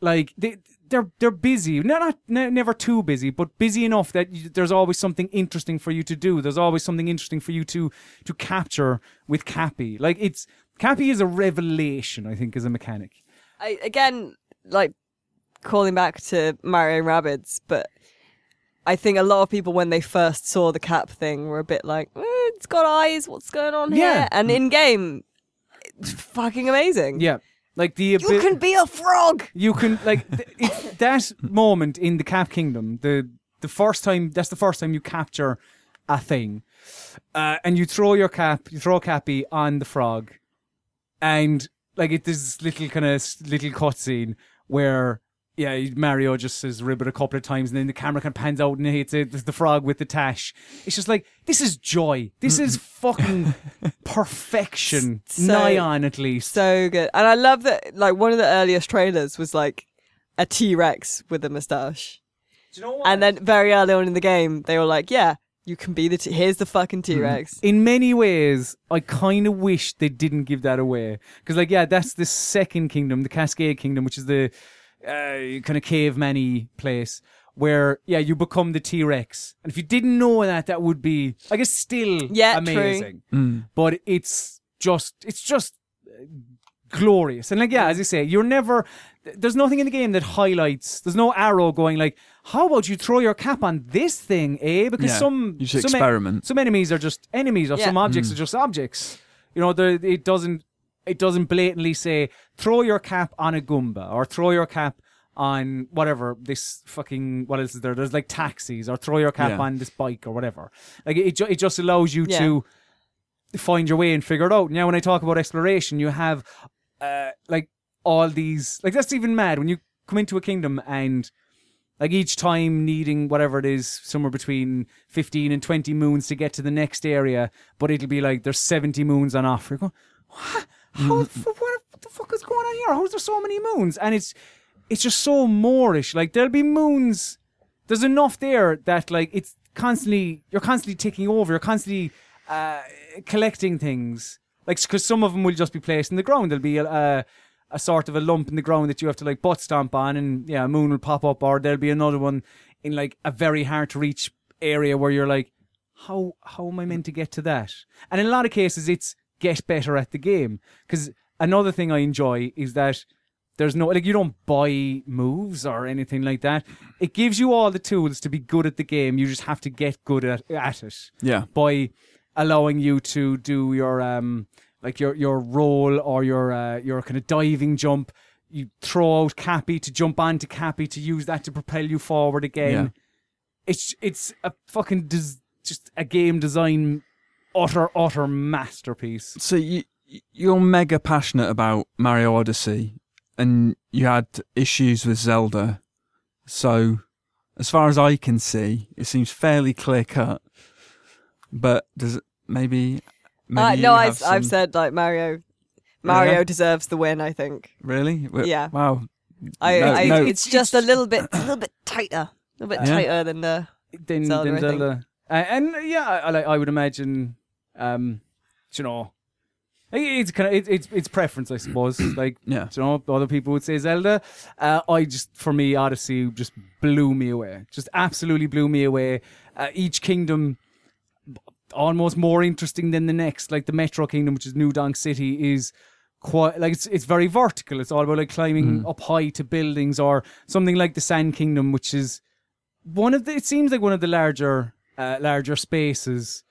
like they they're they're busy. Not not ne- never too busy, but busy enough that you, there's always something interesting for you to do. There's always something interesting for you to to capture with Cappy. Like it's Cappy is a revelation. I think as a mechanic. I again like calling back to Mario Rabbids, but I think a lot of people when they first saw the cap thing were a bit like, eh, "It's got eyes. What's going on Yeah. here?" And in game, it's fucking amazing. Yeah, like the you can be a frog. you can like th- it's that moment in the Cap Kingdom. The the first time that's the first time you capture a thing, uh, and you throw your cap, you throw Cappy on the frog, and like it is this little kind of little cutscene where. Yeah, Mario just says ribbit a couple of times, and then the camera kind of pans out and hits it, the frog with the tash. It's just like this is joy. This is fucking perfection. So- Nigh on at least. So good, and I love that. Like one of the earliest trailers was like a T Rex with a mustache, Do you know what? and then very early on in the game, they were like, "Yeah, you can be the. T- here's the fucking T Rex." in many ways, I kind of wish they didn't give that away. Because, like, yeah, that's the second kingdom, the Cascade Kingdom, which is the uh, kind of caveman place where, yeah, you become the T Rex. And if you didn't know that, that would be, I guess, still Yeah, amazing. Mm. But it's just it's just uh, glorious. And like yeah, as you say, you're never there's nothing in the game that highlights. There's no arrow going like, how about you throw your cap on this thing, eh? Because Yeah, some you should some, experiment. some enemies are just enemies, or Yeah. some objects Mm. are just objects. You know, there- it doesn't it doesn't blatantly say throw your cap on a Goomba or throw your cap on whatever this fucking what else is there? There's like taxis or throw your cap Yeah. on this bike or whatever. Like it, ju- it just allows you Yeah. to find your way and figure it out. Now, when I talk about exploration, you have uh, like all these like that's even mad when you come into a kingdom and like each time needing whatever it is somewhere between 15 and 20 moons to get to the next area but it'll be like there's 70 moons on offer. You're going, what? How, what, what the fuck is going on here? How is there so many moons? And it's it's just so moreish. Like there'll be moons. There's enough there that like it's constantly you're constantly ticking over. You're constantly uh, collecting things. Like because some of them will just be placed in the ground. There'll be a, a a sort of a lump in the ground that you have to like butt stomp on and yeah a moon will pop up or there'll be another one in like a very hard to reach area where you're like how how am I meant to get to that and in a lot of cases it's get better at the game because another thing I enjoy is that there's no like you don't buy moves or anything like that. It gives you all the tools to be good at the game. You just have to get good at, at it Yeah. by allowing you to do your um like your your roll or your uh, your kind of diving jump. You throw out Cappy to jump onto Cappy to use that to propel you forward again. Yeah. It's it's a fucking des- just a game design utter utter masterpiece. So you you're mega passionate about Mario Odyssey, and you had issues with Zelda. So, as far as I can see, it seems fairly clear cut. But does it maybe? Maybe Uh, no, I've I've said like Mario. Mario Yeah? deserves the win. I think. really. W- Yeah. Wow. I, No, I no. it's just a little bit, a little bit tighter, a little bit Yeah. tighter than the. than Zelda, than I think. Zelda. Uh, and yeah, I, I, like- I would imagine, um, you know, it's kind of it, it's it's preference, I suppose. like Yeah. you know, other people would say Zelda. Uh, I just for me, Odyssey just blew me away. Just absolutely blew me away. Uh, each kingdom almost more interesting than the next. Like the Metro Kingdom, which is New Donk City, is quite like it's it's very vertical. It's all about like climbing up high to buildings, or something like the Sand Kingdom, which is one of the. It seems like one of the larger uh, larger spaces,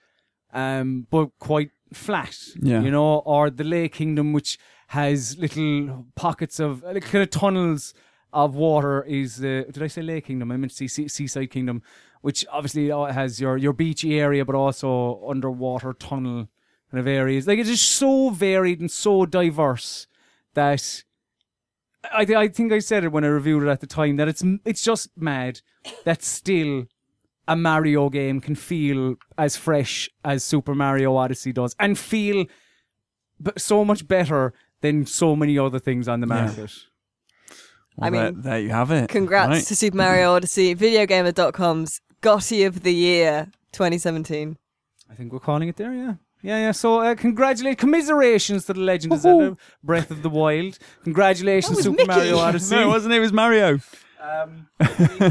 um, but quite flat. Yeah. you know, or the Lake Kingdom, which has little pockets of like, kind of tunnels of water. Is uh, did I say Lake Kingdom? I meant to say sea- Seaside Kingdom, which obviously uh, has your your beachy area, but also underwater tunnel kind of areas. Like it's just so varied and so diverse that I I think I said it when I reviewed it at the time that it's it's just mad that still a Mario game can feel as fresh as Super Mario Odyssey does and feel but so much better than so many other things on the Yeah. market. Well, I there, mean, there you have it. Congrats Right. to Super Mario Odyssey, VideoGamer.com's Gotti of the Year 2017. I think we're calling it there, yeah. Yeah, yeah. So, uh, congratulations, commiserations to the Legend of Zelda, Breath of the Wild. Congratulations, Super Mickey. Mario Odyssey. No, it wasn't. It was Mario. Um,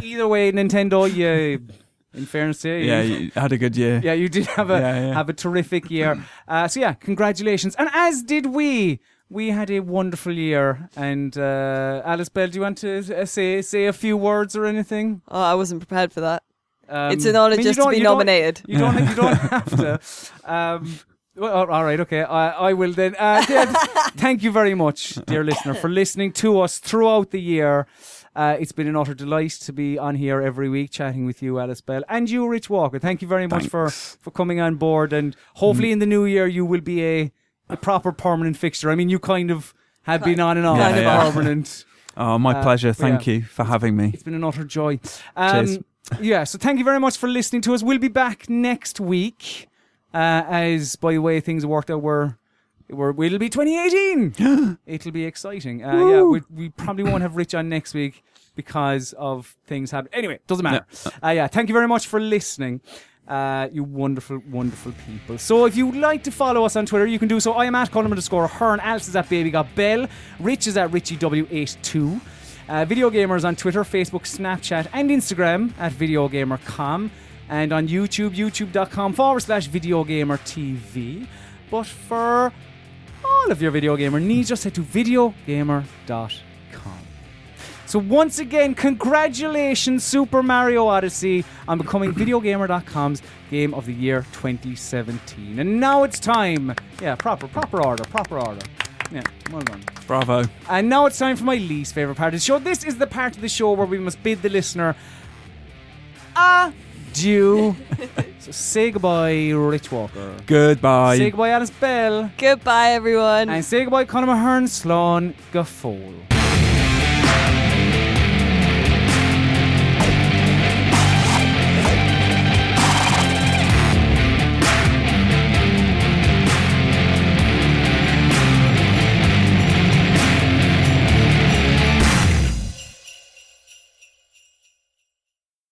either way, Nintendo, you, in fairness to you, Yeah, you- you had a good year. yeah, you did have a Yeah, yeah. have a terrific year. Uh, so yeah, congratulations, and as did we. We had a wonderful year, and uh, Alice Bell, do you want to uh, say say a few words or anything? Oh, I wasn't prepared for that. Um, it's an honour I mean, just to be you don't- nominated. You don't. You don't have to. Um, well, all- all right. Okay. I, I will then. Uh, yeah, thank you very much, dear listener, for listening to us throughout the year. Uh, it's been an utter delight to be on here every week chatting with you, Alice Bell, and you, Rich Walker. Thank you very much for, for coming on board. And hopefully, in the new year, you will be a, a proper permanent fixture. I mean, you kind of have been on and off Kind of permanent. Oh, my Uh, pleasure. Thank yeah. you for having me. It's been an utter joy. Um, Cheers. Yeah, so thank you very much for listening to us. We'll be back next week. Uh, as by the way things worked out, we're, we're we'll be 2018. It'll be exciting. Uh, yeah, we, we probably won't have Rich on next week because of things happening. Anyway, doesn't matter. Uh, yeah, thank you very much for listening. Uh, you wonderful, wonderful people. So if you'd like to follow us on Twitter, you can do so. I am at Colm underscore Ahern. Alice is at Baby Got Bell. Rich is at Richie W82. Uh, Video Gamers on Twitter, Facebook, Snapchat, and Instagram at VideoGamerCom. And on YouTube, youtube.com forward slash VideoGamerTV. But for all of your video gamer needs, just head to videogamer.com. So once again, congratulations, Super Mario Odyssey, on becoming videogamer.com's game of the year 2017. And now it's time. Yeah, proper, proper order, proper order. Yeah, well done. Bravo. And now it's time for my least favorite part of the show. This is the part of the show where we must bid the listener adieu. so say goodbye, Rich Walker. Goodbye. Say goodbye, Alice Bell. Goodbye, everyone. And say goodbye, Colm Ahern, Sloan Gaffol.